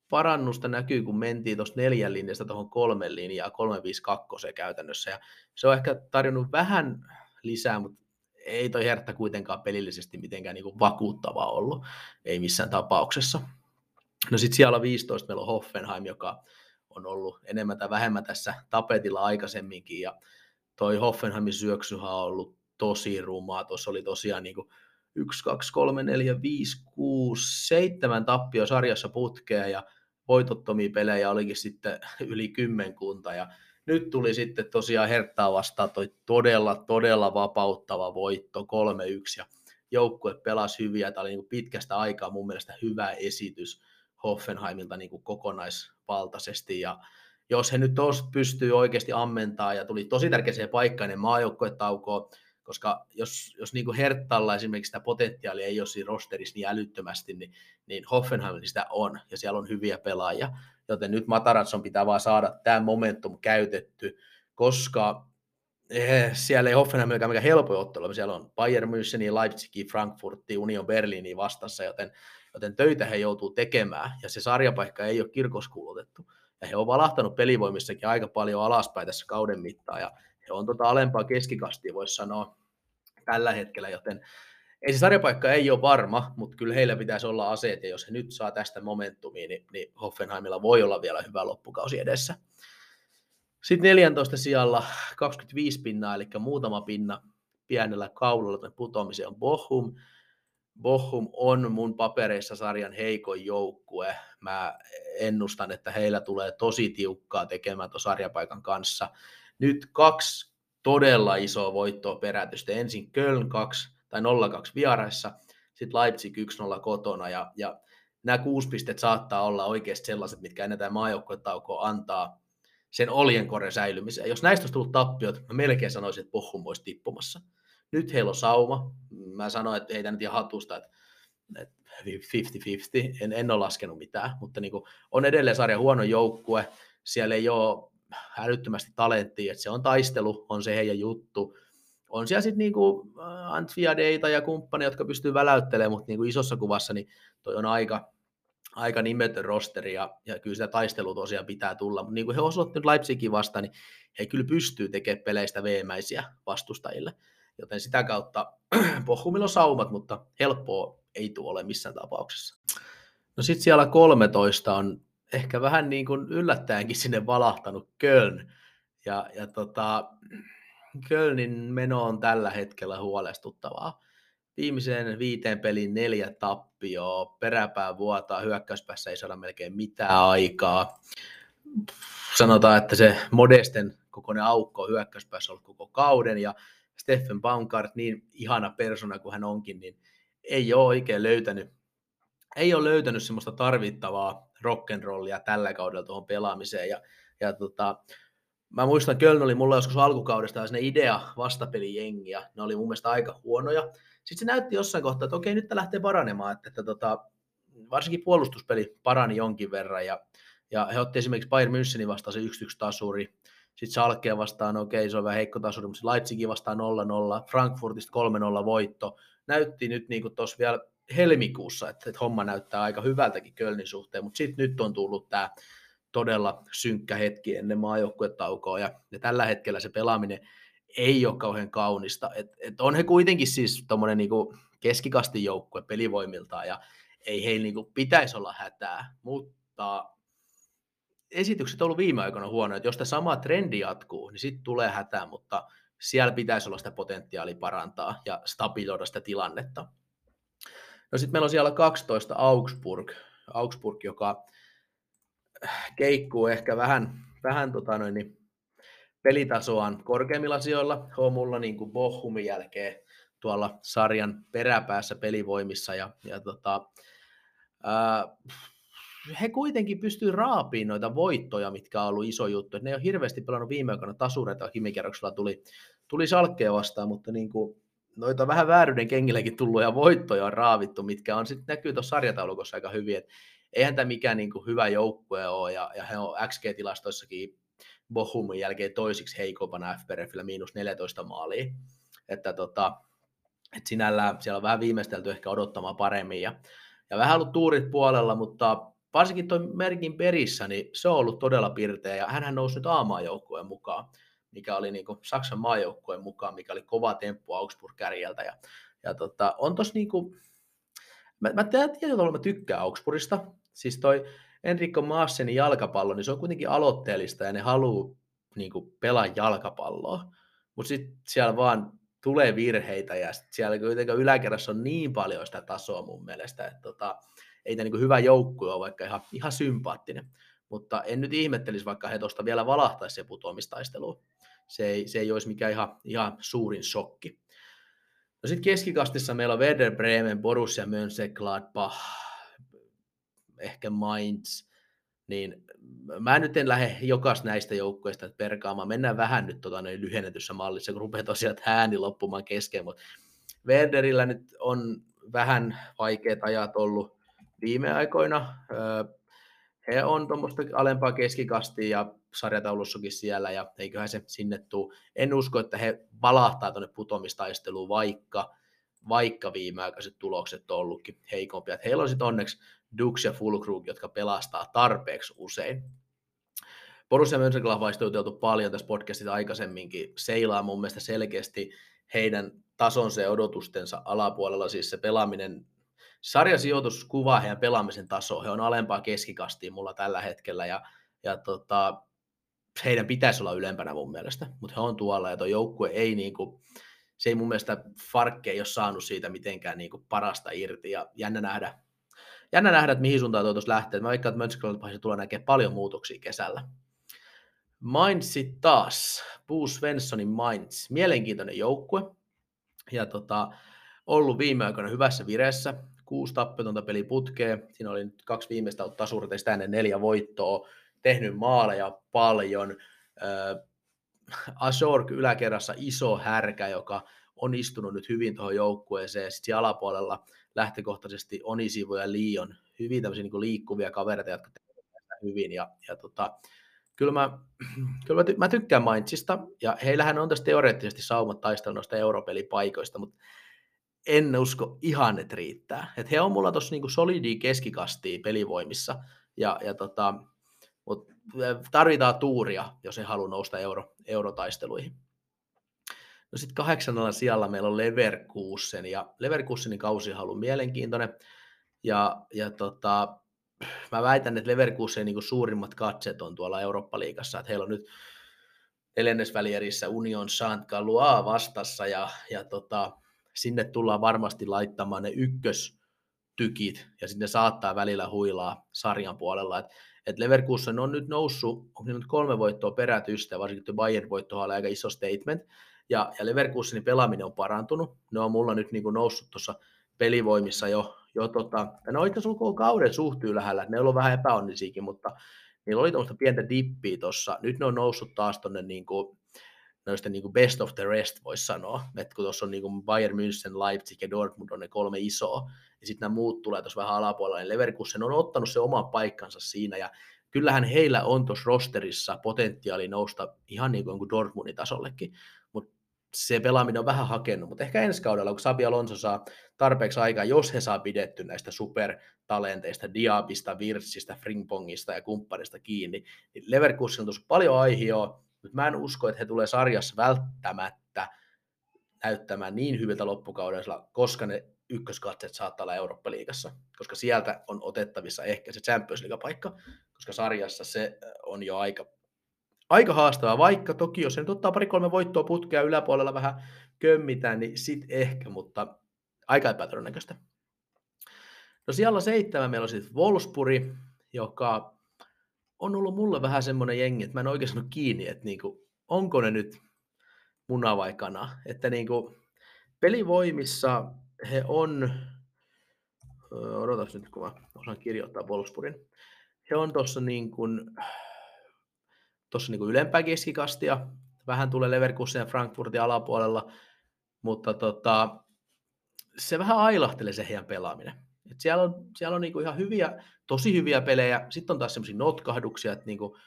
parannusta näkyy, kun mentiin tuosta neljän linjasta tuohon kolmen linjaa, 352 käytännössä, ja se on ehkä tarjonnut vähän lisää, mutta ei toi Hertta kuitenkaan pelillisesti mitenkään niin vakuuttavaa ollut, ei missään tapauksessa. No sitten siellä on 15 meillä on Hoffenheim, joka on ollut enemmän tai vähemmän tässä tapetilla aikaisemminkin, ja toi Hoffenheimin syöksyhän on ollut tosi rumaa, tuossa oli tosiaan niin kuin 1, 2, 3, 4, 5, 6, 7 tappio sarjassa putkea, ja voitottomia pelejä olikin sitten yli kymmenkunta, ja nyt tuli sitten tosiaan Herttaa vastaan toi todella, todella vapauttava voitto 3-1 ja joukkue pelasi hyviä. Tämä oli niin pitkästä aikaa mun mielestä hyvä esitys Hoffenheimilta niin kuin kokonaisvaltaisesti ja jos he nyt tos pystyy oikeasti ammentaa ja tuli tosi tärkeäseen paikkaan niin maajoukkuetaukoon, koska jos, jos niin kuin Herttalla esimerkiksi sitä potentiaalia ei ole siinä rosterissa niin älyttömästi, niin, niin Hoffenheimilla sitä on, ja siellä on hyviä pelaajia, joten nyt Matarazson pitää vaan saada tämä momentum käytetty, koska eh, siellä ei Hoffenheim ole mikään helpoin ottelu, siellä on Bayern München, Leipzig, Frankfurt, Union Berliini vastassa, joten, joten töitä he joutuu tekemään, ja se sarjapaikka ei ole kirkoskuulutettu, ja he on valahtanut pelivoimissakin aika paljon alaspäin tässä kauden mittaan, ja on tota alempaa keskikastia, voisi sanoa tällä hetkellä, joten ei se sarjapaikka ei ole varma, mutta kyllä heillä pitäisi olla aseet, ja jos he nyt saa tästä momentumia, niin, niin Hoffenheimilla voi olla vielä hyvä loppukausi edessä. Sitten 14 sijalla 25 pinnaa, eli muutama pinna pienellä kaulalla putoamiseen on Bochum. Bochum on mun papereissa sarjan heikoin joukkue. Mä ennustan, että heillä tulee tosi tiukkaa tekemään tuon sarjapaikan kanssa. Nyt kaksi todella isoa voittoa perätystä. Ensin Köln 2 tai 0-2 vieraissa, sitten Leipzig 1-0 kotona ja, ja nämä kuusi pistet saattaa olla oikeasti sellaiset, mitkä ennen tämä maajoukkuetaukoa antaa sen oljenkorren säilymiseen. Jos näistä olisi tullut tappiot, mä melkein sanoisin, että Bochum olisi tippumassa. Nyt heillä on sauma. Mä sanoin, että heitä nyt ihan hatusta, että 50-50. En, en ole laskenut mitään, mutta niin kuin, on edelleen sarja huono joukkue. Siellä ei ole älyttömästi talenttia, että se on taistelu, on se heidän juttu. On siellä sitten niinku Antfiadeita ja kumppania, jotka pystyy väläyttelemään, mutta niinku isossa kuvassa niin toi on aika, aika nimetön rosteri ja, ja kyllä sitä taistelua tosiaan pitää tulla. Mutta niin kuin he osoittivat Leipzigin vastaan, niin he kyllä pystyy tekemään peleistä veemäisiä vastustajille. Joten sitä kautta Pohjumilla on saumat, mutta helppoa ei tule ole missään tapauksessa. No sitten siellä 13 on ehkä vähän niin kuin yllättäenkin sinne valahtanut Köln. Ja, ja tota, Kölnin meno on tällä hetkellä huolestuttavaa. Viimeiseen viiteen pelin neljä tappioa, peräpää vuotaa, hyökkäyspäässä ei saada melkein mitään aikaa. Sanotaan, että se Modesten kokoinen aukko hyökkäyspäässä ollut koko kauden, ja Steffen Baumgart, niin ihana persona kuin hän onkin, niin ei ole oikein löytänyt, ei ole löytänyt semmoista tarvittavaa rock'n'rollia tällä kaudella tuohon pelaamiseen. Ja, ja tota, mä muistan, Köln oli mulla joskus alkukaudesta sinne idea vastapelijengiä. Ne oli mun mielestä aika huonoja. Sitten se näytti jossain kohtaa, että okei, nyt tämä lähtee paranemaan, että, että tota, varsinkin puolustuspeli parani jonkin verran. Ja, ja he otti esimerkiksi Bayern Münchenin vastaan se 1-1 tasuri. Sitten Salkea vastaan, okei, se on vähän heikko tasuri, mutta Leipzigin vastaan 0-0, Frankfurtista 3-0 voitto. Näytti nyt niin tuossa vielä helmikuussa, että, että homma näyttää aika hyvältäkin Kölnin suhteen, mutta sitten nyt on tullut tämä todella synkkä hetki ennen maajoukkuetaukoa, ja, ja tällä hetkellä se pelaaminen ei ole kauhean kaunista. Et, et on he kuitenkin siis tuommoinen niinku keskikastin joukkue pelivoimiltaan, ja ei heillä niinku pitäisi olla hätää, mutta esitykset on ollut viime aikoina huonoja, että jos tämä sama trendi jatkuu, niin sitten tulee hätää, mutta siellä pitäisi olla sitä potentiaalia parantaa ja stabiloida sitä tilannetta. No sitten meillä on siellä 12 Augsburg, Augsburg joka keikkuu ehkä vähän, vähän tota noin, niin pelitasoaan korkeimmilla sijoilla. He on mulla niin kuin Bochumin jälkeen tuolla sarjan peräpäässä pelivoimissa ja, ja tota, ää, he kuitenkin pystyy raapiin noita voittoja, mitkä on ollut iso juttu. ne ei ole hirveästi pelannut viime aikoina tasureita, himikerroksella tuli, tuli salkkeen vastaan, mutta niin kuin noita vähän vääryyden kengillekin tulluja voittoja on raavittu, mitkä on sitten näkyy tuossa sarjataulukossa aika hyvin, että eihän tämä mikään niin kuin hyvä joukkue ole, ja, ja he on XG-tilastoissakin Bohumin jälkeen toisiksi heikompana FPRFillä miinus 14 maalia, että tota, et sinällään siellä on vähän viimeistelty ehkä odottamaan paremmin, ja, ja vähän ollut tuurit puolella, mutta varsinkin tuo Merkin perissä, niin se on ollut todella pirteä, ja hän nousi nyt A-maajoukkueen mukaan, mikä oli niin kuin Saksan maajoukkueen mukaan, mikä oli kova temppu Augsburg kärjeltä, ja, ja tota, on tossa niin kuin, mä, mä tietyllä tavalla mä tykkään Augsburgista, siis toi Enrico Maassenin jalkapallo, niin se on kuitenkin aloitteellista, ja ne haluaa niin kuin, pelaa jalkapalloa, mutta sitten siellä vaan tulee virheitä, ja sit siellä kuitenkin yläkerrassa on niin paljon sitä tasoa mun mielestä, että tota, ei tämä niin hyvä joukkue ole, vaikka ihan, ihan sympaattinen. Mutta en nyt ihmettelisi, vaikka he tuosta vielä valahtaisi se putoamistaisteluun. Se ei, se ei olisi mikään ihan, ihan suurin shokki. No sitten keskikastissa meillä on Werder Bremen, Borussia Mönchengladbach, ehkä Mainz, niin mä nyt en lähde jokaista näistä joukkueista perkaamaan. Mennään vähän nyt tota, lyhennetyssä mallissa, kun rupeaa tosiaan ääni loppumaan kesken, mutta Werderillä nyt on vähän vaikeat ajat ollut viime aikoina. He on tuommoista alempaa keskikastia ja sarjataulussakin siellä, ja eiköhän se sinne tuu. En usko, että he valahtaa tuonne putomistaisteluun, vaikka, vaikka viimeaikaiset tulokset on ollutkin heikompia. Heillä on sitten onneksi Dux ja Fulkrug, jotka pelastaa tarpeeksi usein. Borussia Mönchengladbach on juteltu paljon tässä podcastissa aikaisemminkin. Seilaa mun mielestä selkeästi heidän tasonsa ja odotustensa alapuolella, siis se pelaaminen sarjasijoitus kuvaa heidän pelaamisen tasoa. He on alempaa keskikastiin mulla tällä hetkellä ja, ja tota, heidän pitäisi olla ylempänä mun mielestä, mutta he on tuolla ja tuo joukkue ei niinku, se ei mun mielestä Farkke ei ole saanut siitä mitenkään niinku parasta irti ja jännä nähdä, jännä nähdä, että mihin suuntaan tuo lähtee. Mä veikkaan, että Mönchengladbachissa tulee näkemään paljon muutoksia kesällä. Mainz taas, Boo Svenssonin Mainz, mielenkiintoinen joukkue ja tota, ollut viime aikoina hyvässä vireessä, kuusi tappiotonta peli putkeen. Siinä oli nyt kaksi viimeistä tasurita sitä ennen neljä voittoa, tehnyt maaleja paljon. Azork yläkerrassa iso härkä, joka on istunut nyt hyvin tuohon joukkueeseen. Sitten alapuolella lähtökohtaisesti Onisivu ja Liion hyvin tämmöisiä niin liikkuvia kavereita, jotka tekevät hyvin. Ja, ja tota, kyllä mä, kyllä mä, ty- mä tykkään Mainzista, ja heillähän on tässä teoreettisesti saumat taistella noista europelipaikoista, mutta en usko ihan, että riittää. Et he on mulla tuossa niinku solidia keskikastia pelivoimissa, ja, ja tota, tarvitaan tuuria, jos he haluaa nousta euro, eurotaisteluihin. No sitten kahdeksannella sijalla meillä on Leverkusen, ja Leverkusenin kausi on ollut mielenkiintoinen, ja, ja tota, mä väitän, että Leverkusen niin suurimmat katset on tuolla Eurooppa-liigassa, että heillä on nyt neljännesvälierissä Union saint Galois vastassa, ja, ja tota, sinne tullaan varmasti laittamaan ne ykköstykit, ja sitten saattaa välillä huilaa sarjan puolella. Et, et Leverkusen on nyt noussut, on nyt kolme voittoa perätystä, varsinkin tuo Bayern-voitto on aika iso statement, ja, ja Leverkusenin pelaaminen on parantunut. Ne on mulla nyt niin kuin noussut tuossa pelivoimissa jo, jo tota, ne on itse asiassa kauden suhtyy lähellä, ne on vähän epäonnisiakin, mutta niillä oli tuommoista pientä dippiä tuossa. Nyt ne on noussut taas tuonne niin kuin, noista niin kuin best of the rest, voisi sanoa. että kun tuossa on niin kuin Bayern München, Leipzig ja Dortmund on ne kolme isoa, ja sitten nämä muut tulee tuossa vähän alapuolella, niin Leverkusen on ottanut se oma paikkansa siinä, ja kyllähän heillä on tuossa rosterissa potentiaali nousta ihan niin kuin Dortmundin tasollekin, mutta se pelaaminen on vähän hakenut, mutta ehkä ensi kaudella, kun Sabi Alonso saa tarpeeksi aikaa, jos he saa pidetty näistä supertalenteista, Diabista, Virtsistä, Fringpongista ja kumppanista kiinni, niin Leverkusen on tuossa paljon aihioa, mutta mä en usko, että he tulee sarjassa välttämättä näyttämään niin hyviltä loppukaudella, koska ne ykköskatseet saattaa olla Eurooppa-liigassa, koska sieltä on otettavissa ehkä se Champions League-paikka, koska sarjassa se on jo aika, aika haastavaa, vaikka toki jos se nyt ottaa pari-kolme voittoa putkea yläpuolella vähän kömmitään, niin sit ehkä, mutta aika epätodennäköistä. No siellä seitsemän meillä on sitten Wolfsburg, joka on ollut mulle vähän semmoinen jengi, että mä en oikein sanonut kiinni, että niinku, onko ne nyt muna vai kana. Että niinku, pelivoimissa he on, odotas nyt kun mä osaan kirjoittaa Wolfsburgin, he on tuossa niin kuin, tuossa niin kuin ylempää keskikastia, vähän tulee Leverkusen ja Frankfurtin alapuolella, mutta tota, se vähän ailahtelee se heidän pelaaminen. Et siellä on, siellä on niinku ihan hyviä, tosi hyviä pelejä, sitten on taas semmoisia notkahduksia, että niinku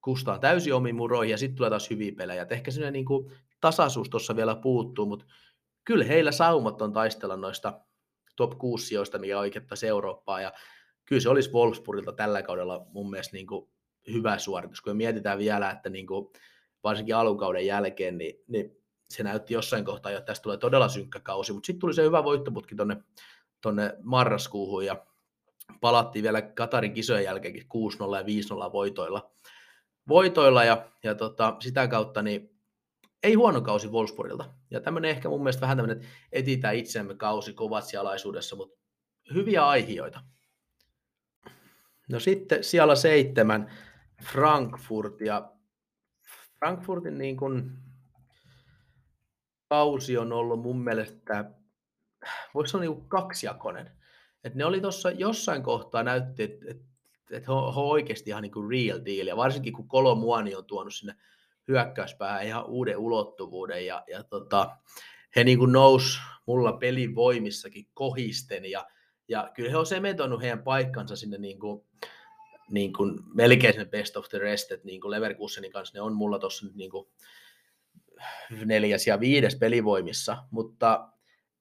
kustaa täysin omiin muroihin ja sitten tulee taas hyviä pelejä. Et ehkä semmoinen niinku tasaisuus tuossa vielä puuttuu, mutta kyllä heillä saumat on taistella noista top 6 sijoista, mikä oikeuttaisi Eurooppaa ja kyllä se olisi Wolfsburgilta tällä kaudella mun mielestä niinku hyvä suoritus, kun mietitään vielä, että niinku, varsinkin alukauden jälkeen, niin, niin se näytti jossain kohtaa, että tästä tulee todella synkkä kausi, mutta sitten tuli se hyvä voittoputki tonne, tonne marraskuuhun ja palattiin vielä Katarin kisojen jälkeenkin 6-0 ja 5-0 voitoilla, voitoilla ja, ja tota, sitä kautta niin ei huono kausi Wolfsburgilta. Ja tämmöinen ehkä mun mielestä vähän tämmöinen, että etitään itseämme kausi kovatsialaisuudessa, mutta hyviä aihioita. No sitten siellä seitsemän Frankfurt ja Frankfurtin niin kuin kausi on ollut mun mielestä, voisi olla niin kaksijakoinen. Et ne oli tuossa jossain kohtaa näytti, että et, et he on oikeasti ihan niin kuin real deal, ja varsinkin kun Kolomuani on tuonut sinne hyökkäyspäähän ihan uuden ulottuvuuden, ja, ja tota, he niin kuin nous mulla pelin voimissakin kohisten, ja, ja kyllä he on sementoinut heidän paikkansa sinne niin kuin, niin kuin melkein sinne best of the rest, että niin kuin Leverkusenin kanssa ne on mulla tuossa nyt niin kuin neljäs ja viides pelivoimissa, mutta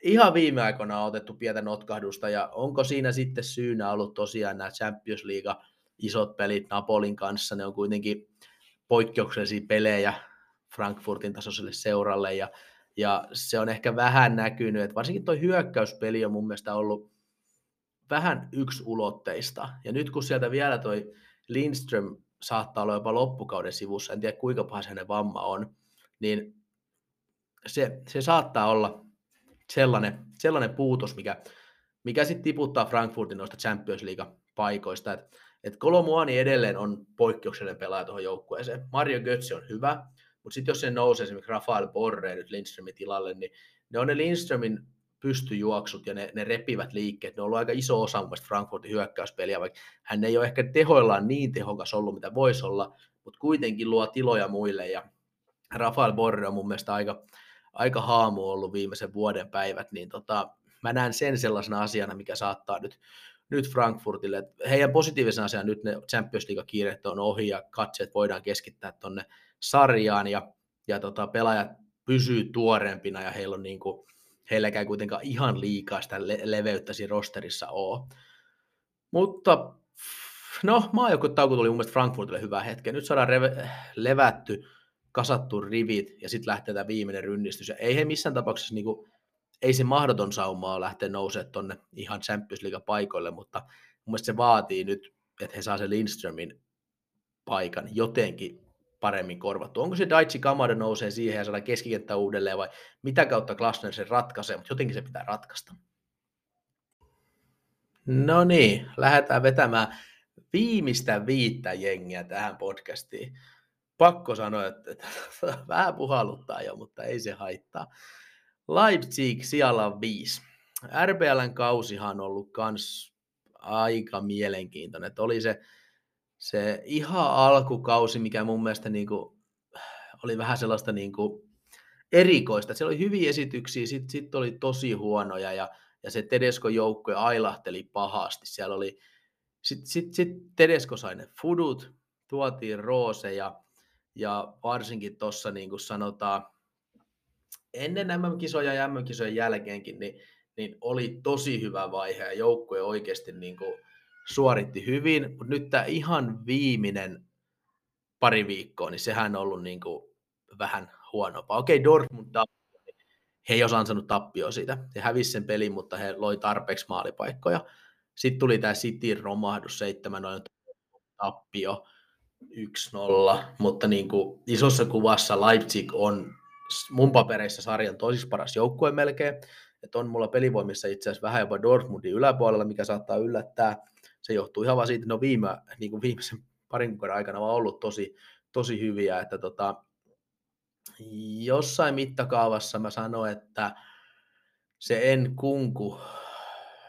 ihan viime aikoina on otettu pientä notkahdusta, ja onko siinä sitten syynä ollut tosiaan nämä Champions League isot pelit Napolin kanssa, ne on kuitenkin poikkeuksellisia pelejä Frankfurtin tasoiselle seuralle, ja, ja se on ehkä vähän näkynyt, että varsinkin tuo hyökkäyspeli on mun mielestä ollut vähän ulotteista, ja nyt kun sieltä vielä toi Lindström saattaa olla jopa loppukauden sivussa, en tiedä kuinka pahas hänen vamma on, niin se, se saattaa olla sellainen, sellainen puutos, mikä, mikä sitten tiputtaa Frankfurtin noista Champions League-paikoista. Että et Kolomuani edelleen on poikkeuksellinen pelaaja tuohon joukkueeseen. Mario Götze on hyvä, mutta sitten jos se nousee esimerkiksi Rafael Borre nyt Lindströmin tilalle, niin ne on ne Lindströmin pystyjuoksut ja ne, ne repivät liikkeet, ne on ollut aika iso osa mun Frankfurtin hyökkäyspeliä, vaikka hän ei ole ehkä tehoillaan niin tehokas ollut, mitä voisi olla, mutta kuitenkin luo tiloja muille ja Rafael Borre on mun mielestä aika, aika haamu ollut viimeisen vuoden päivät, niin tota, mä näen sen sellaisena asiana, mikä saattaa nyt nyt Frankfurtille. Heidän positiivisen asian nyt ne Champions League-kiireet on ohi ja katseet voidaan keskittää tuonne sarjaan ja, ja tota, pelaajat pysyy tuorempina ja heillä on niin kuin, heilläkään kuitenkaan ihan liikaa sitä le- leveyttä siinä rosterissa ole. Mutta no, maajoukkuetauko tuli mun mielestä Frankfurtille hyvä hetken. Nyt saadaan reve- levätty, kasattu rivit ja sitten lähtee tämä viimeinen rynnistys. Ja ei he missään tapauksessa niin kuin, ei se mahdoton sauma ole lähteä nousemaan tuonne ihan Champions League paikoille, mutta mun mielestä se vaatii nyt, että he saa sen Lindströmin paikan jotenkin paremmin korvattu. Onko se Daichi Kamada nousee siihen ja saada keskikenttä uudelleen vai mitä kautta Glasner sen ratkaisee, mutta jotenkin se pitää ratkaista. No niin, lähdetään vetämään viimeistä viittä jengiä tähän podcastiin. Pakko sanoa, että, vähän puhalluttaa jo, mutta ei se haittaa. Leipzig siellä viisi. RBLn kausihan on ollut kans aika mielenkiintoinen. Että oli se, se ihan alkukausi, mikä mun mielestä niinku, oli vähän sellaista niinku erikoista. Siellä oli hyviä esityksiä, sitten sit oli tosi huonoja ja, ja se Tedesco-joukkue ailahteli pahasti. Siellä oli, sitten sit, sit Tedesco sai ne fudut, tuotiin Roose ja, ja varsinkin tuossa niin kuin sanotaan, ennen MM-kisoja ja MM-kisojen jälkeenkin, niin, niin oli tosi hyvä vaihe ja joukkue oikeasti niin kuin suoritti hyvin, mutta nyt tämä ihan viimeinen pari viikkoa, niin sehän on ollut niin kuin vähän huonompaa. Okei, Dortmund tappio, niin he ei olisi ansainnut tappioa siitä. He hävisi sen pelin, mutta he loi tarpeeksi maalipaikkoja. Sitten tuli tämä City romahdus 7 tappio 1-0, mutta niin kuin isossa kuvassa Leipzig on mun papereissa sarjan toisiksi paras joukkue melkein. Että on mulla pelivoimissa itse asiassa vähän jopa Dortmundin yläpuolella, mikä saattaa yllättää. Se johtuu ihan vaan siitä, on viime, niin kuin viimeisen parin kuukauden aikana vaan ollut tosi, tosi hyviä, että tota, jossain mittakaavassa mä sanoin, että se en kunku,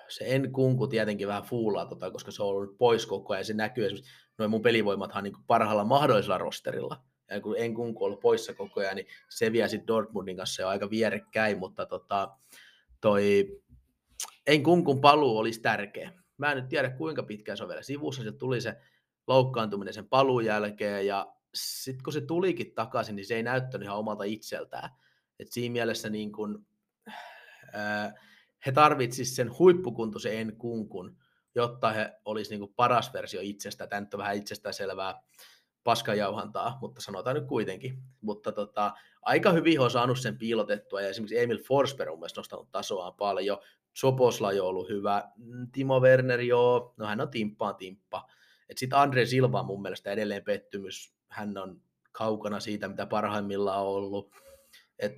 se en kunku tietenkin vähän fuulaa, tota, koska se on ollut pois koko ajan. Se näkyy esimerkiksi, noin mun pelivoimathan niin parhaalla mahdollisella rosterilla. Kun en kunku ollut poissa koko ajan, niin se vie sitten Dortmundin kanssa jo aika vierekkäin, mutta tota, toi en kunkun paluu olisi tärkeä. Mä en nyt tiedä kuinka pitkään se on vielä sivussa, se tuli se loukkaantuminen sen paluun jälkeen ja sitten kun se tulikin takaisin, niin se ei näyttänyt ihan omalta itseltään. Et siinä mielessä niin kun, äh, he tarvitsisivat sen huippukuntoisen en kunkun, jotta he olisi niin paras versio itsestä. Tämä nyt on vähän itsestäänselvää paskajauhantaa, mutta sanotaan nyt kuitenkin. Mutta tota, aika hyvin on saanut sen piilotettua, ja esimerkiksi Emil Forsberg on myös nostanut tasoaan paljon. Soposla on ollut hyvä, Timo Werner joo, no hän on timppaan timppa. Sitten Andre Silva on mun mielestä edelleen pettymys hän on kaukana siitä, mitä parhaimmillaan on ollut. Et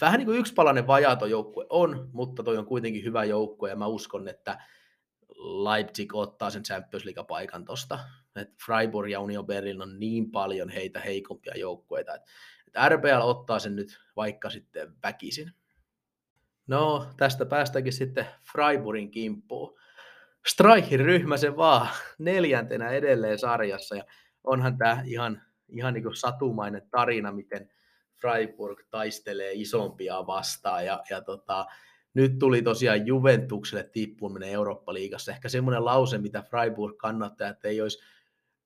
vähän niin kuin yksipalainen vajato joukkue on, mutta toi on kuitenkin hyvä joukkue ja mä uskon, että Leipzig ottaa sen Champions League-paikan tosta. Et Freiburg ja Union Berlin on niin paljon heitä heikompia joukkueita, että et RBL ottaa sen nyt vaikka sitten väkisin. No, tästä päästäänkin sitten Freiburgin kimppuun. Streikin ryhmä se vaan neljäntenä edelleen sarjassa ja onhan tämä ihan, ihan niin satumainen tarina, miten Freiburg taistelee isompia vastaan. Ja, ja tota, nyt tuli tosiaan Juventukselle tippuminen Eurooppa-liigassa. Ehkä semmoinen lause, mitä Freiburg kannattaa, että ei olisi,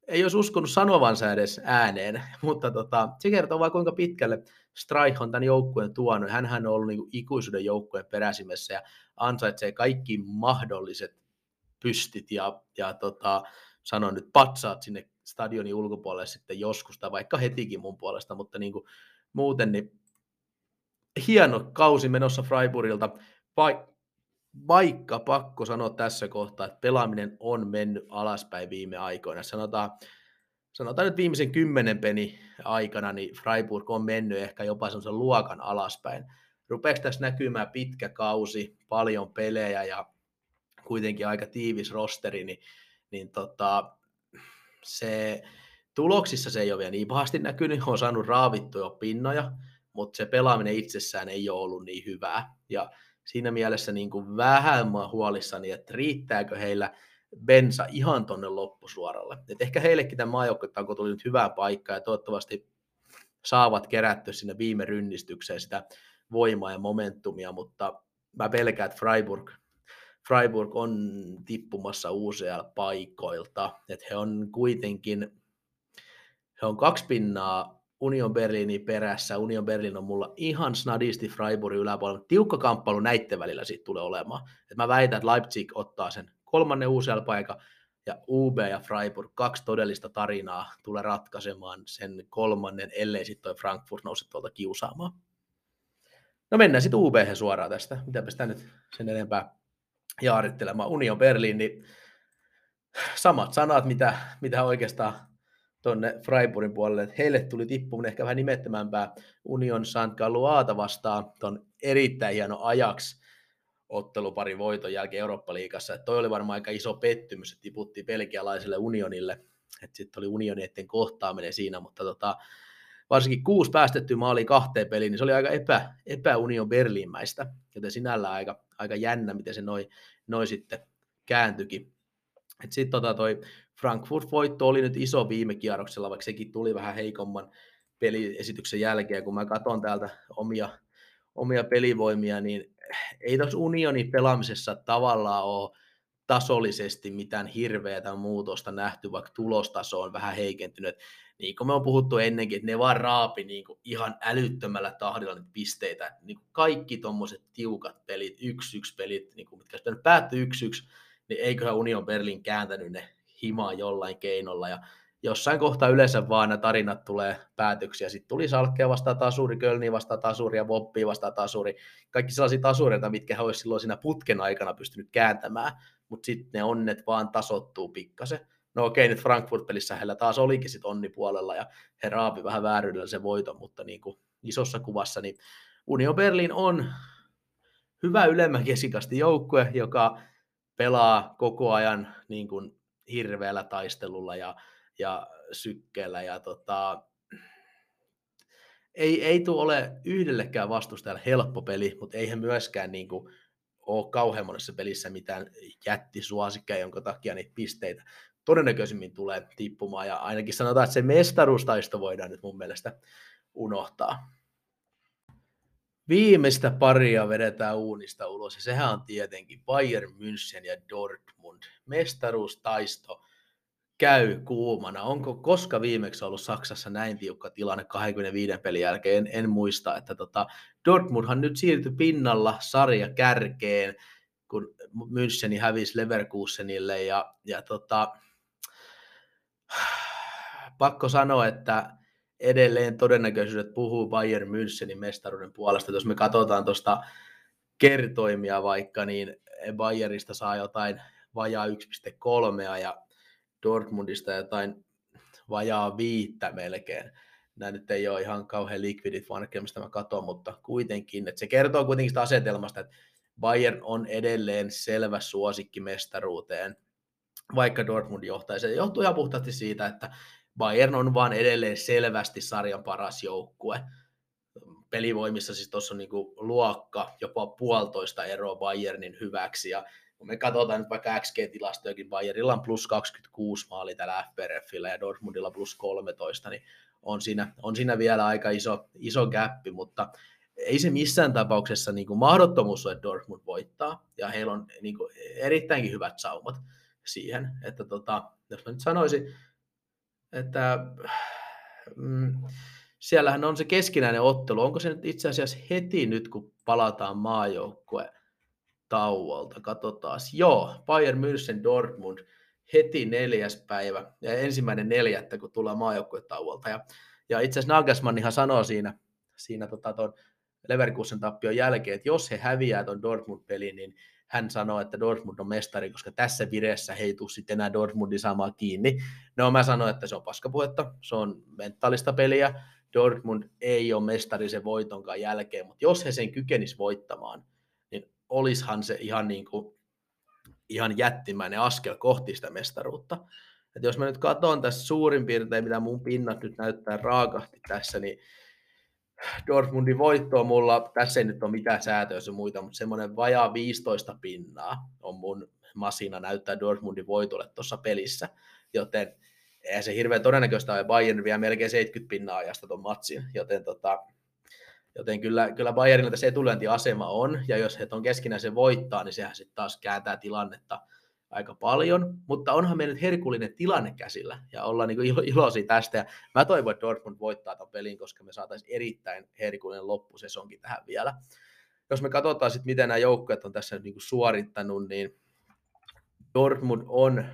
ei olisi uskonut sanovansa edes ääneen, mutta tota, se kertoo vaan kuinka pitkälle Streich on tämän joukkueen tuonut. Hänhän on ollut niin ikuisuuden joukkueen peräsimessä ja ansaitsee kaikki mahdolliset pystit ja, ja tota, sanon nyt patsaat sinne stadionin ulkopuolelle sitten joskus, tai vaikka hetikin mun puolesta, mutta niin kuin muuten niin hieno kausi menossa Freiburgilta, vai, vaikka pakko sanoa tässä kohtaa, että pelaaminen on mennyt alaspäin viime aikoina. Sanotaan, sanotaan nyt viimeisen kymmenen peni aikana, niin Freiburg on mennyt ehkä jopa sellaisen luokan alaspäin. Rupeeko tässä näkymään pitkä kausi, paljon pelejä ja kuitenkin aika tiivis rosteri, niin, niin tota, se, tuloksissa se ei ole vielä niin pahasti näkynyt, on saanut raavittuja pinnoja, mutta se pelaaminen itsessään ei ole ollut niin hyvää. Ja siinä mielessä niin kuin vähän mä huolissani, että riittääkö heillä bensa ihan tonne loppusuoralle. Et ehkä heillekin tämä maajoukkuetauko tuli nyt hyvää paikkaa ja toivottavasti saavat kerättyä sinne viime rynnistykseen sitä voimaa ja momentumia, mutta mä pelkään, että Freiburg, Freiburg on tippumassa UCL-paikoilta, että he on kuitenkin, he on kaksi pinnaa Union Berliinin perässä. Union Berlin on mulla ihan snadisti Freiburgin yläpuolella. Tiukka kamppailu näiden välillä siitä tulee olemaan. Et mä väitän, että Leipzig ottaa sen kolmannen UCL-paikan, ja UB ja Freiburg, kaksi todellista tarinaa, tulee ratkaisemaan sen kolmannen, ellei sitten toi Frankfurt nouse tuolta kiusaamaan. No mennään sitten UB suoraan tästä. Mitäpä sitä nyt sen enempää jaarittelemaan. Union Berlin, niin samat sanat, mitä, mitä oikeastaan tuonne Freiburgin puolelle, että heille tuli tippuminen ehkä vähän nimettömämpää Union St. Galluata vastaan tuon erittäin hieno ajaksi ottelupari voiton jälkeen Eurooppa-liigassa. Että toi oli varmaan aika iso pettymys, että tiputtiin belgialaiselle unionille. Sitten oli unionietten kohtaaminen siinä, mutta tota, varsinkin kuusi päästetty maali kahteen peliin, niin se oli aika epä, epäunion Berliinmäistä, joten sinällään aika, aika jännä, miten se noin noi sitten kääntyikin. Sitten tota toi Frankfurt-voitto oli nyt iso viime kierroksella, vaikka sekin tuli vähän heikomman peliesityksen jälkeen, kun mä katson täältä omia, omia pelivoimia, niin ei tuossa unionin pelaamisessa tavallaan ole tasollisesti mitään hirveätä muutosta nähty, vaikka tulostaso on vähän heikentynyt. Niin kuin me on puhuttu ennenkin, että ne vaan raapi niin kuin ihan älyttömällä tahdilla niitä pisteitä. Niin kuin kaikki tuommoiset tiukat pelit, yksi yksi pelit, niin kuin mitkä sitten päättyi yksi yksi, niin eiköhän Union Berlin kääntänyt ne himaa jollain keinolla. Ja jossain kohtaa yleensä vaan nämä tarinat tulee päätöksiä. Sitten tuli Salkkea vastaan tasuri, Kölni vastaan tasuri ja Voppi vastaan tasuri. Kaikki sellaisia tasureita, mitkä he olisi silloin siinä putken aikana pystynyt kääntämään, mutta sitten ne onnet vaan tasottuu pikkasen. No okei, nyt Frankfurt-pelissä heillä taas olikin sitten onni puolella ja he raapi vähän vääryydellä se voiton, mutta niin kuin isossa kuvassa niin Union Berlin on hyvä ylemmän kesikasti joukkue, joka pelaa koko ajan niin kuin hirveällä taistelulla ja ja sykkeellä. Ja tota, ei, ei tule ole yhdellekään vastustajalle helppo peli, mutta eihän myöskään niin kuin, ole kauhean monessa pelissä mitään jättisuosikkeja, jonka takia niitä pisteitä todennäköisimmin tulee tippumaan. Ja ainakin sanotaan, että se mestaruustaisto voidaan nyt mun mielestä unohtaa. Viimeistä paria vedetään uunista ulos, ja sehän on tietenkin Bayern München ja Dortmund. Mestaruustaisto käy kuumana. Onko koska viimeksi ollut Saksassa näin tiukka tilanne 25 pelin jälkeen? En, en muista, että tota, Dortmundhan nyt siirtyi pinnalla sarja kärkeen, kun Müncheni hävisi Leverkusenille ja, ja tota, pakko sanoa, että edelleen todennäköisyydet puhuu Bayern Münchenin mestaruuden puolesta. Jos me katsotaan tuosta kertoimia vaikka, niin Bayernista saa jotain vajaa 1,3 ja Dortmundista jotain vajaa viittä melkein. Nämä nyt ei ole ihan kauhean likvidit vanhemmin, mistä mä katson, mutta kuitenkin, että se kertoo kuitenkin sitä asetelmasta, että Bayern on edelleen selvä suosikki mestaruuteen, vaikka Dortmund johtaa. Se johtuu ihan puhtaasti siitä, että Bayern on vaan edelleen selvästi sarjan paras joukkue. Pelivoimissa siis tuossa on niinku luokka, jopa puolitoista eroa Bayernin hyväksi, ja kun me katsotaan nyt vaikka XG-tilastojakin, Bayerilla on plus 26 maali tällä FPRFillä ja Dortmundilla plus 13, niin on siinä, on siinä vielä aika iso, iso gappi, mutta ei se missään tapauksessa niin kuin mahdottomuus ole, että Dortmund voittaa, ja heillä on niin kuin erittäinkin hyvät saumat siihen, että tota, jos mä nyt sanoisin, että mm, siellähän on se keskinäinen ottelu, onko se nyt itse asiassa heti nyt, kun palataan maajoukkueen tauolta. Katsotaan. Joo, Bayern München Dortmund heti neljäs päivä ja ensimmäinen neljättä, kun tullaan maajoukkuetauolta. Ja, ja itse asiassa Nagelsmannihan sanoo siinä, siinä tota, ton Leverkusen tappion jälkeen, että jos he häviää tuon Dortmund-pelin, niin hän sanoo, että Dortmund on mestari, koska tässä vireessä he ei tule sitten enää Dortmundin saamaan kiinni. No mä sanoin, että se on paskapuhetta, se on mentaalista peliä, Dortmund ei ole mestari sen voitonkaan jälkeen, mutta jos he sen kykenis voittamaan, olishan se ihan, niin kuin, ihan jättimäinen askel kohti sitä mestaruutta. Et jos mä nyt katson tässä suurin piirtein, mitä mun pinnat nyt näyttää raakasti tässä, niin Dortmundin voitto on mulla, tässä ei nyt ole mitään säätöä ja muita, mutta semmoinen vajaa 15 pinnaa on mun masina näyttää Dortmundin voitolle tuossa pelissä, joten ei se hirveän todennäköistä ole, Bayern vielä melkein 70 pinnaa ajasta tuon matsin, joten tota, Joten kyllä, kyllä Bayernilta se etulyöntiasema on, ja jos he on keskinäisen se voittaa, niin sehän sitten taas kääntää tilannetta aika paljon, mutta onhan meillä nyt herkullinen tilanne käsillä, ja ollaan niin ilo, iloisia tästä, ja mä toivon, että Dortmund voittaa tämän pelin, koska me saataisiin erittäin herkullinen loppusesonkin tähän vielä. Jos me katsotaan sitten, miten nämä joukkueet on tässä niin kuin suorittanut, niin Dortmund on,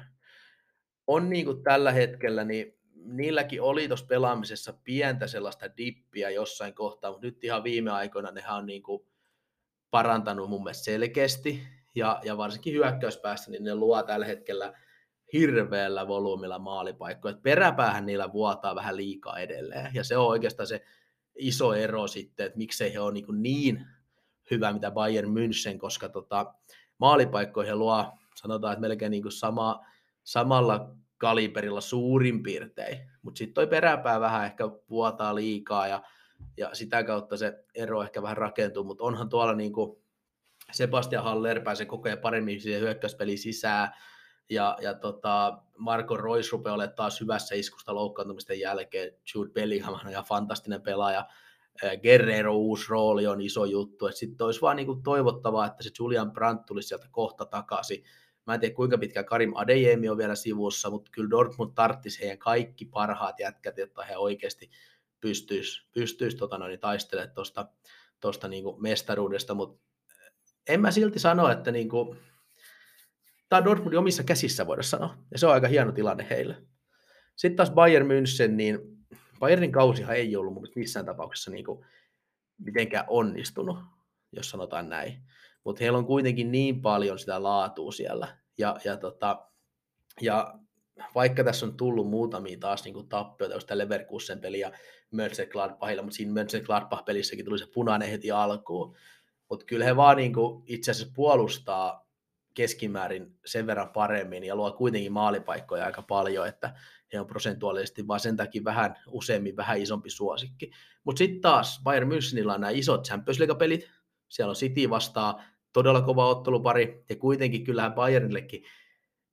on niin kuin tällä hetkellä, niin niilläkin oli tuossa pelaamisessa pientä sellaista dippiä jossain kohtaa, mutta nyt ihan viime aikoina nehän on niin kuin parantanut mun mielestä selkeästi, ja, ja varsinkin hyökkäyspäässä, niin ne luo tällä hetkellä hirveällä volyymilla maalipaikkoja. Peräpäähän niillä vuotaa vähän liikaa edelleen, ja se on oikeastaan se iso ero sitten, että miksei he ole niin, niin hyvä mitä Bayern München, koska tota, maalipaikkoihin luo, sanotaan, että melkein niin kuin sama, samalla kaliberilla suurin piirtein, mutta sitten toi peräpää vähän ehkä vuotaa liikaa ja, ja sitä kautta se ero ehkä vähän rakentuu, mutta onhan tuolla niin kuin Sebastian Haller pääsee koko ajan paremmin siihen hyökkäyspeliin sisään, ja, ja tota, Marco Royce rupeaa olemaan taas hyvässä iskusta loukkaantumisten jälkeen. Jude Bellingham on ihan fantastinen pelaaja. Guerrero uusi rooli on iso juttu. Sitten olisi vaan niinku toivottavaa, että se Julian Brandt tulisi sieltä kohta takaisin. Mä en tiedä kuinka pitkä Karim Adeyemi on vielä sivussa, mutta kyllä Dortmund tarttisi heidän kaikki parhaat jätkät, jotta he oikeasti pystyisi, pystyisi tota noin, taistelemaan tuosta tosta niinku mestaruudesta, mutta en mä silti sano, että niinku, tämä on Dortmundin omissa käsissä voida sanoa, ja se on aika hieno tilanne heille. Sitten taas Bayern München, niin Bayernin kausihan ei ollut mun missään tapauksessa niinku mitenkään onnistunut, jos sanotaan näin. Mutta heillä on kuitenkin niin paljon sitä laatua siellä. Ja, ja, tota, ja vaikka tässä on tullut muutamia taas niin tappioita, jos Leverkusen peli ja Mönchengladbachilla, mutta siinä Mönchengladbach-pelissäkin tuli se punainen heti alkuun. Mutta kyllä he vaan niin kuin itse asiassa puolustaa keskimäärin sen verran paremmin ja luo kuitenkin maalipaikkoja aika paljon, että he on prosentuaalisesti vaan sen takia vähän useammin vähän isompi suosikki. Mutta sitten taas Bayern Münchenillä on nämä isot Champions League-pelit, siellä on City vastaa todella kova ottelupari, ja kuitenkin kyllähän Bayernillekin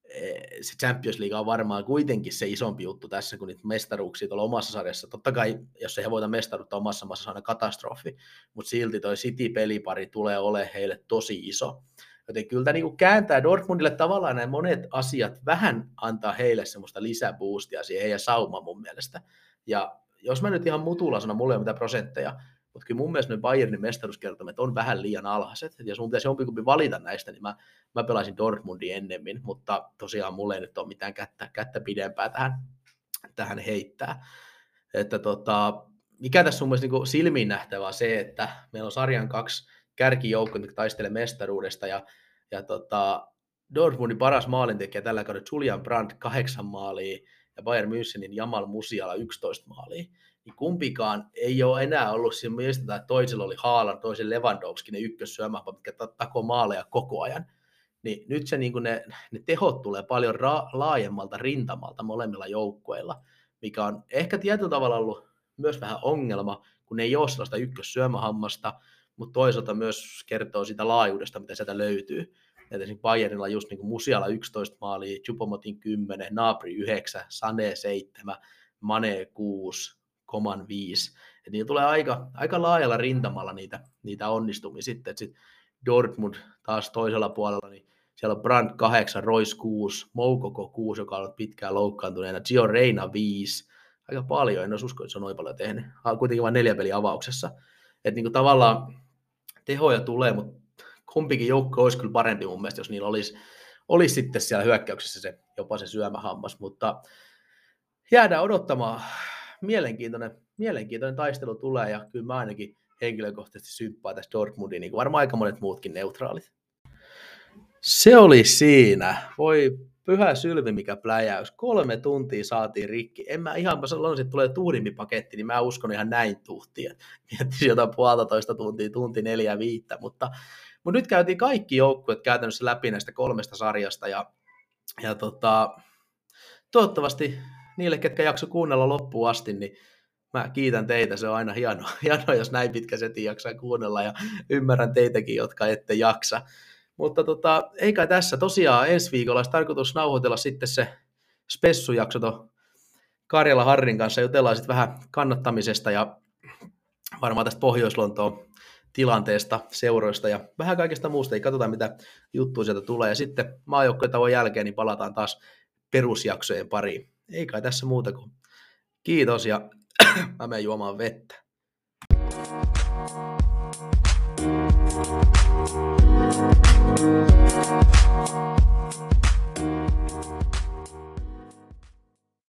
eh, se Champions League on varmaan kuitenkin se isompi juttu tässä kuin niitä mestaruuksia tuolla omassa sarjassa. Totta kai, jos ei voita mestaruutta omassa maassa, on katastrofi, mutta silti toi City-pelipari tulee olemaan heille tosi iso. Joten kyllä tämä niin kääntää Dortmundille tavallaan nämä monet asiat vähän antaa heille semmoista lisäboostia siihen heidän saumaan mun mielestä. Ja jos mä nyt ihan mutulla sanon, mulle ei ole mitään prosentteja, mutta kyllä mun mielestä ne Bayernin mestaruuskertomet on vähän liian alhaiset. Et jos mun pitäisi jompikumpi valita näistä, niin mä, mä pelaisin Dortmundin ennemmin, mutta tosiaan mulle ei nyt ole mitään kättä, kättä pidempää tähän, tähän heittää. Että tota, mikä tässä on mielestäni niin silmiin nähtävää se, että meillä on sarjan kaksi kärkijoukkoa, jotka taistelee mestaruudesta ja, ja tota, Dortmundin paras maalintekijä tällä kaudella Julian Brandt kahdeksan maalia ja Bayern Münchenin Jamal Musiala 11 maalia niin kumpikaan ei ole enää ollut siinä mielestä, että toisella oli Haalan, toisen Lewandowski, ne ykkössyömä, mitkä takoo maaleja koko ajan. Niin nyt se, niin ne, ne tehot tulee paljon ra- laajemmalta rintamalta molemmilla joukkueilla, mikä on ehkä tietyllä tavalla ollut myös vähän ongelma, kun ei ole sellaista ykkössyömähammasta, mutta toisaalta myös kertoo sitä laajuudesta, mitä sieltä löytyy. Et esimerkiksi Bayernilla just niin Musiala 11 maalia, Chupomotin 10, Nabri 9, Sane 7, Mane 6, koman viisi. Et niillä tulee aika, aika laajalla rintamalla niitä, niitä onnistumia sitten. Et sit Dortmund taas toisella puolella, niin siellä on Brandt 8, Royce 6, Moukoko 6, joka on ollut pitkään loukkaantuneena, Gio Reina 5, aika paljon, en olisi usko, että se on noin paljon tehnyt, kuitenkin vain neljä peliä avauksessa. Että niin tavallaan tehoja tulee, mutta kumpikin joukko olisi kyllä parempi mun mielestä, jos niillä olisi, olisi sitten siellä hyökkäyksessä se, jopa se syömähammas, mutta jäädään odottamaan mielenkiintoinen, mielenkiintoinen taistelu tulee ja kyllä mä ainakin henkilökohtaisesti symppaan tästä Dortmundiin, niin kuin varmaan aika monet muutkin neutraalit. Se oli siinä. Voi pyhä sylvi, mikä pläjäys. Kolme tuntia saatiin rikki. En mä ihan, mä sanoin, että tulee tuhdimpi paketti, niin mä uskon ihan näin tuhtia. Miettisin jotain puolitoista tuntia, tunti neljä viittä, mutta, mutta nyt käytiin kaikki joukkueet käytännössä läpi näistä kolmesta sarjasta ja, ja tota, toivottavasti niille, ketkä jakso kuunnella loppuun asti, niin mä kiitän teitä, se on aina hieno, hieno jos näin pitkä seti jaksaa kuunnella ja ymmärrän teitäkin, jotka ette jaksa. Mutta tota, eikä tässä tosiaan ensi viikolla olisi tarkoitus nauhoitella sitten se spessujakso Karjala Harrin kanssa, jutellaan sitten vähän kannattamisesta ja varmaan tästä Pohjois-Lontoon tilanteesta, seuroista ja vähän kaikesta muusta. Ei katsotaan, mitä juttuja sieltä tulee. Ja sitten maajoukkojen jälkeen niin palataan taas perusjaksojen pariin ei kai tässä muuta kuin kiitos ja mä menen juomaan vettä.